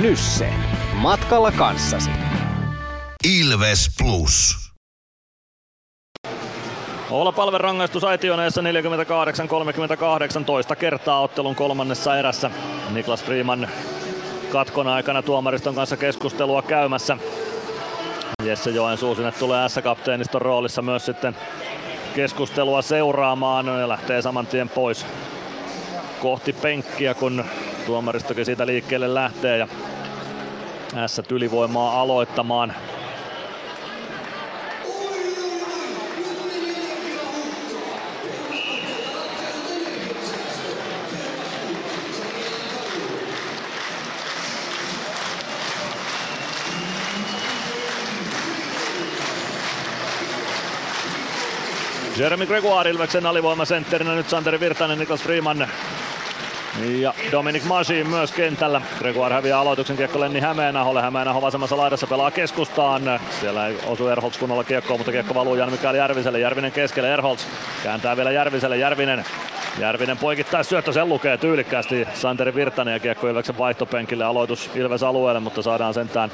Nysse. Matkalla kanssasi. Ilves Plus. Olla palven rangaistus Aitioneessa 48-38 toista kertaa ottelun kolmannessa erässä. Niklas Freeman katkon aikana tuomariston kanssa keskustelua käymässä. Jesse Joensuu sinne tulee S-kapteeniston roolissa myös sitten keskustelua seuraamaan ja lähtee saman tien pois kohti penkkiä, kun tuomaristokin siitä liikkeelle lähtee ja S ylivoimaa aloittamaan. Jeremy Gregoire Ilveksen alivoimasentterinä nyt Santeri Virtanen, Niklas Freeman ja Dominic Masin myös kentällä. Gregoire häviää aloituksen kiekko Lenni Hämeenaholle. Hämeenaho vasemmassa laidassa pelaa keskustaan. Siellä ei osu Erholz kunnolla kiekkoon, mutta kiekko valuu Jan Mikael Järviselle. Järvinen keskelle Erholz kääntää vielä Järviselle. Järvinen Järvinen poikittaa syöttö, sen lukee tyylikkäästi Santeri Virtanen ja kiekko Ilveksen vaihtopenkille aloitus Ilves alueelle, mutta saadaan sentään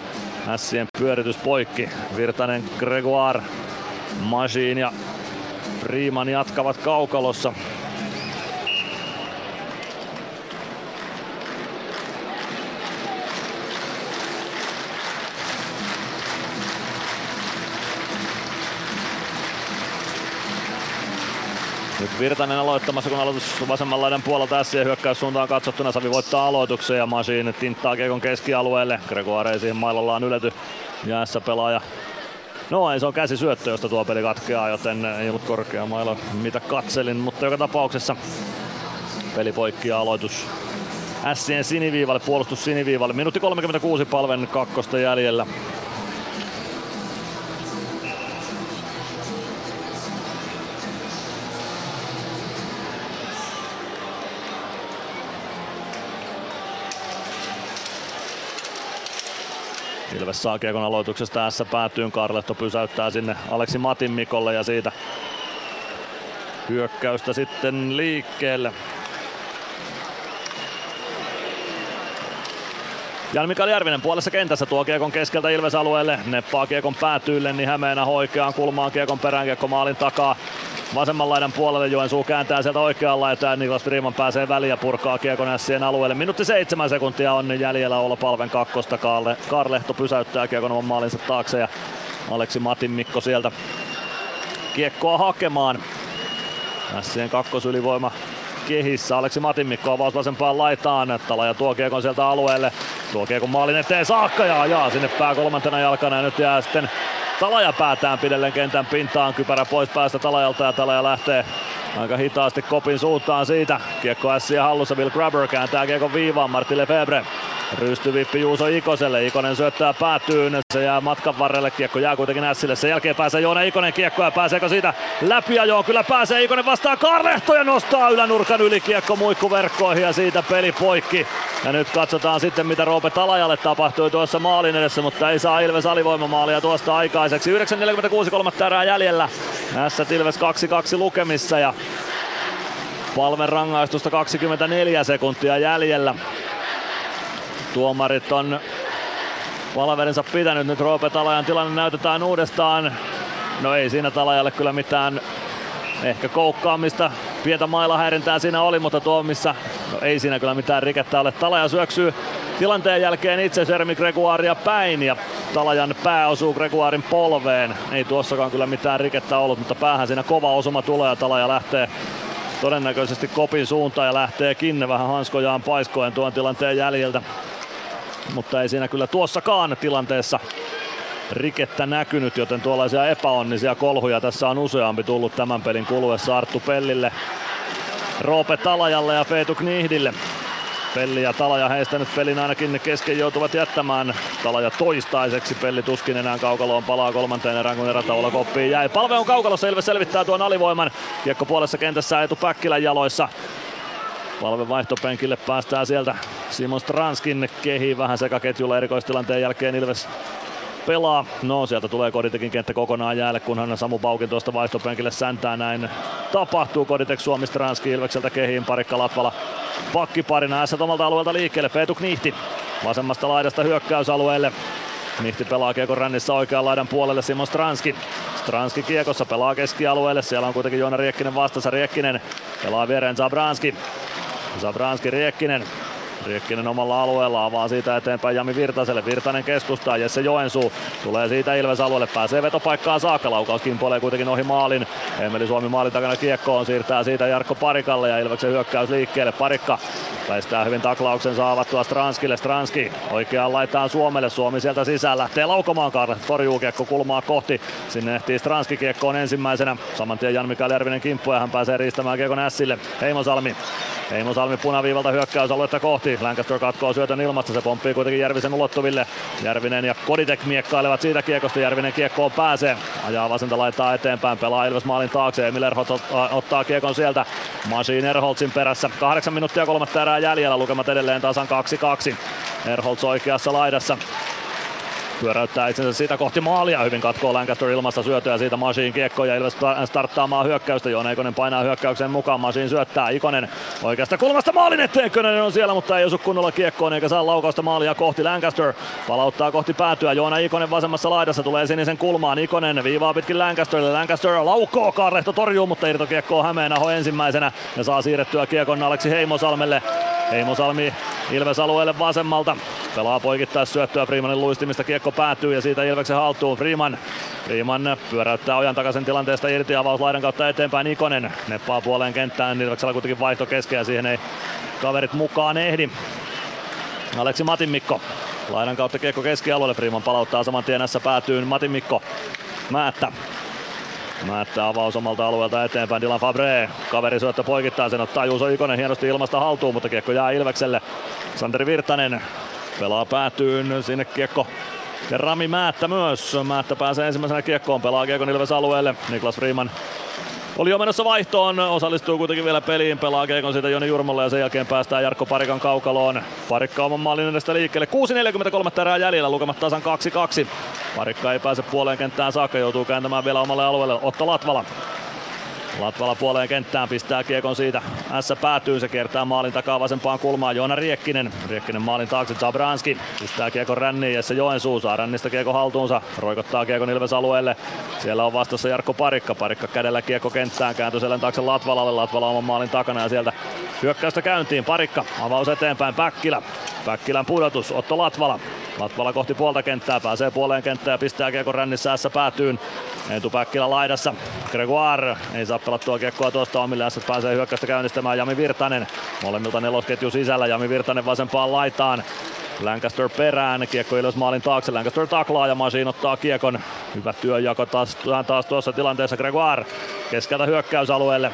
Ässien pyöritys poikki. Virtanen, Gregoire, Machine ja Freeman jatkavat kaukalossa. Nyt Virtanen aloittamassa, kun aloitus vasemman laidan puolelta tässä ja hyökkäys suuntaan katsottuna. Savi voittaa aloituksen ja Machine tinttaa Kiekon keskialueelle. Gregoire ei siihen mailollaan ylety. Jäässä pelaaja No ei se on käsisyöttö, josta tuo peli katkeaa, joten ei ollut korkea mailla mitä katselin, mutta joka tapauksessa peli poikki aloitus Sien siniviivalle, puolustus siniviivalle. Minuutti 36 palven kakkosta jäljellä. Ilves saa kiekon aloituksesta tässä päätyyn. Karlehto pysäyttää sinne Aleksi Matin Mikolle ja siitä hyökkäystä sitten liikkeelle. Jan Mikael Järvinen puolessa kentässä tuo kiekon keskeltä Ilves-alueelle. Neppaa kiekon päätyylle, niin Hämeenä oikeaan kulmaan kiekon perään kiekko maalin takaa. Vasemman laidan puolelle Joensuu kääntää sieltä oikeaan laitaan Niklas Freeman pääsee väliin ja purkaa kiekon Ässien alueelle. Minuutti seitsemän sekuntia on jäljellä olla palven kakkosta. Karle, Karlehto pysäyttää kiekon oman maalinsa taakse ja Aleksi Matin Mikko sieltä kiekkoa hakemaan. Ässien kakkosylivoima kehissä. Aleksi Matinmikko avaus vasempaan laitaan. Talaja tuo kiekon sieltä alueelle. Tuo kiekon maalin eteen saakka ja ajaa sinne pää kolmantena jalkana ja nyt jää sitten Talaja päätään pidellen kentän pintaan. Kypärä pois päästä Talajalta ja Talaja lähtee aika hitaasti kopin suuntaan siitä. Kiekko ässiä hallussa, Will Grabber kääntää kiekon viivaan, Martti Lefebvre. Rystywippi Juuso Ikoselle, Ikonen syöttää päätyyn, se jää matkan varrelle, kiekko jää kuitenkin Ässille, sen jälkeen pääsee Joona Ikonen kiekko ja pääseekö siitä läpi ja joo, kyllä pääsee Ikonen vastaan Karlehto ja nostaa ylänurkan yli kiekko muikkuverkkoihin ja siitä peli poikki. Ja nyt katsotaan sitten mitä Roope Talajalle tapahtui tuossa maalin edessä, mutta ei saa Ilves alivoimamaalia tuosta aikaiseksi. 9.46 kolmatta erää jäljellä. Ässä Ilves 2-2 lukemissa ja Palmen rangaistusta 24 sekuntia jäljellä. Tuomarit on palaverinsa pitänyt. Nyt Roope Talajan tilanne näytetään uudestaan. No ei siinä Talajalle kyllä mitään ehkä koukkaamista, pientä mailahäirintää siinä oli, mutta tuo missä no ei siinä kyllä mitään rikettä ole. Talaja syöksyy tilanteen jälkeen itse Sermi Gregoiria päin ja Talajan pää osuu Gregoirin polveen. Ei tuossakaan kyllä mitään rikettä ollut, mutta päähän siinä kova osuma tulee ja Talaja lähtee todennäköisesti kopin suuntaan ja lähtee kinne vähän hanskojaan paiskoen tuon tilanteen jäljiltä. Mutta ei siinä kyllä tuossakaan tilanteessa rikettä näkynyt, joten tuollaisia epäonnisia kolhuja tässä on useampi tullut tämän pelin kuluessa Arttu Pellille, Roope Talajalle ja Feetu Knihdille. Pelli ja Talaja heistä nyt pelin ainakin kesken joutuvat jättämään. Talaja toistaiseksi, Pelli tuskin enää kaukaloon palaa kolmanteen erään, kun erätauolla koppiin jäi. Palve on kaukalossa, Ilves selvittää tuon alivoiman. Kiekko puolessa kentässä Etu Päkkilän jaloissa. Palve vaihtopenkille päästään sieltä Simon Stranskin kehiin vähän sekaketjulla erikoistilanteen jälkeen Ilves pelaa. No sieltä tulee Koditekin kenttä kokonaan jäälle, kunhan Samu Paukin tuosta vaihtopenkille säntää näin. Tapahtuu Koditek Suomi Stranski Ilvekseltä kehiin, parikka Latvala pakkiparina. S omalta alueelta liikkeelle, Feetu Knihti vasemmasta laidasta hyökkäysalueelle. Knihti pelaa kiekon rännissä oikean laidan puolelle Simon Stranski. Stranski kiekossa pelaa keskialueelle, siellä on kuitenkin Joona Riekkinen vastassa. Riekkinen pelaa viereen Zabranski. Zabranski Riekkinen Riekkinen omalla alueella avaa siitä eteenpäin Jami Virtaselle. Virtanen keskustaa, Jesse Joensuu tulee siitä Ilves alueelle, pääsee vetopaikkaan saakka. Laukaus kimpoilee kuitenkin ohi maalin. Emeli Suomi maalin takana kiekkoon, siirtää siitä Jarkko Parikalle ja Ilveksen hyökkäys liikkeelle. Parikka Väistää hyvin taklauksen saavattua Stranskille. Stranski oikeaan laitaan Suomelle. Suomi sieltä sisään lähtee laukomaan Karle. Torjuu kiekko kulmaa kohti. Sinne ehtii Stranski kiekkoon ensimmäisenä. Saman tien Jan Mikael Järvinen kimppu ja hän pääsee riistämään kiekon Ässille. Heimosalmi. Heimosalmi punaviivalta hyökkäysaluetta kohti. Lancaster katkoo syötön ilmasta. Se pomppii kuitenkin Järvisen ulottuville. Järvinen ja Koditek miekkailevat siitä kiekosta. Järvinen kiekkoon pääsee. Ajaa vasenta laittaa eteenpäin. Pelaa Ilves maalin taakse. Emil Erholz ottaa kiekon sieltä. Machine Erholzin perässä. Kahdeksan minuuttia kolmatta erää jäljellä. Lukemat edelleen tasan 2-2. Erholz oikeassa laidassa. Pyöräyttää itsensä siitä kohti maalia. Hyvin katkoo Lancaster ilmasta syötöä siitä Masiin kiekko ja Ilves starttaamaan hyökkäystä. Joona Ikonen painaa hyökkäyksen mukaan. Masiin syöttää Ikonen oikeasta kulmasta maalin eteen. Könönen on siellä, mutta ei osu kunnolla kiekkoon eikä saa laukausta maalia kohti. Lancaster palauttaa kohti päätyä. Joona Ikonen vasemmassa laidassa tulee sinisen kulmaan. Ikonen viivaa pitkin Lancasterille. Lancaster laukoo. Kaarlehto torjuu, mutta irtokiekko Hämeenaho ensimmäisenä ja saa siirrettyä kiekon Aleksi Heimosalmelle. Heimosalmi Ilves alueelle vasemmalta. Pelaa poikittaa syöttöä Freemanin luistimista. Kiekko päätyy ja siitä Ilveksen haltuun. Freeman, Freeman pyöräyttää ojan takaisin tilanteesta irti. Avaus laidan kautta eteenpäin Ikonen. Neppaa puoleen kenttään. Ilveksellä kuitenkin vaihto keskeä. Siihen ei kaverit mukaan ehdi. Aleksi Matinmikko. Laidan kautta kiekko keskialueelle. Freeman palauttaa saman tien päätyyn. Matinmikko. Määttä Määttää avaus omalta alueelta eteenpäin Dylan Fabre. Kaveri syöttö poikittaa sen, ottaa Juuso Ikonen hienosti ilmasta haltuun, mutta kiekko jää Ilvekselle. Santeri Virtanen pelaa päätyyn sinne kiekko ja Rami Määttä myös. Määttä pääsee ensimmäisenä kiekkoon, pelaa kiekon Ilves alueelle. Niklas Freeman oli jo menossa vaihtoon, osallistuu kuitenkin vielä peliin, pelaa Keikon siitä Joni Jurmolle ja sen jälkeen päästään Jarkko Parikan kaukaloon. Parikka oman maalin edestä liikkeelle. 6.43 erää jäljellä, lukemat tasan 2-2. Parikka ei pääse puoleen kenttään saakka, joutuu kääntämään vielä omalle alueelle. Otto Latvala Latvala puoleen kenttään pistää kiekon siitä. S päätyy, se kiertää maalin takaa vasempaan kulmaan. Joona Riekkinen. Riekkinen maalin taakse. Zabranski pistää kiekon ränniin ja se Joensuu saa rännistä kiekko haltuunsa. Roikottaa kiekon Ilves alueelle. Siellä on vastassa Jarkko Parikka. Parikka kädellä kiekko kenttään. Kääntyy selän taakse Latvalalle. Latvala oman maalin takana ja sieltä hyökkäystä käyntiin. Parikka avaus eteenpäin. Päkkilä. Päkkilän pudotus. Otto Latvala. Latvala kohti puolta kenttää, pääsee puoleen kenttään ja pistää kiekon rännissä päätyyn. Eetu Päkkilä laidassa. Gregoire ei saa pelattua kiekkoa tuosta omille S pääsee hyökkäystä käynnistämään Jami Virtanen. Molemmilta nelosketju sisällä, Jami Virtanen vasempaan laitaan. Lancaster perään, kiekko Ilves maalin taakse, Lancaster taklaa ja Masiin ottaa kiekon. Hyvä työjako taas, taas tuossa tilanteessa Gregoire keskeltä hyökkäysalueelle.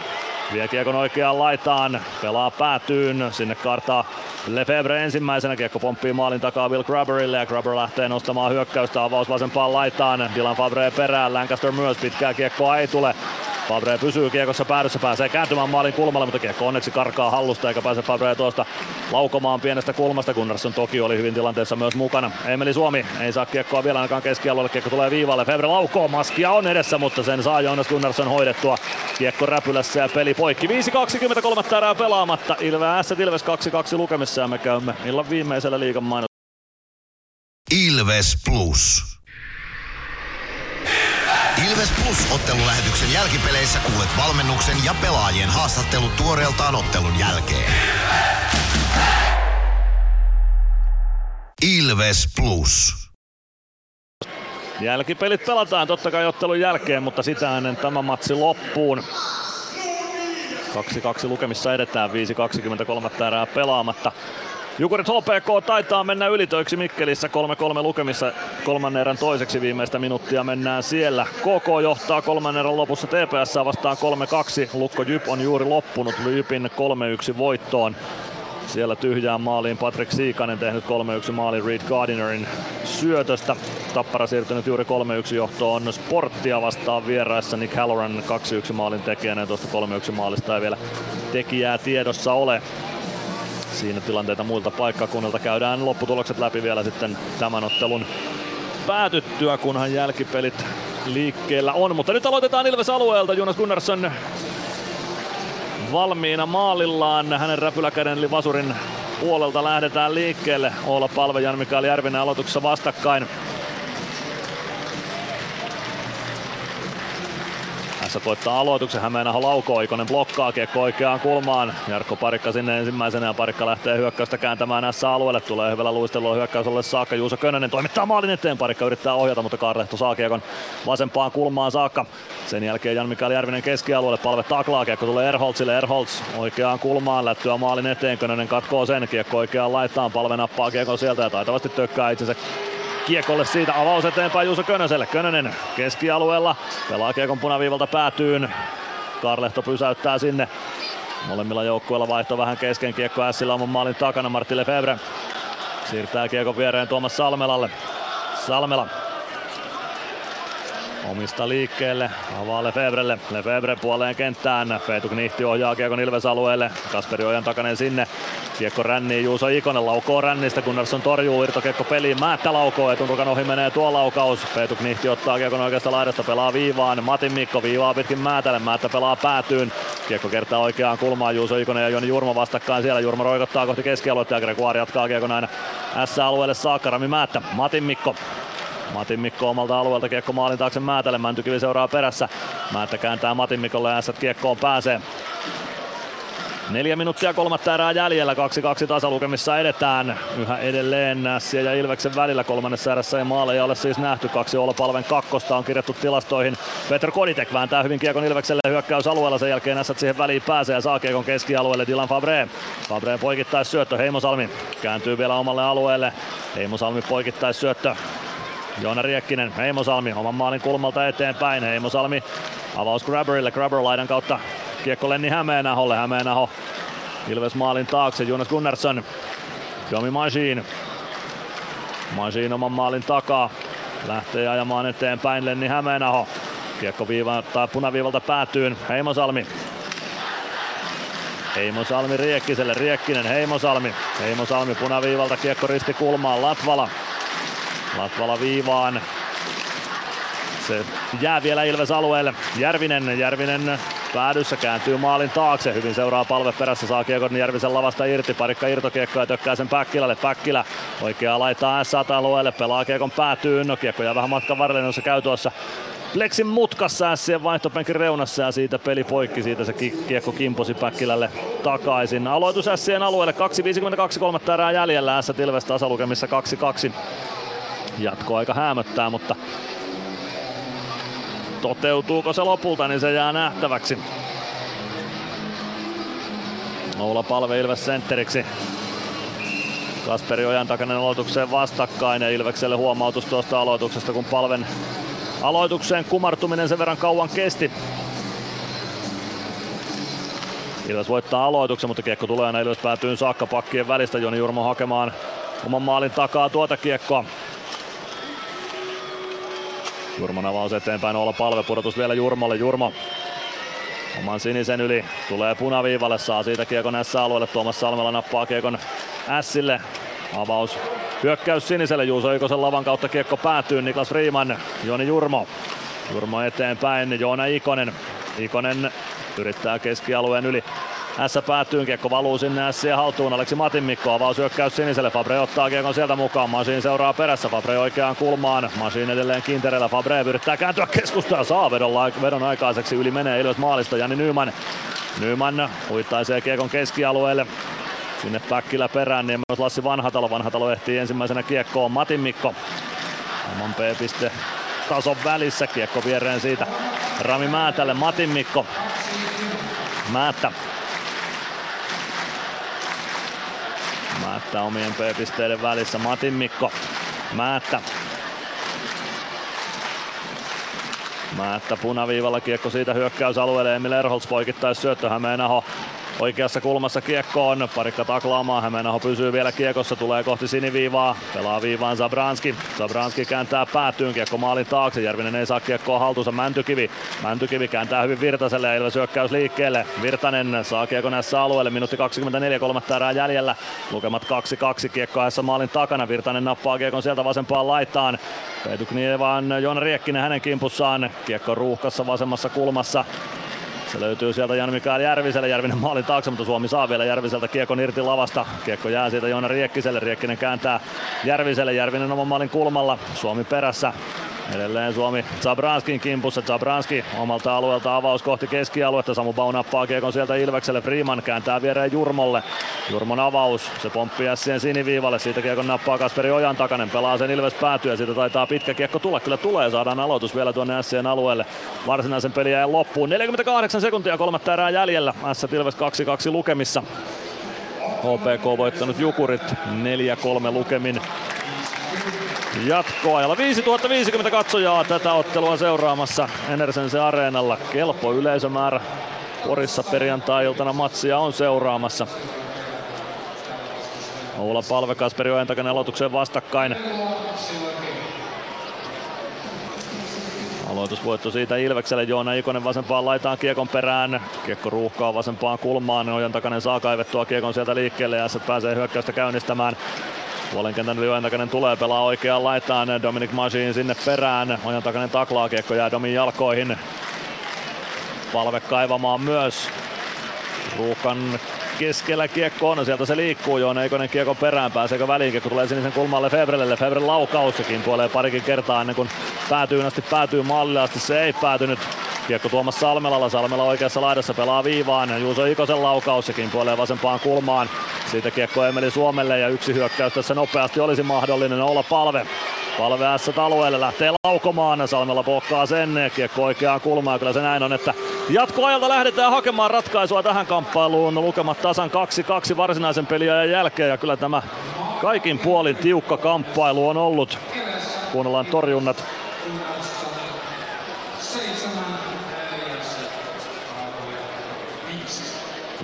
Vie kiekon oikeaan laitaan, pelaa päätyyn, sinne kartaa Lefebvre ensimmäisenä, kiekko pomppii maalin takaa Will Grubberille ja Grubber lähtee nostamaan hyökkäystä, avaus vasempaan laitaan, Dylan Fabre perään, Lancaster myös, pitkää kiekkoa ei tule, Fabre pysyy kiekossa päädyssä, pääsee kääntymään maalin kulmalle, mutta kiekko onneksi karkaa hallusta eikä pääse Fabre tuosta laukomaan pienestä kulmasta. Gunnarsson toki oli hyvin tilanteessa myös mukana. Emeli Suomi ei saa kiekkoa vielä ainakaan keskialueelle, kiekko tulee viivalle. Fabre laukoo, maskia on edessä, mutta sen saa Jonas Gunnarsson hoidettua. Kiekko räpylässä ja peli poikki. 5.23 erää pelaamatta. Ilves Ilves 2-2 lukemissa ja me käymme illan viimeisellä liigan mainos. Ilves Plus. Ilves Plus-ottelulähetyksen jälkipeleissä kuulet valmennuksen ja pelaajien haastattelut tuoreeltaan ottelun jälkeen. Ilves Plus. Jälkipelit pelataan totta kai ottelun jälkeen, mutta sitä ennen tämä matsi loppuun. 2-2 lukemissa edetään, 5-23 erää pelaamatta. Jukurit HPK taitaa mennä ylitöiksi Mikkelissä 3-3 lukemissa kolmannen erän toiseksi viimeistä minuuttia mennään siellä. KK johtaa kolmannen erän lopussa TPS vastaan 3-2. Lukko Jyp on juuri loppunut Jypin 3-1 voittoon. Siellä tyhjään maaliin Patrick Siikanen tehnyt 3-1 maalin Reed Gardinerin syötöstä. Tappara siirtynyt juuri 3-1 johtoon Sporttia vastaan vieraissa Nick Halloran 2-1 maalin tekijänä. Tuosta 3-1 maalista ei vielä tekijää tiedossa ole siinä tilanteita muilta paikkakunnilta. Käydään lopputulokset läpi vielä sitten tämän ottelun päätyttyä, kunhan jälkipelit liikkeellä on. Mutta nyt aloitetaan Ilves alueelta. Jonas Gunnarsson valmiina maalillaan. Hänen räpyläkäden eli Vasurin puolelta lähdetään liikkeelle. Oola Palve, Jan Mikael Järvinen aloituksessa vastakkain. S koittaa aloituksen, Hämeenaho laukoo, Ikonen blokkaa, kiekko oikeaan kulmaan. Jarkko Parikka sinne ensimmäisenä ja Parikka lähtee hyökkäystä kääntämään S-alueelle. Tulee hyvällä luistelua hyökkäysolle saakka. Juuso Könönen toimittaa maalin eteen. Parikka yrittää ohjata, mutta Kaarlehto saa kiekon vasempaan kulmaan saakka. Sen jälkeen Jan Mikael Järvinen keskialueelle palve taklaa. Kiekko tulee Erholzille. Erholz oikeaan kulmaan lättyä maalin eteen. Könönen katkoo sen. Kiekko oikeaan laittaan. Palve nappaa kiekon sieltä ja taitavasti tökkää itsensä kiekolle siitä avaus eteenpäin Juuso Könöselle. Könönen keskialueella pelaa kiekon punaviivalta päätyyn. Karlehto pysäyttää sinne. Molemmilla joukkueilla vaihto vähän kesken. Kiekko Ässillä oman maalin takana. Martti Lefebvre siirtää kiekon viereen Tuomas Salmelalle. Salmela omista liikkeelle, avaa Lefebrelle, Lefebre puoleen kenttään, Feetu Knihti ohjaa Kiekon Ilves-alueelle, Kasperi Ojan takainen sinne, Kiekko rännii, Juuso Ikonen laukoo rännistä, Gunnarsson torjuu, Kiekko peliin, Määttä laukoo, etunrukan ohi menee tuo laukaus, Feetu Knihti ottaa Kiekon oikeasta laidasta, pelaa viivaan, Matin Mikko viivaa pitkin Määtälle, Määttä pelaa päätyyn, Kiekko kertaa oikeaan kulmaan, Juuso Ikonen ja Joni Jurmo vastakkain siellä, Jurmo roikottaa kohti keskialuetta ja Gregoire jatkaa Kiekon aina S-alueelle saakka, Rami Määttä, Matin Mikko Matin Mikko omalta alueelta kiekko maalin taakse Määtälle, Mäntykivi seuraa perässä. Määttä kääntää Matin Mikolle ja ässät kiekkoon pääsee. Neljä minuuttia kolmatta erää jäljellä, 2-2 tasalukemissa edetään. Yhä edelleen Nässiä ja Ilveksen välillä kolmannessa erässä ei maaleja ole siis nähty. Kaksi Olopalven kakkosta on kirjattu tilastoihin. Petr Koditek vääntää hyvin kiekon Ilvekselle hyökkäysalueella. Sen jälkeen Nässät siihen väliin pääsee ja saa kiekon keskialueelle Dylan Fabre. Fabre poikittais syöttö, Heimosalmi kääntyy vielä omalle alueelle. Heimosalmi poikittais syöttö Joona Riekkinen, Heimosalmi oman maalin kulmalta eteenpäin. Heimosalmi avaus Grabberille, Grabber laidan kautta kiekko Lenni Hämeenaholle. Hämeenaho Ilves maalin taakse, Jonas Gunnarsson. Jomi Majin. Majin oman maalin takaa. Lähtee ajamaan eteenpäin Lenni Hämeenaho. Kiekko viiva, tai punaviivalta päätyyn. Heimosalmi. Heimosalmi Riekkiselle, Riekkinen, Heimosalmi. Heimosalmi punaviivalta, kiekko risti kulmaan, Latvala. Latvala viivaan. Se jää vielä Ilves alueelle. Järvinen, Järvinen päädyssä kääntyy maalin taakse. Hyvin seuraa palve perässä, saa kiekon Järvisen lavasta irti. Parikka irtokiekko ja tökkää sen Päkkilälle. Päkkilä oikeaa laittaa S-alueelle, pelaa kiekon päätyyn. No kiekko jää vähän matkan varrelle, jossa käy tuossa Plexin mutkassa Sien vaihtopenkin reunassa ja siitä peli poikki. Siitä se kiekko kimposi Päkkilälle takaisin. Aloitus Sien alueelle 2.52 kolmatta erää jäljellä. S Ilves tasalukemissa 2-2 jatkoaika hämöttää, mutta toteutuuko se lopulta, niin se jää nähtäväksi. Oula Palve Ilves sentteriksi. Kasperi Ojan takainen aloitukseen vastakkain ja Ilvekselle huomautus tuosta aloituksesta, kun Palven aloitukseen kumartuminen sen verran kauan kesti. Ilves voittaa aloituksen, mutta kiekko tulee aina Ilves päätyyn saakka pakkien välistä. Joni Jurmo hakemaan oman maalin takaa tuota kiekkoa. Jurmon avaus eteenpäin, olla palve, pudotus vielä Jurmolle, Jurmo oman sinisen yli, tulee punaviivalle, saa siitä kiekon S-alueelle, Tuomas Salmela nappaa kiekon Sille, avaus. Hyökkäys siniselle, Juuso Ikosen lavan kautta kiekko päätyy, Niklas Riiman, Joni Jurmo, Jurmo eteenpäin, Joona Ikonen, Ikonen yrittää keskialueen yli, S päätyy, kiekko valuu sinne S ja haltuun, Aleksi Matin Mikko avaus hyökkäys siniselle, Fabre ottaa kiekon sieltä mukaan, Masin seuraa perässä, Fabre oikeaan kulmaan, Masin edelleen kiintereillä, Fabre yrittää kääntyä keskustaan. Saa vedon, vedon aikaiseksi, yli menee Ilves maalista, Jani Nyman, Nyman huittaisee kiekon keskialueelle, sinne Päkkilä perään, niin myös Lassi Vanhatalo, Vanhatalo ehtii ensimmäisenä kiekkoon, Matin Mikko, oman P-piste tason välissä, kiekko viereen siitä Rami Määtälle, Matin Mikko, Määttä Määttä omien P-pisteiden välissä. Matin Mikko. Määttä. Määttä punaviivalla kiekko siitä hyökkäysalueelle. Emil Erholz poikittaisi syöttö Hämeenaho Oikeassa kulmassa kiekkoon, parikka taklaamaan, Hämeenaho pysyy vielä kiekossa, tulee kohti siniviivaa, pelaa viivaan Zabranski, Zabranski kääntää päätyyn, kiekko maalin taakse, Järvinen ei saa kiekkoa haltuunsa, Mäntykivi, Mäntykivi kääntää hyvin Virtaselle ja Ilves hyökkäys liikkeelle, Virtanen saa kiekon näissä alueelle, minuutti 24, kolmatta erää jäljellä, lukemat 2-2, kiekko maalin takana, Virtanen nappaa kiekon sieltä vasempaan laitaan, Peetu Knievaan Joona Riekkinen hänen kimpussaan, kiekko ruuhkassa vasemmassa kulmassa, se löytyy sieltä Jan Mikael Järviselle, Järvinen maalin taakse, mutta Suomi saa vielä Järviseltä kiekon irti lavasta. Kiekko jää siitä Joona Riekkiselle, Riekkinen kääntää Järviselle, Järvinen oman maalin kulmalla, Suomi perässä. Edelleen Suomi Zabranskin kimpussa. Zabranski omalta alueelta avaus kohti keskialuetta. Samu Bau nappaa kiekon sieltä Ilvekselle. Freeman kääntää viereen Jurmolle. Jurmon avaus. Se pomppii Sien siniviivalle. Siitä kiekon nappaa Kasperi Ojan takanen. Pelaa sen Ilves päätyä. Siitä taitaa pitkä kiekko tulla. Kyllä tulee. Saadaan aloitus vielä tuonne Sien alueelle. Varsinaisen peliä loppuun. 48 sekuntia kolmatta erää jäljellä. S Ilves 2-2 lukemissa. HPK voittanut Jukurit 4-3 lukemin jatkoajalla. 5050 katsojaa tätä ottelua seuraamassa Enersense Areenalla. Kelpo yleisömäärä Porissa perjantai-iltana matsia on seuraamassa. Oula Palve, Kasperi Ojentakan aloitukseen vastakkain. Aloitusvoitto siitä Ilvekselle. Joona Ikonen vasempaan laitaan kiekon perään. Kiekko ruuhkaa vasempaan kulmaan. Ojan takainen saa kaivettua kiekon sieltä liikkeelle ja pääsee hyökkäystä käynnistämään. Puolen kentän yli takainen tulee pelaa oikeaan laitaan. Dominic Masin sinne perään. Ojan takainen taklaa kiekko jää Domin jalkoihin. Palve kaivamaan myös. Ruukan keskellä kiekko on, sieltä se liikkuu Joona Eikonen kiekon perään, pääseekö väliin, kiekko tulee sinisen kulmalle Febrelle, Febre laukaussakin puolee parikin kertaa ennen kuin päätyy asti päätyy maalille asti, se ei päätynyt. Kiekko Tuomas Salmelalla, Salmela oikeassa laidassa pelaa viivaan, Juuso Ikosen laukaussakin puolee vasempaan kulmaan. Siitä kiekko Emeli Suomelle ja yksi hyökkäys tässä nopeasti olisi mahdollinen. Olla palve. Palve S alueelle lähtee laukomaan, Salmella pokkaa sen, kiekko oikeaan kulmaan, kyllä se näin on, että jatkoajalta lähdetään hakemaan ratkaisua tähän kamppailuun, lukemat tasan 2-2 varsinaisen peliajan jälkeen ja kyllä tämä kaikin puolin tiukka kamppailu on ollut. Kuunnellaan torjunnat.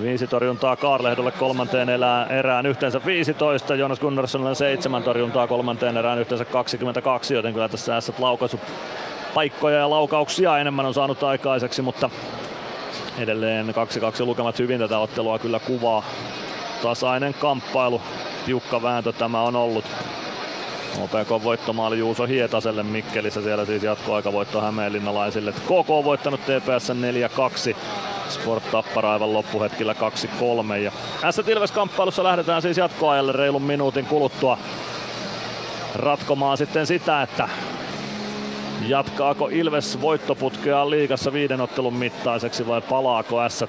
Viisi torjuntaa Kaarlehdolle kolmanteen erään yhteensä 15, Jonas Gunnarssonille seitsemän torjuntaa kolmanteen erään yhteensä 22, joten kyllä tässä S laukaisu paikkoja ja laukauksia enemmän on saanut aikaiseksi, mutta edelleen 2-2 lukemat hyvin tätä ottelua kyllä kuvaa. Tasainen kamppailu, tiukka vääntö tämä on ollut. OPK voittomaali Juuso Hietaselle Mikkelissä, siellä siis jatkoaikavoitto Hämeenlinnalaisille. KK on voittanut TPS 4-2. Sport Tappara aivan loppuhetkillä 2-3. Ja S Ilves kamppailussa lähdetään siis jatkoajalle reilun minuutin kuluttua ratkomaan sitten sitä, että jatkaako Ilves voittoputkea liigassa viiden ottelun mittaiseksi vai palaako S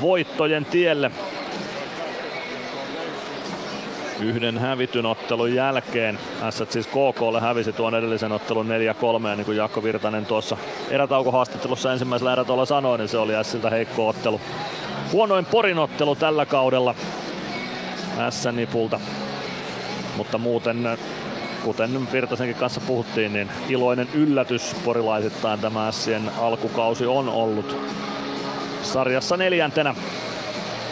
voittojen tielle yhden hävityn ottelun jälkeen. S siis KKlle hävisi tuon edellisen ottelun 4-3 niin kuin Jaakko Virtanen tuossa erätaukohaastattelussa ensimmäisellä erätolla sanoi, niin se oli Siltä heikko ottelu. Huonoin Porin ottelu tällä kaudella S-nipulta. Mutta muuten, kuten Virtasenkin kanssa puhuttiin, niin iloinen yllätys porilaisittain tämä Sien alkukausi on ollut. Sarjassa neljäntenä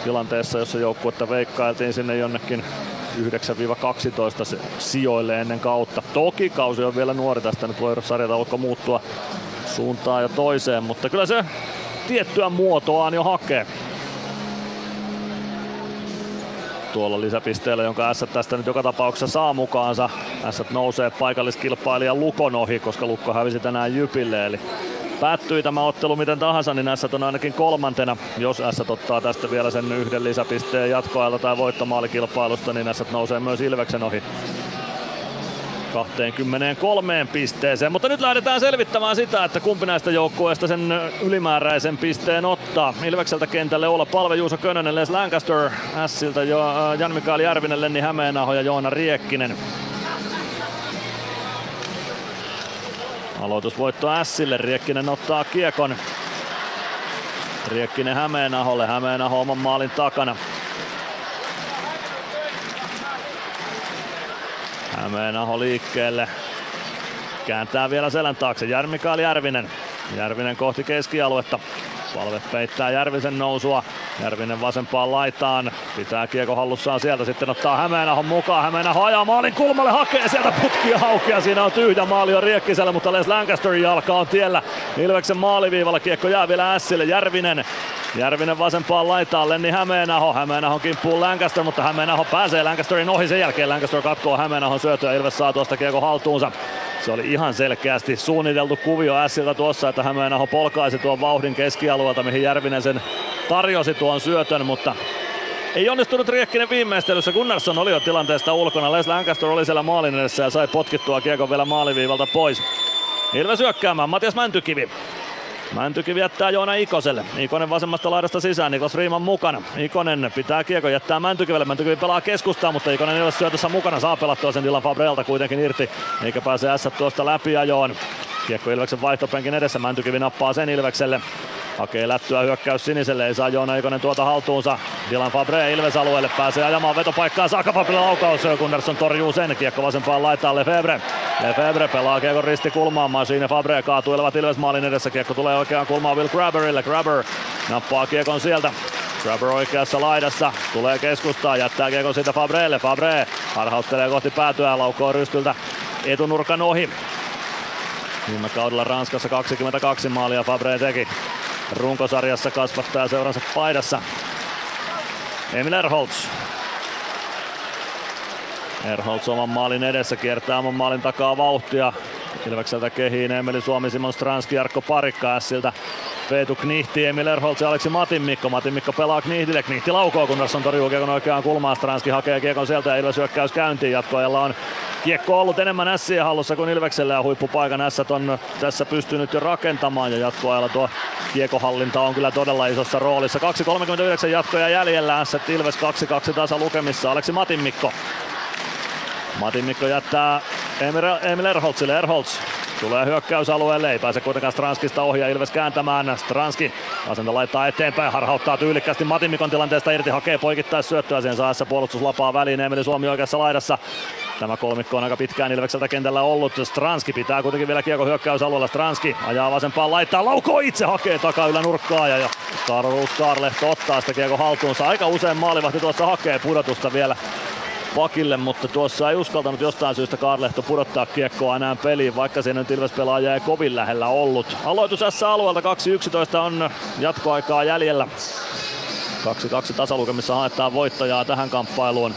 tilanteessa, jossa joukkuetta veikkailtiin sinne jonnekin 9-12 sijoille ennen kautta. Toki kausi on vielä nuori, tästä nyt voi sarjataulukko muuttua suuntaan ja toiseen, mutta kyllä se tiettyä muotoaan jo hakee. Tuolla lisäpisteellä, jonka S tästä nyt joka tapauksessa saa mukaansa. S nousee paikalliskilpailijan Lukon ohi, koska Lukko hävisi tänään Jypille, eli päättyi tämä ottelu miten tahansa, niin S on ainakin kolmantena. Jos S ottaa tästä vielä sen yhden lisäpisteen jatkoajalta tai voittomaalikilpailusta, niin S nousee myös Ilveksen ohi 23 pisteeseen. Mutta nyt lähdetään selvittämään sitä, että kumpi näistä joukkueista sen ylimääräisen pisteen ottaa. Ilvekseltä kentälle olla Palve, Juuso Könönen, Les Lancaster, Siltä jo Jan-Mikael Järvinen, Lenni Hämeenaho ja Joona Riekkinen. Aloitusvoitto Ässille, Riekkinen ottaa kiekon. Riekkinen Hämeenaholle, Hämeenaho oman maalin takana. Hämeenaho liikkeelle. Kääntää vielä selän taakse. Järmikael Järvinen. Järvinen kohti keskialuetta. Palve peittää Järvisen nousua. Järvinen vasempaan laitaan. Pitää kiekko hallussaan sieltä. Sitten ottaa Hämeenahon mukaan. Hämeenaho ajaa maalin kulmalle. Hakee sieltä putkia haukea. Siinä on tyhjä maali on Riekkisellä, mutta Les Lancasterin jalka on tiellä. Ilveksen maaliviivalla kiekko jää vielä Ässille. Järvinen Järvinen vasempaan laitaan, Lenni Hämeenaho. Hämeenahon kimppuun Lancaster, mutta Hämeenaho pääsee Lancasterin ohi. Sen jälkeen Lancaster katkoo Hämeenahon syötöä. Ilves saa tuosta kiekko haltuunsa. Se oli ihan selkeästi suunniteltu kuvio Ässiltä tuossa, että Hämeenaho polkaisi tuon vauhdin keskialueelta, mihin Järvinen sen tarjosi tuon syötön, mutta ei onnistunut Riekkinen viimeistelyssä. Gunnarsson oli jo tilanteesta ulkona. Les Lancaster oli siellä maalin edessä ja sai potkittua kiekon vielä maaliviivalta pois. Ilves hyökkäämään, Matias Mäntykivi. Mäntykivi jättää Joona Ikoselle. Ikonen vasemmasta laidasta sisään, Niklas Riiman mukana. Ikonen pitää kiekko, jättää Mäntykivelle. Mäntykivi pelaa keskustaa, mutta Ikonen ei ole syötössä mukana. Saa pelattua sen Dylan Fabrelta kuitenkin irti, eikä pääse S tuosta läpi ajoon. Kiekko Ilveksen vaihtopenkin edessä, Mäntykivi nappaa sen Ilvekselle. Hakee lättyä hyökkäys siniselle, ei saa Joona Ikonen tuota haltuunsa. Dylan Fabre Ilves alueelle pääsee ajamaan vetopaikkaa, saakka Fabrille laukaus, Gunnarsson torjuu sen, kiekko vasempaan laitaan Lefebvre. Lefebvre pelaa kiekon risti kulmaan, Machine Fabre kaatuilevat Ilves maalin edessä, kiekko tulee oikeaan kulmaan Will Grabberille, Grabber nappaa kiekon sieltä. Grabber oikeassa laidassa, tulee keskustaa, jättää kiekon siitä Fabrelle, Fabre harhauttelee kohti päätyä, laukoo rystyltä etunurkan ohi. Viime kaudella Ranskassa 22 maalia Fabre teki runkosarjassa kasvattaa seuransa paidassa. Emil Erholz. Erholz oman maalin edessä kiertää oman maalin takaa vauhtia. Ilvekseltä kehiin Emeli Suomi, Simon Stranski, Jarkko Parikka Ässiltä. Veetu Knihti, Emil Erholz ja Aleksi Matin Mikko. Matin Mikko pelaa Knihtille. Knihti laukoo, kun on torjuu kiekon oikeaan kulmaan. Stranski hakee kiekon sieltä ja Ilves hyökkäys käyntiin. Jatkoajalla on kiekko ollut enemmän Ässien hallussa kuin Ilveksellä ja huippupaikan Ässät on tässä pystynyt jo rakentamaan ja jatkoajalla tuo kiekohallinta on kyllä todella isossa roolissa. 2.39 jatkoja jäljellä Ässät Ilves 2-2 tasa lukemissa. Aleksi Matin Mikko. Matin Mikko jättää Emil Erholzille. Erholz Tulee hyökkäysalueelle, ei pääse kuitenkaan Stranskista ohi ja Ilves kääntämään. Stranski vasenta laittaa eteenpäin, harhauttaa tyylikkästi Matimikon tilanteesta irti, hakee poikittais syöttöä sen saessa puolustuslapaa väliin. Emeli Suomi oikeassa laidassa. Tämä kolmikko on aika pitkään Ilvekseltä kentällä ollut. Stranski pitää kuitenkin vielä kiekko hyökkäysalueella. Stranski ajaa vasempaan laittaa, laukoo itse, hakee takaa nurkkaa ja Carlos Karlehto ottaa sitä kiekko haltuunsa. Aika usein maalivahti tuossa hakee pudotusta vielä pakille, mutta tuossa ei uskaltanut jostain syystä Karlehto pudottaa kiekkoa enää peliin, vaikka siinä nyt Ilves pelaaja ei kovin lähellä ollut. Aloitus tässä alueelta 2-11 on jatkoaikaa jäljellä. 2-2 tasalukemissa haetaan voittajaa tähän kamppailuun.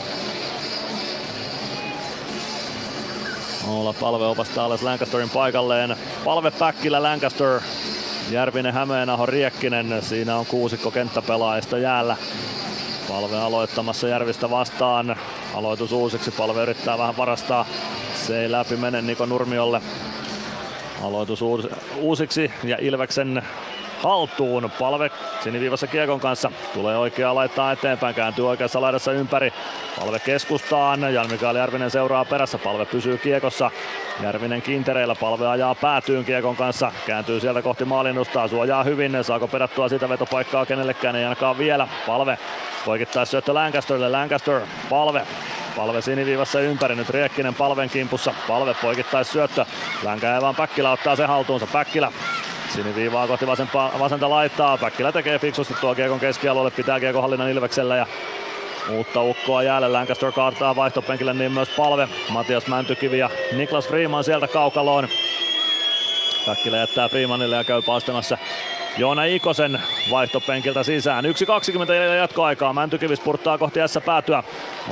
Olla palve opastaa Ales Lancasterin paikalleen. Palve Päkkilä Lancaster, Järvinen, Hämeenaho, Riekkinen. Siinä on kuusikko kenttäpelaajista jäällä. Palve aloittamassa Järvistä vastaan. Aloitus uusiksi. Palve yrittää vähän varastaa. Se ei läpi mene Niko Nurmiolle. Aloitus uusiksi ja Ilveksen haltuun. Palve siniviivassa kiekon kanssa. Tulee oikeaa laittaa eteenpäin, kääntyy oikeassa laidassa ympäri. Palve keskustaan. Jan Mikael Järvinen seuraa perässä. Palve pysyy kiekossa. Järvinen kintereillä. Palve ajaa päätyyn kiekon kanssa. Kääntyy sieltä kohti maalinnusta. Suojaa hyvin. Saako pedattua sitä vetopaikkaa kenellekään? Ei ainakaan vielä. Palve poikittaa syöttö Lancasterille. Lancaster. Palve Palve siniviivassa ympäri, nyt Riekkinen palven kimpussa. Palve poikittais syöttö. Länkä vaan Päkkilä ottaa sen haltuunsa. Päkkilä Siniviivaa kohti vasempaa, vasenta laittaa. Päkkilä tekee fiksusti tuo kiekon keskialueelle, pitää kiekon hallinnan Ilveksellä ja uutta ukkoa jäällä. Lancaster kaartaa vaihtopenkille, niin myös palve. Matias Mäntykivi ja Niklas Freeman sieltä kaukaloon. Päkkilä jättää Freemanille ja käy paastamassa Joona Ikosen vaihtopenkiltä sisään. 1.20 jatkoaikaa. Mäntykivi spurttaa kohti S päätyä.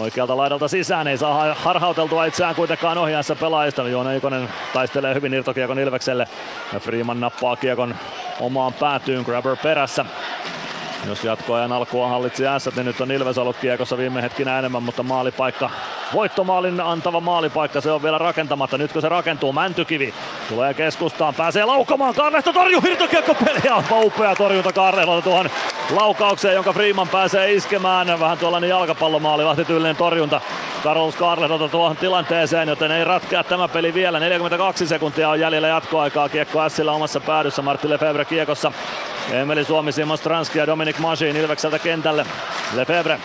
Oikealta laidalta sisään. Ei saa harhauteltua itseään kuitenkaan S pelaajista. Joona Ikonen taistelee hyvin irtokiekon Ilvekselle. Ja Freeman nappaa kiekon omaan päätyyn. Grabber perässä. Jos jatkoajan alkua hallitsi S, niin nyt on Ilves ollut kiekossa viime hetkinä enemmän, mutta maalipaikka, voittomaalin antava maalipaikka, se on vielä rakentamatta. Nyt kun se rakentuu, Mäntykivi tulee keskustaan, pääsee laukamaan, Karlehto torjuu hirtokiekko peliä, on upea torjunta Karlehdolta tuohon laukaukseen, jonka Freeman pääsee iskemään. Vähän tuollainen jalkapallomaali, tyylinen torjunta Carlos Karlehdolta tuohon tilanteeseen, joten ei ratkea tämä peli vielä. 42 sekuntia on jäljellä jatkoaikaa, kiekko Sillä omassa päädyssä, Martti Lefebvre kiekossa. Emeli Suomi, Simon Stranski ja Dominic Masin Ilvekseltä kentälle. Lefebvre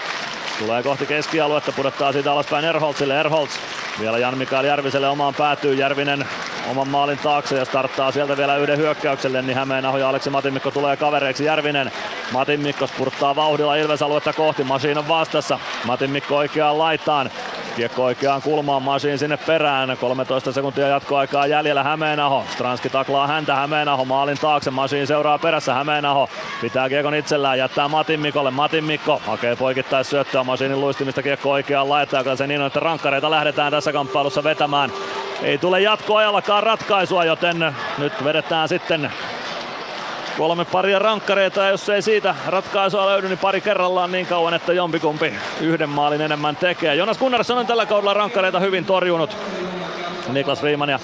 tulee kohti keskialuetta, pudottaa siitä alaspäin Erholzille. Erholz vielä Jan Mikael Järviselle omaan päätyy. Järvinen oman maalin taakse ja starttaa sieltä vielä yhden hyökkäykselle, niin Hämeenaho ja Aleksi Matimikko tulee kavereiksi. Järvinen, Matimikko spurttaa vauhdilla Ilves-aluetta kohti, Masiin on vastassa. Matimikko oikeaan laitaan, Kiekko oikeaan kulmaan, Masiin sinne perään. 13 sekuntia jatkoaikaa jäljellä Hämeenaho. Stranski taklaa häntä Hämeenaho maalin taakse. Masiin seuraa perässä Hämeenaho. Pitää kiekon itsellään, jättää Matin Mikolle. Hakee poikittais syöttöä Masiinin luistimista kiekko oikeaan laitaan. Se niin on, että rankkareita lähdetään tässä kamppailussa vetämään. Ei tule jatkoajallakaan ratkaisua, joten nyt vedetään sitten kolme paria rankkareita ja jos ei siitä ratkaisua löydy, niin pari kerrallaan niin kauan, että jompikumpi yhden maalin enemmän tekee. Jonas Gunnarsson on tällä kaudella rankkareita hyvin torjunut. Niklas Riemann ja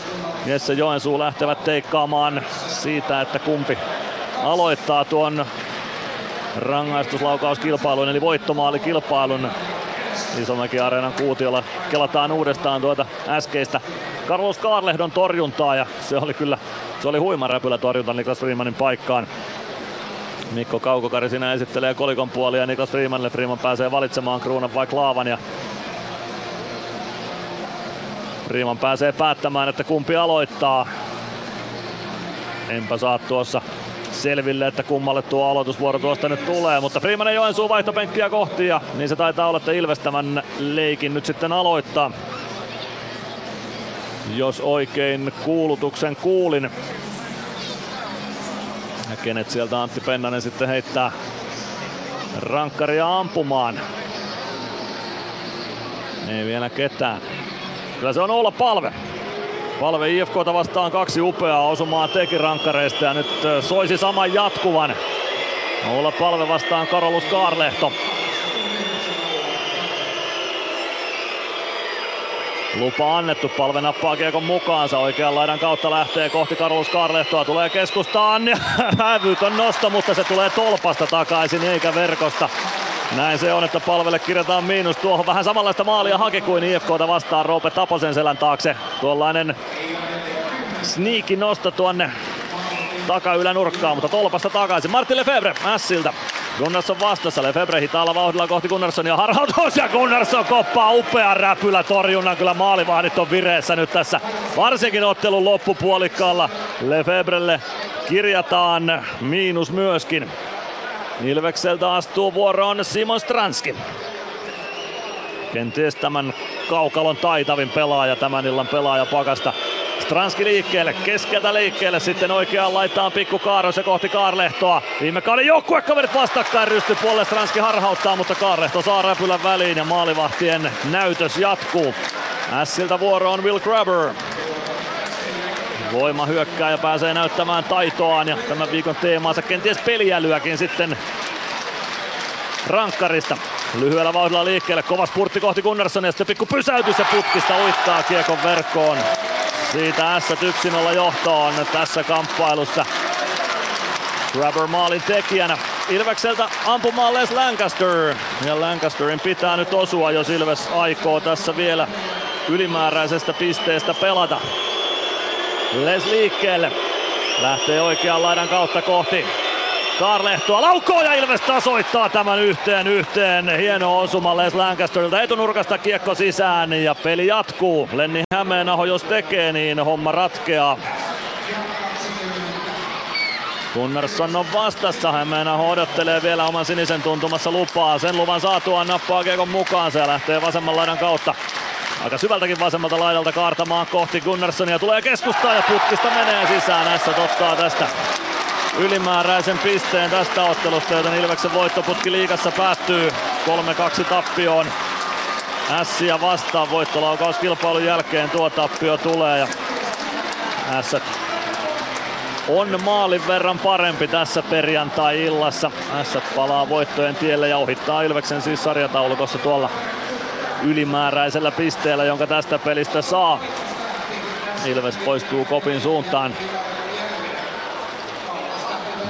Jesse Joensuu lähtevät teikkaamaan siitä, että kumpi aloittaa tuon rangaistuslaukauskilpailun eli voittomaalikilpailun. Isomäki Areenan kuutiolla kelataan uudestaan tuota äskeistä Carlos Kaarlehdon torjuntaa ja se oli kyllä se oli huima räpylä torjunta Niklas Freemanin paikkaan. Mikko Kaukokari siinä esittelee kolikon puolia Niklas Freemanille. Freeman pääsee valitsemaan kruunan vai klaavan ja Freeman pääsee päättämään, että kumpi aloittaa. Enpä saa tuossa selville, että kummalle tuo aloitusvuoro tuosta nyt tulee, mutta Freeman ja Joensuu vaihtopenkkiä kohti ja niin se taitaa olla, että Ilves tämän leikin nyt sitten aloittaa. Jos oikein kuulutuksen kuulin. Ja kenet sieltä Antti Pennanen sitten heittää rankkaria ampumaan. Ei vielä ketään. Kyllä se on olla palve. Palve IFKta vastaan kaksi upeaa osumaa teki rankkareista ja nyt soisi saman jatkuvan. Olla palve vastaan Karolus Kaarlehto. Lupa annettu, palve nappaa kiekon mukaansa. Oikean laidan kautta lähtee kohti Karolus Kaarlehtoa. Tulee keskustaan hävytön nosto, mutta se tulee tolpasta takaisin eikä verkosta. Näin se on, että palvelle kirjataan miinus tuohon. Vähän samanlaista maalia haki kuin IFKta vastaan Roope Taposen selän taakse. Tuollainen sniiki nosto tuonne takaylänurkkaan, mutta tolpasta takaisin. Martin Lefebvre Ässiltä. Gunnarsson vastassa, Lefebvre hitaalla vauhdilla kohti Gunnarssonia harhautus ja Gunnarsson koppaa upea räpylä torjunnan. Kyllä maalivahdit on vireessä nyt tässä, varsinkin ottelun loppupuolikkaalla. Lefebrelle kirjataan miinus myöskin. Ilvekseltä astuu vuoroon Simon Stranski. Kenties tämän kaukalon taitavin pelaaja, tämän illan pelaaja pakasta. Stranski liikkeelle, keskeltä liikkeelle, sitten oikeaan laitaan pikku Kaaros ja kohti Kaarlehtoa. Viime kauden joukkuekaverit vastakkain rystypuolelle, Stranski harhauttaa, mutta Kaarlehto saa räpylän väliin ja maalivahtien näytös jatkuu. Ässiltä vuoro on Will Grabber. Voima hyökkää ja pääsee näyttämään taitoaan ja tämän viikon teemaansa kenties peliälyäkin sitten rankkarista. Lyhyellä vauhdilla liikkeelle, kova spurtti kohti Gunnarsson ja sitten pikku pysäytys ja putkista uittaa kiekon verkkoon. Siitä S 1-0 johtoon tässä kamppailussa. Grabber maalin tekijänä. Ilvekseltä ampumaan Les Lancaster. Ja Lancasterin pitää nyt osua, jos Ilves aikoo tässä vielä ylimääräisestä pisteestä pelata. Les liikkeelle. Lähtee oikean laidan kautta kohti Karlehtoa laukoo ja Ilves tasoittaa tämän yhteen yhteen. Hieno osuma Les Lancasterilta etunurkasta kiekko sisään ja peli jatkuu. Lenni Hämeenaho jos tekee niin homma ratkeaa. Gunnarsson on vastassa. Hämeenaho odottelee vielä oman sinisen tuntumassa lupaa. Sen luvan saatuaan nappaa Kiekon mukaan. Se lähtee vasemman laidan kautta. Aika syvältäkin vasemmalta laidalta kaartamaan kohti Gunnarssonia. Tulee keskustaa ja putkista menee sisään. S ottaa tästä ylimääräisen pisteen tästä ottelusta, joten Ilveksen voittoputki liigassa päättyy 3-2 tappioon. Ässiä vastaan voittolaukauskilpailun jälkeen tuo tappio tulee ja Ässät on maalin verran parempi tässä perjantai-illassa. Ässät palaa voittojen tielle ja ohittaa Ilveksen siis sarjataulukossa tuolla ylimääräisellä pisteellä, jonka tästä pelistä saa. Ilves poistuu kopin suuntaan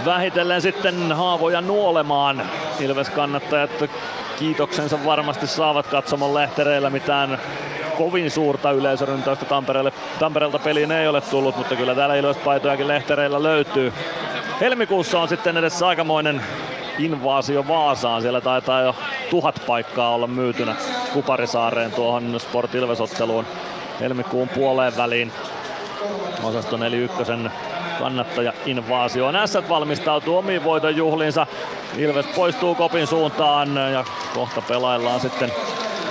vähitellen sitten haavoja nuolemaan. Ilves kannattajat kiitoksensa varmasti saavat katsomon lehtereillä mitään kovin suurta yleisöryntäystä Tampereelle. Tampereelta peliin ei ole tullut, mutta kyllä täällä Ilves-paitojakin lehtereillä löytyy. Helmikuussa on sitten edessä aikamoinen invaasio Vaasaan. Siellä taitaa jo tuhat paikkaa olla myytynä Kuparisaareen tuohon Sport Ilves-otteluun helmikuun puoleen väliin. Osasto 41 kannattaja invaasioon. Ässät valmistautuu omiin voiton juhliinsa. Ilves poistuu kopin suuntaan ja kohta pelaillaan sitten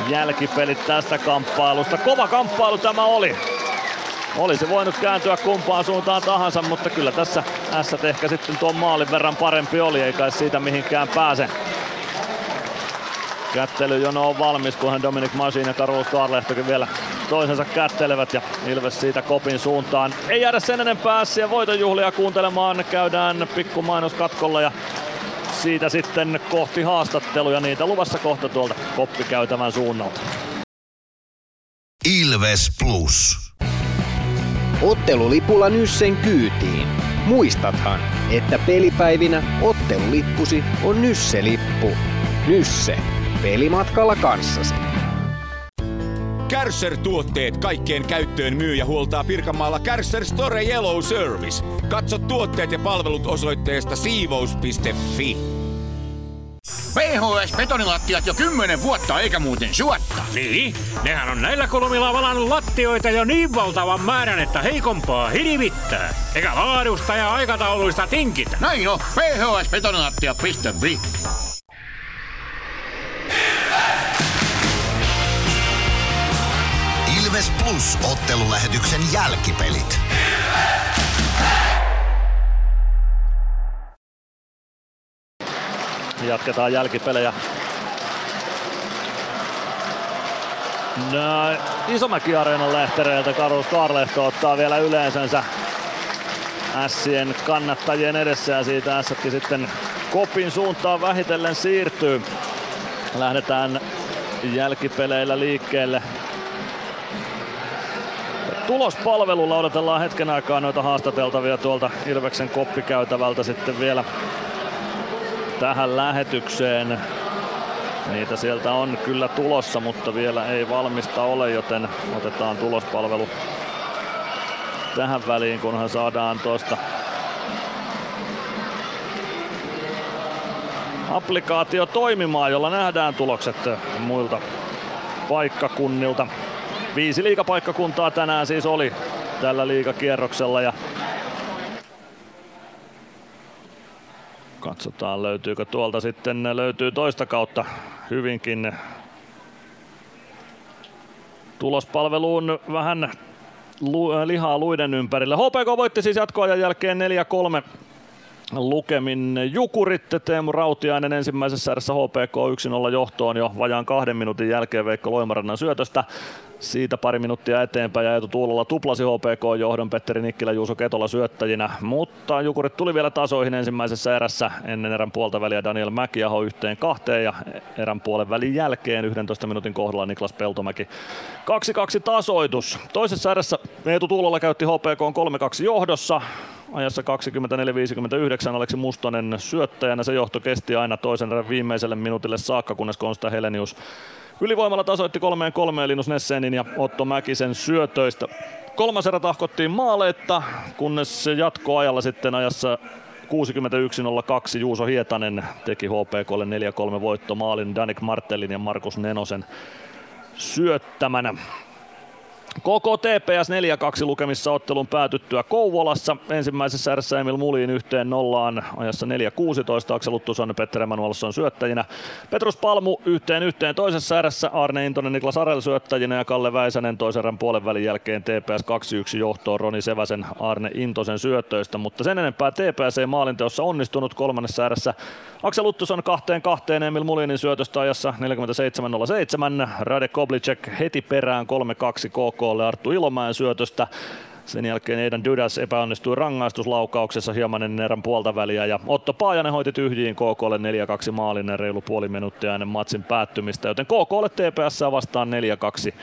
jälkipelit tästä kamppailusta. Kova kamppailu tämä oli. Olisi voinut kääntyä kumpaan suuntaan tahansa, mutta kyllä tässä Ässät ehkä sitten tuon maalin verran parempi oli, eikä siitä mihinkään pääse. Kättelyjono on valmis, kunhan Dominic Masin ja Karus Kaarlehtokin vielä toisensa kättelevät ja Ilves siitä kopin suuntaan. Ei jäädä sen enempää ja voitonjuhlia kuuntelemaan. Käydään pikku mainoskatkolla ja siitä sitten kohti haastatteluja. Niitä luvassa kohta tuolta koppikäytävän suunnalta. Ilves Plus. Ottelulipulla Nyssen kyytiin. Muistathan, että pelipäivinä ottelulippusi on Nysse-lippu. Nysse. Pelimatkalla kanssasi. Kärsser-tuotteet kaikkeen käyttöön myy ja huoltaa Pirkanmaalla Kärsser Store Yellow Service. Katso tuotteet ja palvelut osoitteesta siivous.fi. PHS betonilattiat jo kymmenen vuotta eikä muuten suotta. Niin, nehän on näillä kolmilla valannut lattioita jo niin valtavan määrän, että heikompaa hirvittää. Eikä laadusta ja aikatauluista tinkitä. Näin on, phsbetonilattia.fi. Ilves Plus ottelulähetyksen jälkipelit. Jatketaan jälkipelejä. No, Isomäki-areenan lehtereiltä Karus Karlehto ottaa vielä yleisönsä Ässien kannattajien edessä ja siitä Ässäkin sitten kopin suuntaan vähitellen siirtyy. Lähdetään jälkipeleillä liikkeelle. Tulospalvelulla odotellaan hetken aikaa noita haastateltavia tuolta Ilveksen koppikäytävältä sitten vielä tähän lähetykseen. Niitä sieltä on kyllä tulossa, mutta vielä ei valmista ole, joten otetaan tulospalvelu tähän väliin, kunhan saadaan tuosta applikaatio toimimaan, jolla nähdään tulokset muilta paikkakunnilta. Viisi liikapaikkakuntaa tänään siis oli tällä liikakierroksella ja Katsotaan löytyykö tuolta sitten, löytyy toista kautta hyvinkin tulospalveluun vähän lihaa luiden ympärille. HPK voitti siis jatkoajan jälkeen 4-3 lukemin Jukurit, Teemu Rautiainen ensimmäisessä erässä HPK 1-0 johtoon jo vajaan kahden minuutin jälkeen Veikko Loimarannan syötöstä. Siitä pari minuuttia eteenpäin ja Eetu Tuulola tuplasi HPK-johdon Petteri Nikkilä Juuso Ketola syöttäjinä, mutta Jukurit tuli vielä tasoihin ensimmäisessä erässä ennen erän puolta väliä Daniel Mäkiaho yhteen kahteen ja erän puolen välin jälkeen 11 minuutin kohdalla Niklas Peltomäki 2-2 tasoitus. Toisessa erässä Eetu Tuulola käytti HPK 3-2 johdossa, ajassa 24-59 Aleksi Mustonen syöttäjänä. Se johto kesti aina toisen erän viimeiselle minuutille saakka, kunnes Konsta Helenius Ylivoimalla tasoitti kolmeen kolmeen Linus Nessenin ja Otto Mäkisen syötöistä. Kolmas erä tahkottiin maaleetta, kunnes jatkoajalla sitten ajassa 61.02 Juuso Hietanen teki HPKlle 4-3 voitto maalin Danik Martellin ja Markus Nenosen syöttämänä. Koko TPS 4-2 lukemissa ottelun päätyttyä Kouvolassa. Ensimmäisessä erässä Emil Mulin yhteen nollaan ajassa 4-16. Aksel Uttuson, Petter Emanuelsson syöttäjinä. Petrus Palmu yhteen yhteen toisessa erässä. Arne Intonen, Niklas Arel syöttäjinä ja Kalle Väisänen toisen erän puolen välin jälkeen TPS 2-1 johtoon Roni Seväsen Arne Intosen syötöistä. Mutta sen enempää TPS ei maalinteossa onnistunut kolmannessa erässä. Aksel Uttuson kahteen kahteen Emil Mulinin syötöstä ajassa 47-07. Rade Koblicek heti perään 3-2 KK KKlle Arttu Ilomäen syötöstä. Sen jälkeen Eidan Dydas epäonnistui rangaistuslaukauksessa hieman ennen erän puolta väliä ja Otto Paajanen hoiti tyhjiin KKlle 4-2 maalinen reilu puoli minuuttia ennen matsin päättymistä, joten KKlle TPS vastaan 4-2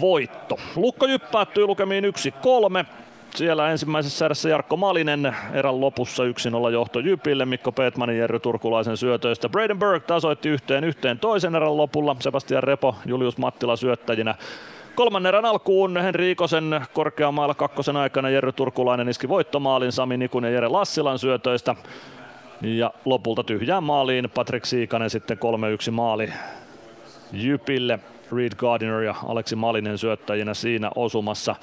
voitto. Lukko Jyp päättyi lukemiin 1-3. Siellä ensimmäisessä erässä Jarkko Malinen erän lopussa 1-0 johto Jypille, Mikko Peetmanin Jerry Turkulaisen syötöistä. Braden Burke tasoitti yhteen yhteen toisen erän lopulla, Sebastian Repo, Julius Mattila syöttäjinä. Kolmannen erän alkuun Henri Ikosen korkeamaalla kakkosen aikana Jerry Turkulainen iski voittomaalin Sami Nikun ja Jere Lassilan syötöistä. Ja lopulta tyhjään maaliin Patrick Siikanen sitten 3-1 maali Jypille. Reed Gardiner ja Aleksi Malinen syöttäjinä siinä osumassa.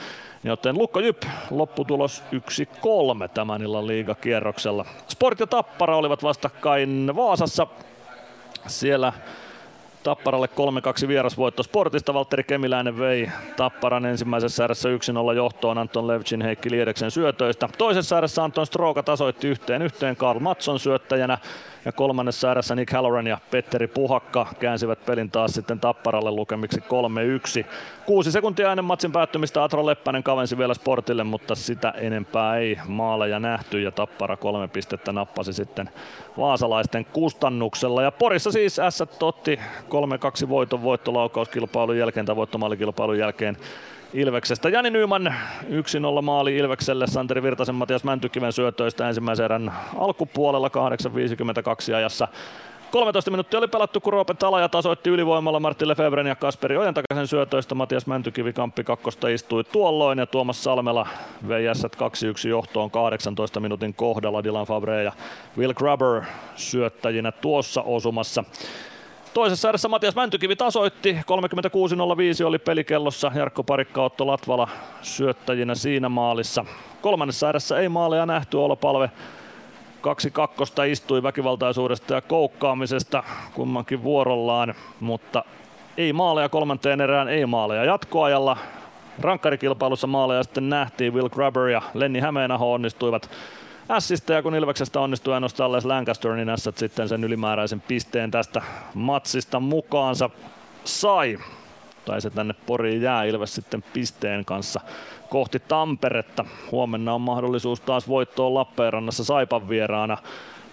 Joten Lukko Jyp, lopputulos 1-3 tämän illan liigakierroksella. Sport ja Tappara olivat vastakkain Vaasassa. Siellä Tapparalle 3-2 vierasvoitto Sportista. Valtteri Kemiläinen vei Tapparan ensimmäisessä erässä 1-0 johtoon Anton Levchin Heikki Liedeksen syötöistä. Toisessa erässä Anton Stroka tasoitti yhteen yhteen Karl Matson syöttäjänä. Ja kolmannessa erässä Nick Halloran ja Petteri Puhakka käänsivät pelin taas sitten Tapparalle lukemiksi 3-1. Kuusi sekuntia ennen matsin päättymistä Atro Leppänen kavensi vielä Sportille, mutta sitä enempää ei maaleja nähty ja Tappara kolme pistettä nappasi sitten vaasalaisten kustannuksella. Ja Porissa siis S otti 3-2 voiton voittolaukauskilpailun jälkeen tai voittomaalikilpailun jälkeen Ilveksestä. Jani Nyman 1-0 maali Ilvekselle Santeri Virtasen Matias Mäntykiven syötöistä ensimmäisen erän alkupuolella 8.52 ajassa. 13 minuuttia oli pelattu, kun Roope Talaja tasoitti ylivoimalla Martin Lefebvren ja Kasperi Ojentakaisen syötöistä. Matias Mäntykivi Kamppi kakkosta istui tuolloin ja Tuomas Salmela vei 2-1 johtoon 18 minuutin kohdalla. Dylan Fabre ja Will Grubber syöttäjinä tuossa osumassa. Toisessa erässä Matias Mäntykivi tasoitti, 36.05 oli pelikellossa, Jarkko Parikka Otto Latvala syöttäjinä siinä maalissa. Kolmannessa erässä ei maaleja nähty, Olopalve kaksi kakkosta istui väkivaltaisuudesta ja koukkaamisesta kummankin vuorollaan, mutta ei maaleja kolmanteen erään, ei maaleja jatkoajalla. Rankkarikilpailussa maaleja sitten nähtiin, Will Grubber ja Lenni Hämeenaho onnistuivat Ässistä ja kun Ilveksestä onnistui ainoastaan Les Lancaster, niin Ässät sitten sen ylimääräisen pisteen tästä matsista mukaansa sai. Tai se tänne Poriin jää Ilves sitten pisteen kanssa kohti Tamperetta. Huomenna on mahdollisuus taas voittoon Lappeenrannassa Saipan vieraana.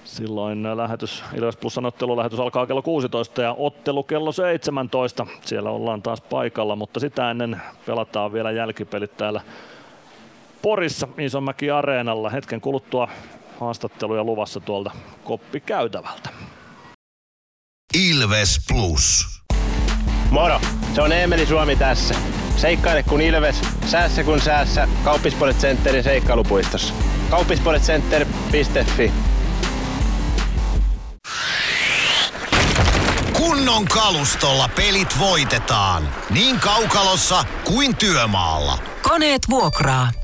Silloin lähetys, Ilves Plus ottelulähetys alkaa kello 16 ja ottelu kello 17. Siellä ollaan taas paikalla, mutta sitä ennen pelataan vielä jälkipelit täällä Porissa Isomäki Areenalla. Hetken kuluttua haastatteluja luvassa tuolta koppikäytävältä. Ilves Plus. Moro, se on Eemeli Suomi tässä. Seikkaile kun Ilves, säässä kun säässä. Kauppispoilet Centerin seikkailupuistossa. Kauppispoiletcenter.fi Kunnon kalustolla pelit voitetaan. Niin kaukalossa kuin työmaalla. Koneet vuokraa.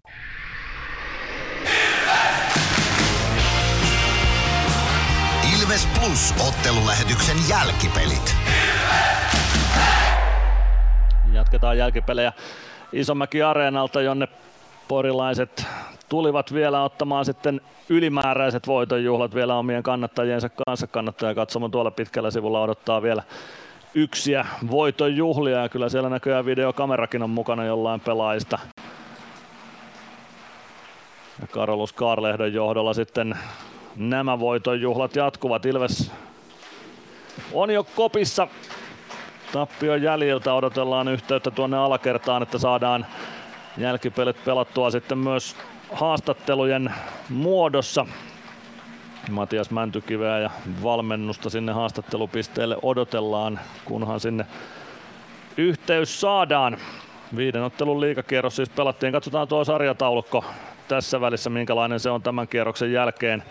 Ilves Plus ottelulähetyksen jälkipelit. Jatketaan jälkipelejä Isomäki Areenalta, jonne porilaiset tulivat vielä ottamaan sitten ylimääräiset voitonjuhlat vielä omien kannattajiensa kanssa. Kannattaja katsomaan tuolla pitkällä sivulla odottaa vielä yksiä voitonjuhlia ja kyllä siellä näköjään videokamerakin on mukana jollain pelaajista. Ja Karolus Kaarlehdon johdolla sitten nämä voitonjuhlat jatkuvat. Ilves on jo kopissa tappion jäljiltä. Odotellaan yhteyttä tuonne alakertaan, että saadaan jälkipelit pelattua sitten myös haastattelujen muodossa. Matias Mäntykiveä ja valmennusta sinne haastattelupisteelle odotellaan, kunhan sinne yhteys saadaan. Viiden ottelun liikakierros siis pelattiin. Katsotaan tuo sarjataulukko tässä välissä, minkälainen se on tämän kierroksen jälkeen.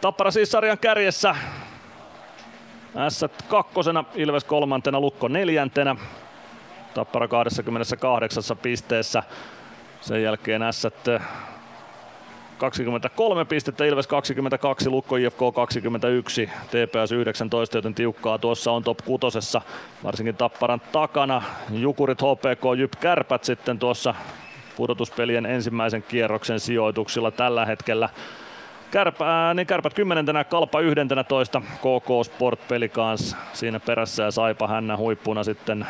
Tappara siis sarjan kärjessä. S kakkosena, Ilves kolmantena, Lukko neljäntenä. Tappara 28 pisteessä. Sen jälkeen S 23 pistettä, Ilves 22, Lukko IFK 21, TPS 19, joten tiukkaa tuossa on top kutosessa, varsinkin Tapparan takana. Jukurit, HPK, Jyp, Kärpät sitten tuossa pudotuspelien ensimmäisen kierroksen sijoituksilla tällä hetkellä. Kärpä, niin kärpät 10, Kalpa 11, KK Sport peli kanssa siinä perässä ja Saipa hännä huippuna sitten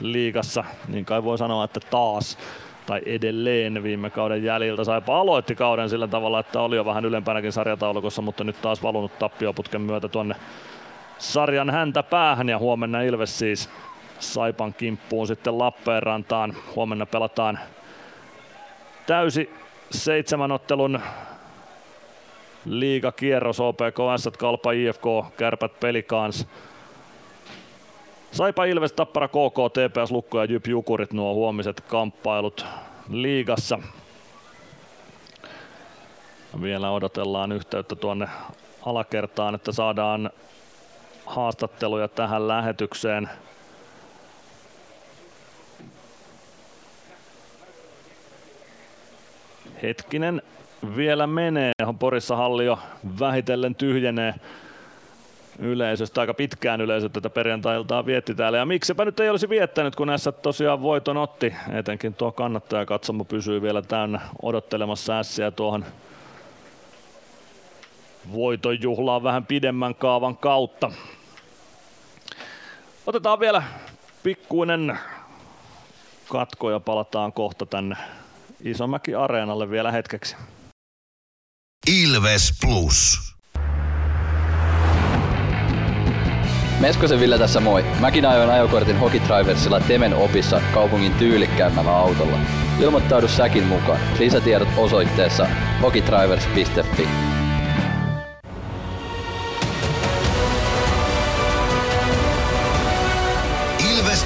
liigassa, niin kai voi sanoa, että taas tai edelleen viime kauden jäljiltä. Saipa aloitti kauden sillä tavalla, että oli jo vähän ylempänäkin sarjataulukossa, mutta nyt taas valunut tappioputken myötä tuonne sarjan häntä päähän ja huomenna Ilves siis Saipan kimppuun sitten Lappeenrantaan. Huomenna pelataan täysi seitsemän ottelun liigakierros OPK, Kalpa, IFK, Kärpät, Pelikans. Saipa Ilves, Tappara, KK, TPS, Lukko ja Jyp Jukurit nuo huomiset kamppailut liigassa. Vielä odotellaan yhteyttä tuonne alakertaan, että saadaan haastatteluja tähän lähetykseen. Hetkinen, vielä menee. Porissa halli jo vähitellen tyhjenee yleisöstä. Aika pitkään yleisö tätä perjantailtaa vietti täällä. Ja miksipä nyt ei olisi viettänyt, kun näissä tosiaan voiton otti. Etenkin tuo kannattaja katsomo pysyy vielä täynnä odottelemassa ässiä tuohon voiton juhlaa vähän pidemmän kaavan kautta. Otetaan vielä pikkuinen katko ja palataan kohta tänne Isomäki Areenalle vielä hetkeksi. Ilves Plus. Meskosen Ville tässä moi. Mäkin ajoin ajokortin Hokitriversilla Temen opissa kaupungin tyylikkäämmällä autolla. Ilmoittaudu säkin mukaan. Lisätiedot osoitteessa hokitrivers.fi.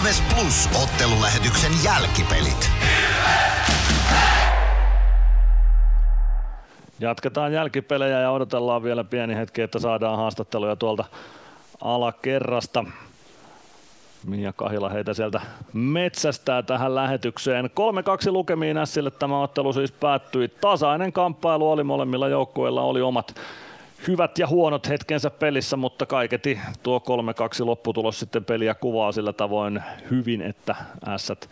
Ilves Plus ottelulähetyksen jälkipelit. Jatketaan jälkipelejä ja odotellaan vielä pieni hetki, että saadaan haastatteluja tuolta alakerrasta. Mia Kahila heitä sieltä metsästää tähän lähetykseen. 3-2 lukemiin Sille tämä ottelu siis päättyi. Tasainen kamppailu oli molemmilla joukkueilla oli omat hyvät ja huonot hetkensä pelissä, mutta kaiketi tuo 3-2 lopputulos sitten peliä kuvaa sillä tavoin hyvin, että ässät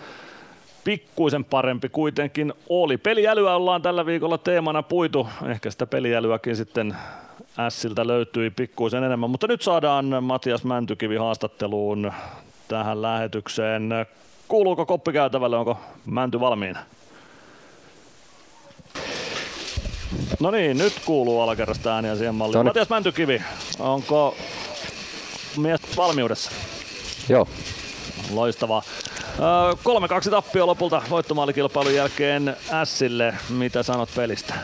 pikkuisen parempi kuitenkin oli. Peliälyä ollaan tällä viikolla teemana puitu. Ehkä sitä peliälyäkin sitten Ässiltä löytyi pikkuisen enemmän, mutta nyt saadaan Matias Mäntykivi haastatteluun tähän lähetykseen. Kuuluuko koppikäytävälle, onko Mänty valmiina? No niin, nyt kuuluu alakerrasta ääniä siihen malliin. Toni. Matias Mäntykivi, onko mies valmiudessa? Joo. Loistavaa. 3-2 tappio lopulta voittomaalikilpailun jälkeen Sille. Mitä sanot pelistä?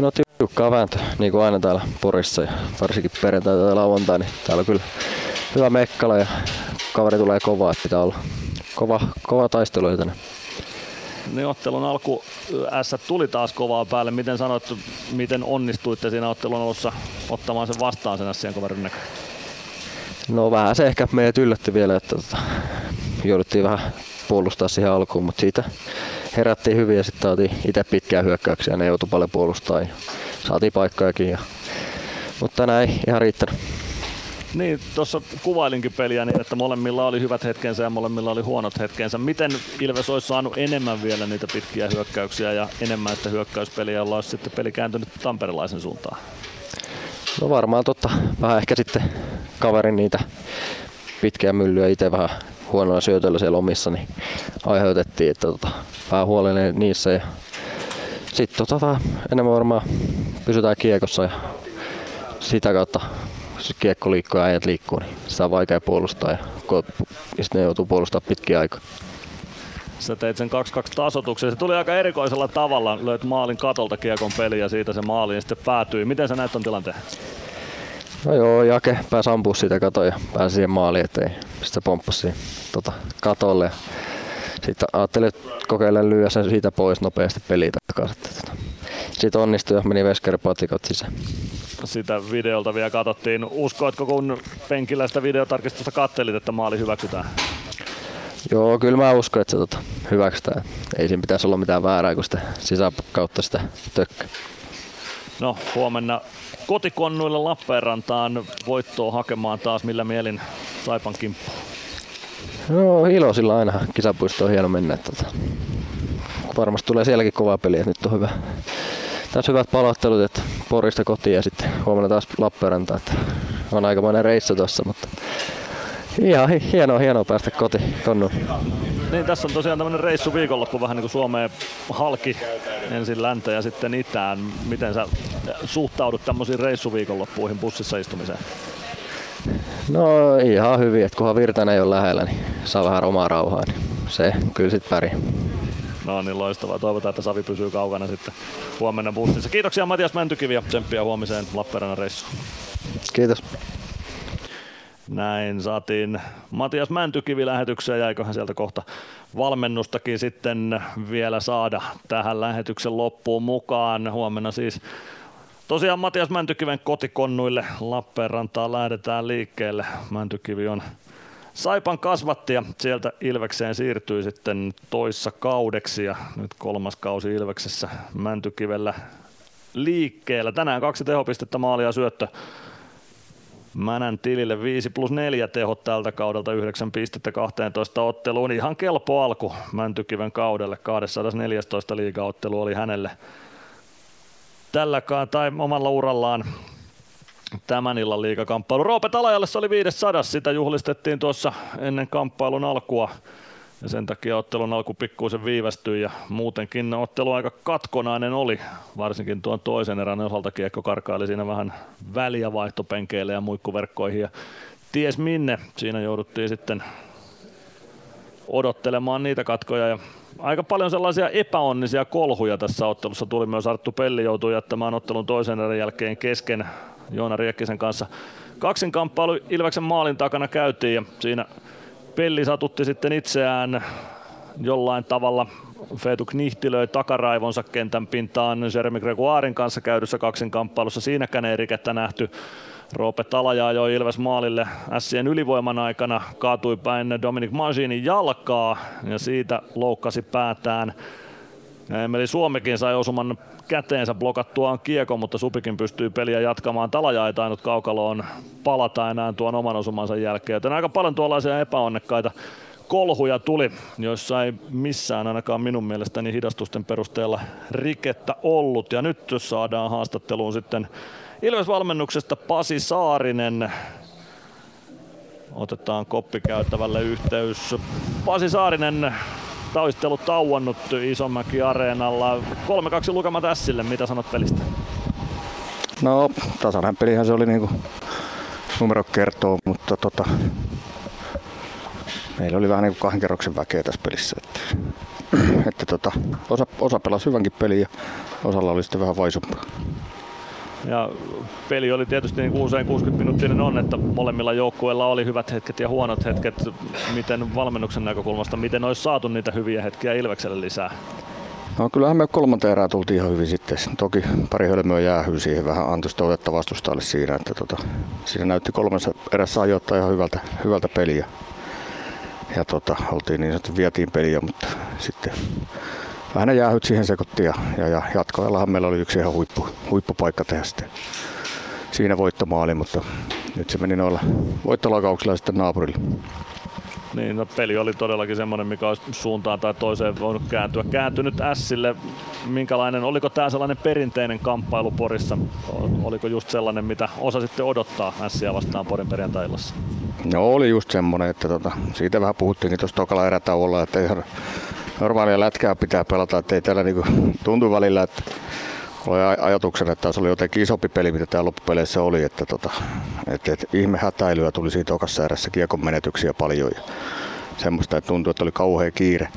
No tiukkaa vääntö, niin kuin aina täällä Porissa ja varsinkin perjantai tai lauantai, niin täällä on kyllä hyvä mekkala ja kaveri tulee kovaa, että pitää olla kova, kova taistelu tänne. Niin ottelun alku S tuli taas kovaa päälle. Miten sanoit, miten onnistuitte siinä ottelun alussa ottamaan sen vastaan sen Sien näkö? No vähän se ehkä meidät yllätti vielä, että tota, jouduttiin vähän puolustaa siihen alkuun, mutta siitä herättiin hyvin ja sitten saatiin itse pitkää hyökkäyksiä ne joutui paljon puolustaa ja saatiin paikkojakin. Ja, mutta tänään ei ihan riittänyt. Niin, tuossa kuvailinkin peliä niin, että molemmilla oli hyvät hetkensä ja molemmilla oli huonot hetkensä. Miten Ilves olisi saanut enemmän vielä niitä pitkiä hyökkäyksiä ja enemmän sitä hyökkäyspeliä, jolla olisi sitten peli kääntynyt tamperelaisen suuntaan? No varmaan totta. Vähän ehkä sitten kaverin niitä pitkiä myllyjä itse vähän huonoilla syötöillä siellä omissa, niin aiheutettiin, että tota, vähän huolellinen niissä. Ja sitten tota, enemmän varmaan pysytään kiekossa ja sitä kautta kiekko liikkuu ja äijät liikkuu, niin sitä on vaikea puolustaa ja, ja sitten ne joutuu puolustamaan pitkiä aikaa. Sä teit sen 2-2 tasotuksen. Se tuli aika erikoisella tavalla. Löit maalin katolta kiekon peli ja siitä se maaliin sitten päätyi. Miten sä näet ton tilanteen? No joo, Jake pääsi ampua siitä katoa ja pääsi siihen maaliin, ettei sitten pomppasi tota, katolle. Sitten ajattelin, että kokeilen lyödä sen siitä pois nopeasti peliä takaisin. Sitten onnistui ja meni veskaripatikot sisään. Sitä videolta vielä katsottiin. Uskoitko, kun penkillä sitä videotarkistusta kattelit, että maali hyväksytään? Joo, kyllä mä uskon, että se tota, hyväksytään. Ei siinä pitäisi olla mitään väärää, kun sitä sisäkautta sitä tökkää. No, huomenna kotikonnuille Lappeenrantaan voittoa hakemaan taas millä mielin Saipan kimppu? No ilo sillä aina. Kisapuisto on hieno mennä. Tota. Varmasti tulee sielläkin kova peli, että nyt on hyvä. Tässä hyvät palauttelut, että Porista kotiin ja sitten huomenna taas Lappeenrantaan. Että on aikamoinen reissu tuossa, mutta ihan hienoa, hienoa päästä koti konnuun. Niin, tässä on tosiaan tämmöinen reissu viikonloppu vähän niin kuin Suomeen halki ensin läntä ja sitten itään. Miten sä suhtaudut tämmöisiin reissuviikonloppuihin bussissa istumiseen? No ihan hyvin, että kunhan Virtanen ei ole lähellä, niin saa vähän omaa rauhaa, niin se kyllä sitten pärjää. No niin, loistavaa. Toivotaan, että Savi pysyy kaukana sitten huomenna bussissa. Kiitoksia Matias Mäntykivi ja tsemppiä huomiseen Lappeenrannan reissuun. Kiitos. Näin saatiin Matias Mäntykivi lähetykseen, jäiköhän sieltä kohta valmennustakin sitten vielä saada tähän lähetyksen loppuun mukaan. Huomenna siis tosiaan Matias Mäntykiven kotikonnuille Lappeenrantaan lähdetään liikkeelle. Mäntykivi on Saipan kasvatti ja sieltä Ilvekseen siirtyi sitten toissa kaudeksi ja nyt kolmas kausi Ilveksessä Mäntykivellä liikkeellä. Tänään kaksi tehopistettä maalia syöttö Mänän tilille 5 plus 4 tehot tältä kaudelta, 9 pistettä 12 otteluun. Ihan kelpo alku Mäntykiven kaudelle, 214 liigaottelu oli hänelle tällä tai omalla urallaan tämän illan liigakamppailu. Roope Talajalle se oli 500, sitä juhlistettiin tuossa ennen kamppailun alkua. Ja sen takia ottelun alku pikkuisen viivästyi ja muutenkin ottelu aika katkonainen oli, varsinkin tuon toisen erän osalta. Kiekko karkaili siinä vähän väliä vaihtopenkeille ja muikkuverkkoihin ja ties minne. Siinä jouduttiin sitten odottelemaan niitä katkoja ja aika paljon sellaisia epäonnisia kolhuja tässä ottelussa tuli. Myös Arttu Pelli joutui jättämään ottelun toisen erän jälkeen kesken Joona Riekkisen kanssa. Kaksinkamppailu Ilveksen maalin takana käytiin ja siinä Pelli satutti sitten itseään jollain tavalla Feetu knihtilöi takaraivonsa kentän pintaan Jeremy Gregoirin kanssa käydyssä kaksinkamppailussa. Siinäkään ei rikettä nähty. Roope Talaja ajoi Ilves maalille Sien ylivoiman aikana, kaatui päin Dominic Maginin jalkaa ja siitä loukkasi päätään. Emeli Suomekin sai osuman käteensä blokattuaan kiekon, mutta Supikin pystyy peliä jatkamaan. Talaja ei tainnut kaukaloon palata enää tuon oman osumansa jälkeen, joten aika paljon tuollaisia epäonnekkaita kolhuja tuli, joissa ei missään ainakaan minun mielestäni hidastusten perusteella rikettä ollut. Ja nyt saadaan haastatteluun sitten Ilves-valmennuksesta Pasi Saarinen. Otetaan koppikäyttävälle yhteys. Pasi Saarinen, taistelu tauonnut Isomäki Areenalla. 3-2 lukema tässille, mitä sanot pelistä? No tasainen pelihän se oli niinku numero kertoo, mutta tota, meillä oli vähän niin kuin kahden kerroksen väkeä tässä pelissä. Että, että tota, osa, osa pelasi hyvänkin peliä ja osalla oli sitten vähän vaisumpaa. Ja peli oli tietysti niin usein 60 minuuttinen on, että molemmilla joukkueilla oli hyvät hetket ja huonot hetket. Miten valmennuksen näkökulmasta, miten olisi saatu niitä hyviä hetkiä Ilvekselle lisää? No kyllähän me kolmanteen erää tultiin ihan hyvin sitten. Toki pari hölmöä jäähyy siihen vähän antoista otetta vastustajalle siinä, että tota, siinä näytti kolmessa erässä ajoittaa ihan hyvältä, hyvältä peliä. Ja tota, oltiin niin sanottu, vietiin peliä, mutta sitten vähän jäähyt siihen sekoittiin ja, ja, ja jatkoajallahan meillä oli yksi ihan huippu, huippupaikka tehdä sitten siinä voittomaali, mutta nyt se meni noilla voittolakauksilla sitten naapurille. Niin, no peli oli todellakin semmoinen, mikä olisi suuntaan tai toiseen voinut kääntyä. Kääntynyt Sille, minkälainen, oliko tämä sellainen perinteinen kamppailu Porissa? Oliko just sellainen, mitä osasitte odottaa Ässiä vastaan Porin perjantailassa? No oli just semmoinen, että tota, siitä vähän puhuttiinkin tuossa tokalla erätauolla, että ihan normaalia lätkää pitää pelata, että ei täällä niinku tuntu välillä, että oli ajatuksen, että se oli jotenkin isompi peli, mitä tämä loppupeleissä oli, että, tota, että, että ihme hätäilyä tuli siitä tokassa erässä kiekon menetyksiä paljon ja semmoista, että tuntui, että oli kauhea kiire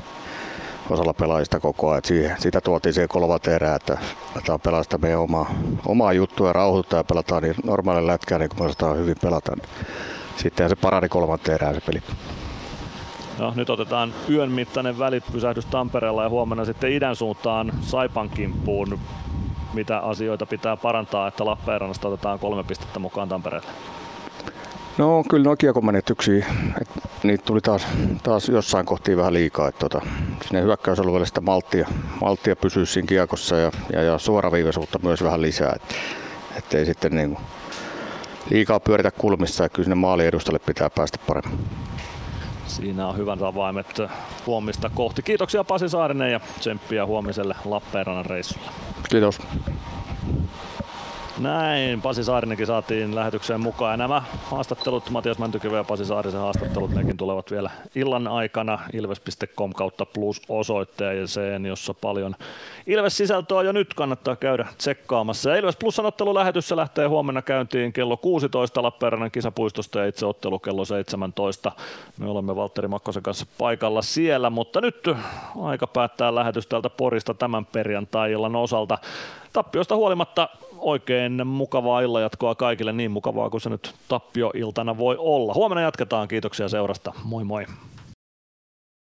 osalla pelaajista koko ajan. Siihen, sitä tuotiin siihen kolmat erää, että aletaan pelaa sitä meidän omaa, omaa juttua ja rauhoittaa ja pelataan niin normaalin lätkää, niin kuin me osataan hyvin pelata. Sitten se parani kolmanteen erään se peli. No, nyt otetaan yön mittainen välipysähdys Tampereella ja huomenna sitten idän suuntaan Saipan kimppuun. Mitä asioita pitää parantaa, että Lappeenrannasta otetaan kolme pistettä mukaan Tampereelle? No kyllä nuo kiekomenetyksiä, niitä tuli taas, taas jossain kohtiin vähän liikaa. Että tota, sinne hyökkäysalueelle sitä malttia, malttia pysyä siinä kiekossa ja, ja, ja suoraviivaisuutta myös vähän lisää. Et, ettei sitten niin kuin liikaa pyöritä kulmissa ja kyllä sinne maaliedustalle pitää päästä paremmin. Siinä on hyvän avaimet huomista kohti. Kiitoksia Pasi Saarinen ja tsemppiä huomiselle Lappeenrannan reissulle. Kiitos. Näin, Pasi Saarinenkin saatiin lähetykseen mukaan. Ja nämä haastattelut, Matias Mäntykive ja Pasi Saarisen haastattelut, nekin tulevat vielä illan aikana ilves.com kautta plus osoitteeseen, jossa paljon Ilves-sisältöä jo nyt kannattaa käydä tsekkaamassa. Ja Ilves Plusan ottelulähetys lähtee huomenna käyntiin kello 16 Lappeenrannan kisapuistosta ja itse ottelu kello 17. Me olemme Valtteri Makkosen kanssa paikalla siellä, mutta nyt aika päättää lähetys täältä Porista tämän perjantai-illan osalta. Tappiosta huolimatta oikein mukavaa illanjatkoa kaikille, niin mukavaa kuin se nyt tappioiltana voi olla. Huomenna jatketaan, kiitoksia seurasta, moi moi.